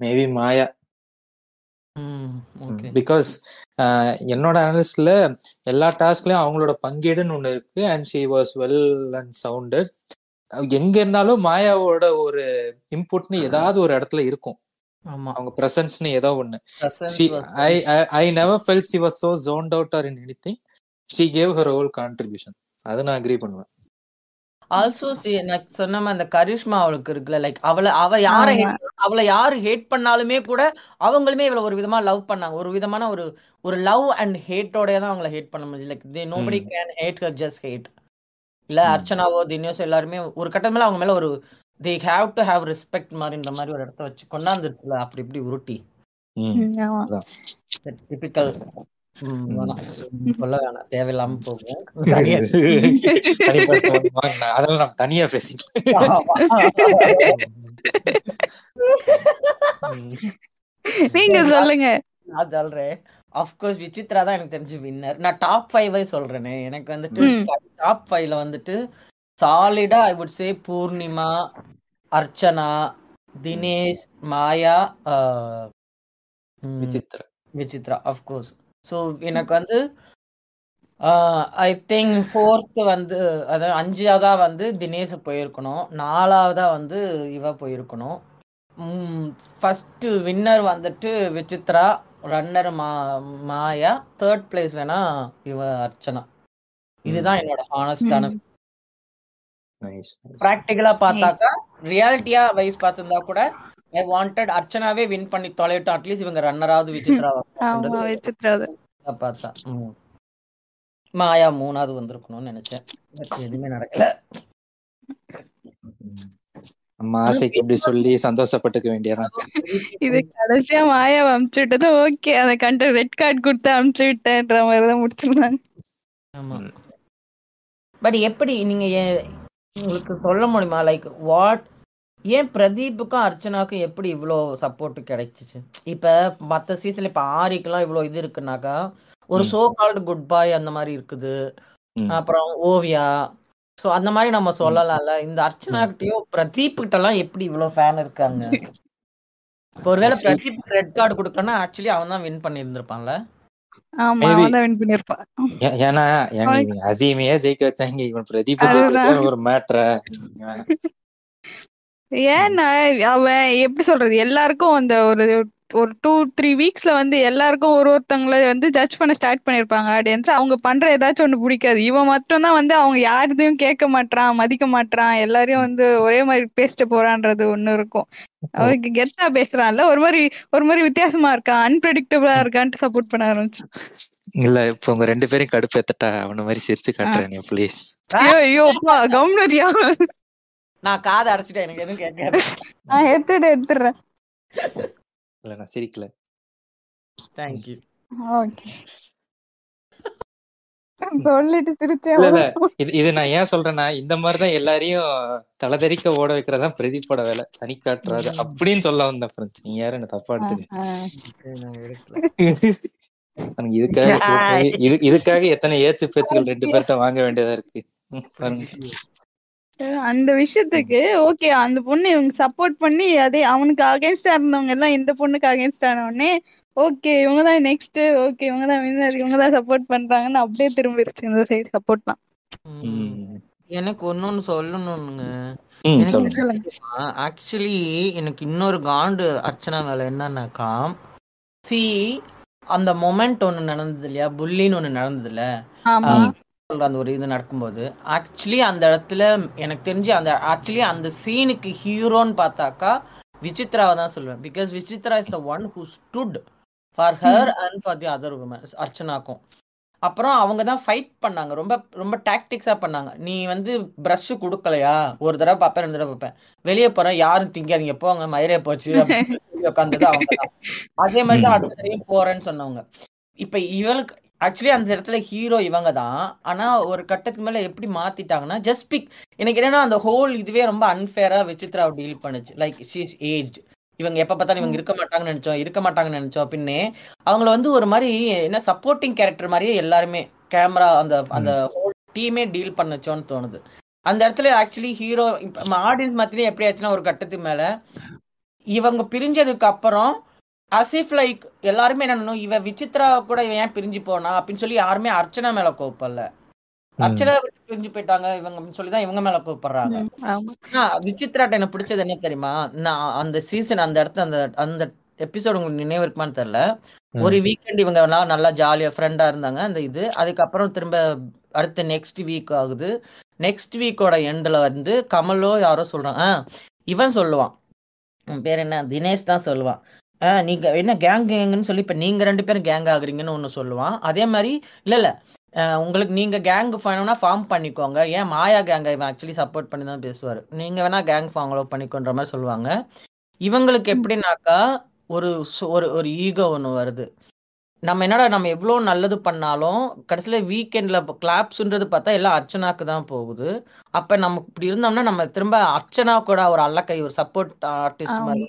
மேபி மாயா. பிகாஸ் என்னோட அனலிஸ்ட்ல எல்லா டாஸ்க்லயும் அவங்களோட பங்கீடுன்னு ஒண்ணு இருக்கு and she was well and sounded எங்க இருந்தாலும் மாயாவோட ஒரு இன்புட்னு ஏதாவது ஒரு இடத்துல இருக்கும். ஆமா. அவங்க பிரசன்ஸ்னு ஏதோ ஒண்ணு. I, I I never felt she was so zoned out or in anything. She gave her whole contribution. அதை நான் அக்ரி பண்ணுவேன். ஆல்சோ நான் சொன்ன மாதிரி அந்த கரிஷ்மா அவளுக்கு இருக்குல்ல லைக் அவளை அவ யாரை அவளை யாரு ஹேட் பண்ணாலுமே கூட அவங்களுமே இவளை ஒரு விதமா லவ் பண்ணாங்க. ஒரு விதமான ஒரு ஒரு லவ் அண்ட் ஹேட்டோடய தான் அவங்கள ஹேட் பண்ண முடியும் like they nobody can hate her just hate இல்ல. அர்ச்சனாவோ தினேஷோ எல்லாருமே ஒரு கட்டம் மேல அவங்க மேல ஒரு they have to have respect மாதிரின்ற மாதிரி ஒரு இடத்த வச்சு கொண்டாந்துருக்குல அப்படி இப்படி உருட்டி. டிபிக்கல் சொல்ல வேணாம். தேவையில்லாம போகும். அதெல்லாம் நம்ம தனியா பேசிக்கலாம். நீங்க சொல்லுங்க. நான் சொல்றேன். அஃப்கோர்ஸ் விசித்ரா தான் எனக்கு தெரிஞ்சு வின்னர் நான் டாப் ஃபைவே சொல்றேனே. எனக்கு வந்துட்டு. டாப் ஃபைவ்ல வந்துட்டு சாலிடா I would say Poornima Archana Dinesh Maya Vichitra Vichitra. Of course so எனக்கு வந்து ஐ திங்க் ஃபோர்த்து வந்து அதாவது அஞ்சாவதா வந்து தினேஷ் போயிருக்கணும். நாலாவதா வந்து இவ போயிருக்கணும். ஃபர்ஸ்ட் வின்னர் வந்துட்டு விசித்ரா ரன்னர் மா மாயா தேர்ட் பிளேஸ் வேணா இவ அர்ச்சனா. இதுதான் என்னோட ஹானஸ்டான நைஸ் ப்ராக்டிக்கலா பார்த்தாக்கா ரியாலிட்டியா வைஸ் பார்த்திருந்தா கூட ஐ வாண்டட் அர்ச்சனாவே வின் பண்ணி தொலைவிட்டோம் அட்லீஸ்ட் இவங்க ரன்னராவது விசித்ரா *laughs* ஆமா விசித்ராது பார்த்தா. மாயா மூணாவது வந்திருக்கணும்னு நினைச்சேன். எதுவுமே நடக்கல. நம்ம ஆசைக்கு இப்படி சொல்லி சந்தோஷப்பட்டுக்க வேண்டியதான் இது கடைசியா மாயா அமுச்சு விட்டது ஓகே அதை கண்டு ரெட் கார்டு கொடுத்து அமுச்சு விட்டேன்ற மாதிரி தான் முடிச்சிருந்தாங்க. ஆமா. பட் எப்படி நீங்க உங்களுக்கு சொல்ல முடியுமா? லைக் வாட் ஏன் பிரதீப்புக்கும் அர்ச்சனாவுக்கும் எப்படி இவ்வளோ சப்போர்ட் கிடைச்சிச்சு? இப்ப மத்த சீசன்ல இப்ப ஆரிக்கெல்லாம் இவ்வளோ இது இருக்குனாக்கா ஒரு. சோ கால்டு குட் பாய் அந்த மாதிரி இருக்குது. அப்புறம் ஓவியா. சோ அந்த மாதிரி நம்ம சொல்லலாம்ல. இந்த அர்ச்சனா கிட்டயும் *laughs* பிரதீப் கிட்ட எல்லாம் எப்படி இவ்வளவு ஃபேன் இருக்காங்க? இப்போ ஒருவேளை பிரதீப் ரெட் கார்டு கொடுக்கணும்னா ஆக்சுவலி அவன் தான் வின் பண்ணியிருந்திருப்பான்ல? ஏன்னா அசீமையே ஜெயிக்க வச்சாங்க. இவன் பிரதீப் ஒரு மேட்ர *laughs* ஏன்னா அவன் எப்படி சொல்றது? எல்லாருக்கும் அந்த ஒரு ஒரு டூ த்ரீ வீக்ஸ்ல வந்து எல்லாருக்கும் ஒரு ஒருத்தவங்கள வந்து ஜட்ஜ் பண்ண ஸ்டார்ட் பண்ணிருப்பாங்க ஆடியன்ஸ் அவங்க பண்ற ஏதாச்சும் ஒண்ணு பிடிக்காது. இவன் மட்டும் தான் வந்து அவங்க யாருதையும் கேட்க மாட்றான் மதிக்க மாட்றான். எல்லாரையும் வந்து ஒரே மாதிரி பேசிட்டு போறான்றது ஒண்ணு இருக்கும். அவனுக்கு கெத்தா பேசுறான்ல. ஒரு மாதிரி ஒரு மாதிரி வித்தியாசமா இருக்கான். அன்பிரடிக்டபிளா இருக்கான்ட்டு சப்போர்ட் பண்ண ஆரம்பிச்சு. இல்ல இப்ப உங்க ரெண்டு பேரும் கடுப்பேத்தட்டா அவன மாதிரி சிரிச்சு காட்டுறேன் ப்ளீஸ் ஐயோ அப்பா கம்னரியா நான் காதை அடைச்சிட்டேன் எனக்கு எதுவும் கேட்காது. நான் எடுத்துட்டு எடுத்துடுறேன். இல்ல நான் சிரிக்கல. Thank you okay. சொல்லிட்டு திருச்சே இல்ல இது இது நான் ஏன் சொல்றேன்னா இந்த மாதிரிதான் எல்லாரையும் தலதெறிக்க ஓட வைக்கிறதா பிரதீப்போட வேலை. தனி காட்டுறாரு. அப்படின்னு சொல்ல வந்தேன் ஃப்ரெண்ட்ஸ் நீங்க யாரும் என்ன தப்பா எடுத்துக்க. எனக்கு இதுக்காக *laughs* இதுக்காக எத்தனை ஏச்சு பேச்சுகள் ரெண்டு பேர்ட்ட வாங்க வேண்டியதா இருக்கு. அந்த விஷயத்துக்கு ஓகே அந்த பொண்ணு இவங்க சப்போர்ட் பண்ணி அதே அவனுக்கு அகைன்ஸ்டா இருந்தவங்க எல்லாம் இந்த பொண்ணுக்கு அகைன்ஸ்ட் ஆன உடனே ஓகே இவங்க தான் நெக்ஸ்ட் ஓகே இவங்க தான் வின்னர் இவங்க தான் சப்போர்ட் பண்றாங்கன்னு அப்படியே திரும்பிருச்சு இந்த சைடு சப்போர்ட்லாம் ம். எனக்கு ஒன்னொன்னு சொல்லணும்னுங்க. ஆக்சுவலி எனக்கு இன்னொரு காண்டு அர்ச்சனா மேல என்னன்னாக்கா சி அந்த மொமெண்ட் ஒன்று நடந்தது இல்லையா? புல்லின்னு ஒன்று நடந்தது இல்ல சொல்ற அந்த ஒரு இது நடக்கும்போது ஆக்சுவலி அந்த இடத்துல எனக்கு தெரிஞ்சு அந்த ஆக்சுவலி அந்த சீனுக்கு ஹீரோன்னு பார்த்தாக்கா விசித்ராவை தான் சொல்லுவேன். Because Vichitra is the one who stood for her and for the other woman அர்ச்சனாக்கும். அப்புறம் அவங்க தான் ஃபைட் பண்ணாங்க. ரொம்ப ரொம்ப டாக்டிக்ஸா பண்ணாங்க. நீ வந்து ப்ரஷ் கொடுக்கலையா? ஒரு தடவை பார்ப்பேன் ரெண்டு தடவை பார்ப்பேன். வெளியே போறேன் யாரும் திங்காதீங்க. போங்க மயிரே போச்சு? உட்காந்தது அவங்க அதே மாதிரி தான் அடுத்த போறேன்னு சொன்னவங்க. இப்ப இவளுக்கு ஆக்சுவலி அந்த இடத்துல ஹீரோ இவங்க தான் ஆனா ஒரு கட்டத்துக்கு மேல எப்படி மாத்திட்டாங்கன்னா ஜஸ்ட் பிக் எனக்கு என்னன்னா அந்த ஹோல் இதுவே ரொம்ப அன்ஃபேரா விசித்ரா டீல் பண்ணுச்சு. லைக் ஷீஸ் ஏஜ் இவங்க எப்ப பார்த்தாலும் இவங்க இருக்க மாட்டாங்கன்னு நினைச்சோம் இருக்க மாட்டாங்கன்னு நினைச்சோம் பின்னே அவங்கள வந்து ஒரு மாதிரி என்ன சப்போர்ட்டிங் கேரக்டர் மாதிரியே எல்லாருமே கேமரா அந்த அந்த ஹோல் டீமே டீல் பண்ணுச்சோன்னு தோணுது. அந்த இடத்துல ஆக்சுவலி ஹீரோ ஆடியன்ஸ் மத்தியிலே எப்படி ஆச்சுன்னா ஒரு கட்டத்துக்கு மேல இவங்க பிரிஞ்சதுக்கு அப்புறம் அசிஃப் லைக் எல்லாருமே என்ன பண்ணணும், இவ விசித்ரா கூட இவன் ஏன் பிரிஞ்சு போனா அப்படின்னு சொல்லி யாருமே அர்ச்சனா மேல கோப்பல்ல அர்ச்சனா விட்டு பிரிஞ்சு போயிட்டாங்க இவங்க சொல்லி தான் இவங்க மேல கூப்பிடுறாங்க விசித்ராட்ட எனக்கு பிடிச்சது என்ன தெரியுமா? நான் அந்த சீசன் அந்த இடத்துல அந்த அந்த எபிசோடு உங்களுக்கு நினைவு இருக்குமான்னு தெரியல. ஒரு வீக்கெண்ட் இவங்க எல்லாம் நல்லா ஜாலியா ஃப்ரெண்டா இருந்தாங்க அந்த இது. அதுக்கப்புறம் திரும்ப அடுத்த நெக்ஸ்ட் வீக் ஆகுது. நெக்ஸ்ட் வீக்கோட எண்ட்ல வந்து கமலோ யாரோ சொல்றான் இவன் சொல்லுவான். பேர் என்ன? தினேஷ் தான் சொல்லுவான். ஆ, நீங்க என்ன கேங் கேங்குன்னு சொல்லி இப்ப நீங்க ரெண்டு பேரும் கேங் ஆகுறீங்கன்னு ஒன்னு சொல்லுவான். அதே மாதிரி இல்ல இல்ல. அஹ் உங்களுக்கு நீங்க கேங் வேணும்னா ஃபார்ம் பண்ணிக்கோங்க. ஏன் மாயா கேங்க இவன் ஆக்சுவலி சப்போர்ட் பண்ணி தான் பேசுவார். நீங்க வேணா கேங் ஃபார்ம் பண்ணிக்கோன்ற மாதிரி சொல்லுவாங்க. இவங்களுக்கு எப்படின்னாக்கா ஒரு ஒரு ஒரு ஈகோ ஒன்று வருது. நம்ம என்னடா நம்ம எவ்வளோ நல்லது பண்ணாலும் கடைசியில் வீக்கெண்டில் கிளாப்ஸ்ன்றது பார்த்தா எல்லாம் அர்ச்சனாக்கு தான் போகுது. அப்போ நம்ம இப்படி இருந்தோம்னா நம்ம திரும்ப அர்ச்சனா கூட ஒரு அல்லக்கை ஒரு சப்போர்ட் ஆர்டிஸ்ட் மாதிரி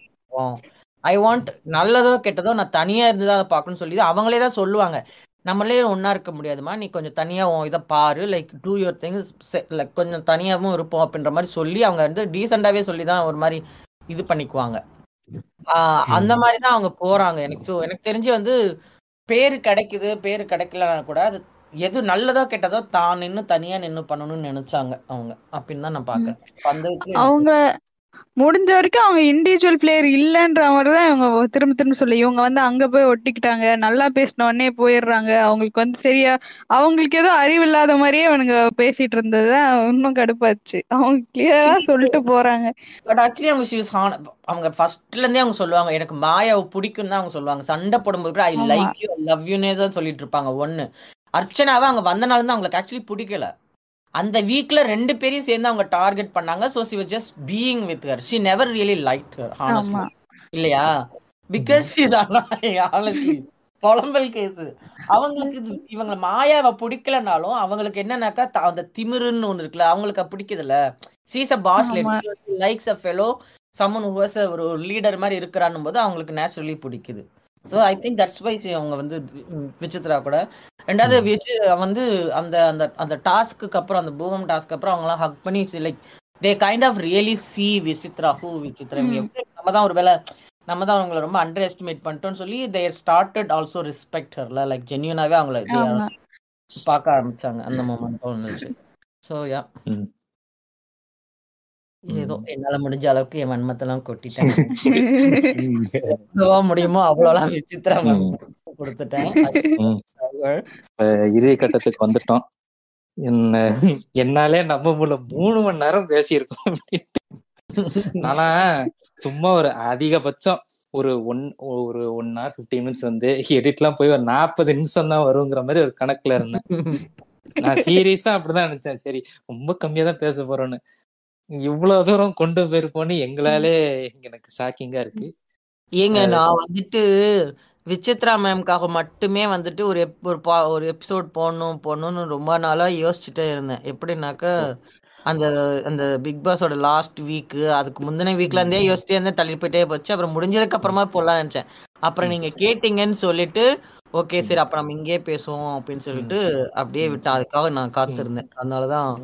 ஐ வாண்ட் நல்லதோ கெட்டதோ நான் தனியாக இருந்து தான் அதை பார்க்கணும்னு சொல்லி அவங்களே தான் சொல்லுவாங்க. நம்மளே ஒன்றா இருக்க முடியாதுமா நீ கொஞ்சம் தனியாக இதை பாரு. Like do your things like கொஞ்சம் தனியாகவும் இருப்போம் அப்படின்ற மாதிரி சொல்லி அவங்க வந்து டீசெண்டாகவே சொல்லி தான் ஒரு மாதிரி இது பண்ணிக்குவாங்க. ஆஹ் அந்த மாதிரி தான் அவங்க போறாங்க. எனக்கு ஸோ எனக்கு தெரிஞ்சு வந்து பேரு கிடைக்குது பேரு கிடைக்கலனா கூட அது எது நல்லதோ கெட்டதோ தான் நின்னு தனியா நின்னு பண்ணணும்னு நினைச்சாங்க அவங்க. அப்படின்னு தான் நான் பாக்குறேன் அவங்க முடிஞ்ச வரைக்கும் அவங்க இண்டிவிஜுவல் பிளேயர் இல்லன்ற மாதிரி தான் இவங்க திரும்ப திரும்ப சொல்லி. இவங்க வந்து அங்க போய் ஒட்டிக்கிட்டாங்க நல்லா பேசின உடனே போயிடுறாங்க. அவங்களுக்கு வந்து சரியா அவங்களுக்கு ஏதோ அறிவு இல்லாத மாதிரியே அவனுங்க பேசிட்டு இருந்தது இன்னும் கடுப்பாச்சு. அவங்க கிளியரா சொல்லிட்டு போறாங்க. பட் ஆக்சுவலி அவங்க hon- அவங்க ஃபர்ஸ்ட்ல இருந்தே அவங்க சொல்லுவாங்க எனக்கு மாயாவை பிடிக்கும் தான் அவங்க சொல்லுவாங்க. சண்டை போடும்போது கூட ஐ லைக் யூ லவ் யூனே தான் சொல்லிட்டு இருப்பாங்க ஒண்ணு. அர்ச்சனாவை அவங்க வந்த நாள் தான் அவங்களுக்கு ஆக்சுவலி பிடிக்கல. அந்த வீக்ல ரெண்டு பேரையும் சேர்ந்து அவங்க டார்கெட் பண்ணாங்க. So she was just being with her she never really like her honestly இல்லையா? பிகாஸ் இது ஆனஸ்ட்லி புலம்பல் கேஸ் அவங்களுக்கு இது இவங்க மாயாவை பிடிக்கலனாலும் அவங்களுக்கு என்னன்னாக்கா அந்த திமிருன்னு ஒண்ணு இருக்குல்ல அவங்களுக்கு பிடிக்குதுல்ல she's a boss likes a fellow someone whose ஒரு லீடர் மாதிரி இருக்கிறான்னு போது அவங்களுக்கு நேச்சுரலி பிடிக்குது. So I think that's why அவங்க வந்து விசித்ரா கூட. ரெண்டாவது விஜி வந்து அந்த அந்த அந்த டாஸ்க்கு அப்புறம் அந்த பூமம் டாஸ்க்கு அப்புறம் அவங்களாம் ஹக் பண்ணி like they kind of really see Vichitra who Vichitra நம்ம தான் ஒரு வேலை நம்ம தான் அவங்கள ரொம்ப அண்டர் எஸ்டிமேட் பண்ணிட்டோம்னு சொல்லி தே ஸ்டார்டட் ஆல்சோ ரெஸ்பெக்ட் ஹர்ல லைக் ஜென்யூனாவே அவங்கள பார்க்க ஆரம்பிச்சாங்க அந்த மொமெண்ட் இருந்துச்சு ஸோ யா ஏதோ. என்னால முடிஞ்ச அளவுக்கு என் வன்மத்தெல்லாம் கொட்டிட்டேன். *laughs* எவ்வளவா முடியுமோ அவ்வளோலாம் விசித்ரா மேம் ம், கொடுத்துட்டேன் இறுதி கட்டத்துக்கு வந்துட்டோம். என்ன என்னாலே நம்ப முடியல மூணு மணி நேரம் பேசியிருக்கோம் அப்படின்ட்டு. ஆனா சும்மா ஒரு அதிகபட்சம் ஒரு ஒன் ஒரு ஒன் ஹவர் ஃபிஃப்டி மினிட்ஸ் வந்து எடிட்லாம் போய் ஒரு நாற்பது நிமிஷம் தான் வருங்கிற மாதிரி ஒரு கணக்குல இருந்தேன். நான் சீரியஸா அப்படிதான் நினைச்சேன். சரி ரொம்ப கம்மியா தான் பேச போறோம்னு. இவ்வளவு தூரம் கொண்டு போயிருப்போன்னு எங்களாலே எனக்கு ஷாக்கிங்கா இருக்கு. ஏங்க நான் வந்துட்டு விசித்ரா மேம்காக மட்டுமே வந்துட்டு ஒரு ep- ஒரு பா ஒரு எபிசோட் போடணும் போடணும்னு ரொம்ப நாளா யோசிச்சுட்டே இருந்தேன். எப்படின்னாக்கா அந்த அந்த பிக் பாஸோட லாஸ்ட் வீக் அதுக்கு முந்தின வீக்ல இருந்தே யோசிச்சே இருந்தேன். தள்ளி போயிட்டே போச்சு. அப்புறம் முடிஞ்சதுக்கு அப்புறமா போடலாம்னு நினைச்சேன். அப்புறம் நீங்க கேட்டீங்கன்னு சொல்லிட்டு ஓகே சரி அப்ப நம்ம இங்கேயே பேசுவோம் அப்படின்னு சொல்லிட்டு அப்படியே விட்டேன் அதுக்காக நான் காத்திருந்தேன். அதனாலதான்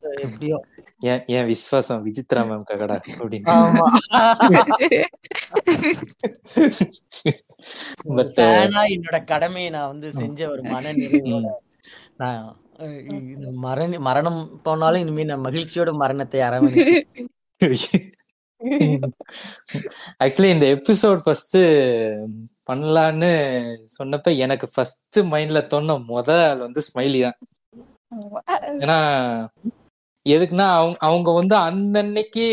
எப்படியோ. ஏன் ஏன் விஸ்வாசம் விசித்ரா மேம் ககடா அப்படின்னு என்னோட கடமையை நான் வந்து செஞ்ச ஒரு மன நான் மரண மரணம் போனாலும் இனிமே நான் மகிழ்ச்சியோட மரணத்தை அரவணைப்பேன் ஆக்சுவலி இந்த எபிசோட் ஃபர்ஸ்ட் பண்ணலான்னு சொன்னப்ப எனக்கு ஃபர்ஸ்ட் மைண்ட்ல தோணுன முத ஆள் வந்து ஸ்மைலி தான். ஏன்னா எதுக்குன்னா அவங்க அவங்க வந்து அந்த அன்னைக்கு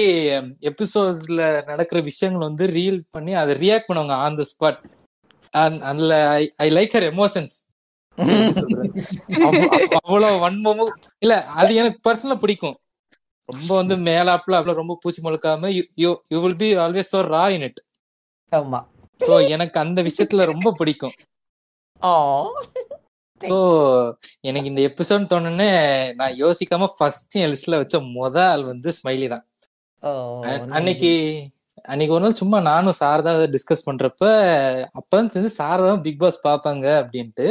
எபிசோட்ஸ்ல நடக்கிற விஷயங்கள் வந்து ரீல் பண்ணி அதை ரியாக்ட் பண்ணுவாங்க ஆன் த ஸ்பாட் அதுல ஐ லைக் ஹர் எமோஷன்ஸ் அவ்வளவு வன்மமும் இல்ல அது எனக்கு பர்சனலா பிடிக்கும். ரொம்ப வந்து மேலாப்ல அவ்வளவு ரொம்ப பூசி முழுக்காம you will be always so raw in it ஆமா. சோ எனக்கு அந்த விஷயத்துல ரொம்ப பிடிக்கும். சோ எனக்கு இந்த எபிசோட் தோணுன்னு நான் யோசிக்காம ஃபர்ஸ்ட் என் லிஸ்ட்ல வச்ச முத ஆள் வந்து ஸ்மைலி தான். அன்னைக்கு அன்னைக்கு ஒரு நாள் சும்மா நானும் சாரதா டிஸ்கஸ் பண்றப்ப அப்பதான் தெரிஞ்சு சாரதா பிக் பாஸ் பாப்பாங்க அப்படின்ட்டு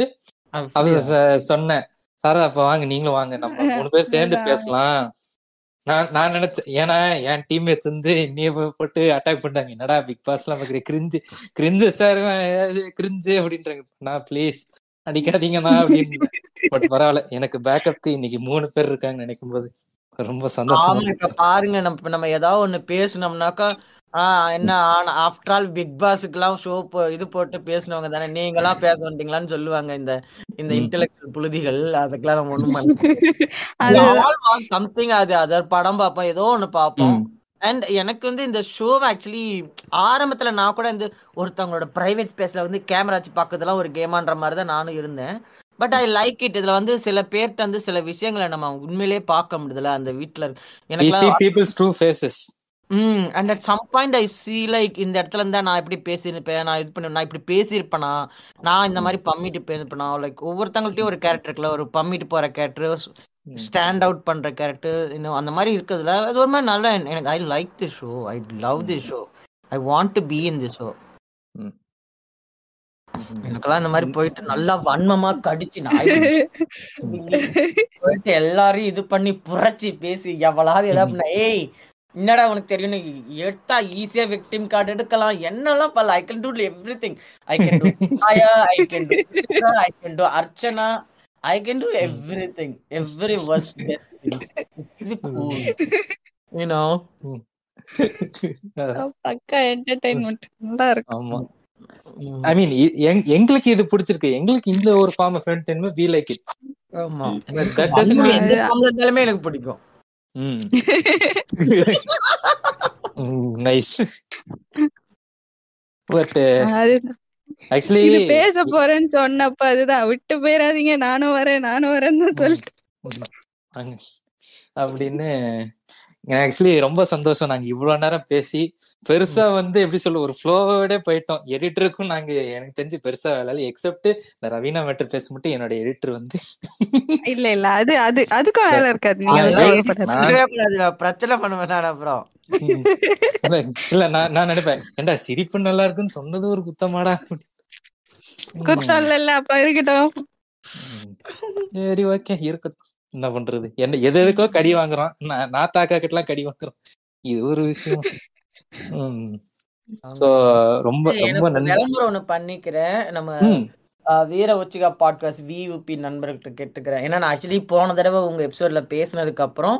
அவ அப்படியா சொ- சொன்னேன். சாரதா அப்ப வாங்க நீங்களும் வாங்க நம்ம மூணு பேர் சேர்ந்து. பேசலாம். நான் நான் நினைச்சேன் ஏன்னா என் டீம்மேட்ஸ் வந்து நீ போட்டு அட்டாக் பண்ணாங்க என்னடா பிக் பாஸ் எல்லாம் பாக்குறேன் கிரிஞ்சு கிரிஞ்சு சார் கிரிஞ்சு அப்படின்றாங்க. நான் ப்ளீஸ் அடிக்காதீங்கண்ணா அப்படின்னு. பட் பரவாயில்ல எனக்கு பேக்கப்க்கு இன்னைக்கு மூணு பேர் இருக்காங்கன்னு நினைக்கும் போது ரொம்ப சந்தோஷமா பாருங்க நம்ம நம்ம ஏதாவது ஒண்ணு பேசணும்னாக்கா ஆஹ் என்ன ஆஃப்டர் ஆல் பிக் பாஸுக்கெல்லாம் ஷோ இது போட்டு பேசினவங்க தானே நீங்களாம் பேச வந்தீங்களான்னு சொல்லுவாங்க இந்த இந்த. இன்டெலெக்சுவல் புழுதிகள் அதுக்கெல்லாம் நம்ம ஒண்ணும் சம்திங் *laughs* அது அதர் படம் பார்ப்போம் ஏதோ ஒண்ணு பார்ப்போம். அண்ட் எனக்கு வந்து இந்த ஷோவை ஆக்சுவலி ஆரம்பத்துல நான் கூட இந்த ஒருத்தவங்களோட பிரைவேட் ஸ்பேஸ்ல வந்து கேமரா வச்சு பார்க்கறதெல்லாம் ஒரு கேமான்ற மாதிரி தான் நானும் இருந்தேன். பட் ஐ லைக் இட் இதுல வந்து சில பேர்ட்ட வந்து சில விஷயங்களை நம்ம உண்மையிலேயே பார்க்க முடியுதுல அந்த வீட்டுல எனக்கு. ம் and at some point I see like இந்த இடத்துல இருந்தா நான் இப்படி பேசியிருப்பேன் நான் இது பண்ணி நான் இப்படி பேசியிருப்பேனா நான் இந்த மாதிரி பம்மிட்டு பேசிருப்பேனா லைக் ஒவ்வொருத்தங்கள்ட்டயும் ஒரு கேரக்டர் இருக்குல்ல ஒரு பம்மிட்டு போற கேரக்டர் ஸ்டாண்ட் அவுட் பண்ற கேரக்டர் இன்னும் அந்த மாதிரி இருக்குதுல அது ஒரு மாதிரி நல்லா எனக்கு I like the show I love the show I want to be in the show hmm. எனக்கெல்லாம் இந்த மாதிரி போயிட்டு நல்லா வன்மமா கடிச்சு நாய் *laughs* போயிட்டு எல்லாரையும் இது பண்ணி புரட்சி பேசி எவ்வளவு ஏதாவது பண்ண ஏய் என்னடா உனக்கு தெரியும் எடுத்தா ஈஸியா விக்டிம் கார்டு எடுக்கலாம். என்னெல்லாம் பண்ணல I can do everything I can do ஆயா I can do I can do Archana I can do everything every worst இது கூல் யூ நோ பக்கா என்டர்டைன்மெண்ட் நல்லா இருக்கும். ஆமா. ஐ மீன் எங்களுக்கு இது பிடிச்சிருக்கு. எங்களுக்கு இந்த ஒரு form of entertainment we like it ஆமா. தட் டசன்ட் இருந்தாலுமே எனக்கு பிடிக்கும். ம். Nice but. ஆக்சுவலி பேச போறேன்னு சொன்னப்ப அதுதான். விட்டு போயிடாதீங்க நானும் வரேன். நானும் வரேன்னு சொல்லிட்டு. அப்படின்னு ஆக்சுவலி ரொம்ப சந்தோஷம். நாங்க இவ்வளவு நேரம் பேசி பெருசா வந்து எப்படி சொல்ல ஒரு ஃப்ளோவோட போயிட்டோம். எடிட்டருக்கும் நாங்க எனக்கு தெரிஞ்சு பெருசா வேலை இல்லை எக்ஸப்ட் இந்த ரவீனா மேட்டர் பேச மட்டும் என்னோட எடிட்டர் வந்து. இல்ல இல்ல. அது அது அதுக்கும் வேலை இருக்காது. பிரச்சனை பண்ணுவேன் அப்புறம் இல்ல, இல்ல நான் நான் நினைப்பேன். ஏண்டா சிரிப்பு நல்லா இருக்குன்னு சொன்னது ஒரு குத்தமாடா. குத்தம் இல்ல இல்ல அப்ப இருக்கட்டும். சரி ஓகே இருக்கட்டும். என்ன பண்றது? என்ன எது எதுக்கோ கடி வாங்குறோம் நான் நான் தாக்கா கிட்டலாம் கடி வாங்குறோம். இது ஒரு விஷயம். சோ ரொம்ப ரொம்ப நன்றி. ஒண்ணு பண்ணிக்கிறேன். நம்ம வீர உச்சிகா பாட்காஸ்ட் வியூபி நண்பர்கள்ட்ட கேட்டுக்கிறேன். ஏன்னா நான் ஆக்சுவலி போன தடவை உங்க எபிசோட்ல பேசினதுக்கு அப்புறம்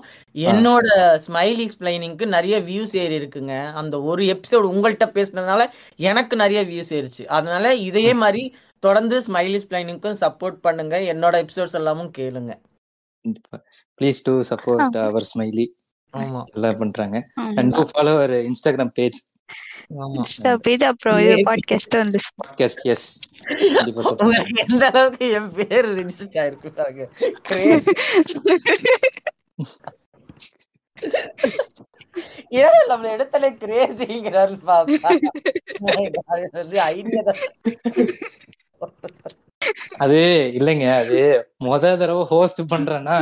என்னோட ஸ்மைலி எக்ஸ்பிளைனிங்க்கு நிறைய வியூஸ் ஏறி இருக்குங்க. அந்த ஒரு எபிசோடு உங்கள்கிட்ட பேசினதுனால எனக்கு நிறைய வியூஸ் ஏறிச்சு. அதனால இதே மாதிரி தொடர்ந்து ஸ்மைலி எக்ஸ்பிளைனிங்க்கும் சப்போர்ட் பண்ணுங்க. என்னோட எபிசோட்ஸ் எல்லாமும் கேளுங்க. Please to support our Smiley ஆமா. எல்லாம் பண்றாங்க. And to follow our Instagram page page அப்புறம் இது பாட்காஸ்ட் வந்து. பாட்காஸ்ட் எஸ் கண்டிப்பா சப்போர்ட் உங்களுக்கு எந்த அளவுக்கு என் பேர் ரிஜிஸ்டர் ஆயிருக்கு பாருங்க. Crazy. ஏன் நம்ம இடத்துல கிரேசிங்கிறாரு ஐடியா தான். அது இல்லைங்க அது முத தடவை ஹோஸ்ட் பண்றேன்னா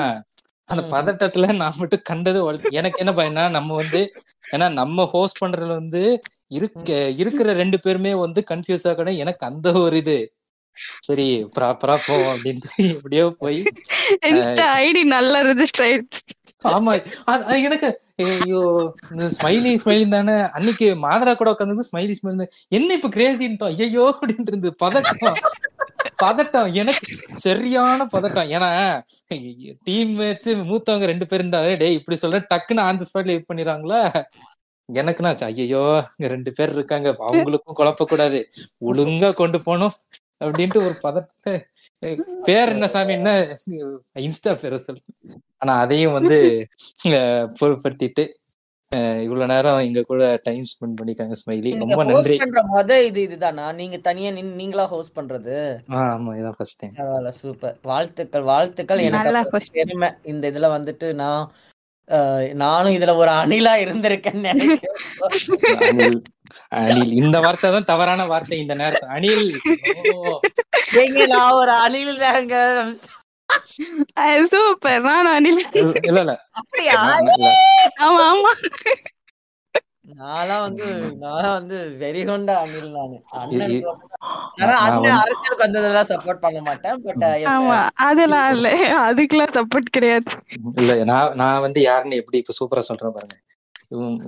அந்த பதட்டத்துல நான் மட்டும் கண்டது எனக்கு என்ன பயனா நம்ம வந்து ஏன்னா நம்ம ஹோஸ்ட் பண்றதுல வந்து இருக்க இருக்கிற ரெண்டு பேருமே வந்து கன்ஃபியூஸ் ஆகணும் எனக்கு அந்த ஒரு இது. சரி ப்ராப்பரா போவோம் அப்படின்ட்டு எப்படியோ போய் ஐடி நல்லா ரெஜிஸ்டர் ஆயிடுச்சு ஆமா எனக்கு ஐயோ இந்த ஸ்மைலி ஸ்மைலி தானே. அன்னைக்கு மாதரா கூட உட்காந்து ஸ்மைலி ஸ்மைலி என்ன இப்ப கிரேசின்ட்டோம் ஐயோ அப்படின்ட்டு இருந்து பதட்டம். பதட்டம் எனக்கு சரியான பதட்டம். ஏன்னா டீம் மேட்ச் மூத்தவங்க ரெண்டு பேர் இருந்தாலே டேய் இப்படி சொல்ற டக்குன்னு ஆன் ஸ்பாட்ல இது பண்ணிடுறாங்களா. எனக்குன்னா ஐயோ இங்க ரெண்டு பேர் இருக்காங்க. அவங்களுக்கும் குழப்ப கூடாது ஒழுங்கா கொண்டு போனோம் அப்படின்ட்டு ஒரு பதட்ட பேர் என்ன சாமி? என்ன? இன்ஸ்டா பேர சொல்லு. ஆனா அதையும் வந்து பொருட்படுத்திட்டு இவ்வளவு நேரம் எங்க கூட டைம் ஸ்பெண்ட் பண்ணிருக்காங்க ஸ்மைலி ரொம்ப host நன்றி. பண்ற முத இது இதுதானா? நீங்க தனியா நின்னு நீங்களா ஹோஸ்ட் பண்றது? ஆமா இதான் ஃபர்ஸ்ட் டைம் பரவாயில்ல சூப்பர் வாழ்த்துக்கள் வாழ்த்துக்கள். எனக்கு பெருமை. இந்த இதுல வந்துட்டு நான் நானும் இதுல ஒரு அணிலா இருந்திருக்கேன்னு நினைக்கிறேன். அனில் இந்த வார்த்தை தான் தவறான வார்த்தை இந்த நேரத்துல. ஏங்க நான் ஒரு அணில் தாங்க சூப்பர் நானும் அனில். இல்ல இல்ல அப்படியா? நான். ஆமா ஆமா. நான்லாம் வந்து நான்லாம் வந்து வெறி கொண்ட அணில் நானு. அண்ணன் நான் அரசியலுக்கு வந்ததெல்லாம் சப்போர்ட் பண்ண மாட்டேன் பட் ஆமா அதெல்லாம் இல்ல. அதுக்கெல்லாம் சப்போர்ட் கிடையாது. இல்ல நான் நான் வந்து யாருன்னு எப்படி இப்ப சூப்பரா சொல்றேன் பாருங்க.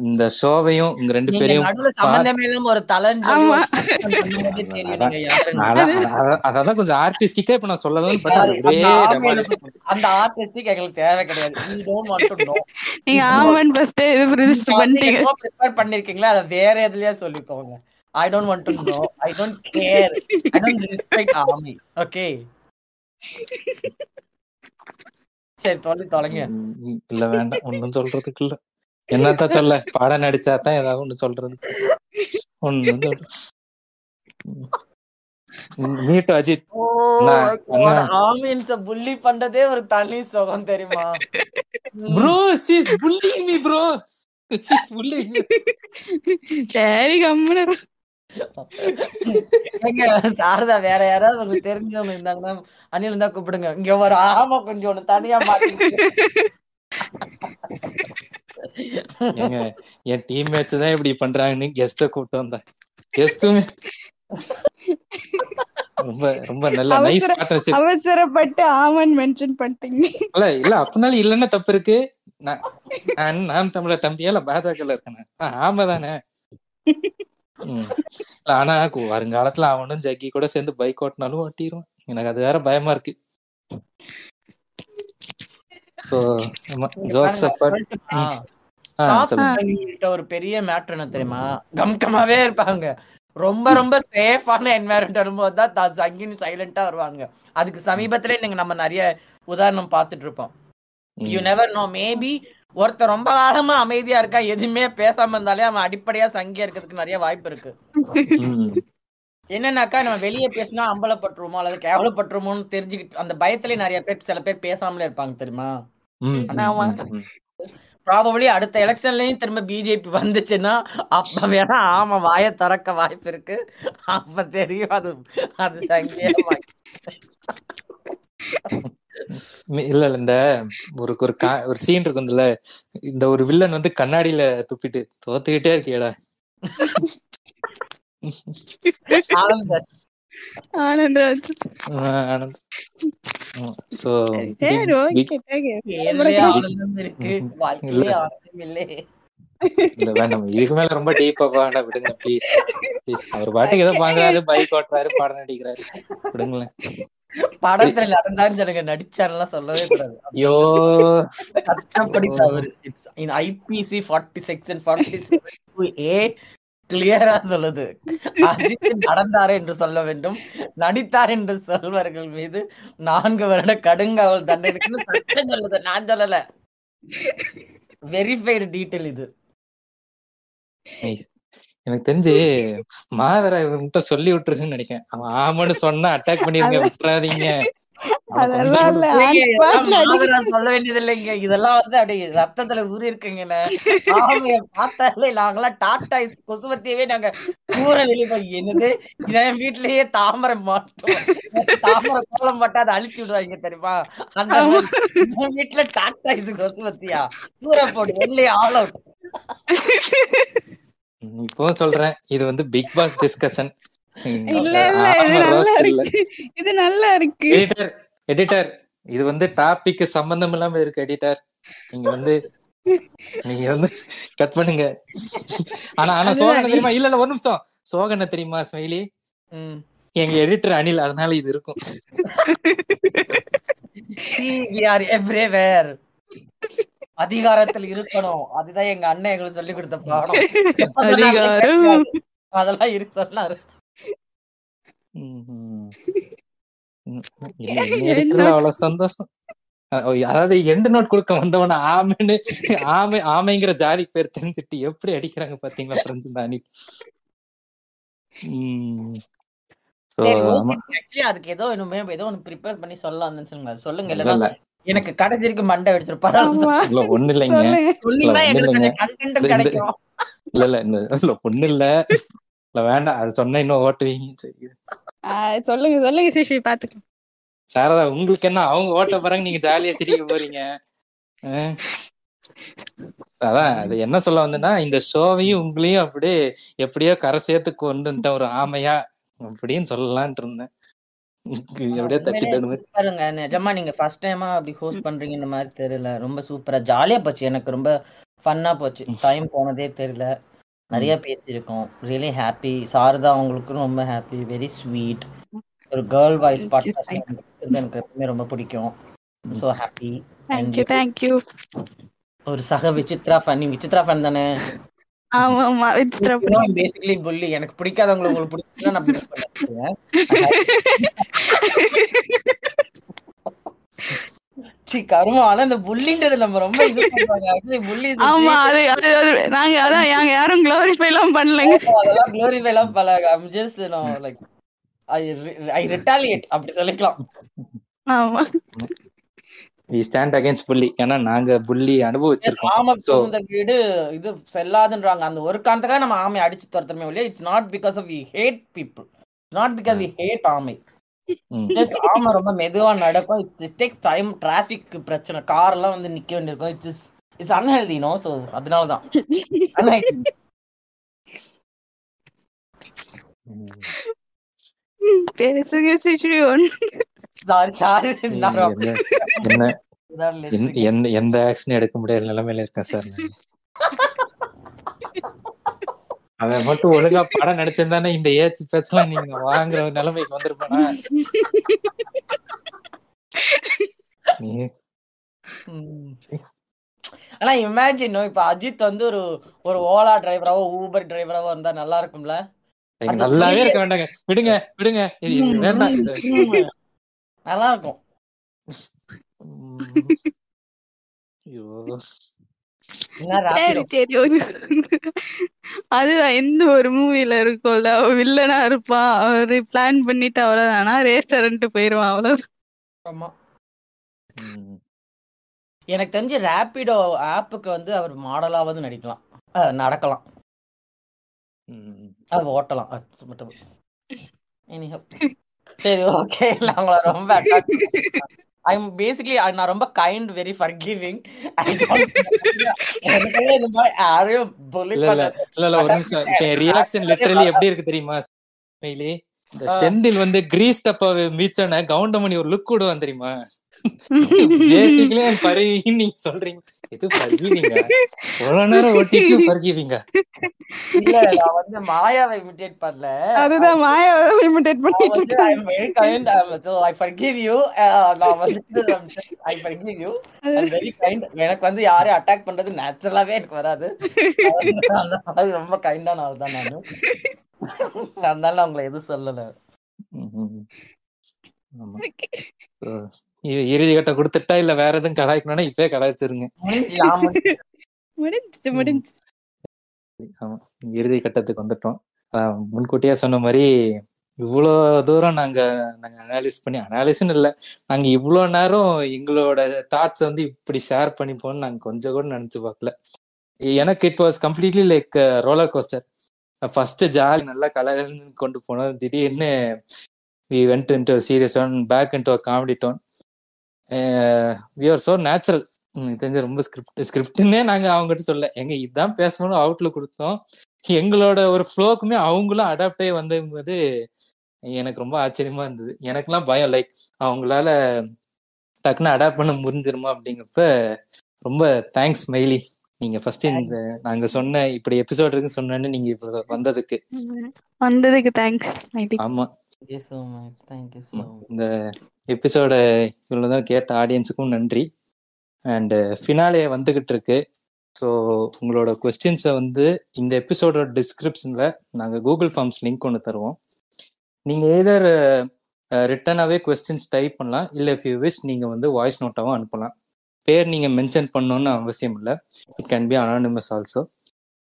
இந்த ஷோவையும் உங்க ரெண்டு பேரையும் அதான் கொஞ்சம் ஆர்டிஸ்டிக்கா இப்ப நான் ஒரே அந்த ஆர்டிஸ்டிக் எங்களுக்கு தேவை கிடையாது. We don't want to know. நீங்க ஃபர்ஸ்ட் ப்ரிப்பேர் பண்ணிருக்கீங்களா அதை வேற எதுலயா சொல்லிக்கோங்க. I don't want to know I don't care I don't respect army okay சரி தொலை தொலைங்க. இல்ல வேண்டாம். ஒண்ணும் சொல்றதுக்கு இல்ல. என்னத்தான் சொல்ல? பாடம் நடிச்சா தான் ஏதாவது ஒண்ணு சொல்றது. சொல்ற மீட்டு அஜித். ஆர்மின்ஸ புள்ளி பண்றதே ஒரு தனி சுகம் தெரியுமா. Bro she's pulling me bro she's pulling சரி கம்முனு. சாரதா வேற யாராவது உங்களுக்கு தெரிஞ்சவங்க இருந்தாங்கன்னா அணில் இருந்தா கூப்பிடுங்க. இங்க ஒரு ஆமா கொஞ்சம் ஒண்ணு தனியா மாட்டிக்கிட்டு. ஏங்க என் டீம் மேட்ச் தான் இப்படி பண்றாங்கன்னு கெஸ்ட கூப்பிட்டு வந்தேன். கெஸ்டும் ரொம்ப ரொம்ப நல்ல நைஸ் பார்ட்னர்ஷிப் அவசரப்பட்டு ஆமன் மென்ஷன் பண்ணிட்டீங்க. இல்ல இல்ல அப்படினாலும் இல்லன்னா தப்பு இருக்கு. நான் நான் நாம் தமிழர் தம்பியா இல்ல பாஜகல இருக்கேன்? ஆமா தானே. ஆனா வருங்காலத்துல அவனும் ஜக்கி கூட சேர்ந்து பைக் ஓட்டினாலும் ஓட்டிடுவான் எனக்கு அது வேற பயமா இருக்கு. சோ ஜோக்ஸ் அப்பார்ட் ஒரு பெரிய மேட்ரு என்ன தெரியுமா? கம்கமாவே இருப்பாங்க. ரொம்ப ரொம்ப சேஃபான என்வாயரன்மெண்ட் வரும்போது தான் சங்கின்னு சைலண்டா வருவாங்க. அதுக்கு சமீபத்திலே நீங்க நம்ம நிறைய உதாரணம் பார்த்துட்டு இருப்போம் யூ. நெவர் நோ மேபி ஒருத்தர் ரொம்ப காலமா அமைதியா இருக்கா எதுவுமே பேசாம இருந்தாலே அவன் அடிப்படையா சங்கியா இருக்கிறதுக்கு நிறைய வாய்ப்பு இருக்கு. என்னன்னாக்கா நம்ம வெளியே பேசினா அம்பலப்பட்டுருமோ அல்லது கேவலப்பட்டுருமோன்னு தெரிஞ்சுக்கிட்டு அந்த பயத்திலே நிறைய பேர் சில பேர் பேசாமலே இருப்பாங்க தெரியுமா. ப்ராபபிளி அடுத்த எலெக்ஷன்லயும் திரும்ப பிஜேபி வந்துச்சுன்னா அப்ப வேணா ஆமா வாய திறக்க வாய்ப்பு இருக்கு. அப்ப தெரியும் அது அது சங்கியா மி- இல்ல இல்ல இந்த ஒரு ஒரு ஒரு சீன் இருக்கும்ல இந்த ஒரு வில்லன் வந்து கண்ணாடியில துப்பிட்டு தோத்துக்கிட்டே இருக்கியடா. இதுக்கு மேல ரொம்ப டீப்பா வேண்டாம் விடுங்க ப்ளீஸ் ப்ளீஸ் அவர் பாட்டுக்கு ஏதோ பாக்குறாரு பைக் ஓட்டுறாரு படம் நடிக்கிறாரு. விடுங்களேன். படத்துல நடந்தாரு நடிச்சாருலாம் சொல்லவே கூடாது. ஐயோ. சட்டப்படி தவறு it's in IPC forty section forty A கிளியரா சொல்லுது. அஜித் நடந்தார் என்று சொல்ல வேண்டும். நடித்தார் என்று சொல்வர்கள் மீது நான்கு வருட கடுங்காவல் தண்டனைக்குன்னு சட்டம் சொல்லுது. நான் சொல்லல. வெரிஃபைடு டீட்டெயில் இது. எனக்கு தெரிஞ்சு மாதரா சொல்லி விட்டுருக்குன்னு நினைக்கிறேன். அவன் ஆமான்னு சொன்னா அட்டாக் பண்ணிருங்க விட்டுறாதீங்க. அதெல்லாம் இல்ல. சொல்ல வேண்டியது இல்லைங்க. இதெல்லாம் வந்து அப்படியே ரத்தத்துல ஊறி இருக்குங்கண்ணே ஆமைய பார்த்தாலே நாங்கெல்லாம் டாடா கொசுவத்தியவே நாங்க ஊற வெளியே என்னது? இதான் வீட்லயே தாமரை மாட்டோம். தாமரை கோலம் மட்டும் அதை அழிச்சு விடுவாங்க தெரியுமா? அந்த வீட்டுல டாடா கொசுவத்தியா? தூர போடு. வெளியே ஆல் அவுட். ம், இப்பவும் சொல்றேன். இது வந்து பிக் பாஸ் டிஸ்கஷன். இல்ல இல்ல இது நல்லா இருக்கு. இது நல்லா இருக்கு. எடிட்டர் எடிட்டர் இது வந்து டாபிக் சம்பந்தம் இல்லாம இருக்கு எடிட்டர் நீங்க வந்து நீங்க வந்து கட் பண்ணுங்க. ஆனா ஆனா சோகனை தெரியுமா? இல்ல இல்ல ஒரு நிமிஷம். சோகனை தெரியுமா ஸ்மைலி? எங்க எடிட்டர் அனில் அதனால இது இருக்கும். எவ்ரிவேர் அதிகாரத்தில் இருக்கணும். அதுதான் எங்க அண்ணன் எங்களுக்கு சொல்லி கொடுத்த பாடம். *laughs* அதெல்லாம் இருக்கு சொன்னாரு ம்ஹும். ம், இல்ல, இன்னி வரைக்கும் *laughs* அவ்வளவு சந்தோஷம். அதாவது எண்டு நோட் கொடுக்க வந்தவன ஆமைன்னு ஆமை ஆமைங்கிற ஜாதி பேர் தெரிஞ்சுட்டு எப்படி அடிக்கிறாங்க பாத்தீங்களா *laughs* ஆமா. ஆக்சுவலி அதுக்கு ஏதோ ஒண்ணுமே ஏதோ ஒண்ணு ப்ரிப்பேர் பண்ணி சொல்லலாம்னு சொல்லுங்க. சொல்லுங்க இல்ல, இல்லைன்னா இல்ல. எனக்கு கடைசி வரைக்கும் மண்டை வெடிச்சிடும் பரவாயில்ல. ஒண்ணு இல்லைங்க இல்ல, இல்ல ஒண்ணு இல்ல இல்ல வேண்டாம். அது சொன்னா இன்னும் ஓட்டுவீங்க. சொல்லுங்க சொல்லுங்க சிஷி பாத்துக்கலாம் சாரதா உங்களுக்கு என்ன? அவங்க ஓட்ட போறாங்க நீங்க ஜாலியா சிரிக்க போறீங்க. அதான் அது என்ன சொல்ல வந்தேன்னா இந்த ஷோவையும் உங்களையும் அப்படியே எப்படியோ கரை சேர்த்து கொண்டுட்ட ஒரு ஆமையா அப்படின்னு சொல்லலான்ட்டு இருந்தேன். பாருங்க நிஜமா நீங்க ஃபர்ஸ்ட் டைமா அப்படி ஹோஸ்ட் பண்றீங்க இந்த மாதிரி தெரியல. ரொம்ப சூப்பரா ஜாலியா போச்சு. எனக்கு ரொம்ப ஃபன்னா போச்சு. டைம் போனதே தெரியல. நிறைய பேசியிருக்கோம். ரியலி ஹாப்பி சாரதா உங்களுக்கும் ரொம்ப ஹாப்பி வெரி ஸ்வீட் ஒரு கேர்ள் வாய்ஸ் பாட்காஸ்ட் எனக்கு எப்பவுமே ரொம்ப பிடிக்கும். ஸோ ஹாப்பி தேங்க்யூ தேங்க்யூ ஒரு சக விசித்ரா ஃபன் விசித்ரா ஃபன் தானே? பேசிக்கலி புள்ளி எனக்கு பிடிக்காதவங்களை உங்களுக்கு பிடிச்சா நான் *laughs* சி ஆனா இந்த புள்ளின்றது நம்ம ரொம்ப இது பண்றாங்க actually bully is a ஆமா great- அது அது அது நாங்க அதான் நாங்க யாரும் க்ளோரிஃபை எல்லாம் பண்ணலங்க அதெல்லாம் glorify எல்லாம் பல I'm just you know like I re- I retaliate. அப்படி சொல்லிக்கலாம். ஆமா. வி ஸ்டாண்ட் அகைன்ஸ்ட் புள்ளி. ஏன்னா நாங்க புள்ளி அனுபவிச்சிருக்கோம். ஆமை புகுந்த வீடு இது செல்லாதுன்றாங்க. அந்த ஒரு காரணத்துக்காக நம்ம ஆமை அடிச்சு துரத்துறமே இல்லையா it's not because of we hate people not because we hate ஆமை. ஆமா ரொம்ப மெதுவா நடக்கும். இட்ஸ் டேக்ஸ் டைம் டிராஃபிக் பிரச்சனை. கார் எல்லாம் வந்து நிக்க வேண்டியிருக்கும். It's it's unhealthy no so அதனால தான் பேசுங்க ஒன் சாரி சாரி என்ன *laughs* எந்த. எந்த ஆக்ஷனும் எடுக்க முடியாத நிலைமையில இருக்கேன் சார் *laughs* அவன் மட்டும் ஒழுங்கா படம் நடிச்சிருந்தானே இந்த ஏச்சு பேச்செல்லாம் நீங்க வாங்குற நிலைமைக்கு வந்திருப்பானா. ஆனா இமேஜின் இப்ப அஜித் வந்து ஒரு ஒரு ஓலா டிரைவராவோ ஊபர் டிரைவராவோ இருந்தா நல்லா இருக்கும்ல நல்லாவே இருக்க வேண்டாங்க விடுங்க விடுங்க வேண்டாம். *laughs* நல்லா இருக்கும். ஐயோ அதுதான் எந்த ஒரு மூவில இருக்கும்ல? வில்லனா இருப்பான் அவரு பிளான் பண்ணிட்டு அவ்வளவுதானா? ரேஸ்டரண்ட் போயிருவான் அவ்வளவு. எனக்கு தெரிஞ்சு ரேபிடோ ஆப்புக்கு வந்து அவர் மாடலாவது நடிக்கலாம். நடக்கலாம். உம். அது ஓட்டலாம். மட்டும். சரி ஓகே நான் உங்களை ரொம்ப ஐ எம் பேசிக்லி நான் ரொம்ப கைண்ட் வெரி ஃபர்கிவிங் யாரையும் ரியாக்ஷன் லிட்டரலி எப்படி இருக்கு தெரியுமா? மெயிலி இந்த. செந்தில் வந்து கிரீஸ் டப்பாவை மீச்சோன கவுண்டமணி ஒரு லுக் விடுவான் தெரியுமா? பேசிக்கலி பரி நீங்க சொல்றீங்க. இது பர்கிவிங்க எவ்வளவு நேரம் ஒட்டிட்டு பர்கிவிங்க இல்ல நான் வந்து மாயாவை இமிட்டேட் பண்ணல. அதுதான் மாயா இமிடேட் நான் பண்ணிட்டு I very kind so i forgive you. Uh, நான் வந்து *laughs* ஐ forgive you. I'm very kind. எனக்கு வந்து யாரையும் அட்டாக் பண்றது நேச்சுரலாவே எனக்கு வராது. அது ரொம்ப கைண்டான ஆள் தான் நானு. அதனால உங்களை எதுவும் சொல்லல. இறுதி கட்டம் கொடுத்துட்டா இல்ல வேற எதுவும் கலாய்க்கணும்னா இப்பவே கலாய்ச்சிருங்க. முடிஞ்சு, நான் முடிஞ்சு. முடிஞ்சுச்சு. முடிஞ்சுச்சு இறுதி கட்டத்துக்கு வந்துட்டோம். முன்கூட்டியே சொன்ன மாதிரி இவ்வளோ தூரம் நாங்க நாங்க அனாலிஸ் பண்ணி அனாலிஸ்னு இல்லை. நாங்க இவ்வளோ நேரம் எங்களோட தாட்ஸ் வந்து இப்படி ஷேர் பண்ணிப்போம்னு நாங்க கொஞ்சம் கூட நினைச்சு பார்க்கல. எனக்கு it was completely like roller coaster first jolly நல்லா கலகலன்னு கொண்டு போனோம். திடீர்னு we went into serious one back into comedy tone we are so natural தெரிஞ்ச ரொம்ப ஸ்கிரிப்ட் ஸ்கிரிப்ட்னே நாங்க அவங்ககிட்ட சொல்ல எங்க இதுதான் பேசணும்னு அவுட்லுக் கொடுத்தோம். எங்களோட ஒரு ஃப்ளோக்குமே அவங்களும் அடாப்ட் ஆகி வந்தபோது எனக்கு ரொம்ப ஆச்சரியமா இருந்தது. எனக்கெல்லாம் பயம் லைக் அவங்களால டக்குன்னு அடாப்ட் பண்ண முடிஞ்சிருமா அப்படிங்கப்ப ரொம்ப தேங்க்ஸ் மைலி நீங்க ஃபர்ஸ்ட் இந்த நாங்க சொன்ன இப்படி எபிசோட் இருக்குன்னு சொன்னேன்னு நீங்க இப்ப வந்ததுக்கு. வந்ததுக்கு தேங்க்ஸ் ஆமா. இந்த எபிசோட இவ்வளவுதான் கேட்ட ஆடியன்ஸுக்கும் நன்றி. அண்டு ஃபினாலே வந்துக்கிட்டு இருக்கு. ஸோ உங்களோட கொஸ்டின்ஸை வந்து இந்த எபிசோட டிஸ்கிரிப்ஷனில் நாங்கள் கூகுள் ஃபார்ம்ஸ் லிங்க் ஒன்று தருவோம். நீங்கள் எதர் ரிட்டனாகவே கொஸ்டின்ஸ் டைப் பண்ணலாம். இல்லை இஃப் யூ விஷ் நீங்கள் வந்து வாய்ஸ் நோட்டாகவும் அனுப்பலாம். பேர் நீங்கள் மென்ஷன் பண்ணணும்னு அவசியம் இல்லை. It can be anonymous also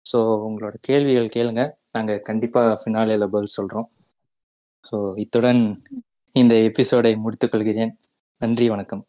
so உங்களோட கேள்விகள் கேளுங்க. நாங்கள் கண்டிப்பாக ஃபினாலேயில் பதில் சொல்கிறோம் ஸோ இத்துடன் இந்த எபிசோடை முடித்துக் கொள்கிறேன். நன்றி வணக்கம்.